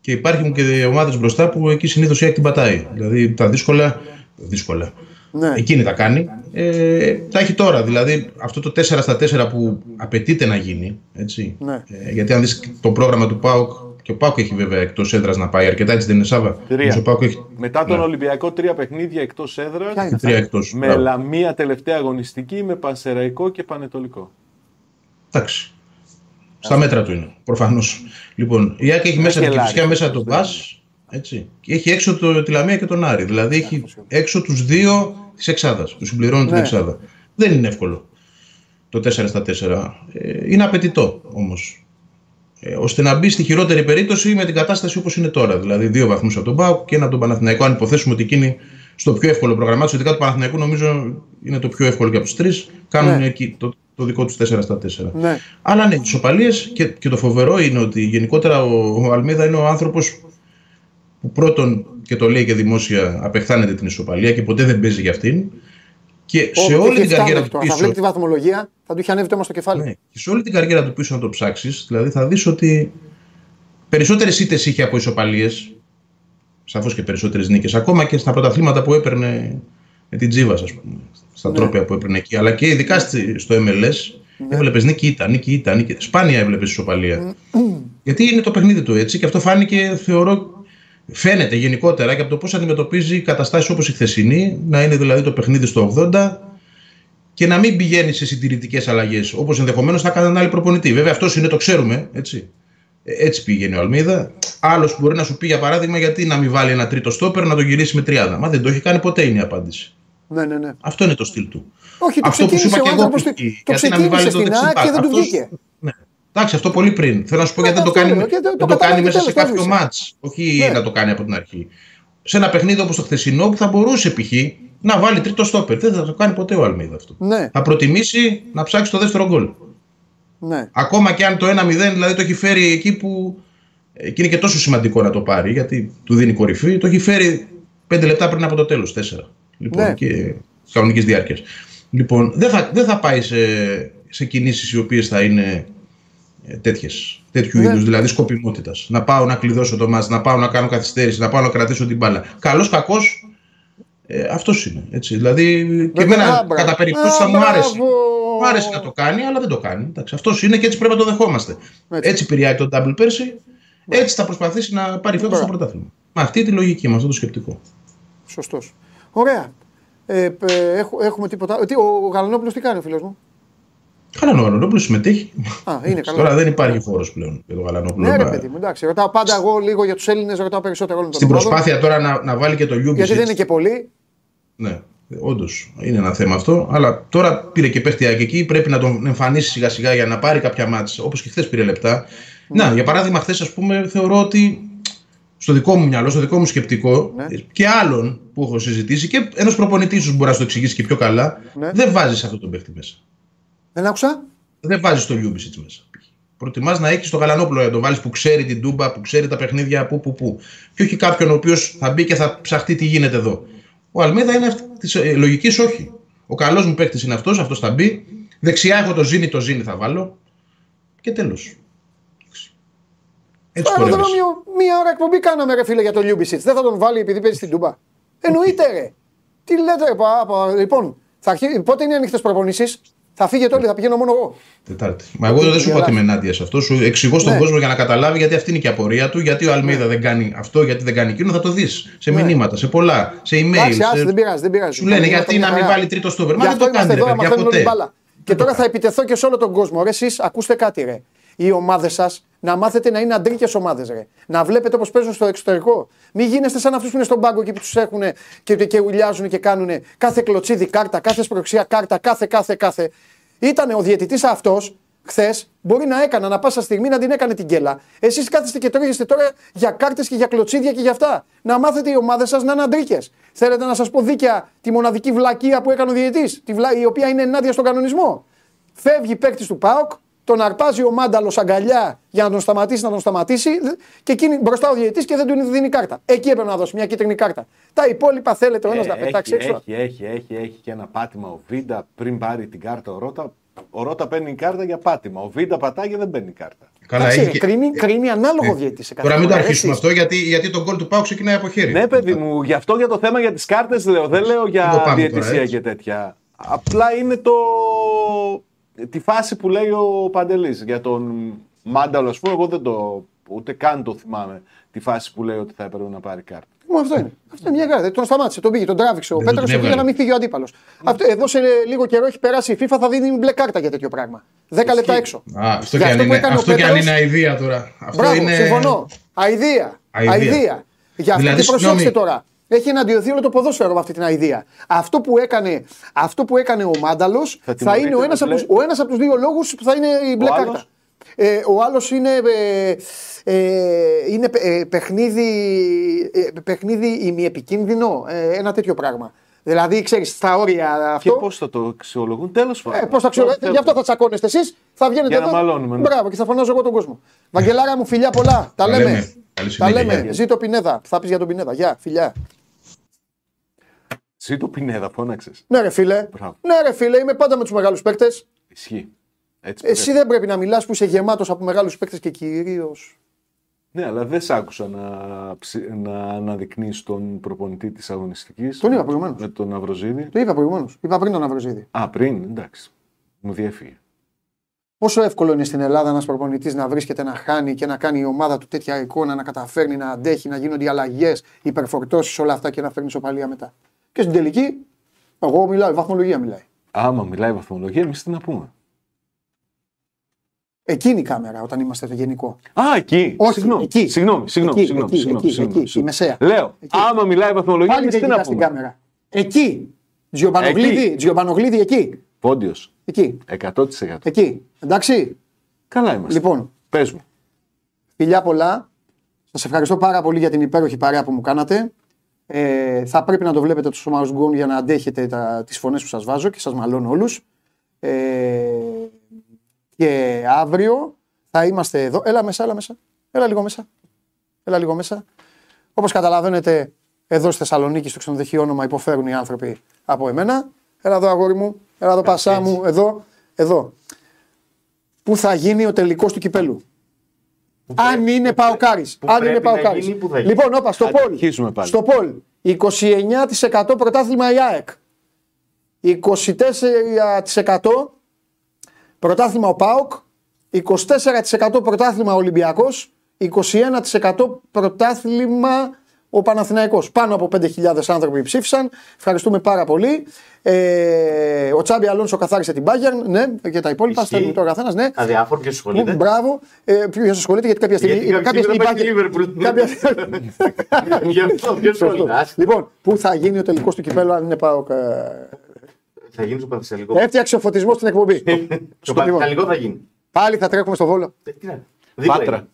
[SPEAKER 10] Και υπάρχουν και ομάδες μπροστά που εκεί συνήθως η ΑΕΚ την πατάει. Δηλαδή τα δύσκολα. δύσκολα.
[SPEAKER 1] Ναι.
[SPEAKER 10] Εκείνη τα κάνει. Ε, τα έχει τώρα. Δηλαδή αυτό το 4 στα 4 που απαιτείται να γίνει. Έτσι.
[SPEAKER 1] Ναι.
[SPEAKER 10] Ε, γιατί αν δεις το πρόγραμμα του ΠΑΟΚ. Και ο ΠΑΟΚ έχει βέβαια εκτός έδρας να πάει αρκετά, έτσι δεν είναι Σάβα;
[SPEAKER 7] Τρία.
[SPEAKER 10] Όμως Ο ΠΑΟΚ έχει
[SPEAKER 7] Μετά τον
[SPEAKER 10] Ναι.
[SPEAKER 7] Ολυμπιακό, τρία παιχνίδια εκτός
[SPEAKER 1] Ποια
[SPEAKER 7] έδρα.
[SPEAKER 1] είναι
[SPEAKER 10] τρία
[SPEAKER 1] αυτά.
[SPEAKER 10] εκτός.
[SPEAKER 7] Με λαμία τελευταία αγωνιστική, με πανσεραϊκό και πανετολικό.
[SPEAKER 10] Εντάξει. Στα μέτρα του είναι, προφανώς. Λοιπόν, η ΑΕΚ έχει μέσα την
[SPEAKER 7] Λάρη,
[SPEAKER 10] Κυφσιά, μέσα τον
[SPEAKER 7] βέβαια.
[SPEAKER 10] Μπα. Έτσι. Και έχει έξω το, τη Λαμία και τον Άρη. Δηλαδή έχει έξω τους δύο της Εξάδας. Του συμπληρώνει την
[SPEAKER 1] Ναι.
[SPEAKER 10] Εξάδα. Δεν είναι εύκολο το 4 στα 4. Ε, είναι απαιτητό όμως. Ε, ώστε να μπει στη χειρότερη περίπτωση με την κατάσταση όπως είναι τώρα. Δηλαδή δύο βαθμούς από τον Πάουκ και ένα από τον Παναθηναϊκό. Αν υποθέσουμε ότι εκείνη στο πιο εύκολο προγραμμά του, ειδικά του Παναθηναϊκού, νομίζω είναι το πιο εύκολο και από τους τρεις. Κάνουν
[SPEAKER 1] Ναι.
[SPEAKER 10] εκεί το, το δικό τους 4 στα 4.
[SPEAKER 1] Ναι.
[SPEAKER 10] Αλλά ναι, ισοπαλίε και, και το φοβερό είναι ότι γενικότερα ο, ο Αλμίδα είναι ο άνθρωπος που πρώτον και το λέει και δημόσια απεχθάνεται την ισοπαλία και ποτέ δεν παίζει για αυτήν. Και σε
[SPEAKER 1] Όπου
[SPEAKER 10] όλη
[SPEAKER 1] έχει
[SPEAKER 10] την καριέρα
[SPEAKER 1] φτάνει
[SPEAKER 10] του
[SPEAKER 1] τώρα. Θα
[SPEAKER 10] πίσω.
[SPEAKER 1] βλέπει τη βαθμολογία, θα του είχε ανέβει το αίμα στο κεφάλι.
[SPEAKER 10] Ναι, και σε όλη την καριέρα του πίσω να το ψάξεις, δηλαδή θα δεις ότι περισσότερες ήττες είχε από ισοπαλίες. Σαφώς και περισσότερες νίκες. Ακόμα και στα πρωταθλήματα που έπαιρνε με την Τζίβας, ας πούμε. Στα
[SPEAKER 1] Ναι.
[SPEAKER 10] τρόπια που έπαιρνε εκεί. Αλλά και ειδικά στη- στο MLS
[SPEAKER 1] Ναι.
[SPEAKER 10] έβλεπες νίκη ήττα, νίκη ήττα. Νίκη... Σπάνια έβλεπες ισοπαλία. Γιατί είναι το παιχνίδι του έτσι και αυτό φάνηκε, θεωρώ, φαίνεται γενικότερα και από το πώς αντιμετωπίζει καταστάσεις όπως η χθεσινή, να είναι δηλαδή το παιχνίδι στο 80 και να μην πηγαίνει σε συντηρητικές αλλαγές όπως ενδεχομένως θα έκαναν άλλοι προπονητή. Βέβαια αυτό είναι, το ξέρουμε. Έτσι, Ε, έτσι πήγαινε ο Αλμίδα. Άλλος μπορεί να σου πει για παράδειγμα γιατί να μην βάλει ένα τρίτο στόπερ να το γυρίσει με τριάδα. Μα δεν το έχει κάνει ποτέ είναι η απάντηση.
[SPEAKER 1] Ναι, ναι, ναι.
[SPEAKER 10] Αυτό είναι το στυλ του.
[SPEAKER 1] Όχι, το
[SPEAKER 10] Αυτό που σου
[SPEAKER 1] ξεκίνησε
[SPEAKER 10] είπα
[SPEAKER 1] ο
[SPEAKER 10] και εγώ
[SPEAKER 1] άνθρωπος,
[SPEAKER 10] π.χ.
[SPEAKER 1] το- το
[SPEAKER 10] Γιατί να μην βάλει
[SPEAKER 1] ξεκίνησε
[SPEAKER 10] το
[SPEAKER 1] στην ΑΕΚ
[SPEAKER 10] δεξιμπάκ.
[SPEAKER 1] και δεν του
[SPEAKER 10] Αυτός-
[SPEAKER 1] βγήκε.
[SPEAKER 10] Ναι. Εντάξει, αυτό πολύ πριν. Θέλω να σου πω
[SPEAKER 1] Ναι,
[SPEAKER 10] γιατί δεν το
[SPEAKER 1] αυτό
[SPEAKER 10] κάνει,
[SPEAKER 1] λέω και το-
[SPEAKER 10] δεν
[SPEAKER 1] το
[SPEAKER 10] το κάνει
[SPEAKER 1] κατάλαβε
[SPEAKER 10] μέσα σε
[SPEAKER 1] τέλος,
[SPEAKER 10] κάποιο
[SPEAKER 1] τέλος.
[SPEAKER 10] μάτς. Όχι
[SPEAKER 1] Ναι.
[SPEAKER 10] να το κάνει από την αρχή. Σε ένα παιχνίδι όπως το χθεσινό που θα μπορούσε π.χ. να βάλει τρίτο στόπερ. Δεν θα το κάνει ποτέ ο Αλμίδα αυτό.
[SPEAKER 1] Ναι,
[SPEAKER 10] Θα προτιμήσει να ψάξει το δεύτερο γκολ.
[SPEAKER 1] ναι.
[SPEAKER 10] Ακόμα και αν το 1-0 δηλαδή το έχει φέρει εκεί που. ε, και είναι και τόσο σημαντικό να το πάρει, γιατί του δίνει κορυφή. Το έχει φέρει 5 λεπτά πριν από το τέλος. 4. Λοιπόν,
[SPEAKER 1] Ναι.
[SPEAKER 10] και κανονικής διάρκειας. Λοιπόν, δεν θα, δεν θα πάει σε, σε κινήσεις οι οποίες θα είναι τέτοιες. Τέτοιου
[SPEAKER 1] Ναι.
[SPEAKER 10] είδους, δηλαδή σκοπιμότητας. Να πάω να κλειδώσω το μάτς, να πάω να κάνω καθυστέρηση, να πάω να κρατήσω την μπάλα. Καλός, κακός, ε, αυτός είναι. Έτσι. Δηλαδή, και
[SPEAKER 1] Βέβαια,
[SPEAKER 10] εμένα
[SPEAKER 1] α, μπράβο.
[SPEAKER 10] κατά περίπτωση θα
[SPEAKER 1] Α,
[SPEAKER 10] μου άρεσε.
[SPEAKER 1] μπράβο.
[SPEAKER 10] Μου άρεσε να το κάνει, αλλά δεν το κάνει. Αυτός είναι και έτσι πρέπει να το δεχόμαστε.
[SPEAKER 1] Έτσι.
[SPEAKER 10] Έτσι, πηρεάει τον Double πέρσι, έτσι θα προσπαθήσει να πάρει φέτος το
[SPEAKER 1] Μπράβο.
[SPEAKER 10] πρωτάθλημα. Με αυτή τη λογική, με αυτό το σκεπτικό.
[SPEAKER 1] Σωστός. Ωραία. Ε, ε, έχ- έχουμε τίποτα. Ε, Τι, ο Γαλανόπουλος τι κάνει, ο φίλος μου;
[SPEAKER 10] Καλά, ο Γαλανόπουλο συμμετέχει.
[SPEAKER 1] Α, είναι καλά.
[SPEAKER 10] Τώρα δεν υπάρχει χώρος πλέον για τον Γαλανόπουλο.
[SPEAKER 1] Ναι, ρε
[SPEAKER 10] Μα-
[SPEAKER 1] παιδί μου, εντάξει. Ρωτάω πάντα εγώ λίγο για τους Έλληνες, ρωτάω περισσότερο όλων των
[SPEAKER 10] Στην
[SPEAKER 1] ομάδων,
[SPEAKER 10] προσπάθεια τώρα να, να βάλει και το Λιούμπι.
[SPEAKER 1] Γιατί δεν είναι και πολλοί.
[SPEAKER 10] Ναι, όντως είναι ένα θέμα αυτό. Αλλά τώρα πήρε και παίχτη και εκεί. Πρέπει να τον εμφανίσει σιγά σιγά για να πάρει κάποια ματς. Όπως και χθες πήρε λεπτά.
[SPEAKER 1] Ναι.
[SPEAKER 10] Να, για παράδειγμα, χθες ας πούμε θεωρώ ότι στο δικό μου μυαλό, στο δικό μου σκεπτικό
[SPEAKER 1] Ναι.
[SPEAKER 10] και άλλων που έχω συζητήσει και ένας προπονητής σου μπορεί να σου το εξηγήσει και πιο καλά,
[SPEAKER 1] Ναι.
[SPEAKER 10] δεν βάζεις αυτό τον παίχτη μέσα.
[SPEAKER 1] Δεν άκουσα.
[SPEAKER 10] Δεν βάζεις το Λιούμπισιτς μέσα. Προτιμάς να έχεις το Γαλανόπουλο να τον βάλεις που ξέρει την τούμπα, που ξέρει τα παιχνίδια, που, που, που. Και όχι κάποιον ο οποίος θα μπει και θα ψαχτεί τι γίνεται εδώ. Ο Αλμίδα είναι αυτή της ε, λογικής, όχι. Ο καλός μου παίκτης είναι αυτός, αυτός θα μπει. Δεξιά έχω το Ζίνι, το Ζίνι θα βάλω. Και τέλος. Έτσι
[SPEAKER 1] Στο
[SPEAKER 10] πορεύεσαι.
[SPEAKER 1] αεροδρόμιο μία ώρα εκπομπή κάναμε, ρε φίλε, για το Λιούμπισιτς. Δεν θα τον βάλει επειδή παίζει στην Τούμπα. Εννοείται, ρε. Τι λέτε, ρε, πα, πα, Λοιπόν, θα αρχί... πότε είναι οι ανοιχτές προπονήσεις; Θα φύγετε όλοι, θα πηγαίνω μόνο εγώ.
[SPEAKER 10] Τετάρτη. Μα εγώ δεν σου πω ότι είμαι ενάντια σε αυτό. Σου εξηγώ στον
[SPEAKER 1] Ναι.
[SPEAKER 10] κόσμο για να καταλάβει γιατί αυτή είναι και η απορία του. Γιατί ο Αλμίδα δεν κάνει αυτό, γιατί δεν κάνει εκείνο. Θα το δεις σε μηνύματα, σε πολλά, σε email.
[SPEAKER 1] Ναι. Εντάξει, άσε,
[SPEAKER 10] σε-
[SPEAKER 1] δεν πειράζει, δεν πειράζει.
[SPEAKER 10] Σου λένε
[SPEAKER 1] Θα
[SPEAKER 10] γιατί
[SPEAKER 1] μια
[SPEAKER 10] να μην
[SPEAKER 1] χαρά.
[SPEAKER 10] βάλει τρίτο στόπερ. Μα
[SPEAKER 1] Γι'
[SPEAKER 10] δεν
[SPEAKER 1] αυτό
[SPEAKER 10] το κάνει,
[SPEAKER 1] είμαστε
[SPEAKER 10] ρε
[SPEAKER 1] εδώ,
[SPEAKER 10] παιδιά,
[SPEAKER 1] μαθαίνουν όλη
[SPEAKER 10] ποτέ.
[SPEAKER 1] μπάλα. Και τώρα θα επιτεθώ και σε όλο τον κόσμο. Ρε, εσείς ακούστε κάτι, ρε. Οι ομάδες σας να μάθετε να είναι αντρίκες ομάδες, ρε. Να βλέπετε πώ παίζουν στο εξωτερικό. Μην γίνεστε σαν αυτούς που είναι στον πάγκο εκεί που τους έχουν και, και ουλιάζουν και κάνουν κάθε κλωτσίδι κάρτα, κάθε σπροξία κάρτα, κάθε, κάθε, κάθε. Ήταν ο διαιτητής αυτός χθες, μπορεί να έκανε ανα πάσα στιγμή να την έκανε την κέλα. Εσείς κάθεστε και τρώγεστε τώρα για κάρτες και για κλωτσίδια και για αυτά. Να μάθετε οι ομάδες σας να είναι αντρίκες. Θέλετε να σας πω δίκαια τη μοναδική βλακεία που έκανε ο διαιτητής, η οποία είναι ενάντια στον κανονισμό. Φεύγει παίκτης του ΠΑΟΚ, τον αρπάζει ο Μάνταλος αγκαλιά για να τον σταματήσει, να τον σταματήσει και εκείνη μπροστά ο διαιτητής και δεν του δίνει κάρτα. Εκεί έπρεπε να δώσει μια κίτρινη κάρτα. Τα υπόλοιπα θέλετε ο ένα να πετάξει
[SPEAKER 7] έχει,
[SPEAKER 1] έξω.
[SPEAKER 7] έχει, έχει, έχει, έχει και ένα πάτημα ο Βίντα πριν πάρει την κάρτα ο Ρότα. Ο Ρότα παίρνει κάρτα για πάτημα. Ο Βίντα πατάει και δεν παίρνει κάρτα.
[SPEAKER 10] Καλά,
[SPEAKER 1] Εντάξει,
[SPEAKER 10] έχει
[SPEAKER 1] ρε,
[SPEAKER 10] και-
[SPEAKER 1] κρίνει, κρίνει ανάλογο
[SPEAKER 10] Ε,
[SPEAKER 1] διαιτητή σε κάθε
[SPEAKER 10] Τώρα μην το
[SPEAKER 1] φορά,
[SPEAKER 10] αρχίσουμε
[SPEAKER 1] έτσι.
[SPEAKER 10] αυτό γιατί, γιατί το γκολ του Πάου ξεκινάει από χέρι.
[SPEAKER 7] Ναι, παιδί μου, γι' αυτό για το θέμα για τις κάρτες λέω. Δεν λέω
[SPEAKER 10] Εδώ
[SPEAKER 7] για
[SPEAKER 10] πάμε τώρα,
[SPEAKER 7] διαιτησία
[SPEAKER 10] έτσι.
[SPEAKER 7] και τέτοια. Απλά είναι το. Τη φάση που λέει ο Παντελής για τον Μάνταλο, ας πούμε. Εγώ δεν το. ούτε καν το θυμάμαι τη φάση που λέει ότι θα έπρεπε να πάρει κάρτα.
[SPEAKER 1] Μου αυτό είναι. Αυτό είναι μια κάρτα. Τον σταμάτησε, τον πήγε, τον τράβηξε ο
[SPEAKER 10] Δεν
[SPEAKER 1] Πέτρος
[SPEAKER 10] τον
[SPEAKER 1] για
[SPEAKER 10] έβγαλε.
[SPEAKER 1] να μην φύγει ο αντίπαλος. Εδώ σε λίγο καιρό έχει περάσει η FIFA, θα δίνει μπλε κάρτα για τέτοιο πράγμα. 10 λεπτά έξω.
[SPEAKER 10] Α, αυτό
[SPEAKER 1] Για
[SPEAKER 10] και αν
[SPEAKER 1] αυτό που
[SPEAKER 10] είναι,
[SPEAKER 1] έκανε ο
[SPEAKER 10] αυτό και αν
[SPEAKER 1] Πέτρος-
[SPEAKER 10] είναι αηδία τώρα. Αυτό
[SPEAKER 1] Μπράβο,
[SPEAKER 10] είναι...
[SPEAKER 1] συμφωνώ. Αηδία.
[SPEAKER 10] Αηδία.
[SPEAKER 1] Αηδία. Για αυτό
[SPEAKER 10] Δηλαδή,
[SPEAKER 1] και προσέξτε
[SPEAKER 10] συγγνώμη.
[SPEAKER 1] τώρα. Έχει εναντιωθεί όλο το ποδόσφαιρο με αυτή την αηδία. Αυτό που έκανε, αυτό που έκανε ο Μάνταλος θα,
[SPEAKER 7] τιμωρείται
[SPEAKER 1] είναι ο
[SPEAKER 7] με
[SPEAKER 1] ένας από,
[SPEAKER 7] μπλε.
[SPEAKER 1] τους- ο ένας από τους δύο λόγους που θα είναι η μπλε
[SPEAKER 7] Ο
[SPEAKER 1] κάρτα.
[SPEAKER 7] άλλος;
[SPEAKER 1] Ε, ο άλλος είναι, ε, ε, είναι ε, παιχνίδι, ε, παιχνίδι ημιεπικίνδυνο, ε, ένα τέτοιο πράγμα. Δηλαδή, ξέρεις, στα όρια
[SPEAKER 7] Και
[SPEAKER 1] αυτό.
[SPEAKER 7] πώς θα το αξιολογούν, τέλος πάντων.
[SPEAKER 1] Ε, πώς θα ξέρω,
[SPEAKER 7] Αυτό
[SPEAKER 1] γι' αυτό θα τσακώνεστε εσείς, θα βγαίνετε
[SPEAKER 7] Για να
[SPEAKER 1] εδώ.
[SPEAKER 7] μαλώνουμε, ναι.
[SPEAKER 1] Μπράβο, και θα φωνάζω εγώ τον κόσμο. Βαγγελάρα μου, φιλιά πολλά. Τα
[SPEAKER 10] Τα
[SPEAKER 1] λέμε.
[SPEAKER 10] λέμε. Καλή
[SPEAKER 1] Τα
[SPEAKER 10] συνέχεια,
[SPEAKER 1] λέμε.
[SPEAKER 10] γεια.
[SPEAKER 1] Ζήτω Πινέδα. Θα πεις για τον Πινέδα. Γεια, φιλιά.
[SPEAKER 7] Ζήτω Πινέδα, φώναξες.
[SPEAKER 1] Ναι, ρε φίλε.
[SPEAKER 7] Μπράβο.
[SPEAKER 1] Ναι, ρε φίλε, είμαι πάντα με τους μεγάλους παίκτες.
[SPEAKER 7] Ισχύει. Έτσι
[SPEAKER 1] Εσύ
[SPEAKER 7] πρέπει.
[SPEAKER 1] δεν πρέπει να μιλάς που είσαι γεμάτος από μεγάλους παίκτες και κυρίως.
[SPEAKER 7] Ναι, αλλά δεν σ' άκουσα να, ψη- να αναδεικνύεις τον προπονητή της αγωνιστικής.
[SPEAKER 1] Τον είπα προηγουμένως.
[SPEAKER 7] Με τον Αυροζίδη.
[SPEAKER 1] Το είπα προηγουμένως. Είπα πριν τον Αυροζίδη.
[SPEAKER 7] Α, πριν, εντάξει. Μου διέφυγε.
[SPEAKER 1] Πόσο εύκολο είναι στην Ελλάδα ένας προπονητής να βρίσκεται να χάνει και να κάνει η ομάδα του τέτοια εικόνα, να καταφέρνει να αντέχει, να γίνονται οι αλλαγές, υπερφορτώσεις, όλα αυτά και να φέρνει σοπαλία μετά. Και στην τελική, εγώ μιλάω, η βαθμολογία μιλάει.
[SPEAKER 7] Άμα μιλάει η βαθμολογία, εμείς τι να πούμε;
[SPEAKER 1] Εκείνη η κάμερα όταν είμαστε στο γενικό.
[SPEAKER 7] Α, εκεί.
[SPEAKER 1] Όχι,
[SPEAKER 7] συγγνώμη.
[SPEAKER 1] εκεί.
[SPEAKER 7] Συγγνώμη, συγγνώμη.
[SPEAKER 1] Εκεί,
[SPEAKER 7] συγγνώμη,
[SPEAKER 1] εκεί,
[SPEAKER 7] συγγνώμη,
[SPEAKER 1] εκεί,
[SPEAKER 7] συγγνώμη,
[SPEAKER 1] εκεί,
[SPEAKER 7] συγγνώμη.
[SPEAKER 1] η μεσαία.
[SPEAKER 7] Λέω,
[SPEAKER 1] Εκεί.
[SPEAKER 7] άμα μιλάει η βαθμολογία,
[SPEAKER 1] Πάλι
[SPEAKER 7] εμείς
[SPEAKER 1] δεν
[SPEAKER 7] τι να
[SPEAKER 1] κοιτάς την
[SPEAKER 7] πούμε;
[SPEAKER 1] κάμερα. Εκεί. Τζιομπανογλίδη, Τζιομπανογλίδη εκεί.
[SPEAKER 7] Πόντιος.
[SPEAKER 1] Εκεί.
[SPEAKER 7] 100%.
[SPEAKER 1] Εκεί. Εντάξει.
[SPEAKER 7] Καλά είμαστε.
[SPEAKER 1] Λοιπόν,
[SPEAKER 7] Πες μου.
[SPEAKER 1] φιλιά πολλά. Σας ευχαριστώ πάρα πολύ για την υπέροχη παρέα που μου κάνατε. Ε, θα πρέπει να το βλέπετε το σώμα γκολ για να αντέχετε τα, τις φωνές που σας βάζω και σας μαλώνω όλους. Ε, και αύριο θα είμαστε εδώ. Έλα μέσα, έλα μέσα. Έλα λίγο μέσα. Έλα λίγο μέσα. Όπως καταλαβαίνετε, εδώ στη Θεσσαλονίκη, στο ξενοδοχείο όνομα, υποφέρουν οι άνθρωποι από εμένα. Έλα εδώ, αγόρι μου. Έλα εδώ, πασά μου. Εδώ, εδώ. Πού θα γίνει ο τελικός του κυπέλου; Αν είναι Παοκάρης.
[SPEAKER 3] που
[SPEAKER 1] Αν είναι
[SPEAKER 3] πρέπει να
[SPEAKER 1] Παοκάρης.
[SPEAKER 3] γίνει, πού θα γίνει.
[SPEAKER 1] Λοιπόν, όπα, στο
[SPEAKER 7] Άντε,
[SPEAKER 1] πόλ.
[SPEAKER 7] αρχίσουμε πάλι.
[SPEAKER 1] Στο πόλ. 29% πρωτάθλημα η ΑΕΚ. 24% πρωτάθλημα ο ΠΑΟΚ. 24% πρωτάθλημα ο Ολυμπιακός. 21% πρωτάθλημα ο Παναθηναϊκός. Πάνω από 5.000 άνθρωποι ψήφισαν. Ευχαριστούμε πάρα πολύ. Ε, ο Τσάμπι Αλόνσο καθάρισε την Bayern. Ναι, και τα υπόλοιπα.
[SPEAKER 3] Ισχύει.
[SPEAKER 1] Στέλνει τώρα καθένας. Ναι.
[SPEAKER 3] Αδιάφορο και
[SPEAKER 1] Μου,
[SPEAKER 3] σχολείται.
[SPEAKER 1] μπράβο. Ε, Ποιος ασχολείται γιατί κάποια στιγμή.
[SPEAKER 3] Γιατί κάποια στιγμή δεν πάει στη Liverpool.
[SPEAKER 1] κάποια-
[SPEAKER 3] Γι' αυτό ποιος
[SPEAKER 1] Σωστό.
[SPEAKER 3] σχολείται. Άστα.
[SPEAKER 1] Λοιπόν, πού θα γίνει ο τελικός του κυπέλου αν είναι πάω.
[SPEAKER 3] Θα γίνει στο Πανθεσσαλικό.
[SPEAKER 1] Έφτιαξε ο φωτισμός στην εκπομπή.
[SPEAKER 3] Το
[SPEAKER 1] Λοιπόν,
[SPEAKER 3] Πανθεσσαλικό θα γίνει.
[SPEAKER 1] Πάλι θα τρέχουμε στο βόλο.
[SPEAKER 3] Ε, τι να- δίπλα
[SPEAKER 7] Πάτρα.
[SPEAKER 3] είναι.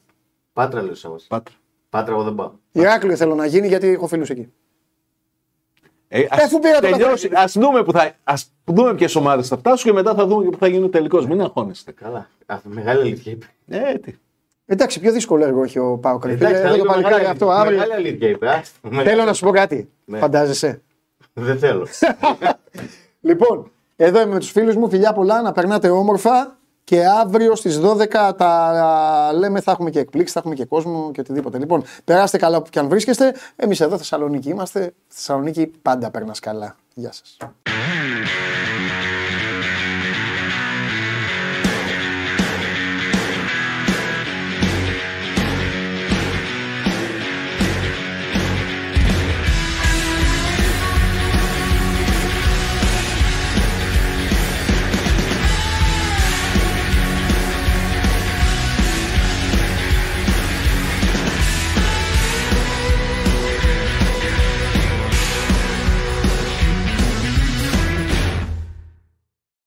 [SPEAKER 3] Πάτρα λέει ο Σάββας.
[SPEAKER 7] Πάτρα.
[SPEAKER 3] Πάτρα εγώ δεν πάω.
[SPEAKER 1] Ηράκλειο θέλω να γίνει γιατί έχω φίλους εκεί.
[SPEAKER 7] Ε,
[SPEAKER 1] αφού πήρα το
[SPEAKER 7] τελειώσει.
[SPEAKER 1] καθένα.
[SPEAKER 7] Ας δούμε, που θα, ας δούμε ποιες ομάδες θα φτάσουν και μετά θα δούμε και που θα γίνει ο τελικός. Μην αγχώνεστε.
[SPEAKER 3] Καλά. Α, Μεγάλη αλήθεια είπε.
[SPEAKER 7] Ε, τι.
[SPEAKER 1] Εντάξει, πιο δύσκολο έργο έχει ο Πάο
[SPEAKER 3] Εντάξει, θα
[SPEAKER 1] Εδώ το
[SPEAKER 3] λέγω
[SPEAKER 1] παλικάρι
[SPEAKER 3] μεγάλη
[SPEAKER 1] αυτό
[SPEAKER 3] αλήθεια.
[SPEAKER 1] αύριο.
[SPEAKER 3] Μεγάλη αλήθεια είπε. άστα. *laughs*
[SPEAKER 1] Θέλω να σου πω κάτι.
[SPEAKER 3] Ναι.
[SPEAKER 1] Φαντάζεσαι. *laughs*
[SPEAKER 3] Δεν θέλω. *laughs*
[SPEAKER 1] Λοιπόν, εδώ είμαι με τους φίλους μου. Φιλιά πολλά, να περνάτε όμορφα. Και αύριο στις 12 τα λέμε, θα έχουμε και εκπλήξεις, θα έχουμε και κόσμο και οτιδήποτε. Λοιπόν, περάστε καλά όπου και αν βρίσκεστε. Εμείς εδώ Θεσσαλονίκη είμαστε. Στη Θεσσαλονίκη πάντα περνάς καλά. Γεια σας.